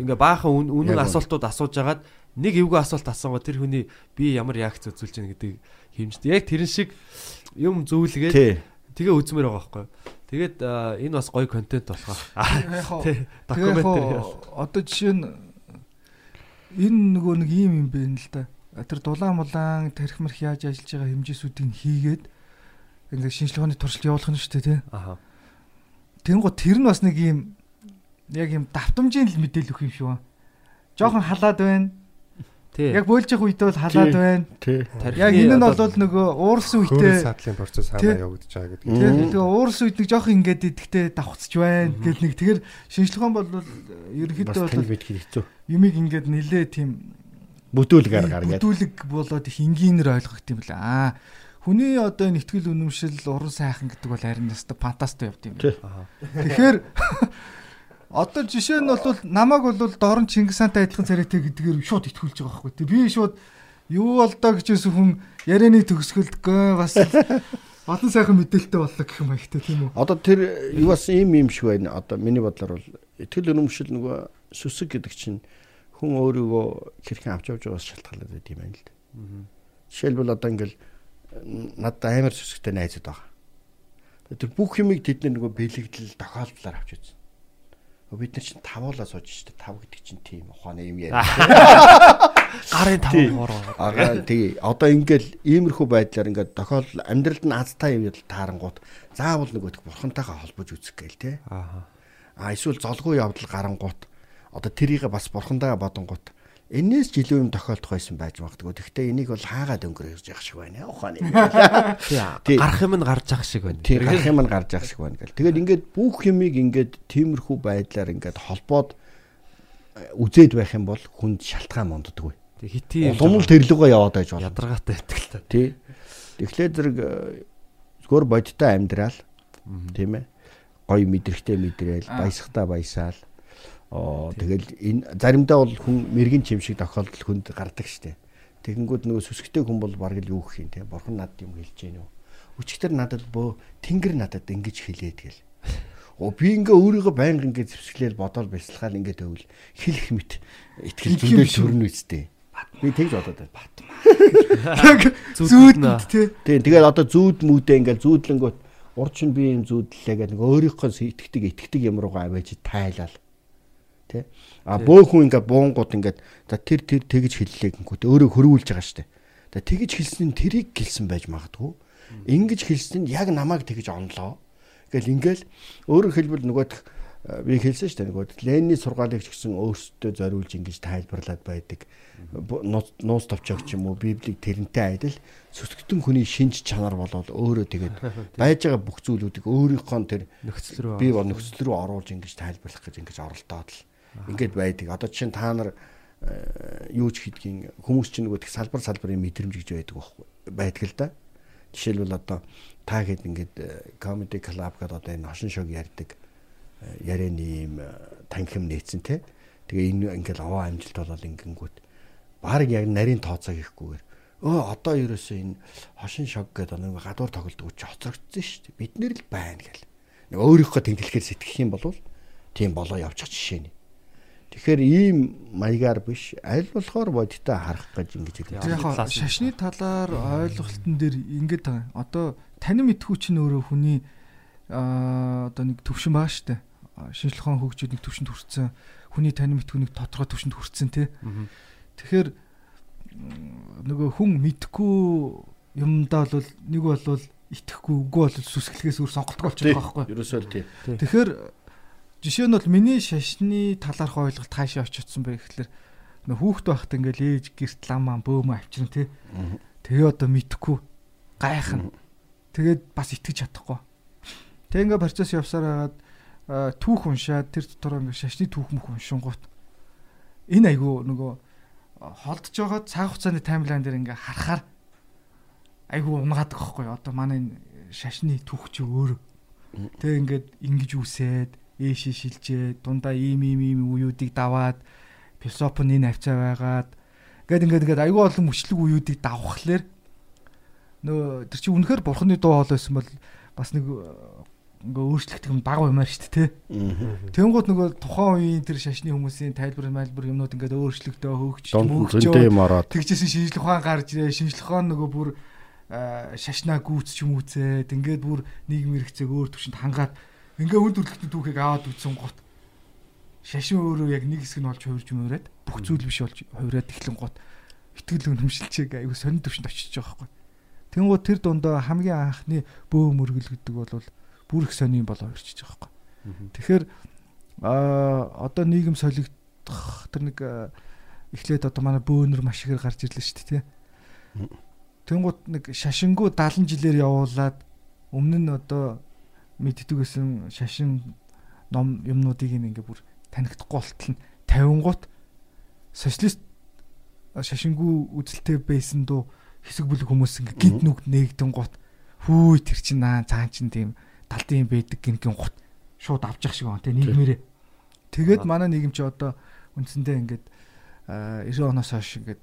Ингээ баахан үн- үнэн асуултууд асууж агаад нэг эвгүй асуулт асуугаа тэр хүний би ямар реакц үзүүлж байгаа гэдэг хэмждэг. Яг тэрэн шиг юм зөвлөгээд Тий. тэгээ үзмээр байгаа байхгүй. Тэгээд аа, энэ бас гоё контент Тий. Тэгээ Докюментари. одоо жишээ нь энэ нөгөө нэг юм юм бэ л да. Тэр дулаан мулаан тарих марх яаж ажиллаж байгаа хэмжээсүүдийг нь хийгээд ингээ шинжлэх ухааны туршилт явуулах нь шүү дээ тий. Аха. Тэнгууд тэр нь бас нэг юм яг юм давтамжийн л мэдээлэл өгөх юм шиг байна. Жохон халаад байна. Тий. Яг бойлж явах үед бол халаад Тий. байна. Тий. Яг энэ нь бол нөгөө уурсан Хөөрөл үедээ саадлын процесс Тий. хаана явагдаж байгаа гэдэг. Тэгээ тэгээ уурсан үед нэг жоох ингээд идэхтэй давхцж байна гэл нэг тэгэхээр шинжлэх ухаан бол ерөнхийдөө бол юмыг ингээд нилээ тийм Бүтүүлгээр гаргаад. бүтүүлэг болоод их энгийнээр ойлгох юм бэл аа хүний одоо нэтгэл үнэмшил уран сайхан гэдэг бол харин яста фантаст явд юм. Тэгэхээр одоо жишээ нь бол намайг бол дорн Чингис хаантай адилхан царайтай гэдгээр шууд итгүүлж байгаа байхгүй. Тэг би шууд юу бол доо гэжсэн хүн ярианы төгсгөлдгөө бас Олон сайхан мэдээлэлтэй боллоо гэх юм аягтай тийм үү? Одоо тэр юу бас ийм юм шиг байна. Одоо миний бодлоор бол итгэл үнэмшил нөгөө сүсэг гэдэг чинь хүн өөрийгөө хэрхэн авч явж байгаас шалтгаалаад байт юм байна л да. Жишээлбэл одоо ингээл надад амар сүсгтэй найзууд байгаа. Тэр бүх юмыг тэд нөгөө бэлэгдэл тохиолдлоор авч үзсэн. Бид нар чинь тавуулаа сууж штэ тав гэдэг чинь тийм ухааны юм яа. Гарын тав хоороо. Аа тий. Одоо ингээл иймэрхүү байдлаар ингээд тохиол амьдралд нь азтай юм таарангууд заавал нөгөөдх бурхантайгаа холбож үзэх гээл те. Аа. А эсвэл золгүй явдал гарангууд одоо тэрийг бас бурхандаа бодонгууд энээс ч илүү юм тохиолдох байсан байж магадгүй. Гэхдээ энийг бол хаагаад өнгөрөөж явах шиг байна. Ухааны. Гарах юм нь гарч ах шиг байна. Тий гарах юм нь гарч явах шиг байна гэл. Тэгээд ингээд бүх юмыг ингээд тиймэрхүү байдлаар ингээд холбоод э, үзээд байх юм бол хүнд шалтгаан монддаггүй. Тэг хитий Улам л тэрлэгөө яваад байж болно. ядаргаатай та. Тий. Тэгэхээр зэрэг э, зүгээр бодиттой амьдрал тийм ээ. Гой мэдрэгтэй мэдрээл, баясахтаа баясаал. Оо тэгэл энэ заримдаа бол хүн мэрэгэн чим шиг тохиолдол хүнд гардаг штэ. Тэгэнгүүт нөгөө сүсгтэй хүн бол бараг л юу гэх юм те. Бурхан надад юм хэлж гэнэ үү. Өчигдөр надад бөө тэнгэр надад ингэж хэлээд гэл. Оо би ингээ өөрийгөө байнга ингээ зэвсгэлээл бодоол бяцлахаар ингээ төвл хэлэх мэт итгэл зүйдэл төрнө үстэй. Би тэгж бодоод байна. Бат. Яг зүүдэнд тий. Тийм тэгээд одоо зүүд мүүдээ ингээл зүүдлэнгүүт урд чинь би юм зүүдлээ гэдэг нэг өөрийнхөө итгэдэг итгэдэг юм руугаа аваач тайлал. Тэ? А бөө хүн ингээ буунгууд ингээ за тэр тэр тэгж хэллээ гингүүт өөрөө хөрвүүлж байгаа штэ. За тэгж хэлсэн нь тэрийг гэлсэн байж магадгүй. Ингиж хэлсэн нь яг намайг тэгж онлоо. Ингээл ингээл өөрөөр хэлбэл нөгөөх э, би хэлсэн дээ нөгөө Ленины сургаалыг ч гэсэн өөрсдөө зориулж ингэж тайлбарлаад байдаг. Нууц нууц товчоог ч юм уу Библийг тэрнтэй адил сүсгтэн хүний шинж чанар болол өөрөө тэгээд байж байгаа бүх зүйлүүдийг өөрийнхөө тэр Нөхцөл рүү би нөхцөл рүү оруулж ингэж тайлбарлах гэж ингэж оролдоод л ингээд байдаг. Одоо чинь та нар э, юу ч хийдгийн хүмүүс чинь нөгөө тэг салбар салбарын мэдрэмж гэж байдаг байхгүй байдаг л да. Жишээлбэл одоо та хэд ингээд comedy club гэдэг одоо энэ хошин шог ярьдаг э, ярианы юм э, танхим нээсэн те. Тэгээ энэ ингээд овоо амжилт болол ингэнгүүт баг яг нарийн тооцоо хийхгүйгээр өө одоо ерөөсөө энэ хошин шог гэдэг нэг гадуур тоглодог чи хоцрогдсон шүү дээ. Бид нэр л байна гэл. Нэг өөрийнхөө тэмдэглэхээр сэтгэх юм бол тийм болоо явчих жишээ нь. Тэгэхээр ийм маягаар биш аль болохоор бодиттой харах гэж ингэж хэлдэг. Яг шашны талаар ойлголтын дээр ингэж байгаа. Одоо танин мэдхүү чинь өөрөө хүний аа одоо нэг төвшин байгаа штэ. Шинжлэх ухааны хөгжүүд нэг төвшөнд хүрсэн. Хүний танин мэдхүү нэг тодорхой төвшөнд хүрсэн те. Тэгэхээр нөгөө хүн мэдхгүй юмдаа бол нэг бол итгэхгүй үгүй бол сүсгэлгээс өөр сонголтгүй болчиход байгаа байхгүй. Ерөөсөө л тийм. Тэгэхээр жишээ нь бол миний шашны талаарх ойлголт хаашаа очиодсон бэ гэхэлэр нөө хүүхд байхад ингээл ээж гэрт ламаа бөөмө авчирна тий. Тэгээ одоо мэдхгүй гайхна. Тэгээд бас итгэж чадахгүй. Тэг ингээ процесс явсаар хагаад түүх уншаад тэр дотор ингээ шашны түүх мөх уншингууд энэ айгу нөгөө холдож байгаа цаг хугацааны таймлайн дээр ингээ харахаар айгу унгаадаг байхгүй юу? одоо манай шашны түүх чи өөр тэг ингээд ингэж үсээд ээшээ шилжээд дундаа ийм ийм ийм үеүүдийг даваад философи нь энэ хавцаа байгаад ингээд ингээд ингээд айгүй олон мөчлөг үеүүдийг давхахлаар нөө тэр чи үнэхээр бурхны дуу хоол байсан бол бас нэг э, ингээ өөрчлөгдөх юм баг юмар шүү дээ тэ. Тэнгууд нөгөө тухайн үеийн тэр шашны хүмүүсийн тайлбар майлбар юмнууд ингээд өөрчлөгдөө хөгжиж ороод. тэгжсэн шинжлэх ухаан гарч ирээ шинжлэх ухаан нөгөө бүр а, шашнаа гүйц ч юм үзээд ингээд бүр нийгэм хэрэгцээг өөр төвшөнд хангаад ингээ хүн төрөлхтний түүхийг аваад үтсэн гот шашин өөрөө яг нэг хэсэг нь болж хувирж мөрөөд бүх зүйл биш болж хувираад эхлэн гот итгэл үнэмшилчээг аюу сонин төвшөнд очиж байгаа байхгүй. Тэнгууд тэр дундаа хамгийн анхны бөө мөргөл гэдэг бол бүр их сонин болоо ирчихэж байгаа байхгүй. Тэгэхээр а одоо нийгэм солигдох тэр нэг эхлээд одоо манай бөөнөр маш ихээр гарч ирлээ шүү дээ тий. Тэнгууд нэг шашингуу 70 жилээр явуулаад өмнө нь одоо мэддэг гэсэн шашин ном юмнуудыг ингээ бүр танихдахгүй болтол нь 50 гут социалист шашингуу үзэлтэй байсан доо хэсэг бүлэг хүмүүс ингээ гинт нүгт нээгдэн гут хүү тэр чин наа цаан чин тийм талдын байдаг гингийн гут шууд авч явах шиг байна те нийгмээрээ. Тэгээд манай нийгэм чи одоо үндсэндээ ингээд а, 90 оноос хойш ингээд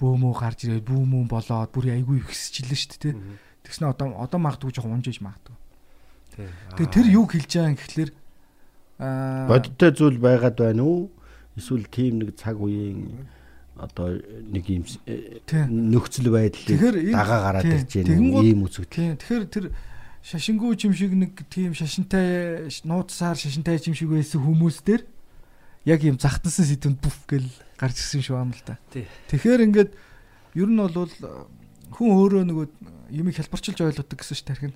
бөөмөө гарч ирээд бүүмөн болоод бүр айгүй ихсчихлээ шүү дээ те. Тэгснэ одоо одоо магадгүй жоохон унжиж магадгүй. Тэгээ тэр юу хэлж байгаа юм гэхэлэр аа Бодиттой зүйл байгаад байна уу? Эсвэл тийм нэг цаг үеийн одоо нэг юм э, нөхцөл байдлыг дагаа гараад ирж уу? Ийм үзэгдэл. Тэгэхээр тэр шашингүү жим шиг нэг тийм шашинтай нууцсаар шашинтай жим шиг байсан хүмүүс дээр яг юм захтансан сэдвэнд бүф гэл гарч ирсэн шүү юм л да. Тэгэхээр ингээд ер нь бол хүн өөрөө нөгөө юм хэлбэрчилж ойлгодог гэсэн ш тархин.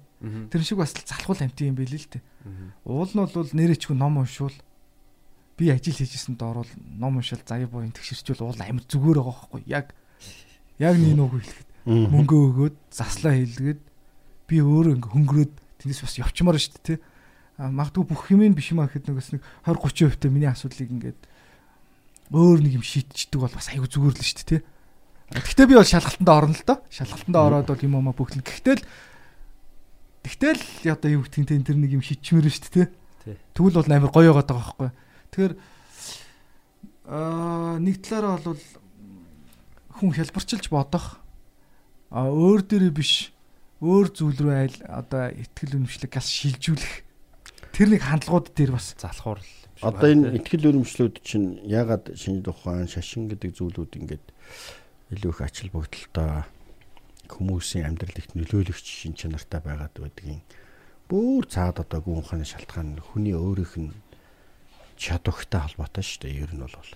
Тэр шиг бас л залхуул амтын юм байл л дээ. Уул нь бол нэрээчгүй ном уншуул би ажил хийжсэнд орвол ном уншил заяа буян тэгшэрчүүл уул амар зүгээр байгаа байхгүй яг яг нэг нүг хэлэхэд мөнгө өгөөд заслаа хийлгээд би өөрөө ингээ хөнгөрөөд тэндээс бас явчмаар шүү дээ тий. А магадгүй бүх юм биш юм аа гэхэд нэгээс нэг 20 30% та миний асуудлыг ингээд өөр нэг юм шийдчихдэг бол бас айгүй зүгээр л шүү дээ тий. Гэхдээ би бол шалгалтанд орно л доо. Шалгалтанд ороод бол юм аа бүхлэн. Гэхдээ л Тэгтэл одоо юу гэдгийг тэн тэр нэг юм шийдчмээр шүү дээ. Тэгвэл бол амар гоё байгаа байхгүй. Тэгэхээр аа нэг талаараа бол хүн хэлбэрчилж бодох а өөр дээрээ биш өөр зүйл рүү айл одоо ихтгэл үнэмшлэг газ шилжүүлэх тэр нэг хандлагууд дээр бас залхуур л юм шиг Одоо энэ ихтгэл өрөмжлүүд чинь ягаад шинж тухайн шашин гэдэг зүйлүүд ингээд илүү их ачаал бүгдэлтэй хүмүүсийн амьдрал ихт нөлөөлөгч шин чанартай байгаад байдгийн бүр цаад одоо гүн ухааны шалтгаан нь хүний өөрийнх нь чадвартай холбоотой шүү дээ. Ер нь бол.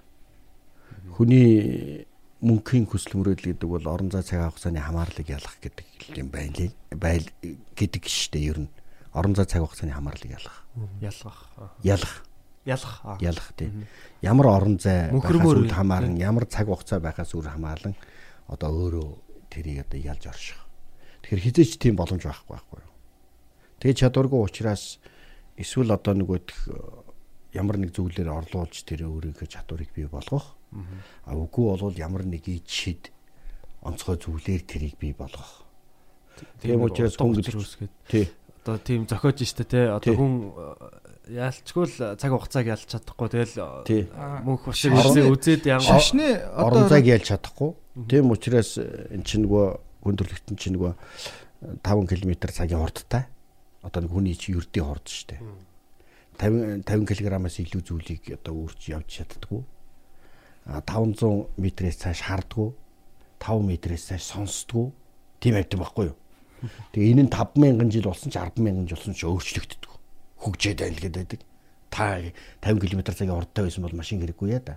Хүний мөнхийн хүсэл мөрөөдөл гэдэг бол орон зай цагаан хугацааны хамаарлыг ялах гэдэг юм байна лээ байл гэдэг шүү дээ ер нь. Орон зай цагаан хугацааны хамаарлыг ялах ялгах. ялах Ялах. ялах тийм. Ямар орон зай байхаас үл хамааран, ямар цаг хугацаа байхаас үл хамаарлан одоо өөрөө тэрийг одоо ялж орших. Тэгэхээр хизээч тийм боломж байхгүй байхгүй юу. Тэгээ чадваргүй учраас эсвэл одоо нөгөөх ямар нэг зүйлээр орлуулж тэр өөрийнхөө чадварыг бий болгох. А үгүй болвол ямар нэг ий шид онцгой зүйлээр тэрийг бий болгох. Тийм учраас хүн гэж үсгээд тий. одоо тийм зохиож штэ те одоо Тий. хүн э, ялчгүй л цаг хугацааг ялж чадахгүй тэгэл э, мөнх Шашны- үзээд янгоо шашны орон одоо зайг ялж чадахгүй. Тийм учраас эн чинь нөгөө хүндрэлтэн чинь нөгөө 5 км цагийн хурдтай. Одоо нэг хүний чи ердийн хурд шүү дээ. 50 50 кг-аас илүү зүйлийг одоо өөрч явж чаддгүй. А 500 м-ээс цааш хардггүй. 5 м-ээс цааш сонсдгүй. Тийм байдаг байхгүй юу? Тэгээ энэ нь 5000 жил болсон ч 100000 жил болсон ч өөрчлөгддөг. Хөгжээд байна л гэдэг. Та 50 км цагийн хурдтай байсан бол машин хэрэггүй яа да.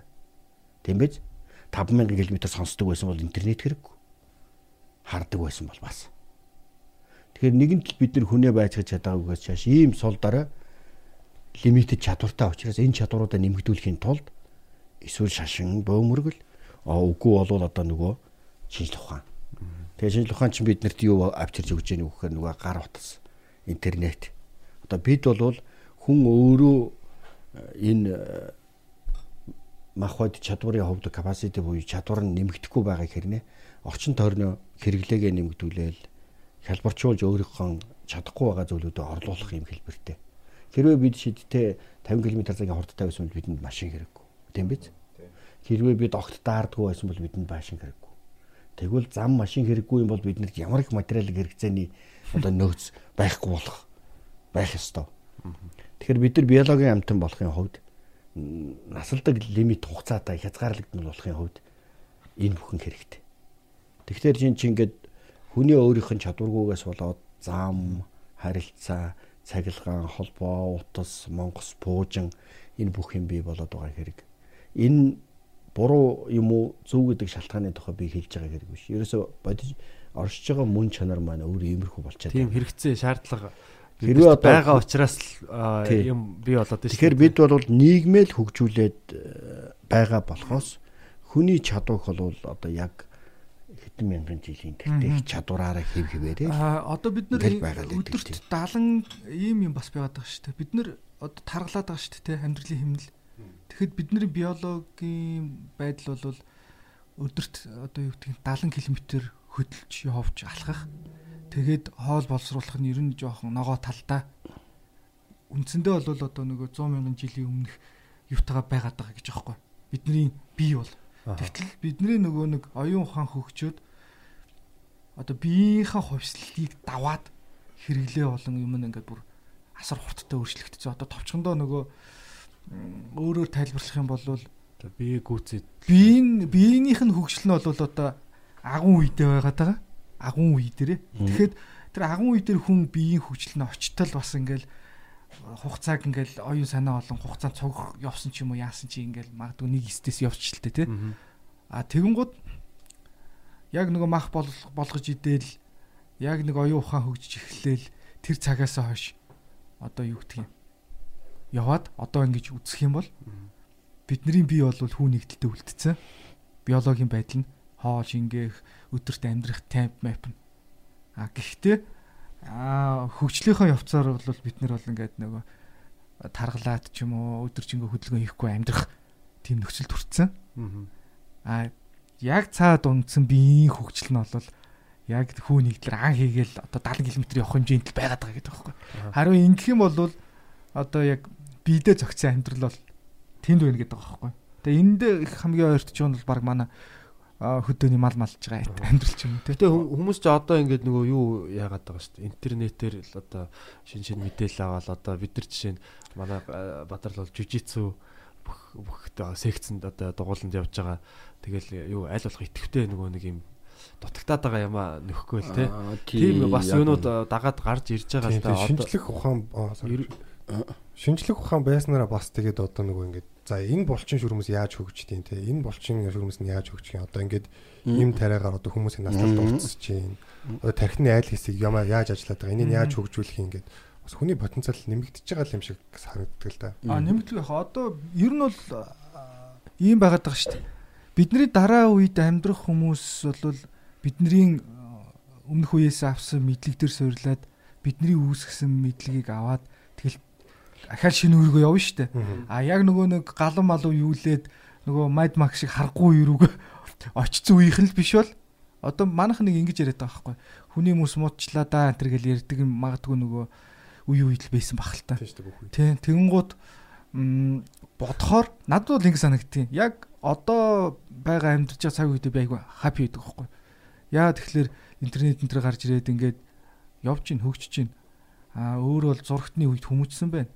Тийм биз? 5000 км сонсдог байсан бол интернет хэрэггүй. Хардаг байсан бол бас. Тэгэхээр нэгэнт л бид нар хүнээ байцгаж чадаагүйгээс чааш ийм сул дараа лимитэд чадвартай учраас энэ чадваруудаа нэмэгдүүлэхийн тулд эсвэл шашин бөөмөргөл аа үгүй болвол одоо нөгөө шинжлэх ухаан. Тэгээ шинжлэх ухаан чинь биднэрт юу авчирч өгч яах вэ гэхээр нөгөө гар утас интернет. Одоо бид бол хүн өөрөө э, энэ э, махбод чадварын хувьд capacity буюу чадвар нь нэмэгдэхгүй байгааг хэрнээ орчин тойрны хэрэглээгээ нэмэгдүүлээл хялбарчуулж өөрийнхөө чадахгүй байгаа зүйлүүдэд орлуулах юм хэлбэртэй. Хэрвээ бид шидтэй 50 км цагийн хурдтай байсан бол бидэнд машин хэрэггүй. Тийм биз? Хэрвээ бид огт таардгүй байсан бол бидэнд машин хэрэггүй. Тэгвэл зам машин хэрэггүй юм бол биднэрт ямар их материалын хэрэгцээний одоо нөөц байхгүй болох байх ёстой. Тэгэхээр бид нар биологийн амтан болохын хувьд насалдаг лимит хугацаатай хязгаарлагдмал болохын хувьд энэ бүхэн хэрэгтэй. Тэгэхээр чинь чи ингээд хүний өөрийнх нь чадваргүйгээс болоод зам, харилцаа, цахилгаан, холбоо, утас, монгос, пуужин энэ бүх юм бий болоод байгаа хэрэг. Энэ буруу юм уу зөв гэдэг шалтгааны тухай би хэлж байгаа хэрэг биш. Ерөөсө бодож оршиж байгаа мөн чанар маань өөр иймэрхүү болчиход тийм хэрэгцээ шаардлага Хэрвээ одоо- байгаа учраас аа, юм бий болоод байна. Тэгэхээр бид бол нийгмээ л хөгжүүлээд э, байгаа болохоос хүний чадварх бол одоо яг хэдэн мянган жилийн тэртех чадвараараа хэв хэвээрээ А одоо бид гэдэг өдөрт тийм. 70 ийм юм бас байгаад байгаа шүү дээ. Бид нар одоо таргалаад байгаа шүү дээ, амьдралын хэмнэл. Тэгэхэд бидний биологийн байдал бол өдөрт одоо юу гэдэг нь 70 км хөдөлж явж алхах. Тэгээд хоол боловсруулах нь ер нь жоохон ногоо талдаа. Үндсэндээ бол одоо нөгөө 100 мянган жилийн өмнөх юутайгаа байгаад байгаа гэж аахгүй. Бидний бие бол Тэгтэл бидний нөгөө нэг оюун ухаан хөгжөөд одоо биеийнхээ хувьслалыг даваад хэрэглээ болон юм ингээд бүр асар хурдтай өөрчлөгдсөн. Одоо товчхондоо нөгөө өөрөөр тайлбарлах юм бол бие гүцэд биеийн биеийнх нь хөгжил нь бол одоо агун үедээ байгаад байгаа. Агун үе дээрээ. Тэгэхэд тэр агун үе дээр хүн биеийн хөгжил нь очтол бас ингээл хугацааг ингээл оюун санаа болон хугацаанд цуг явсан ч юм уу яасан чи ингээл магадгүй нэг стэс явчихлээ тий. А тэгэн гууд яг нөгөө мах болгож идэл яг нэг оюун ухаан хөгжиж эхлээл тэр цагаас хойш одоо юу гэх юм яваад одоо ингэж үзэх юм бол бидний бие бол хүн нэгдэлтэй үлдсэн. Биологийн байдал нь хоол шингээх, өдөрт амьдрах темп мап нь. А гэхдээ аа хөгжлийнхөө явцаар бол бид нар бол ингээд нөгөө таргалаад ч юм уу өдөржингөө хөдөлгөөн хийхгүй амьдрах тийм нөхцөл төрсэн. А яг цаад ундсан биеийн хөгжил нь бол яг хүү нэгдлэр ан хийгээл одоо 70 км явах хэмжээнд л байгаад байгаа гэдэг байхгүй. Харин ингэх юм бол одоо яг биедээ зөгцсөн амьдрал бол тэнд байна гэдэг байгаа байхгүй. Тэгээ энд их хамгийн ойртож байгаа нь бол баг манай а, хөдөөний мал малж байгаа амьдрал юм те. Гэтэ хүмүүс ч одоо ингээд нөгөө юу яагаад байгаа шүү дээ. Интернетээр л одоо шин шин мэдээлэл аваад одоо бид нар жишээ нь манай Бадрал бол жижитсу бүх бүх секцэнд одоо дугууланд явж байгаа. Тэгэл юу аль болох идэвхтэй нөгөө нэг юм дутагтаад байгаа юм а нөхгүй л те. Аа, Тийм бас юунууд дагаад гарч ирж байгаа л да. шинжлэх ухаан аа, шинжлэх ухаан байснараа бас тэгээд одоо нөгөө ингээд за энэ булчин шүрмэс яаж хөгждгийг те? Энэ булчин шүрмэс нь яаж хөгжих юм? Одоо ингээд им тариагаар одоо хүмүүсийн наслалд орцсож чинь одоо тархины айл хэсэг ямаа яаж ажиллаад байгаа? Энийг яаж хөгжүүлэх юм гээд. Бас хүний потенциал нэмэгдэж байгаа юм шиг санагддаг л да. А нэмэгдэх яха одоо ер нь бол ийм байгаад байгаа шүү дээ. Бидний дараа үед амьдрах хүмүүс бол бидний а, өмнөх үеэс авсан мэдлэг төр суйрлаад бидний үүсгэсэн мэдлэгийг аваад ахаа шинэ үргөө явна дээ. А яг нөгөө нэг галан малуу юулээд нөгөө Mad Max шиг харахгүй юурууг очицсан үеийнх нь л биш бол одоо манайх нэг ингэж яриад байгаа байхгүй. Хүний хүмүүс муучлаа да энэ төр гэл ярьдаг магадгүй нөгөө үе үед л байсан бах л та. Тийм тэгэнгუთ м бодохоор надад бол ингэ санагдтiin. Яг одоо байгаа амьдарч байгаа цаг үедээ би айгүй хаппи байдаг байхгүй. Яа тэгэхээр интернет энэ төр гарч ирээд ингээд явж гин хөгжиж гин. Аа өөр бол зурагтны үед хүмүүжсэн байна.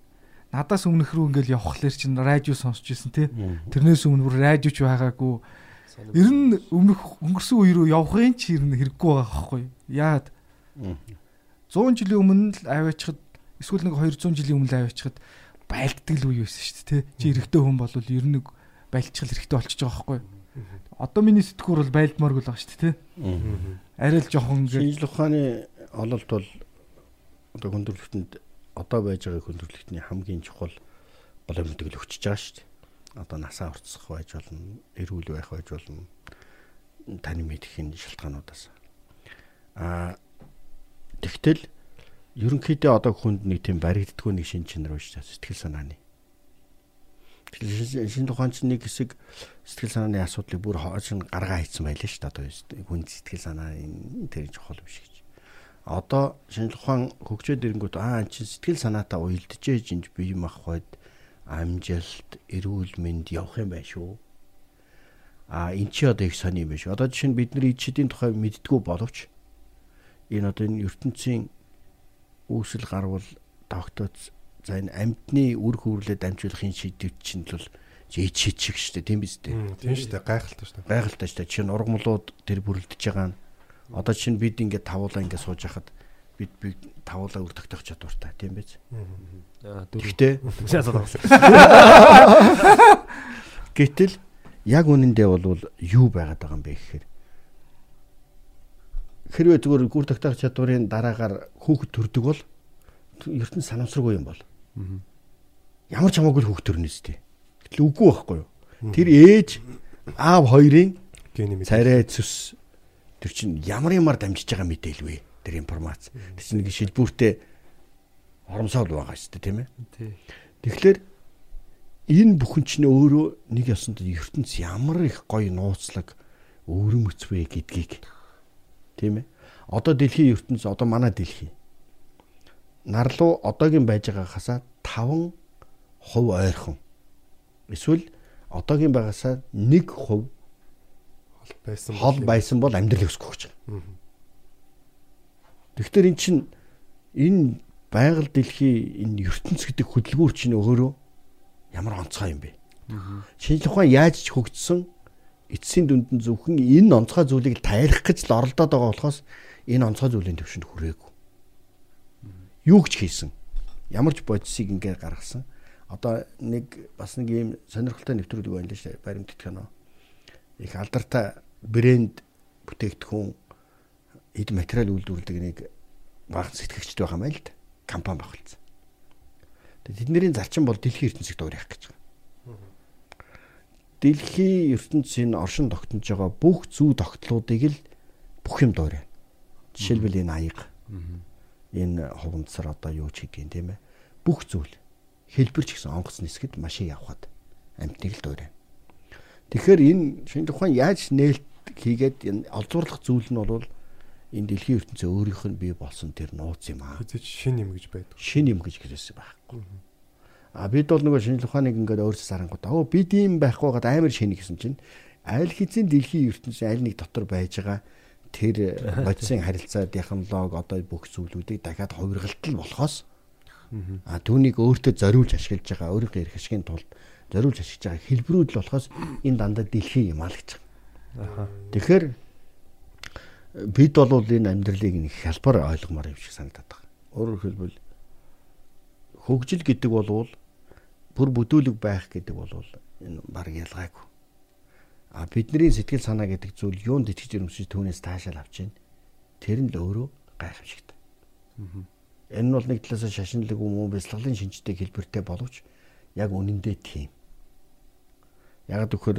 Надаас өмнөх рүү ингээл явхлаэр чинь радио сонсч ирсэн тий. Тэрнээс өмнө бүр радиоч байгаагүй. Ер нь өмнөх өнгөрсөн үе рүү явахын ч ер нь хэрэггүй байгаа байхгүй. Яад 100 жилийн өмнө л аваачхад эсвэл нэг 200 жилийн өмнө л аваачхад байлддаг л үе байсан шүү дээ. тий. Чи эрэгтэй хүн бол ер нь нэг байлчхал эрэгтэй болчихж байгаа байхгүй. Одоо миний сэтгүүр бол байлдмааргүй л байгаа шүү дээ. тий. Арай л жоохон ингээд Шинжлэх ухааны ололт бол одоо хүндрэлтэнд одоо байж байгаа хүндрэлтний хамгийн чухал гол мэдээлэл өгчөж байгаа шүү дээ. Одоо насаа орцсох байж болно, эрүүл байх байж болно. Таны мэдхийн шалтгаануудаас. Аа тэгтэл ерөнхийдөө одоо хүнд нэг тийм баригддаггүй нэг шин чанар байж байгаа сэтгэл санааны. Шинэ ухаан чинь нэг хэсэг сэтгэл санааны асуудлыг бүр хоош нь гаргаа хийцэн байлаа шүү дээ. Одоо хүн сэтгэл санаа тэр чухал биш гэж. Одоо шинэ ухаан хөгжөөд ирэнгүүт аа эн чинь сэтгэл санаатаа уялдж ээж инж бие махбод амжилт, эрүүл мэнд явах юм байна шүү. А эн чи одоо их сони юм байна шүү. Одоо жишээ нь бид нар ичдийн тухай мэддгүү боловч энэ одоо энэ ертөнцийн үүсэл гарвал тогтооц за энэ амьтны үр хөврлөд амжуулахын шийдвэр чинь л шиг шүү дээ тийм биз дээ. Тийм дээ гайхалтай. Байгальтай шүү дээ. Жишээ нь ургамлууд тэр бүрлдэж байгаа нь одоо чинь бид ингээд тавуулаа ингээд сууж хахад бид бид тавуулаа үр тогтоох чадвартай тийм биз. Гэхдээ гэтэл яг үнэндээ бол юу байгаад байгаа юм бэ гэхээр хэрвээ зүгээр гүр тогтоох чадварын дараагаар хүүхэд төрдөг бол ертөнц санамсаргүй юм бол ямар ч хамаагүй хүүхэд төрнө үстэй. Гэтэл үгүй байхгүй юу? Тэр ээж аав хоёрын царай цэс тэр чинь ямар юмар дамжиж байгаа мэдээлэл вэ? Тэр информац. Тэр чинь нэг шилбүүртэй хоромсоол байгаа шүү дээ тийм ээ. Тэгэхээр энэ бүхэн чинь өөрөө нэг ясанд ертөнц ямар их гоё нууцлаг өвөрмөц вэ гэдгийг тийм ээ. Одоо дэлхийн ертөнц одоо манай дэлхий нарлуу одоогийн байж байгаа хасаа 5 хувь ойрхон эсвэл одоогийн байгаасаа 1 хувь байсан. хол байсан бол амьдрал өсгөх гэж байгаа. Тэгэхээр эн чинь энэ байгаль дэлхий энэ ертөнц гэдэг хөдөлгүүр чинь өөрөө ямар онцгой юм бэ? Шинжлэх ухаан яаж ч хөгжсөн эцсийн дүнд нь зөвхөн энэ онцгой зүйлийг тайлах гэж л оролдоод байгаа болохоос энэ онцгой зүйлийн төвшөнд хүрээгүй. Юу ч хийсэн. Ямар ч бодисыг ингээд гаргасан. Одоо нэг бас нэг ийм сонирхолтой нэвтрүүлэг байна л шүү дээ. Баримт кино. Их алдартай брэнд бүтээгдэхүүн эд материал үйлдвэрлэдэг нэг баг сэтгэгчд байгаа юм байл да. Компани байгуулсан. Тэгээд тэдний зарчим бол дэлхийн ертөнцийг дуурайх гэж байгаа. Дэлхийн ертөнцийн оршин тогтнож байгаа бүх зүй тогтлуудыг л бүх юм дуурай. Жишээлбэл энэ аяга. Энэ хуванцар одоо юу ч хийдیں۔ тийм ээ. Бүх зүйл хэлбэр ч гэсэн онгоц нисгэд машин явхад амтныг л дуурай. Тэгэхээр энэ шинэ тухайн яаж нээлт хийгээд энэ олзуурлах зүйл нь бол энэ дэлхийн ертөнцийн өөрийнх нь бий болсон тэр нууц юм аа. Хэзээ шин юм гэж байдаг. Шин юм гэж хэлсэн байхгүй. А бид бол нөгөө шинжлэх ухааныг ингээд өөрсөс харангууд оо бид ийм байхгүй гад амар шинэ гэсэн чинь аль хэзээ дэлхийн ертөнцийн аль нэг дотор байж байгаа тэр бодисын харилцаа технологи одоо бүх зүйлүүдийг дахиад хувиргалтал болохоос а түүнийг өөртөө зориулж ашиглаж байгаа өөрийнхөө эрх ашигын тулд зориулж ашиглаж байгаа хэлбэрүүд л болохоос энэ дандаа дэлхийн юм аа л гэж байгаа. Тэгэхээр бид бол энэ амьдралыг нэг хялбар ойлгомоор юм шиг санагдаад байна. Өөрөөр хэлбэл хөгжил гэдэг бол бүр бүдүүлэг байх гэдэг бол энэ баг ялгаагүй. А бидний сэтгэл санаа гэдэг зүйл юунд итгэж өрөмсөж түүнээс таашаал авч байна. Тэр нь л өөрөө гайхамшигтай. Энэ нь бол нэг талаас шашинлаг юм уу бяцлаглалын шинжтэй хэлбэртэй боловч яг үнэндээ тийм. Яг төхөр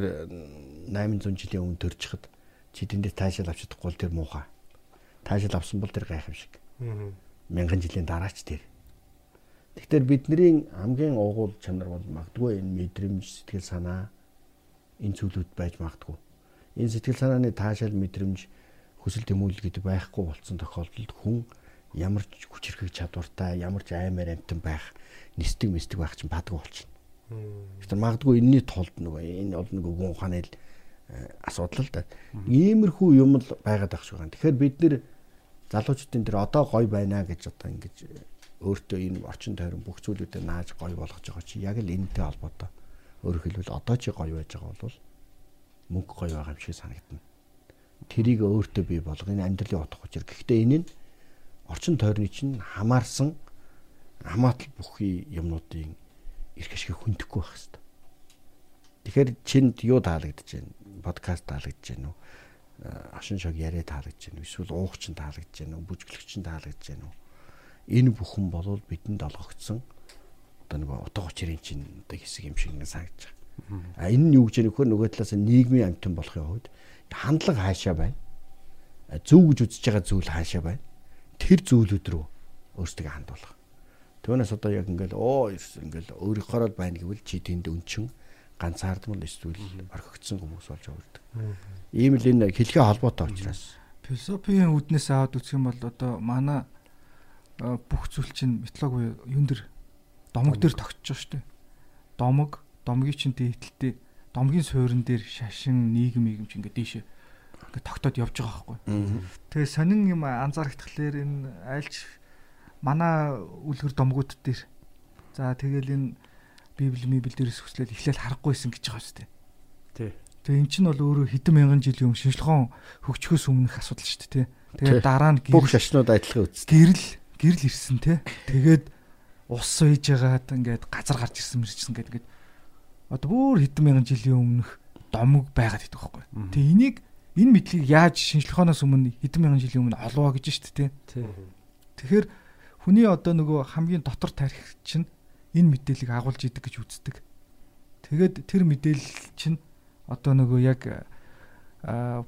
800 жилийн өмнө төрчихөд чи тэндээ таашаал авч чадахгүй бол тэр муухай. Таашаал авсан бол тэр гайхамшиг. Мянган жилийн дараач тэр. Тэгэхээр бидний хамгийн угуул чанар бол магадгүй энэ мэдрэмж сэтгэл санаа энэ зүйлүүд байж магадгүй. Энэ сэтгэл санааны таашаал мэдрэмж хүсэл тэмүүлэл гэдэг байхгүй болсон тохиолдолд хүн ямар ч хүч хэрхэг чадвартай, ямар ч аймаар амтан байх, нисдэг мэсдэг байх чинь бадгүй болчихно. Тэгэхээр магадгүй энэний тулд нөгөө энэ бол нөгөө гүн ухааны л асуудал л да. Иймэрхүү юм л байгаад байх шиг байна. Тэгэхээр бид нэр залуучдын дээр одоо гой байна гэж одоо ингэж өөртөө энэ орчин тойрон бүх зүйлүүдэд нааж гоё болгож байгаа чи яг л энэтэй холбоотой. Өөрөөр хэлбэл одоо чи гоё байж байгаа бол мөнгө гоё байгаа юм шиг санагдана. Тэрийг өөртөө бий болго энэ амьдралын утга учир. Гэхдээ энэ нь орчин тойрны чинь хамаарсан хамаатал бүхий юмнуудын эрх ашиг хүндэхгүй байх хэвээр. Тэгэхээр чинд юу таалагдж байна? Подкаст таалагдж байна уу? Ашин шог яриа таалагдж байна уу? Эсвэл уух чинь таалагдж байна уу? Бүжиглэх чинь таалагдж байна уу? энэ бүхэн болвол бидэнд олгогдсон одоо нэг утга учирын чинь одоо хэсэг юм шиг ингэ санагдаж байгаа. А энэ нь юу гэж нөхөр нөгөө талаас нь нийгмийн амьтан болохын хувьд хандлага хаашаа байна. Зөв гэж үзэж байгаа зүйл хаашаа байна. Тэр зүйлүүд рүү өөрсдөө хандуулах. Түүнээс одоо яг ингээл оо ингээл өөрийнхоороо байна гэвэл чи тэнд өнчин ганцаардмал эсвэл орхигдсон хүмүүс болж өгдөг. Ийм л энэ хэлхээ холбоотой учраас. Философийн үднээс аваад үзэх юм бол одоо манай бүх зүйл чинь митологи юун дэр домог дээр шүү дээ. Домог, домгийн чинь дээдэлтэй домгийн суурин дээр шашин, нийгэм, нийгэм чинь ингээд дээшээ ингээд тогтоод явж байгаа байхгүй. Тэгээ сонин юм анзаарахтахлаар энэ айлч манай үлгэр домгууд дээр за тэгэл энэ библи мибл дээрээс хүслэл эхлээл харахгүйсэн гэж байгаа шүү дээ. Тий. Тэгээ эн чинь бол өөрөө хэдэн мянган жилийн өмнө шинжлэхон хөгжихөөс өмнөх асуудал шүү дээ, тий. Тэгээ дараа нь бүх шашнууд адилхан үз. Гэрэл гэрэл ирсэн те. Тэгээд ус сууж байгаад ингээд газар гарч ирсэн мэрчсэн гэдэг ингээд одоо бүр хэдэн мянган жилийн өмнөх домог байгаад идэх байхгүй. Тэгээ энийг энэ мэдлийг яаж шинжлэхоноос өмнө хэдэн мянган жилийн өмнө олвоо гэж штэ те. Тэгэхээр хүний одоо нөгөө хамгийн дотор тарих чинь энэ мэдээллийг агуулж идэг гэж үздэг. Тэгээд тэр мэдээлэл чинь одоо нөгөө яг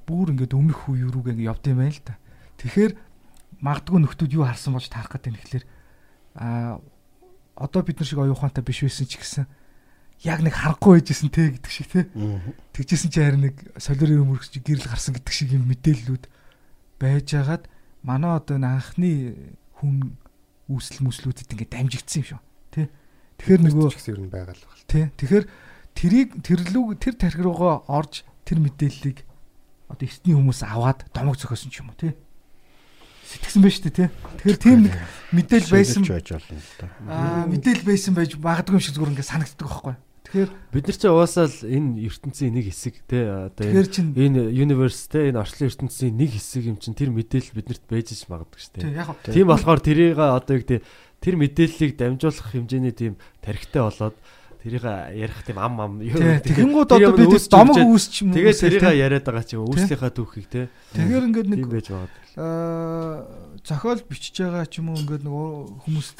бүр ингээд өмнөх үе рүүгээ ингээд явд юм байна л та. Тэгэхээр магадгүй нөхдүүд юу харсан болж таарах гэдэг нь ихлээр а одоо бид нар шиг оюухантай биш байсан ч гэсэн яг нэг харахгүй байжсэн те гэдэг шиг те тэгжсэн чи харин нэг солиорын өмөрч гэрэл гарсан гэдэг шиг юм мэдээллүүд байжгаад манай одоо анхны хүн үүсэл мүслүүдэд ингээд дамжигдсан юм шүү. Те тэгэхээр нөгөө гэсэн юм байгаа л байна те тэгэхээр тэрийг тэрлүү тэр тархи руугаа орж тэр мэдээллийг одоо эртний хүмүүс аваад домог зөхөсөн ч юм уу те сэтгсэн байж тээ тий. Тэгэхээр тийм нэг мэдээл байсан аа мэдээл байсан байж магадгүй юм шиг зүгээр ингээд санагддаг байхгүй. Тэгэхээр Бид нар чинь угаасаа л энэ ертөнцийн нэг хэсэг те одоо энэ энэ universe те энэ орчлон ертөнцийн нэг хэсэг юм чинь тэр мэдээлэл биднэрт байж иж магадгүй шүү дээ. яг Тийм болохоор тэрийг одоо юу гэдэг тэр мэдээллийг дамжуулах хэмжээний тийм тархитай болоод тэрийг ярих тийм ам ам юу тэгэнгүүт одоо бид домог үүсч юм Тэгээд тэрийг яриад байгаа чинь үүслийнхаа түүхийг те. Тэгэхээр ингээд нэг Тийм байж магадгүй. аа зохиол бичиж байгаа ч юм уу ингээд нөгөө хүмүүст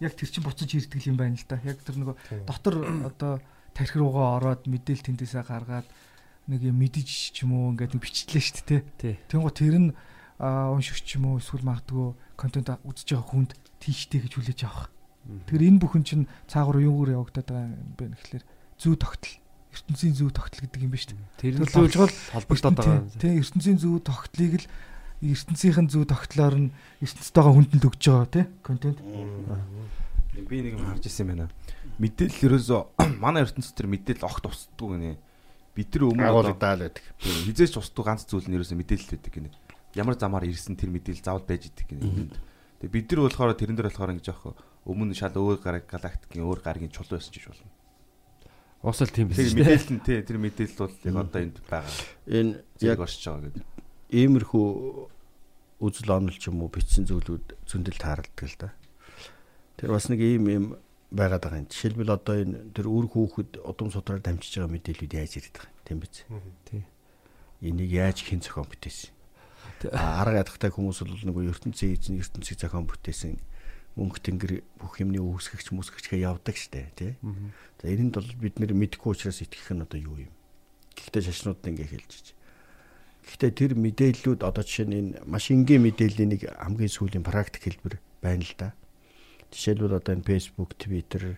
яг тэр чин буцаж ирдэг юм байна л да. Яг тэр нөгөө дотор одоо тархи руугаа ороод мэдээлэл тэндээсээ гаргаад нэг юм мэдэж ч юм уу ингээд бичлээ шүү дээ. Тий. Тэнгуү тэр нь уншигч юм уу эсвэл магадгүй контент үзэж байгаа хүнд тийштэй гэж хүлээж авах. Тэгэхээр энэ бүхэн чинь цаагаар юугаар явагдаад байгаа юм бэ гэхэлэр зүү тогтол. ертөнцийн зүү тогтол гэдэг юм ба шүү дээ. Тэр нь л холбогдоод байгаа юм. Тийм ертөнцийн зүү тогтлыг л ертөнцийн зүү тогтлоор нь ертөнцтэйгээ хүндэлж өгч байгаа тий контент. Би нэг юм харж ирсэн байна. Мэдээлэл ерөөсөө манай ертөнцийн тэр мэдээлэл огт устдгүй гинэ. Бид тэр өмнө одоо Агуулгадаал байдаг. хизээч устдгүй ганц зүйл нь ерөөсөө мэдээлэл байдаг гинэ. Ямар замаар ирсэн тэр мэдээлэл заавал байж идэг гинэ. Тэгээ бид нар болохоор тэрэн дээр болохоор ингэж яах вэ? Өмнө шал өөр гараг галактикийн өөр гарагийн чулуу байсан ч болно. Уусал тийм Тэр биш дээ. мэдээлэл нь тий тэр мэдээлэл бол яг одоо энд байгаа. Энэ Яг яг оршиж байгаа гэдэг. Иймэрхүү үзэл онол ч юм уу бичсэн зүйлүүд зөндөл тааралдаг л да. Тэр бас нэг ийм юм байгаад байгаа юм. Жишээлбэл одоо энэ тэр үр хүүхэд удам судраар дамжиж байгаа мэдээлүүд яаж ирээд байгаа юм тийм биз? Тий. Энийг яаж хэн зохион бүтээсэн? Арга ядахтай хүмүүс бол нөгөө ертөнцийн эзэн ертөнцийг зохион бүтээсэн мөнх тэнгэр бүх юмны үүсгэгч мүсгэгчгээ явдаг штэ тий. За энэнд бол бид нэр мэдэхгүй учраас итгэх нь одоо юу юм? Гэхдээ шашнууд ингээ хэлж чиж. Гэхдээ тэр мэдээллүүд одоо жишээ нь энэ маш энгийн мэдээллийн нэг хамгийн сүүлийн практик хэлбэр байна л да. Жишээлбэл одоо энэ Facebook, Twitter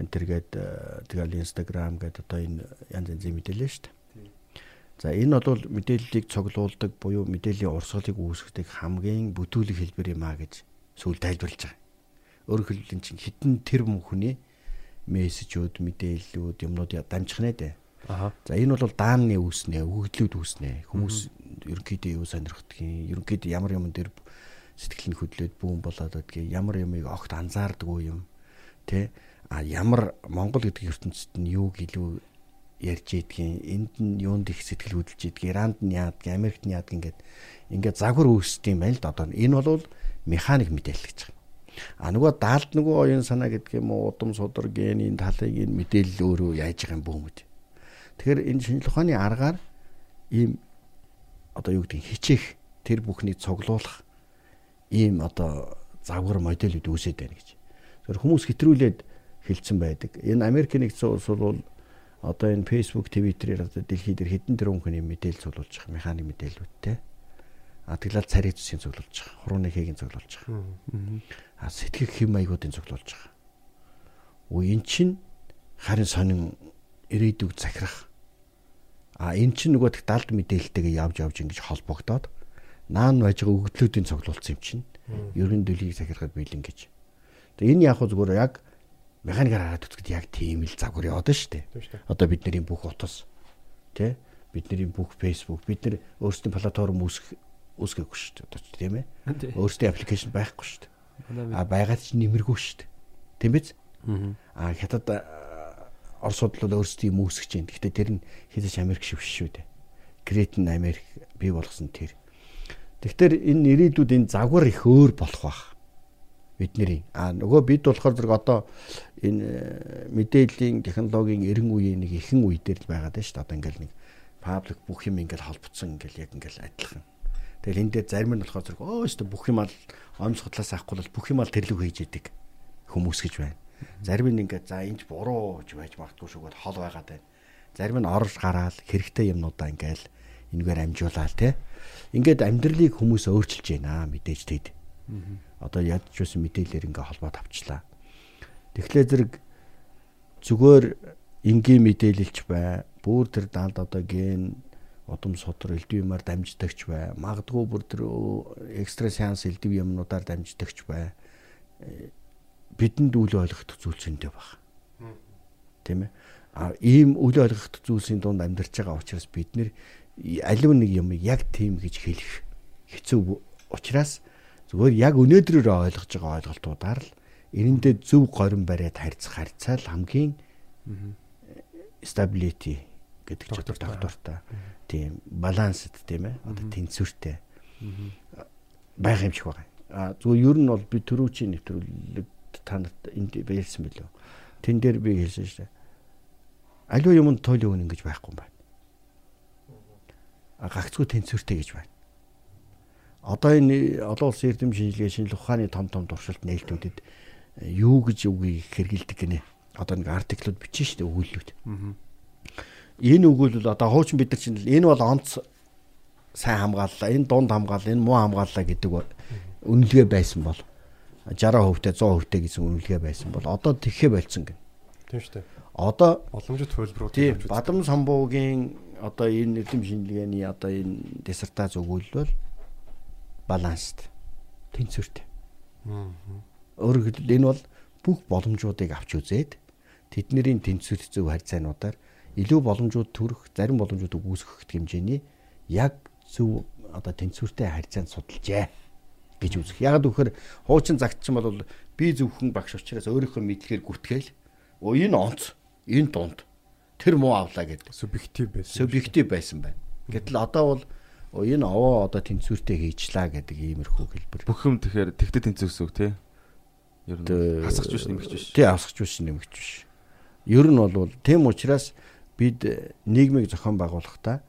энэ төргээд тэгэл Instagram гэдэг одоо энэ янз янзын мэдээлэл шүү дээ. За энэ бол мэдээллийг цуглуулдаг буюу мэдээллийн урсгалыг үүсгэдэг хамгийн бүтүүлэг хэлбэр юм а гэж сүүл тайлбарлаж байгаа. Өөрөөр хэлбэл чинь хитэн тэр мөнхний мессежүүд, мэдээллүүд, юмнууд дамжих нэ дээ. За энэ бол даанны үүснэ, өгөгдлүүд үүснэ. Хүмүүс ерөнхийдөө юу сонирхдгийг, ерөнхийдөө ямар юм дээр сэтгэл нь хөдлөөд бүүн болоод байдгийг, ямар юмыг огт анзаардаггүй юм. Тэ? А ямар Монгол гэдэг ертөнцид нь юу гэлүү ярьж ийдгийг, энд нь юунд их сэтгэл хөдлөж ийдгийг, Иранд нь яадаг, Америкт нь яадаг ингээд ингээд загвар үүсдэг юм байл да одоо. Энэ бол механик мэдээлэл гэж байгаа. А нөгөө даалд нөгөө оюун санаа гэдэг юм уу, удам судар генийн талыг энэ мэдээлэл өөрөө яаж байгаа юм бөөмөд. Тэгэхээр энэ шинжлэх ухааны аргаар ийм одоо юу гэдэг хичээх тэр бүхнийг цуглуулах ийм одоо загвар модельүүд үүсээд байна гэж. Тэр хүмүүс хэтрүүлээд хэлсэн байдаг. Энэ Америкийн нэгдсэн улс бол одоо энэ Facebook, Twitter-ээр одоо дэлхийд хэдэн тэрбум хүний мэдээлэл цуглуулж байгаа механик мэдээлэлүүдтэй. А тэглэл царийн зүсийн цуглуулж байгаа. Хурууны хэгийн цуглуулж байгаа. А сэтгэх хэм маягуудын цуглуулж байгаа. Өө эн чин харин сонин ирээдүг захирах. А эн чин нөгөө тэг далд мэдээлэлтэйгээ явж явж ингэж холбогдоод наан байж байгаа өгдлүүдийн цуглуулсан юм чин. Ерөн дэлхийг захирахад бэлэн гэж. Тэгээ энэ яг зүгээр яг механикаар хараад үзэхэд яг тийм л загвар яваад шүү дээ. Одоо бидний бүх утас тий бидний бүх Facebook бид нар өөрсдийн платформ үүсгэх үүсгэхгүй шүү дээ. Одоо ч тийм ээ. Өөрсдийн аппликейшн байхгүй шүү дээ. А байгаад ч нэмэргүй шүү дээ. Тийм биз? Мгм. А хятад Оросууд бол өөрсдийн юм үүсгэж байна. Гэхдээ тэр нь хэзээ ч Америк шиг биш шүү дээ. Крет нь Америк бий болгосон тэр. Тэгэхээр энэ ирээдүйд энэ загвар их өөр болох бах. Бидний. А нөгөө бид болохоор зэрэг одоо энэ э, мэдээллийн технологийн эрен үеийн нэг ихэн үе дээр л байгаад байна шүү дээ. Одоо ингээл нэг паблик бүх юм ингээл холбогдсон ингээл яг ингээл адилхан. Тэгэл энэ дээр зарим нь болохоор зэрэг өө дээ бүх юм ал онц судлаас авахгүй бол бүх юм ал тэрлэг хийж яадаг хүмүүс гэж байна. Зарим нь ингээд за энэч буруу гэж байж магадгүй шүүгээд хол байгаад байна. Зарим нь орж гараал хэрэгтэй юмнуудаа ингээл энэгээр амжуулаад те. Ингээд амьдралыг хүмүүс өөрчилж байна мэдээж тэгэд. Одоо ядч байсан мэдээлэлээр ингээ холбоод авчлаа. Тэгэхээр зэрэг зүгээр энгийн мэдээлэлч бай. Бүр тэр даалд одоо ген удам судар элдв юмар дамждагч бай. Магадгүй бүр тэр экстра сеанс элдв юмнуудаар дамждагч бай. Бидэнд үл ойлгох зүйл зөндөө баг. Тийм ээ. А ийм үл ойлгох зүйлсийн дунд амьдарч байгаа учраас бид нэр алив нэг юм яг тийм гэж хэлэх хэцүү Учираас зүгээр яг өнөөдрөөр ойлгож байгаа ойлголтуудаар л энэндээ зөв горин бариад харьцах харьцаал хамгийн stability гэдэг ч одоо доктортой тийм балансд тийм ээ одоо тэнцвэртэй байх юм шиг байна. А зүгээр ер нь бол би төрүүчийн нэвтрүүлэг танад энд ярьсан билүү. Тэн дээр би хэлсэн шүү дээ. Аливаа юмд туйлын үнэ гэж байхгүй юм байна. А гагцгүй тэнцвэртэй гэж байна. Одоо энэ олон улсын эрдэм шинжилгээ шинжлэх ухааны том том туршилт нээлтүүдэд юу гэж үгийг хэрэгэлдэг гинэ. Одоо нэг артиклууд бичсэн шүү дээ өгүүлбэрүүд. Энэ өгүүлбэл одоо хуучин бид нар чинь энэ бол онц сайн хамгааллаа, энэ дунд хамгааллаа, энэ муу хамгааллаа гэдэг үнэлгээ байсан бол 60% те 100% те гэсэн үнэлгээ байсан бол одоо тэгхэ болцсон гэн. Тийм шүү дээ. Одоо Боломжит хөлбөрүүд тийм Бадам самбуугийн одоо энэ эрдэм шинжилгээний одоо энэ диссертац өгүүлбэл баланст тэнцвэртэй. Өөрөөр хэлбэл энэ бол бүх боломжуудыг авч үзээд тэдний тэнцвэр зөв харьцаануудаар илүү боломжууд төрөх, зарим боломжуудыг үүсгэх хэмжээний яг зөв одоо тэнцвэртэй харьцаанд судалжээ гэж үзэх. Яг гэвэл хуучин загтчин бол би зөвхөн багш учраас өөрийнхөө мэдлэгээр гүтгээл оо энэ онц, энэ дунд тэр муу авлаа гэдэг субъектив байсан. субъектив байсан байна. Гэтэл одоо бол оо энэ овоо одоо тэнцвэртэй хийчлаа гэдэг иймэрхүү хэлбэр. Бүх юм тэгэхээр тэгтээ тэнцвэрсэн үг тий. Ер нь хасахч биш нэмэгч биш. Тий хасахч биш нэмэгч биш. Ер нь бол тийм учраас бид нийгмийг зохион байгуулахдаа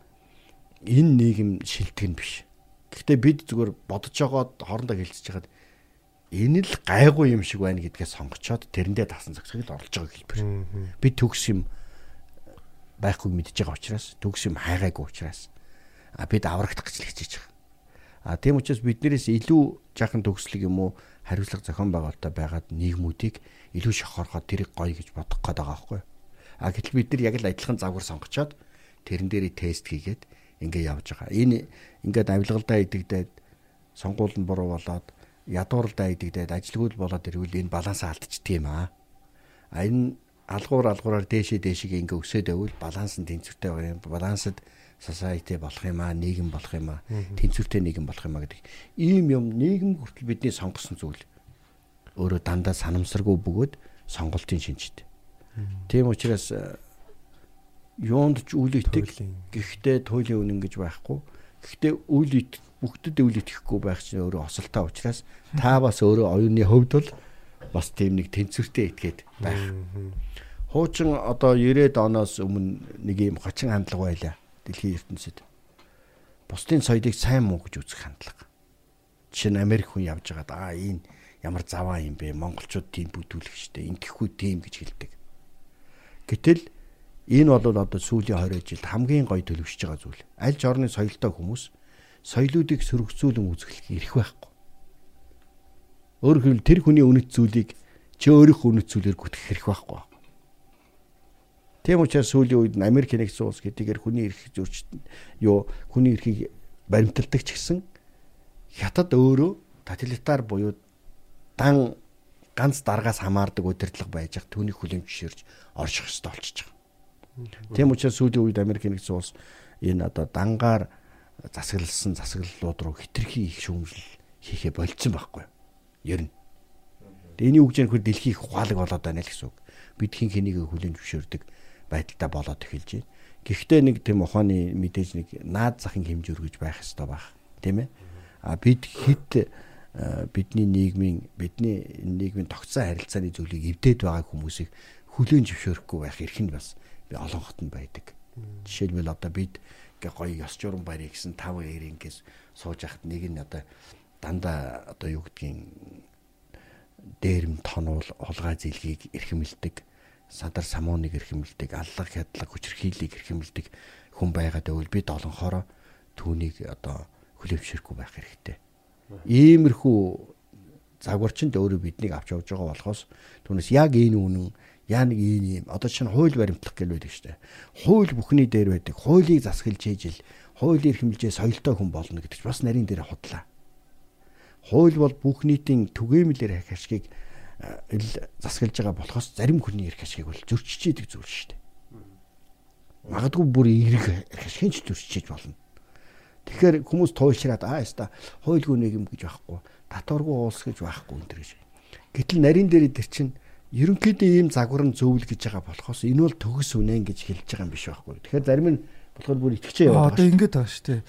энэ нийгэм шилдэг нь биш. Гэхдээ бид зүгээр бодож байгаад хоорондоо хэлцэж хагаад энэ л гайгүй юм шиг байна гэдгээ сонгочоод тэрэндээ тасан цагсыг л орлож байгаа хэлбэр. Би төгс юм байхгүй мэдж байгаа учраас төгс юм хайгаагүй учраас а бид аврагдах гэж л хичээж байгаа. А тийм учраас биднээс илүү жаахан төгслөг юм уу хариуцлага зохион байгуулалтаа байгаад нийгмүүдийг илүү шохорхоо тэрийг гоё гэж бодох гээд байгаа байхгүй. А гэтэл бид нар яг л адилхан загвар сонгочоод тэрэн дээрээ тест хийгээд ингээ явж байгаа. Энэ ингээд авилгалдаа идэгдээд сонгуул нь буруу болоод ядууралдаа идэгдээд ажилгүйд болоод ирвэл энэ балансаа алдчихдаг юм аа. А энэ алгуур алгуураар дээшээ дээшээ ингээ өсөд байвал баланс нь тэнцвэртэй байх юм. Балансд society болох юм аа, нийгэм болох юм аа, тэнцвэртэй нийгэм болох юм аа гэдэг. Ийм юм нийгэм хүртэл бидний сонгосон зүйл. Өөрөө дандаа санамсаргүй бөгөөд сонголтын шинжтэй. Тийм учраас юунд ч үйл итэг гэхдээ туйлын үнэн гэж байхгүй. Гэхдээ үйл ит бүгдэд үйл итгэхгүй байх чинь өөрөө осолтой учраас та бас өөрөө оюуны хувьд бол бас тийм нэг тэнцвэртэй итгээд байх. Хуучин одоо 90-ад оноос өмнө нэг юм хочин хандлага байлаа дэлхийн ертөнцид. Бусдын соёлыг сайн муу гэж үзэх хандлага. Жишээ нь Америк хүн явж байгаад аа энэ ямар заваа юм бэ? Монголчууд тийм бүтүүлэх штэ. Ингэхгүй тийм гэж хэлдэг. Гэтэл энэ бол одоо сүүлийн 20 жилд хамгийн гоё төлөвшөж байгаа зүйл. Аль ч орны соёлтой хүмүүс соёлоодыг сөрөгцүүлэн үзэхлэх эрх байхгүй. Өөрөөр хэлбэл тэр хүний үнэт зүйлийг чи өөрийнхөө үнэт зүйлээр гүтгэх хэрэг байхгүй. Тийм учраас сүүлийн үед Америк нэгдсэн улс гэдгээр хүний эрх зөрчит юу хүний эрхийг баримталдаг ч гэсэн хятад өөрөө тоталитар буюу дан ганц даргаас хамаардаг удирдлага байж ах түүнийг хүлэмж ширж орших ёстой болчихж байгаа. Тийм учраас сүүлийн үед Америк нэгдсэн улс энэ одоо дангаар засаглалсан засаглалууд руу хитрхи их шүүмжил хийхэ болцсон байхгүй юу? Ер нь. Энийг үг жинхэнэ дэлхийх ухаалаг болоод байна л гэсэн үг. Бид хин хэнийг хүлэн зөвшөөрдөг байдалтай болоод эхэлж байна. Гэхдээ нэг тийм ухааны мэдээж нэг наад захын хэмжээ өргөж байх хэрэгтэй баг. Тийм ээ. А бид хит бидний нийгмийн бидний нийгмийн тогтсон харилцааны зүйлийг эвдээд байгаа хүмүүсийг хүлээн зөвшөөрөхгүй байх эрх нь бас би олон хотод байдаг. Жишээлбэл одоо бид гоё ёс журам барь гэсэн тав эрингээс сууж яхад нэг нь одоо дандаа одоо юу гэдгийг дээрэм тонуул улгай зилгийг эрхэмлдэг садар самууныг эрхэмлдэг аллах хядлаг хүчрхийллийг эрхэмлдэг хүн байгаад байвал бид олонхороо түүнийг одоо хүлэвшэрхгүй байх хэрэгтэй. Иймэрхүү загварчинд өөрөө биднийг авч явж байгаа болохоос түүнээс яг энэ үнэн яа нэг ийм юм одоо чинь хууль баримтлах гэл байдаг штэ. Хууль бүхний дээр байдаг. Хуулийг засаглаж ээжил хуулийн эрхэмлжээ соёлтой хүн болно гэдэг чинь бас нарийн дээр хотлаа. Хууль бол бүх нийтийн түгээмлэр хах ашгийг ил засаглаж байгаа болохоос зарим хүний эрх ашгийг бол зөрчиж идэг зүйл шүү дээ. Магадгүй бүр эрх ашигын ч зөрчиж болно. Тэгэхээр хүмүүс туйлшраад аа яста хуйлгүй нийгэм гэж байхгүй. Татваргүй улс гэж байхгүй энэ гэж. Гэтэл нарийн дээр дээр чинь ерөнхийдөө ийм загвар нь зөвл гэж байгаа болохоос энэ бол төгс үнэн гэж хэлж байгаа юм биш байхгүй. Тэгэхээр зарим нь болохоор бүр итгэжээ Аа, яваад Одоо байгаа. ингэж байгаа шүү дээ.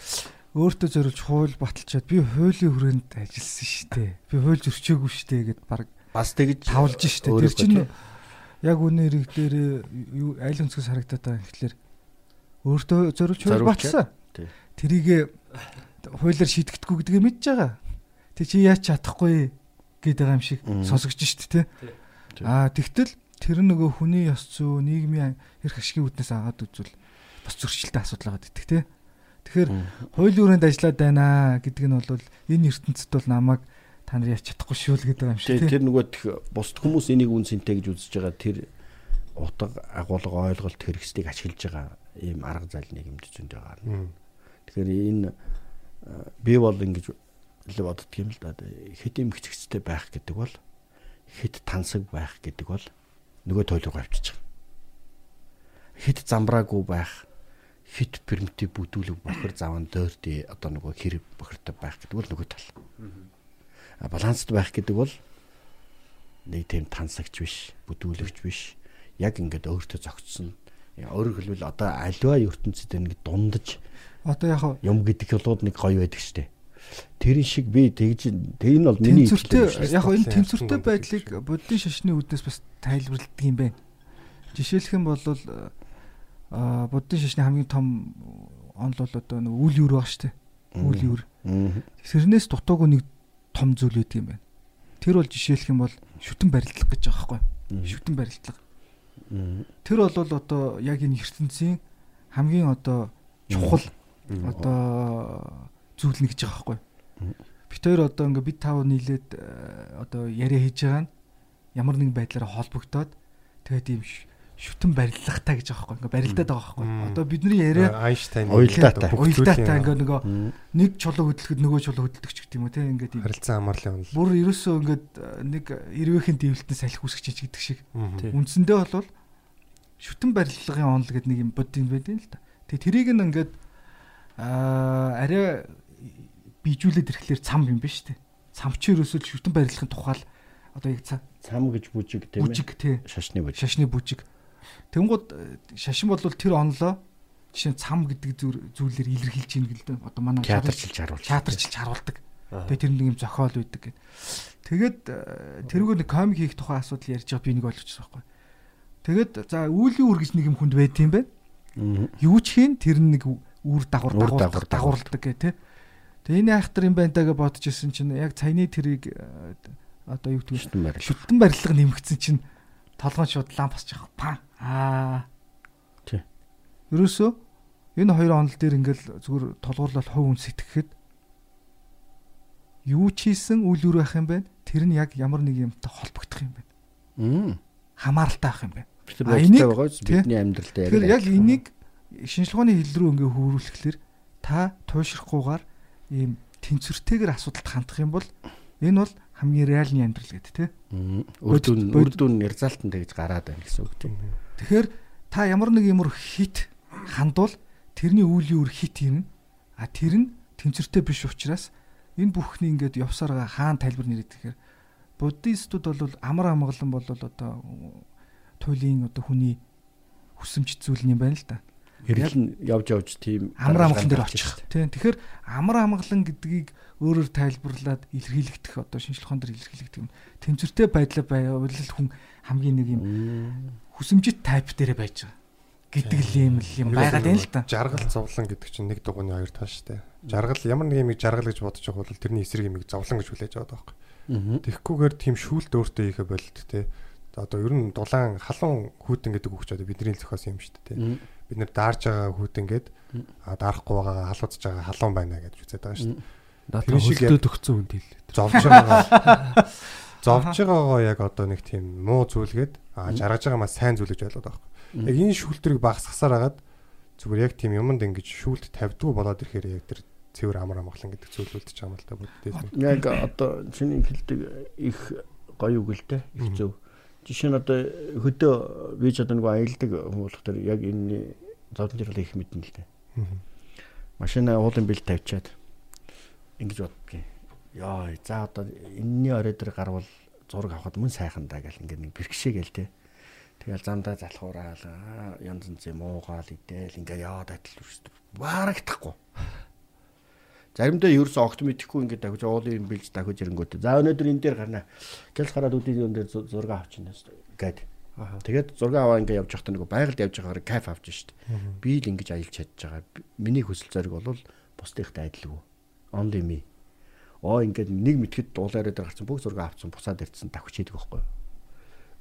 Өөртөө зориулж хууль баталчаад би хуулийн хүрээнд ажилласан шүү дээ. Би хууль зөрчөөгүй шүү дээ гэд баг Бас тэгж тавлж шүү дээ. Тэр чинь яг үнэ хэрэг дээр айл өнцгөөс харагдаад байгаа юм гэхэлэр өөртөө зориулж хууль тий. Тэрийг хуулиар шийдэгдэхгүй гэдгийг мэдж байгаа. Тэг чи яаж чадахгүй гэдэг юм шиг сонсогдож шүү дээ. Аа тэгтэл тэр нөгөө хүний ёс зүй нийгмийн эрх ашигын үүднээс агаад үзвэл бас зөрчилтэй асуудал байгаа гэдэг тий. Тэгэхээр хуулийн хүрээнд ажиллаад байна гэдэг нь бол энэ ертөнцид бол намайг та нар яаж чадахгүй шүү л гэдэг юм шиг Тий, тий. тэр нөгөө тех- бусд хүмүүс энийг үн цэнтэй гэж үзэж байгаа тэр утга агуулга ойлголт хэрэгслийг ашиглаж байгаа ийм арга зал нийгэмд зөнд байгаа. Мм. Тэгэхээр энэ э, би бол ингэж л боддөг юм л да. Хэд юм хичгцтэй байх гэдэг бол хэд тансаг байх гэдэг бол нөгөө тойл руу авчиж байгаа. Хэд замбраагүй байх хит примитив бүдүүлэг бохор заван дойрти одоо нөгөө хэрэг бохортой байх гэдэг бол нөгөө тал. А балансд байх гэдэг бол нэг тийм тансагч биш, бүдүүлэгч биш. Яг ингээд өөртөө зогцсон. Өөрөөр хэлбэл одоо аливаа ертөнцид нэг дундаж Одоо яг юм гэдэг болоод нэг гоё байдаг штэ. Тэр шиг би тэгж тэр энэ бол миний тэнцвэртэй итгэл яг энэ ардын байдлыг буддийн шашны үүднээс бас тайлбарладаг юм байна. Жишээлх юм бол а буддийн шашны хамгийн том онол бол одоо нэг үл юр баг штэ. Үл юр. Мгм. Тэрнээс дутуугүй нэг том зүйл үүд юм байна. Тэр бол жишээлх юм бол шүтэн барилдлага гэж байгаа байхгүй. Шүтэн барилдлага. Тэр бол одоо яг энэ ертөнцийн хамгийн одоо чухал одоо зүйл нэг гэж байгаа байхгүй. Бид хоёр одоо ингээ бид тав нийлээд э, одоо яриа хийж байгаа нь ямар нэгэн байдлаараа холбогдоод тэгээд ийм шүтэн барилгатай гэж байгаа байхгүй. Ингээ барилдаад байгаа байхгүй. Одоо бидний яриа Айнштайн Уялдаатай. уйлдаатай ингээ нөгөө нэг чулуу хөдөлгөд нөгөө чулуу хөдөлдөг ч гэдэг юм уу те ингээд харилцан амарлын онол. бүр ерөөсөө ингээд э, нэг эрвээхэн дэвлэлтэн салхи үсгэж гэдэг шиг үндсэндээ бол шүтэн барилгын онол гэдэг нэг юм бод юм байдیں۔ л та. Тэгээ тэрийг нь ингээд аа арай bijүүлээд ирэхлээр цам юм биш үү? Цам чи ерөөсөө л шүтэн барилгын тухайл одоо яг ца- цам гэж бүжиг тийм ээ. бүжиг тий Шашны бүжиг. шашны бүжиг. Тэнгууд э, шашин бол тэр онлоо жишээ нь цам гэдэг зүйл зүйлээр илэрхийлж ийн гэлдэ. Одоо манай Театрчилж харуулж. театрчилж харуулдаг. Тэгээ тэр нэг юм зохиол байдаг гэд. Тэгээд тэрүүгээр нэг комик хийх тухай асуудал ярьж байгаа би нэг ойлгочихсон байхгүй. Тэгээд за үүлийн үр гэж нэг юм хүнд байт юм байна. Юу ч хийн тэр нэг Үр дагавар дагавар, дагаварладаг гэх тээ. Тэгээ энэ айхтар юм байна даа гэж бодож ирсэн чинь яг цайны тэрийг э, одоо юу гэдэг Шүтэн барил. шүтэн барилга нэмэгдсэн чинь толгойн шууд лам босч байгаа. Паа. Аа. Тий. Ерөөсөө энэ хоёр онол дээр ингээл зүгээр толгуурлал хов үн сэтгэхэд юу ч хийсэн үйл үр байх юм байна. Тэр нь яг ямар нэг юмтай холбогдох юм байна. Мм. Хамааралтай байх юм байна. Тэр бодтой байгаа тий. бидний амьдралтай яг. Тэгэхээр яг энийг шинжилгээний хил рүү ингээ хөрвүүлэхлээр та туйшрахгүйгээр ийм тэнцвэртэйгээр асуудалд хандах юм бол энэ бол хамгийн реальны амьдрал гэдэг тий. Мм. Үр дүн Бод- үр дүн ярзаалтан тэгж гараад байна гэсэн үг тийм. Тэгэхээр та ямар нэг юмр хит хандвал тэрний үеийн үр хит юм. А тэр нь тэнцвэртэй биш учраас энэ бүхний ингээд явсараа хаан тайлбар нэрэд тэгэхээр буддистууд бол амар амгалан бол одоо туйлын одоо хүний хүсэмж зүйл юм байна л да. Эргэл нь явж явж тийм амар амгалан дээр очих. Тийм. Тэгэхээр амар амгалан гэдгийг өөрөөр тайлбарлаад илэрхийлэгдэх одоо шинжилгээнд дэр илэрхийлэгдэх юм. Тэнцвэртэй байдлаа байвал хүн хамгийн нэг юм хүсэмжит тайп дээрээ байж байгаа гэдэг л юм л юм байгаад байна л да. Жаргал зовлон гэдэг чинь нэг дугууны хоёр тал шүү дээ. Жаргал ямар нэг юмыг жаргал гэж бодож байгаа бол тэрний эсрэг юмыг зовлон гэж хүлээж аваад байгаа байхгүй. Тэгэхгүйгээр тийм шүүлт өөртөө хийхэ болт те. Одоо ер нь дулаан халуун хүүтэн гэдэг үг ч одоо бидний зохиосон юм шүү дээ. Бид нэр даарж байгаа хүүтэн гээд а даарахгүй байгаа халуудж байгаа халуун байна гэж үзээд байгаа шүү дээ. Надад хөлтөд өгцөн үнд хэл. Зовж байгаагаа зовж байгаагаа яг одоо нэг тийм муу зүйлгээд а жаргаж байгаа маа сайн зүйл гэж ойлгоод байгаа байхгүй. Яг энэ шүүлтрийг багасгасаар хагаад зүгээр яг тийм юмд ингэж шүүлт тавьдгүй болоод ирэхээр яг тэр цэвэр амар амгалан гэдэг зүйл үлдчихэж байгаа юм л да буддизм. Яг одоо чиний хэлдэг их гоё үг л дээ. Их зөв. Жишээ нь одоо хөдөө би ч одоо нэг аялдаг хүмүүс болохоор яг энэ зовлон жиргал их мэднэ л дээ. Машина уулын бэлт тавьчаад ингэж боддгийн. Яа, за одоо энэний орой дээр гарвал зураг авахд мөн сайхан даа гэл ингээд нэг бэрхшээгээл те. Тэгэл замдаа залхуураал аа, янз янз юм уугаал идээл ингээд яваад адил шүү дээ. Барагдахгүй. Заримдаа ерөөсөө огт мэдэхгүй ингээд дахиж уулын бэлж дахиж ирэнгүүтээ. За өнөөдөр энэ дээр гарнаа. Гялс гараад үдийн юм дээр зу- зураг авчихна гэд. Тэгээд зураг аваа ингээд явж байхдаа нөгөө байгальд явж байгаагаар кайф авч шít. Би л ингэж аялж чадж байгаа. Миний хүсэл зориг бол бусдынхтай адилгүй. Only me. Оо ингээд нэг мэтгэд дуулаараа дээр гарсан бүх зураг авцсан бусаад ирсэн давхиж хийдэг байхгүй. юу?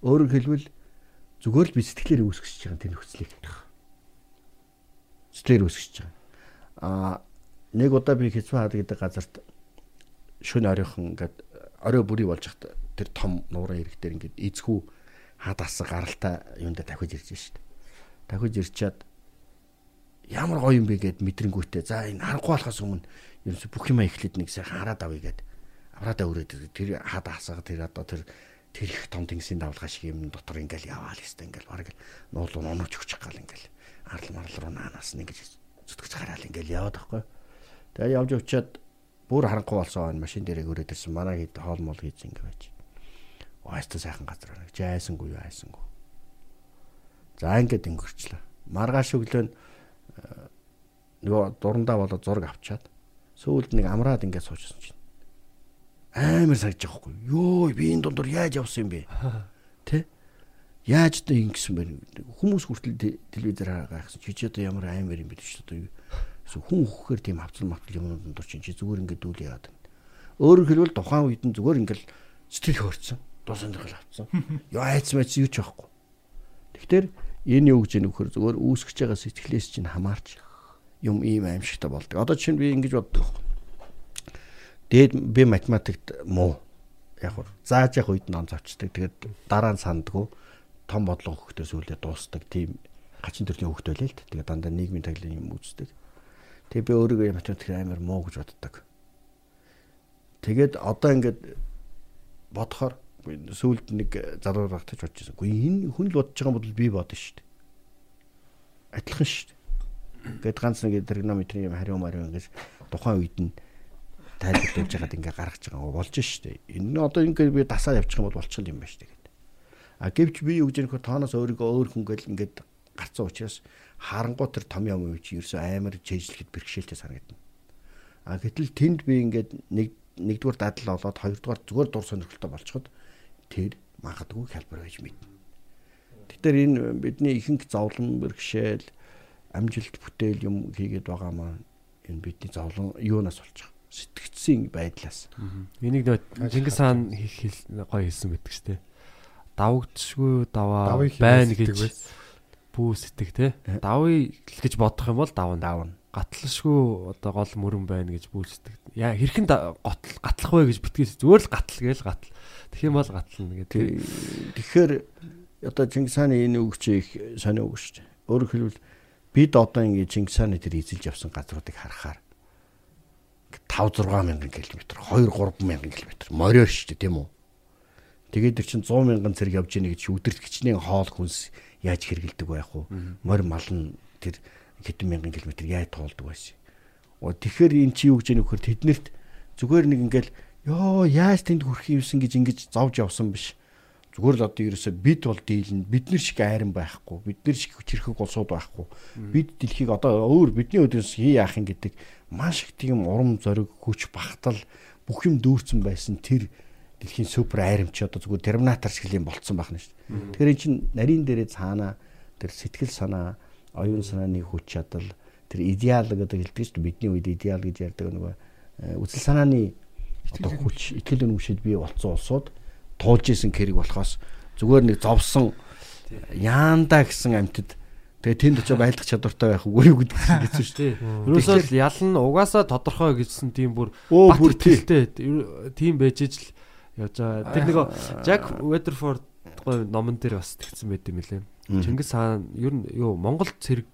Өөрөөр хэлбэл зүгээр л би сэтгэлээр үүсгэж байгаа тэр нөхцөлийг. Сэтгэлээр үүсгэж байгаа. Аа нэг удаа би хэцүү хаад гэдэг газарт шөнө оройхон ингээд орой бүрий болж хат тэр том нуурын ирэг дээр ингээд эзхүү хадаас гаралтай юм дээр давхиж ирж шít. Давхиж ирчээд ямар гоё юм бэ гэд мэдрэнгүүтээ за энэ харанхуй болохоос өмнө ерөөсө бүх юм эхлээд нэг сайхан хараад авъя гэд авраадаа өрөөд тэр хадаас тэр одоо тэр тэр их том тэнгисийн давлгаа шиг юм дотор ингээл яваал хэвээр ингээл бараг нуулуу нонооч өгчих гал ингээл арал марал руу наанаас нь ингэж зүтгэж гараал ингээл яваад байхгүй. Тэгээ явж очиад бүр харанхуй болсон энэ машин дээрээ өрөөд ирсэн манай хэд хоол мол хийж ингэ байж. Ойстой сайхан газар байна. Жайсангүй юу айсангүй. За ингээд өнгөрчлөө. Маргааш өглөө э, нөгөө дурандаа болоод зураг авчаад сүүлд нэг амраад ингээд суучсан чинь амар сагж байгаа хгүй. Йоо би энэ дундор яаж явсан юм бэ? Тэ? Яаж тэ ингэсэн бэ? Хүмүүс хүртэл те- телевизээр хараа гэсэн чи чи одоо ямар амар юм бэ гэж одоо хүн хөөхөр тийм хавцал мавцал юм дундор чинь чи зүгээр ингээд үл яагаад байна. Өөрөөр хэлбэл тухайн үед нь зүгээр ингээд сэтгэл хөөрцөн. Дуу сонирхол авцсан. Йоо айц мэц юу ч байхгүй. Тэгэхээр энэ юу гэж нөхөр зүгээр үүсгэж байгаа сэтгэлээс чинь хамаарч юм ийм аимшигтай болдог. Одоо чинь би ингэж боддог. Дээд би математикт муу. Яг хөө зааж явах үед нь онц авчдаг. Тэгээд дараа нь сандгүй том бодлого хөхтөөс үлээ дуустдаг. Тийм хачин төрлийн хөхт байлээ л. Тэгээд дандаа нийгмийн таглын юм үздэг. Тэгээд би өөрийгөө математик амар муу гэж боддог. Тэгээд одоо ингээд бодохоор сүүлд нэг залуу багтаж бодож байсан. Гэхдээ энэ хүн л бодож байгаа юм бол би бодно шүү дээ. Адилхан шүү дээ. Гэт ганц нэг тригонометрийн юм хариу мариу ингэж тухайн үед нь тайлбарлаж байгаад ингээ гаргаж байгаа болж шүү дээ. Энэ нь одоо ингээ би дасаа явчих юм бол болчихл юм байна шүү дээ. А гэвч би юу гэж нөхөр тооноос өөрийгөө өөр хүн гэл ингээд гарцсан учраас харангуй тэр том юм уу чи ерөөсөө амар чэйжлэхэд бэрхшээлтэй санагдана. А гэтэл тэнд би ингээд нэг нэгдүгээр дадал болоод хоёрдугаар зүгээр дур сонирхолтой болчиход тэр магадгүй хялбар байж мэднэ. Тэгэхээр энэ бидний ихэнх зовлон бэрхшээл амжилт бүтээл юм хийгээд байгаа маань энэ бидний зовлон юунаас болж байгаа сэтгцийн байдлаас. Энийг нөө Чингис хаан хийх хэл- гоё хэлсэн байдаг шүү дээ. Давагдшгүй даваа байна гэж бүү сэтг те. Давыг л гэж бодох юм бол давна. Давна. Гатлашгүй одоо гол мөрөн байна гэж бүү сэтг. Яа хэрхэн готл гатлах вэ гэж битгээс зүгээр л гатл гээл гатл. Тэгэх юм бол гатлна гэдэг. Тэгэхээр одоо Чингис хааны энэ үг чи их сонио үг шүү дээ. Өөрөөр хэлбэл бид одоо ингэ Чингис хааны тэр эзэлж явсан газруудыг харахаар 5 6 мянган км, 2 3 мянган км мориор шүү дээ тийм үү? Тэгээд тэр чинь 100 мянган зэрэг явж ийнэ гэж өдөрт гिचнээ хоол хүнс яаж хэргэлдэг байх вэ? Морь мал нь тэр хэдэн мянган километр яаж туулдаг байсан. Тэгэхээр эн чи юу гэж нөхөр тэднэрт зүгээр нэг ингээл ёо яаж тэнд хүрэх юмсан гэж ингэж зовж явсан биш. Зүгээр л одоо ерөөсөө бид бол дийлэн бид нар шиг айран байхгүй бид нар шиг хүчрэхэг улсууд байхгүй бид дэлхийг одоо өөр бидний өдөөс хий яах юм гэдэг маш их тийм урам зориг хүч багтал бүх юм дүүрсэн байсан тэр дэлхийн супер айрамч одоо зүгээр терминатор шиг юм болцсон байх нь шүү дээ. Тэгэхээр эн чинь нарийн дээрээ цаана тэр сэтгэл санаа оюун санааны хүч чадал тэр идеал гэдэг хэлдэг шүү дээ. Бидний үед идеал гэж ярьдаг нөгөө э, үзэл санааны одоо хүч итгэл үнэмшил бий болсон улсууд туулж исэн хэрэг болохоос зүгээр нэг зовсон яанда гэсэн амьтад тэгээ тэнд очиж байлдах чадвартай байх үгүй юу гэдэг чинь хэцүү шүү дээ. Ерөөсөө л ялна угаасаа тодорхой гэсэн тийм бүр бат итгэлтэй тийм байж ижил явж байгаа. Тэр нөгөө Jack Weatherford гоё номон дээр бас тэгсэн байт юм лээ. Чингис хаан ер нь юу Монгол цэрэг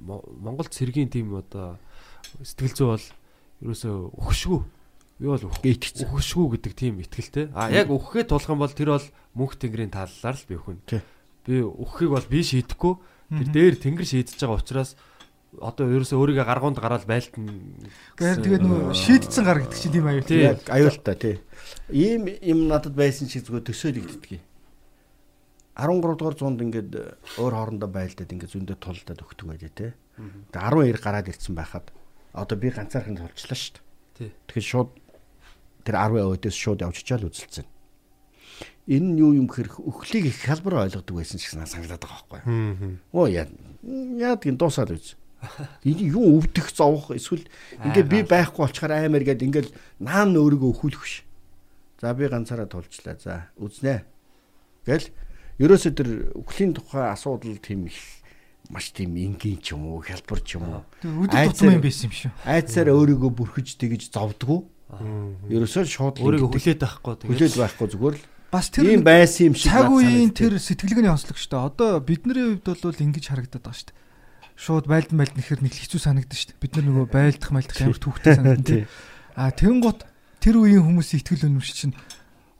Мо- Монгол цэргийн тийм одоо сэтгэл зүй бол ерөөсөө өгшгүй. Юу бол өгөх өгшгүй гэдэг тийм итгэлтэй. А яг өгөхээ тулах юм бол тэр бол мөнх тэнгэрийн таллаар л би. Тий. Би өгөхийг бол би шийдэхгүй. Тэр дээр тэнгэр шийдэж байгаа учраас одоо ерөөсөө өөрийгөө гаргуунд гараад байлтна. Тэгэхээр тэгээ нөгөө шийдсэн гар гэдэг чинь тийм аюул. Тий. Яг аюултай тий. Ийм юм надад байсан чи зүгээр төсөөлөгддөг. 13 дугаар зуунд ингээд өөр хоорондоо байлдаад ингээд зөндөө тулдаад өгдөг байлээ те. Тэгээ 12 гараад ирсэн байхад одоо би ганцаархан толчлаа шүү Тий. дээ. Тэгэхээр шууд тэр 10 өөдөөс шууд явж чаал үзэлцэн. Энэ нь юу юм хэрэг өхлийг их хялбар ойлгодог байсан ч гэсэн санагдаад байгаа байхгүй юу? Оо яа яа тийм дуусаад үз. Энэ юу өвдөх зовох эсвэл ингээ би байхгүй болчихоор аймаар гээд ингээл наан өөрийгөө өхүүлэх биш. За би ганцаараа тулчлаа. За үзнэ. Гэл ерөөсөө тэр өхлийн тухай асуудал тийм их маш тийм энгийн ч юм уу хялбар ч юм уу. Өдөр тутмын юм байсан юм шүү. Айцаар өөрийгөө бүрхэж тэгж зовдгоо. Ерөөсөө шууд Өөрийгөө хүлээд авахгүй хүлээж байхгүй зүгээр л Бас тэр байсан юм шиг цаг үеийн тэр сэтгэлгээний онцлог шүү дээ. Одоо бидний хувьд бол ингэж харагдаад байгаа шүү дээ. Шууд байлдан байлдан ихэр нэг хэцүү санагдаж шүү дээ. Бид нар нөгөө байлдах майлдах ямар төвхтэй санагдана. А тэгэн гут тэр үеийн хүмүүсийн ихтгэл өнөмш чинь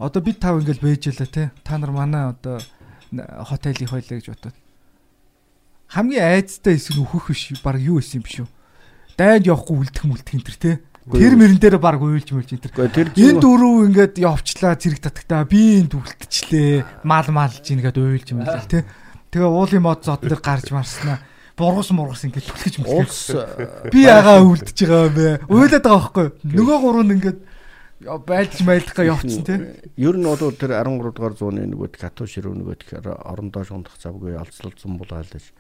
одоо бид тав ингээл бэж ялаа те. Та нар манай одоо н- хотел их байлаа гэж бодоод. Хамгийн айцтай хэсэг нь өөхөх биш. Бараг юу исэн юм биш үү? Дайнд явахгүй үлдэх мүлдэх энэ төр те. Тэр мөрөн дээр баг уйлж мөлж энэ төр. Энэ дөрөв ингээд явчлаа зэрэг татагтаа би энэ дүгтчлээ. Мал малж ийн гэдэг уйлж л тий. Тэгээ уулын мод зод дээр гарч марснаа. Бургас мургас ингээд түлхэж улс Би ягаа үлдэж байгаа юм бэ? Уйлаад байгаа байхгүй. Нөгөө гурав нь ингээд байлж майлдах га явцсан тий. Ер нь бол тэр 13 дугаар зууны нөгөө кату ширүү нөгөө тэгэхээр орондоо шундах завгүй олцлолцсон булгаалж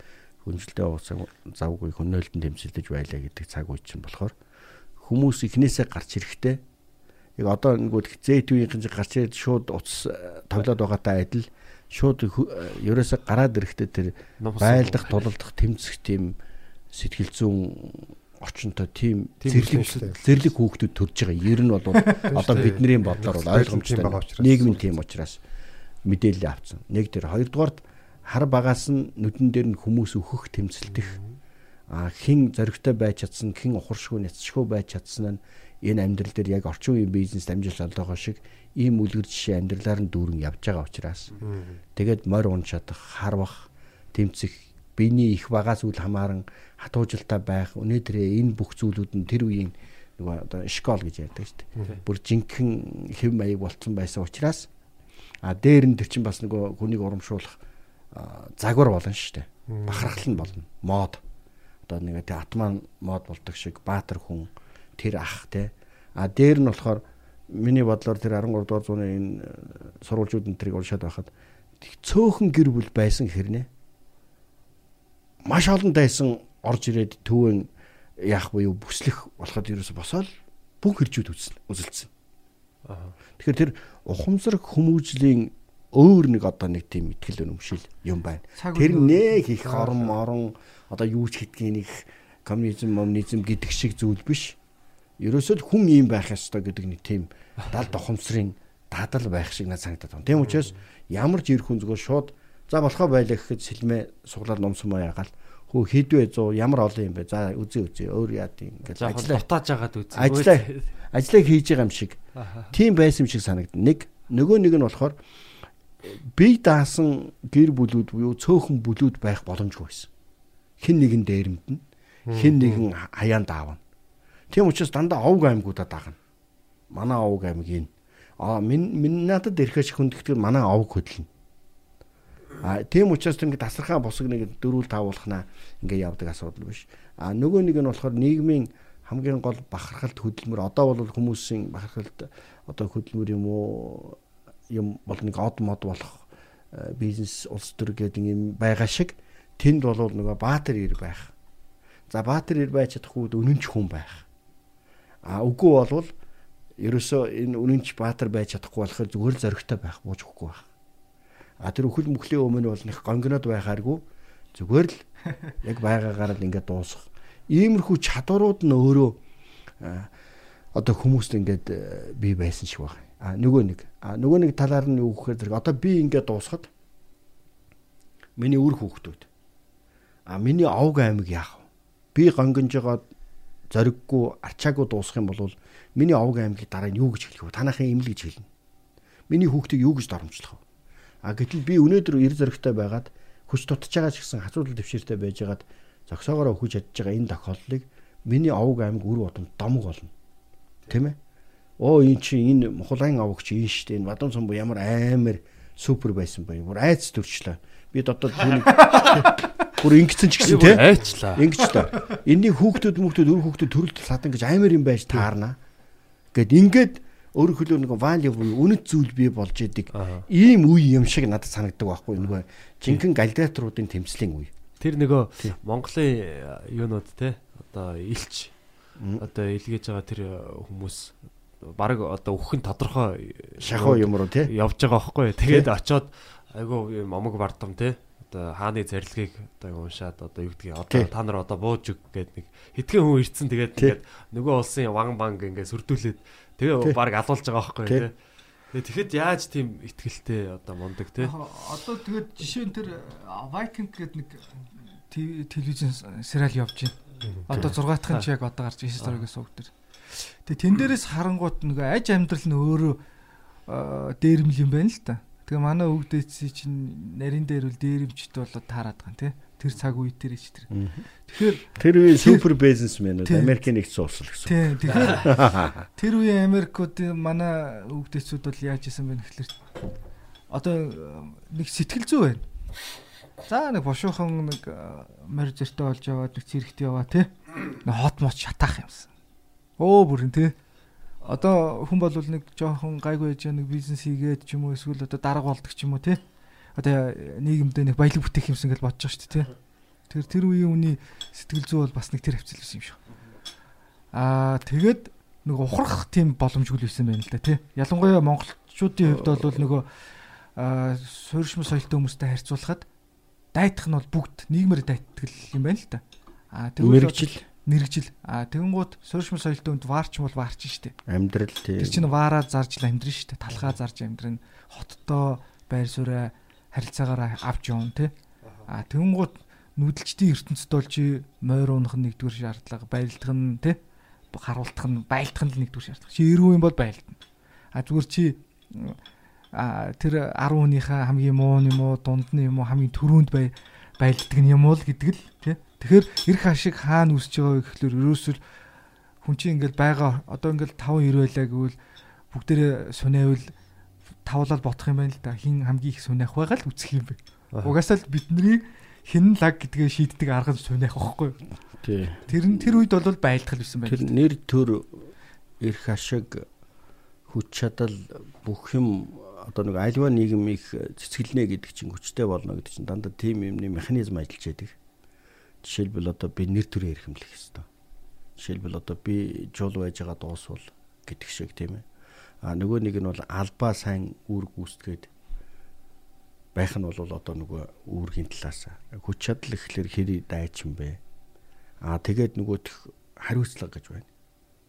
хүнжилтэд уусаа завгүй хөнөөлтөнд тэмцэлдэж байлаа гэдэг цаг үе чинь болохоор хүмүүс ихнээсээ гарч ирэхдээ яг одоо нөгөө зээтүүийн чинь гарч ирээд шууд утас э, тоглоод байгаатай адил шууд ерөөсөө гараад ирэхдээ тэр байлдах тулалдах тэмцэх тийм сэтгэл зүүн орчинтой тийм зэрлэг зэрлэг хүүхдүүд төрж байгаа. Ер нь бол одоо бидний бодлоор бол ойлгомжтой. Нийгмийн тийм учраас мэдээлэл авцсан. Нэг тэр хоёрдугаарт хар багаас нь нүдэн дээр нь хүмүүс өөхөх тэмцэлдэх. А хин зоригтой байж чадсан, хин ухаршгүй няцшгүй байж чадсан нь энэ амьдрал дээр яг орчин үеийн бизнес амжилт олгоо шиг ийм үлгэр жишээ амьдралаар нь дүүрэн явж байгаа учраас тэгээд морь унж чадах, харвах, тэмцэх, биений их багаас үл хамааран хатуужилтаа байх, өнөөдрөө энэ бүх зүйлүүд нь тэр үеийн нөгөө одоо школ гэж ярьдаг шүү дээ. Бүр жинхэнэ хэв маяг болцсон байсан учраас а дээр нь тэр чинь бас нөгөө хүнийг урамшуулах загвар болно шүү дээ. Бахархал нь болно. Мод. Одоо нэг тий атман мод болдог шиг баатар хүн тэр ах те. А дээр нь болохоор миний бодлоор тэр 13 дугаар зууны энэ э, сурвалжууд энэ тэрийг уншаад байхад цөөхөн гэр бүл байсан хэрнээ. Маш олон дайсан орж ирээд төвөн яах буюу бүслэх болоход ерөөсө босоод бүх хэржүүд үзсэн үзэлцсэн. Тэгэхээр тэр ухамсар хүмүүжлийн өөр нэг одоо нэг тийм ихтгэл өнөмшил юм байна. Тэр нэг их орон орон одоо юу ч гэдгийг их коммунизм коммунизм гэдэг шиг зүйл биш. Ерөөсөө л хүн юм байх ёстой гэдэг нэг тийм далд ухамсарын дадал байх шиг надад санагдаад байна. Тийм учраас ямар ч ир хүн зүгээр шууд за болохоо байлаа гэхэд сэлмээ суглаад номсон маяа ягаал хөө хідвэ 100 ямар олон юм бэ? За үзээ үзээ өөр яа тийм ингээд ажиллаа дутааж агаад үзье. Ажиллаа. ажлаа хийж байгаа юм шиг. Тийм байсан юм шиг санагдана. Нэг нөгөө нэг нь болохоор бие даасан гэр бүлүүд буюу цөөхөн бүлүүд байх боломжгүй байсан. Хин нэгэн дээрэмдэн, хин нэгэн хаяан даавна. Тийм учраас дандаа овг аймагуудаа дагна. Манай овг аймаг энэ. Аа минь минь надад ирэхэж хүндэгтгэл манай овг хөдлөн. А тийм учраас ингээд тасархаа босог нэг дөрүүл таавуулхнаа ингээд явдаг асуудал биш. А нөгөө нэг нь болохоор нийгмийн хамгийн гол бахархалт хөдөлмөр одоо бол хүмүүсийн бахархалт одоо хөдөлмөр юм уу юм бол нэг од мод болох э, бизнес улс төр гэдэг юм байгаа шиг тэнд бол нөгөө баатар ир байх. За баатар ир байж чадахгүй өнөнч хүн байх. А үгүй болвол ерөөсөө энэ үнэнч баатар байж чадахгүй болохоор зүгээр л зоригтой байх бууж өгөхгүй байх. А тэр өхөл мөхлийн өмнө бол нэг гонгонод байхааргүй зүгээр л яг байгаагаар л ингээд дуусах. Иймэрхүү чадварууд нь өөрөө одоо хүмүүст ингээд э, бий байсан шиг байна. А нөгөө нэг а нөгөө нэг талаар нь юу гэхээр зэрэг одоо би ингээд дуусахад миний үр хүүхдүүд а миний овг аймаг яах вэ? Би гонгонж байгаа зориггүй арчаагүй дуусах юм бол миний овг аймгийг дараа нь юу гэж хэлэх вэ? Танахын имэл гэж хэлнэ. Миний хүүхдийг юу гэж доромжлох вэ? А гэтэл би өнөөдөр эр зоригтой байгаад хүч тутаж байгаа ч гэсэн хацуулт төвшөртэй байжгаад зөксөөгөөрөө өгч чадж байгаа энэ тохиолдлыг миний овг аймаг үр бодом домог болно. Тийм ээ? Оо эн чи энэ Мухлайн овг чи энэ штэ энэ Бадам сумбу ямар амар супер байсан бэ? Бүр айц төрчлөө. Би дотоод түүнийг бүр ингэсэн ч гэсэн тий. Айчлаа. Ингэчлээ. Энийн хүүхдүүд мөхтүүд өр хүүхдүүд төрөлт садан гэж амар юм байж таарна. Гэт ингээд өөрөөр хэлбэл нэг value буюу үнэт зүйл бий болж идэг. Ийм үе юм шиг надад санагддаг байхгүй нөгөө жинхэнэ гладиаторуудын тэмцлийн үе. Тэр нөгөө Монголын юунууд те одоо илч одоо илгээж байгаа тэр хүмүүс баг одоо өөхөн тодорхой Шахуу юм руу тий. явж байгаа байхгүй. Тэгээд очоод айгу юм омог бардам те одоо хааны зарилгыг одоо уншаад одоо юу гэдгийг одоо та нар одоо бууж өг гэдэг нэг хитгэн хүн ирцэн тэгээд ингээд нөгөө улсын ван банк ингээд сүрдүүлээд тэгээ баг алуулж байгаа байхгүй те. Тэгээд тэгэхэд яаж тийм ихтгэлтэй одоо мундаг те. Одоо тэгээд жишээ нь тэр Viking гэдэг нэг телевизэн сериал явж байна. Одоо 6 дахь нь ч яг одоо гарч ирсэн сторигээс уг дээр. Тэгээ тэн дээрээс харангуут нөгөө аж амьдрал нь өөрөө дээрмэл юм байна л та. Тэгээ манай өвгдээцсий чинь нарийн дээр үл дээрэмчт болоод таарад байгаа тий. Тэр цаг үе дээр ч тэр. Тэгэхээр тэр үе супер бизнесмен үү Америкийн нэгдсэн улс л гэсэн. Тий. Тэгэхээр тэр үе Америкууд манай өвгдээцүүд бол яаж исэн бэ гэхэлэр одоо нэг сэтгэл зүй байна. За нэг бошуухан нэг морь зөртөө болж яваад нэг цэрэгт яваа тий. Нэг хот мот шатаах юмсан. Өө бүрэн тий. Одоо хүн бол нэг жоохон гайгүй яж нэг бизнес хийгээд ч юм уу эсвэл одоо дарга болдог ч юм уу тий. Одоо нийгэмдээ нэг баялаг бүтээх юмсан гэж бодож байгаа шүү дээ тий. Тэр тэр үеийн үний сэтгэл зүй бол бас нэг тэр хвцэл байсан юм шиг. Аа тэгээд нэг ухрах тийм боломжгүй байсан байна л да тий. Ялангуяа монголчуудын хувьд бол нөгөө аа суурьшмал соёлтой хүмүүстэй харьцуулахад дайтах нь бол бүгд нийгмээр дайтгал юм байна л да. Аа тэгвэл мэрэгжил нэрэгжил а тэгэнгүүт суурьшмал соёлтой үнд варч мул варч штэ. Амьдрал тийм тэр чинь ваараа зарж л амьдрын штэ. Талхаа зарж амьдрын хоттоо байр сууриа харилцаагаараа авч явна тий. А тэгэнгүүт нүүдэлчдийн ертөнцид бол чи мойр унах нэгдүгээр шаардлага байлдах нь тий. Харуултах нь байлдах нь л нэгдүгээр шаардлага. Чи эрүү юм бол байлдана а зүгээр чи а тэр 10 хүнийхээ хамгийн муу юм уу дунд нь юм уу хамгийн түрүүнд бай байлддаг нь юм уу л гэдэг л тий. Тэгэхээр эрх ашиг хаана үсэж байгаа вэ гэхлээр ерөөсөл хүн чинь ингээл байгаа одоо ингээл 5 90 байлаа гэвэл бүгдээрээ сунаавал тавлаад бодох юм байна л да. Хин хамгийн их сунаах байгаал үсэх юм бэ. Угаасаа л бидний хин лаг гэдгээ шийддэг арга сунаах байхгүй юу? Тий. Тэр нь тэр үед бол байлтгал байсан байх. Тэр нэр төр эрх ашиг хүч чадал бүх юм одоо нэг альва нийгэм их цэцгэлнэ гэдэг чинь хүчтэй болно гэдэг чинь дандаа тийм юмны механизм ажиллаж байдаг. Жишээлбэл одоо би нэр төрөө эрхэмлэх хэрэгтэй. Жишээлбэл одоо би жуул байж байгаа дуусвал гэдэг шиг тийм ээ. А нөгөө нэг нь бол албаа сайн үүр гүйцэтгээд байх нь бол одоо нөгөө үүргийн талаас хүч чадал ихлээр хэрэг дайчин бэ. А тэгээд нөгөөх хариуцлага гэж байна.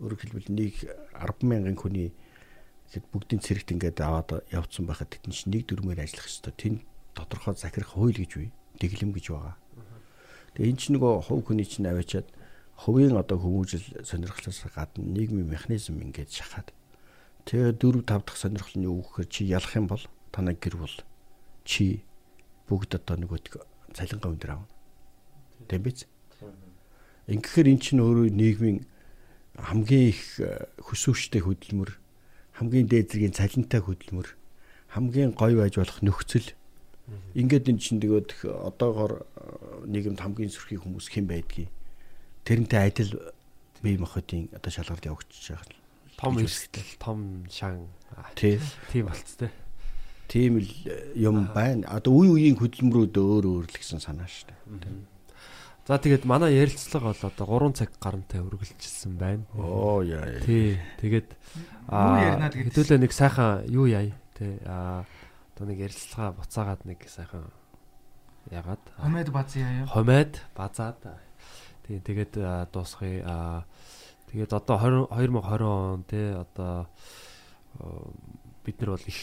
Өөрөөр хэлбэл нэг 10 мянган хүний Тэгэхэд бүгдийн цэрэгт ингээд аваад явцсан байхад тэд чинь нэг дөрмээр ажиллах ёстой. Тэн тодорхой захирах хууль гэж бий. Дэглэм гэж байгаа. Тэгээ эн чинь нөгөө хувь хүний чинь аваачаад хувийн одоо хүмүүжил сонирхлоос гадна нийгмийн механизм ингээд шахаад тэгээ 4 5 дахь сонирхол нь юу гэхээр чи ялах юм бол танай гэр бол чи бүгд одоо нөгөөд цалингаа өндөр авна. Тийм биз? Ингэхээр эн чинь өөрөө нийгмийн хамгийн их хөсөвчтэй хөдөлмөр хамгийн дээд зэргийн цалинтай хөдөлмөр хамгийн гоё байж болох нөхцөл ингээд эн чинь тэгээд одоогоор нийгэмд хамгийн сөрхий хүмүүс хэн байдгийг тэрнтэй адил бие махбодын одоо шалгалт явагдаж байгаа том эрсдэл том шан тийм тийм болцтой тийм л юм байна одоо үе үеийн хөдөлмөрүүд өөр өөр л гэсэн санаа шүү дээ За тэгээд манай ярилцлага бол одоо 3 цаг гарантай үргэлжилсэн байна. Оо яа. Тий. Тэгээд аа хэдүүлээ нэг сайхан юу яа. Тий. Аа одоо нэг ярилцлага буцаагаад нэг сайхан ягаад хомед баз яа. Хомед базаад. Тий. Тэгээд дуусгая. Тэгээд одоо 2020 он тий одоо бид нар бол их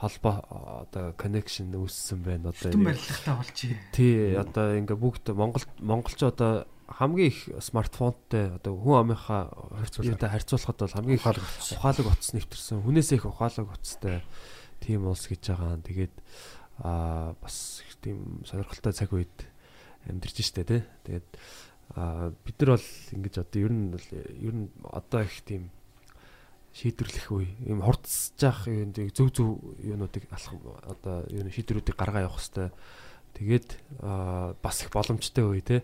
холбоо одоо connection үүссэн байна одоо юм барилгатай болчих. Тий одоо ингээ бүгд Монгол монголч одоо хамгийн их смартфонтой одоо хүн амынхаа харьцуулахад харьцуулахад бол хамгийн их ухаалаг утас нэвтэрсэн. Хүнээс их ухаалаг утастай тийм улс гэж байгаа. Тэгээд аа бас тийм сонирхолтой цаг үед амьдарч штэ тий. Тэгээд а бид нар бол ингэж одоо ер нь бол ер нь одоо их тийм шийдвэрлэх үе юм хурцж явах юм зөв зөв юунуудыг алах одоо юу шийдвэрүүдийг гаргаа явах хэвээр тэгээд бас их боломжтой үе те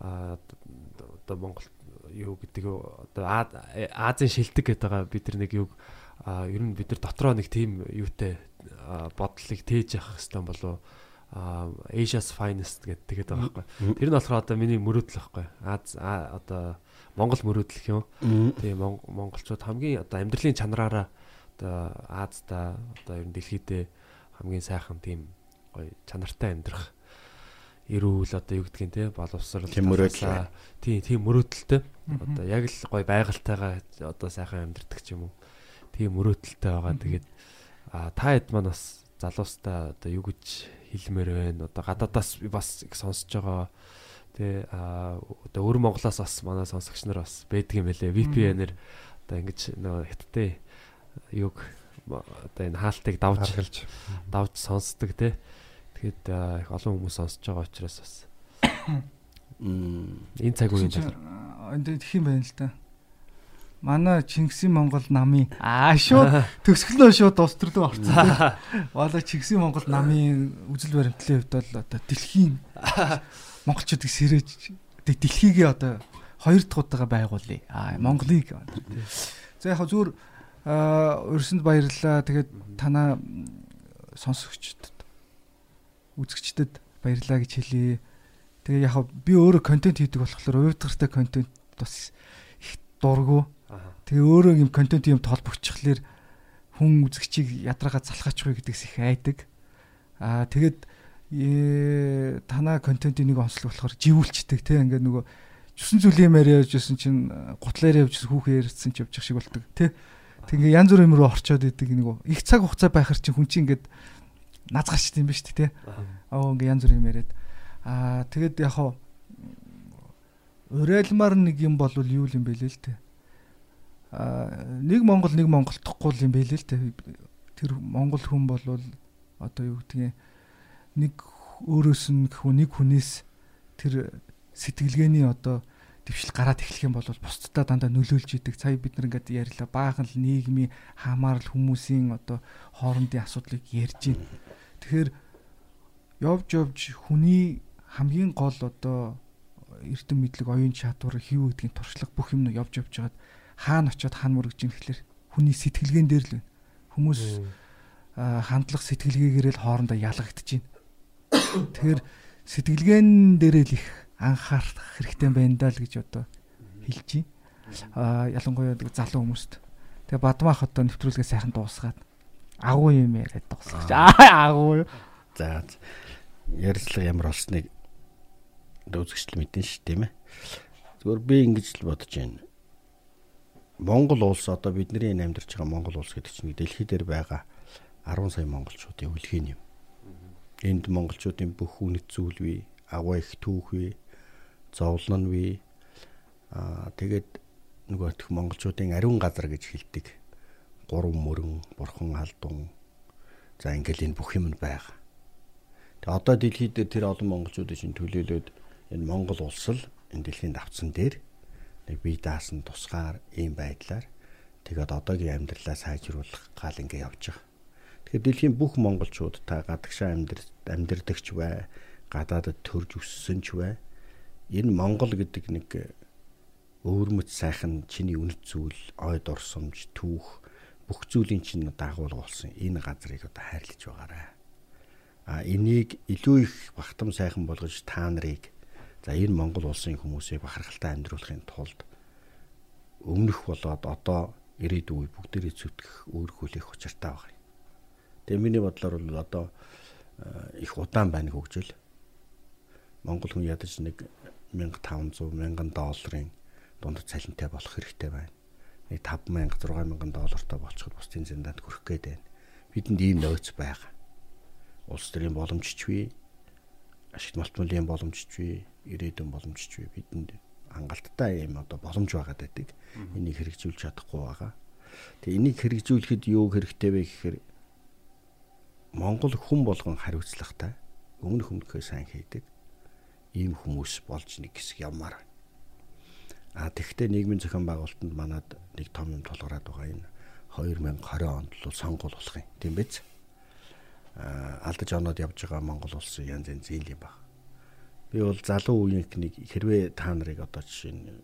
одоо Монгол юу гэдэг одоо Азийн шилдэг гэдэг байгаа бид нар нэг юу ер нь бид нар дотроо нэг тийм юутай бодлыг тээж явах хэвээр болов Asia's finest гэдэг тэгээд байгаа байхгүй. Тэр нь болохоор одоо миний мөрөөдөл байхгүй. Аз одоо Монгол мөрөөдөл юм. Тийм монголчууд хамгийн одоо амьдралын чанараараа одоо Азда одоо ер нь дэлхийдээ хамгийн сайхан тийм гоё чанартай амьдрах эрүүл одоо юу гэдгийг те боловсрал тийм мөрөөдөл тийм тийм мөрөөдөлтэй. Одоо яг л гоё байгальтайгаа одоо сайхан амьдрдаг ч юм уу тийм мөрөөдөлтэй байгаа тэгээд а та хэд маань бас залуустаа одоо юу гэж хэлмээр байна. Одоо гадаадаас бас их сонсож байгаа. Тэ а одоо өвөр Монголоос бас манай сонсогч нар бас байдаг юм байлээ. VPN-ээр одоо ингэж нөгөө хятадтай юг одоо энэ хаалтыг давж давж сонсдог те. Тэгэхэд их олон хүмүүс сонсож байгаа учраас бас энэ цаг үеийн талаар энд тэх юм байна л да манай Чингисийн Монгол намын аа шууд төгсгөлөө шууд дуустрдаг орцсон. Вала Чингисийн Монгол намын үзэл баримтлалын хувьд бол одоо дэлхийн монголчуудыг сэрэж дэлхийгээ одоо хоёр дахь удаага байгуулъя. Аа Монголыг. За яг зүгээр өрсөнд баярлалаа. Тэгээд танаа сонсогчдод үзэгчдэд баярлалаа гэж хэлье. Тэгээ яг би өөрөө контент хийдэг болохоор уйдгартай контент бас их дургу Тэгээ өөрөө юм контент юм толбогчхлаар хүн үзэгчийг ядрага залхаачих вэ гэдэгс их айдаг. Аа тэгэд э, танаа контентын нэг онцлог болохоор живүүлчдэг те ингээд нөгөө зүсэн зүлийн маар явж байсан чинь гутлаар явж хүүхэн ярьсан ч явчих шиг болдог те. Тэгээ янз бүр юм руу орчоод идэг нэг их цаг хугацаа байхар чинь хүн чинь ингээд назгаарч тийм ба шүү дээ те. Аа ингээд янз бүр юм яриад аа тэгэд яг хаа урайлмаар нэг юм бол юу юм бэ лээ л те нэг Монгол нэг Монгол тохгүй юм байл л те. Тэр Монгол хүн бол одоо юу гэдгийг нэг өөрөөс нь гэхүү нэг хүнээс тэр сэтгэлгээний одоо дэвшил гараад эхлэх юм бол бусдад дандаа нөлөөлж идэг. Сая бид нар ингээд ярьлаа. Баахан л нийгмийн хамаарал хүмүүсийн одоо хоорондын асуудлыг ярьж байна. Тэгэхээр явж явж хүний хамгийн гол одоо эрдэм мэдлэг, оюун чадвар, хив гэдгийн туршлага бүх юм нь явж явж байгаад хаана очиод хаана мөрөгж ийн гэхэлэр хүний сэтгэлгээн дээр л байна. Хүмүүс хандлах сэтгэлгээгээр л хоорондоо ялгагдаж байна. Тэгэхээр сэтгэлгээн дээрээ л их анхаарах хэрэгтэй байна даа л гэж одоо хэлж байна. Аа ялангуяа залуу хүмүүст. Тэгээ бадмаах одоо нэвтрүүлгээ сайхан дуусгаад агуу юм яриад дуусгаж. Аа агуу. За ярилцлага ямар болсныг үзэгчл мэдэн ш тийм ээ. Зүгээр би ингэж л бодож байна. Монгол улс одоо бидний энэ амьдарч байгаа Монгол улс гэдэг чинь дэлхий дээр байгаа 10 сая монголчуудын үлгийн юм. Энд монголчуудын бүх үнэт зүйл бий, агуу их түүх бий, зовлон бий. Аа тэгээд нөгөө их монголчуудын ариун газар гэж хэлдэг. Гурван мөрөн, бурхан халдун. За ингээл энэ бүх юм байгаа. Тэгээ одоо дэлхийд дээр тэр олон монголчуудын чинь төлөөлөөд энэ Монгол улс л энэ дэлхийн давцсан дээр нэг бие даасан тусгаар ийм байдлаар тэгээд одоогийн амьдралаа сайжруулах гал ингээ явж байгаа. Тэгэхээр дэлхийн бүх монголчууд та гадагшаа амьдар амьдэрдэгч бай, гадаадд төрж өссөн ч бай. Энэ Монгол гэдэг нэг өвөрмөц сайхан чиний үнэт зүйл, ой дурсамж, түүх бүх зүйлийн чинь дагуулга болсон. Энэ газрыг одоо хайрлаж байгаарай. А энийг илүү их багтам сайхан болгож та нарыг За энэ Монгол улсын хүмүүсийг бахархалтай амьдруулахын тулд өмнөх болоод одоо ирээдүйн бүгдээрээ зүтгэх өөрхүүлэх учиртай байна. Тэгээ миний бодлоор бол одоо э, их удаан байна хөгжил. Монгол хүн ядаж нэг 1500 1000 долларын дунд цалинтай болох хэрэгтэй байна. Нэг 5000 6000 доллартай болчиход бусдын зэндаанд хүрэх гээд байна. Бидэнд ийм нөөц байгаа. Улс төрийн боломжч бий. Ашигт малтмуулын боломжч бий ирээдүйн боломжч бий бидэнд хангалттай юм одоо боломж байгаад байдаг. Энийг хэрэгжүүлж чадахгүй байгаа. Тэгээ энийг хэрэгжүүлэхэд юу хэрэгтэй вэ гэхээр Монгол хүн болгон хариуцлагатай өмнөх өмнөхөө сайн хийдэг. ийм хүмүүс болж нэг хэсэг явмаар. А тэгвэл нийгмийн зохион байгуулалтанд манад нэг том юм тулгараад байгаа энэ 2020 онд л сонгуул болох юм. Тийм биз? А алдаж оноод явж байгаа Монгол улсын янз янз зээл юм байна. Би бол залуу үеийнхнийг хэрвээ та нарыг одоо жишээ нь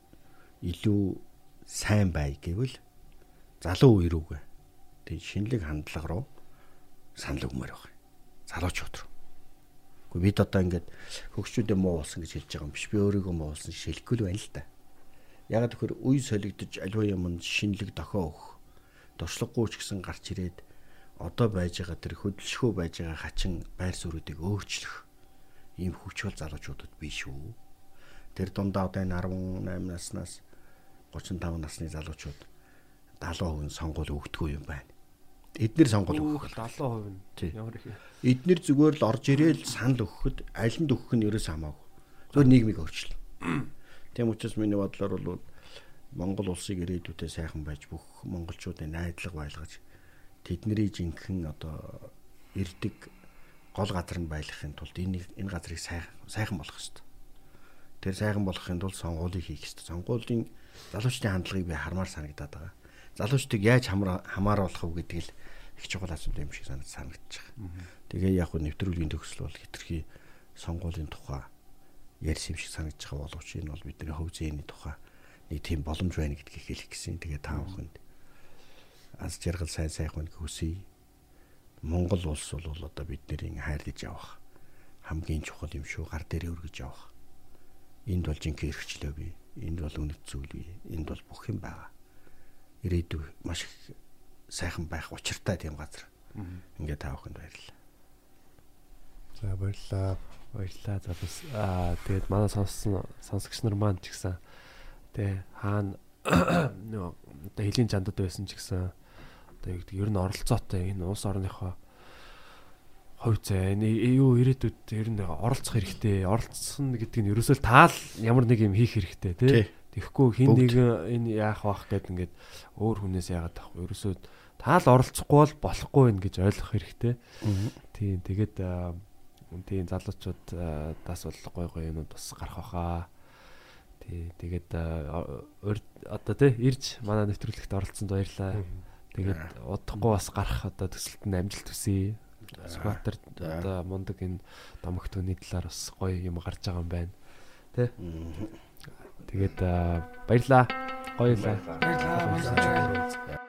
илүү сайн бай гэвэл залуу үе рүүгээ тэг шинэлэг хандлага руу санал өгмөр байгаа. Залуучууд руу. Гэхдээ бид одоо ингээд хөгшчүүдээ муу болсон гэж хэлж байгаа юм биш. Би өөрийгөө муу болсон шилэхгүй л байна л та. Ягаад гэхээр үе солигдож аливаа юмд шинэлэг дохио өгөх. Туршлагагүй ч гэсэн гарч ирээд одоо байж байгаа тэр хөдөлшгөө байж байгаа хачин байр суурьуудыг өөрчлөх ийм хүчил залуучуудад биш үү? Тэр дундаа одоо энэ 18 наснаас 35 насны залуучууд 70% нь сонгуул өгдөггүй юм байна. Эднэр сонгуул өгөх 70% нь ямар их эднэр зүгээр л орж ирээл санал өгөхөд аль нь өгөх нь ерөөс хамаагүй. Зүгээр нийгмийг өөрчилнө. Тийм учраас миний бодлоор бол Монгол улсыг ирээдүйдээ сайхан байж бүх монголчуудын найдлага байлгаж тэдний жинхэнэ одоо ирдэг гол газар нь байлгахын тулд энэ энэ газрыг сайхан сайхан болгох хэрэгтэй. Тэр сайхан болгохын тулд сонгуулийг хийх хэрэгтэй. Сонгуулийн залуучдын хандлагыг би хармаар санагдаад байгаа. Залуучдыг яаж хамаар хамааруулах вэ гэдэг л их чухал асуудал юм шиг санагд санагдаж байгаа. Тэгээ яг хөө нэвтрүүлгийн төгсөл бол хитрхи сонгуулийн тухай ярьсан юм шиг санагдаж байгаа боловч энэ бол бидний хөв зээний тухай нэг тийм боломж байна гэдгийг хэлэх гэсэн. Тэгээ та бүхэнд аз жаргал сайн сайхан хүсье. Монгол улс бол одоо бидний хайрлаж явах хамгийн чухал юм шүү. Гар дээр өргөж явах. Энд бол жинхэнэ эрхчлөө бий. Энд бол үнэт зүйл бий. Энд бол бүх юм байгаа. Ирээдүй маш их сайхан байх учиртай тийм газар. Ингээ та бүхэнд баярлалаа. За баярлалаа. Баярлалаа залуус. Аа тэгээд манай сонссон сонсогч нар маань ч гэсэн тэ хаана нөө одоо хэлийн чандад байсан ч гэсэн одоо яг ер нь оролцоотой энэ улс орныхоо хувь зай энэ юу ирээдүйд ер нь оролцох хэрэгтэй. Оролцсон гэдэг нь ерөөсөө таал ямар нэг юм хийх хэрэгтэй тий. Тий. Тэгэхгүй хин нэг энэ яах бах гэд ингээд өөр хүнээс яагаад тахгүй ерөөсөө таал оролцохгүй бол болохгүй байх гэж ойлгох хэрэгтэй. Тийм тэгээд аа, тийм залуучууд дас бол гой гой юмуд бас гарах байхаа. Тий тэгээд одоо тий ирж манай нэвтрүүлэгт оролцсонд баярлалаа. Тэгээд удахгүй бас гарах одоо төсөлт нь амжилт хүсье. Скватер одоо мундаг энэ домогтөний талаар бас гоё юм гарч байгаа юм байна. Тэ? Тэгээд аа, баярлалаа. Гоёлаа. Баярлалаа.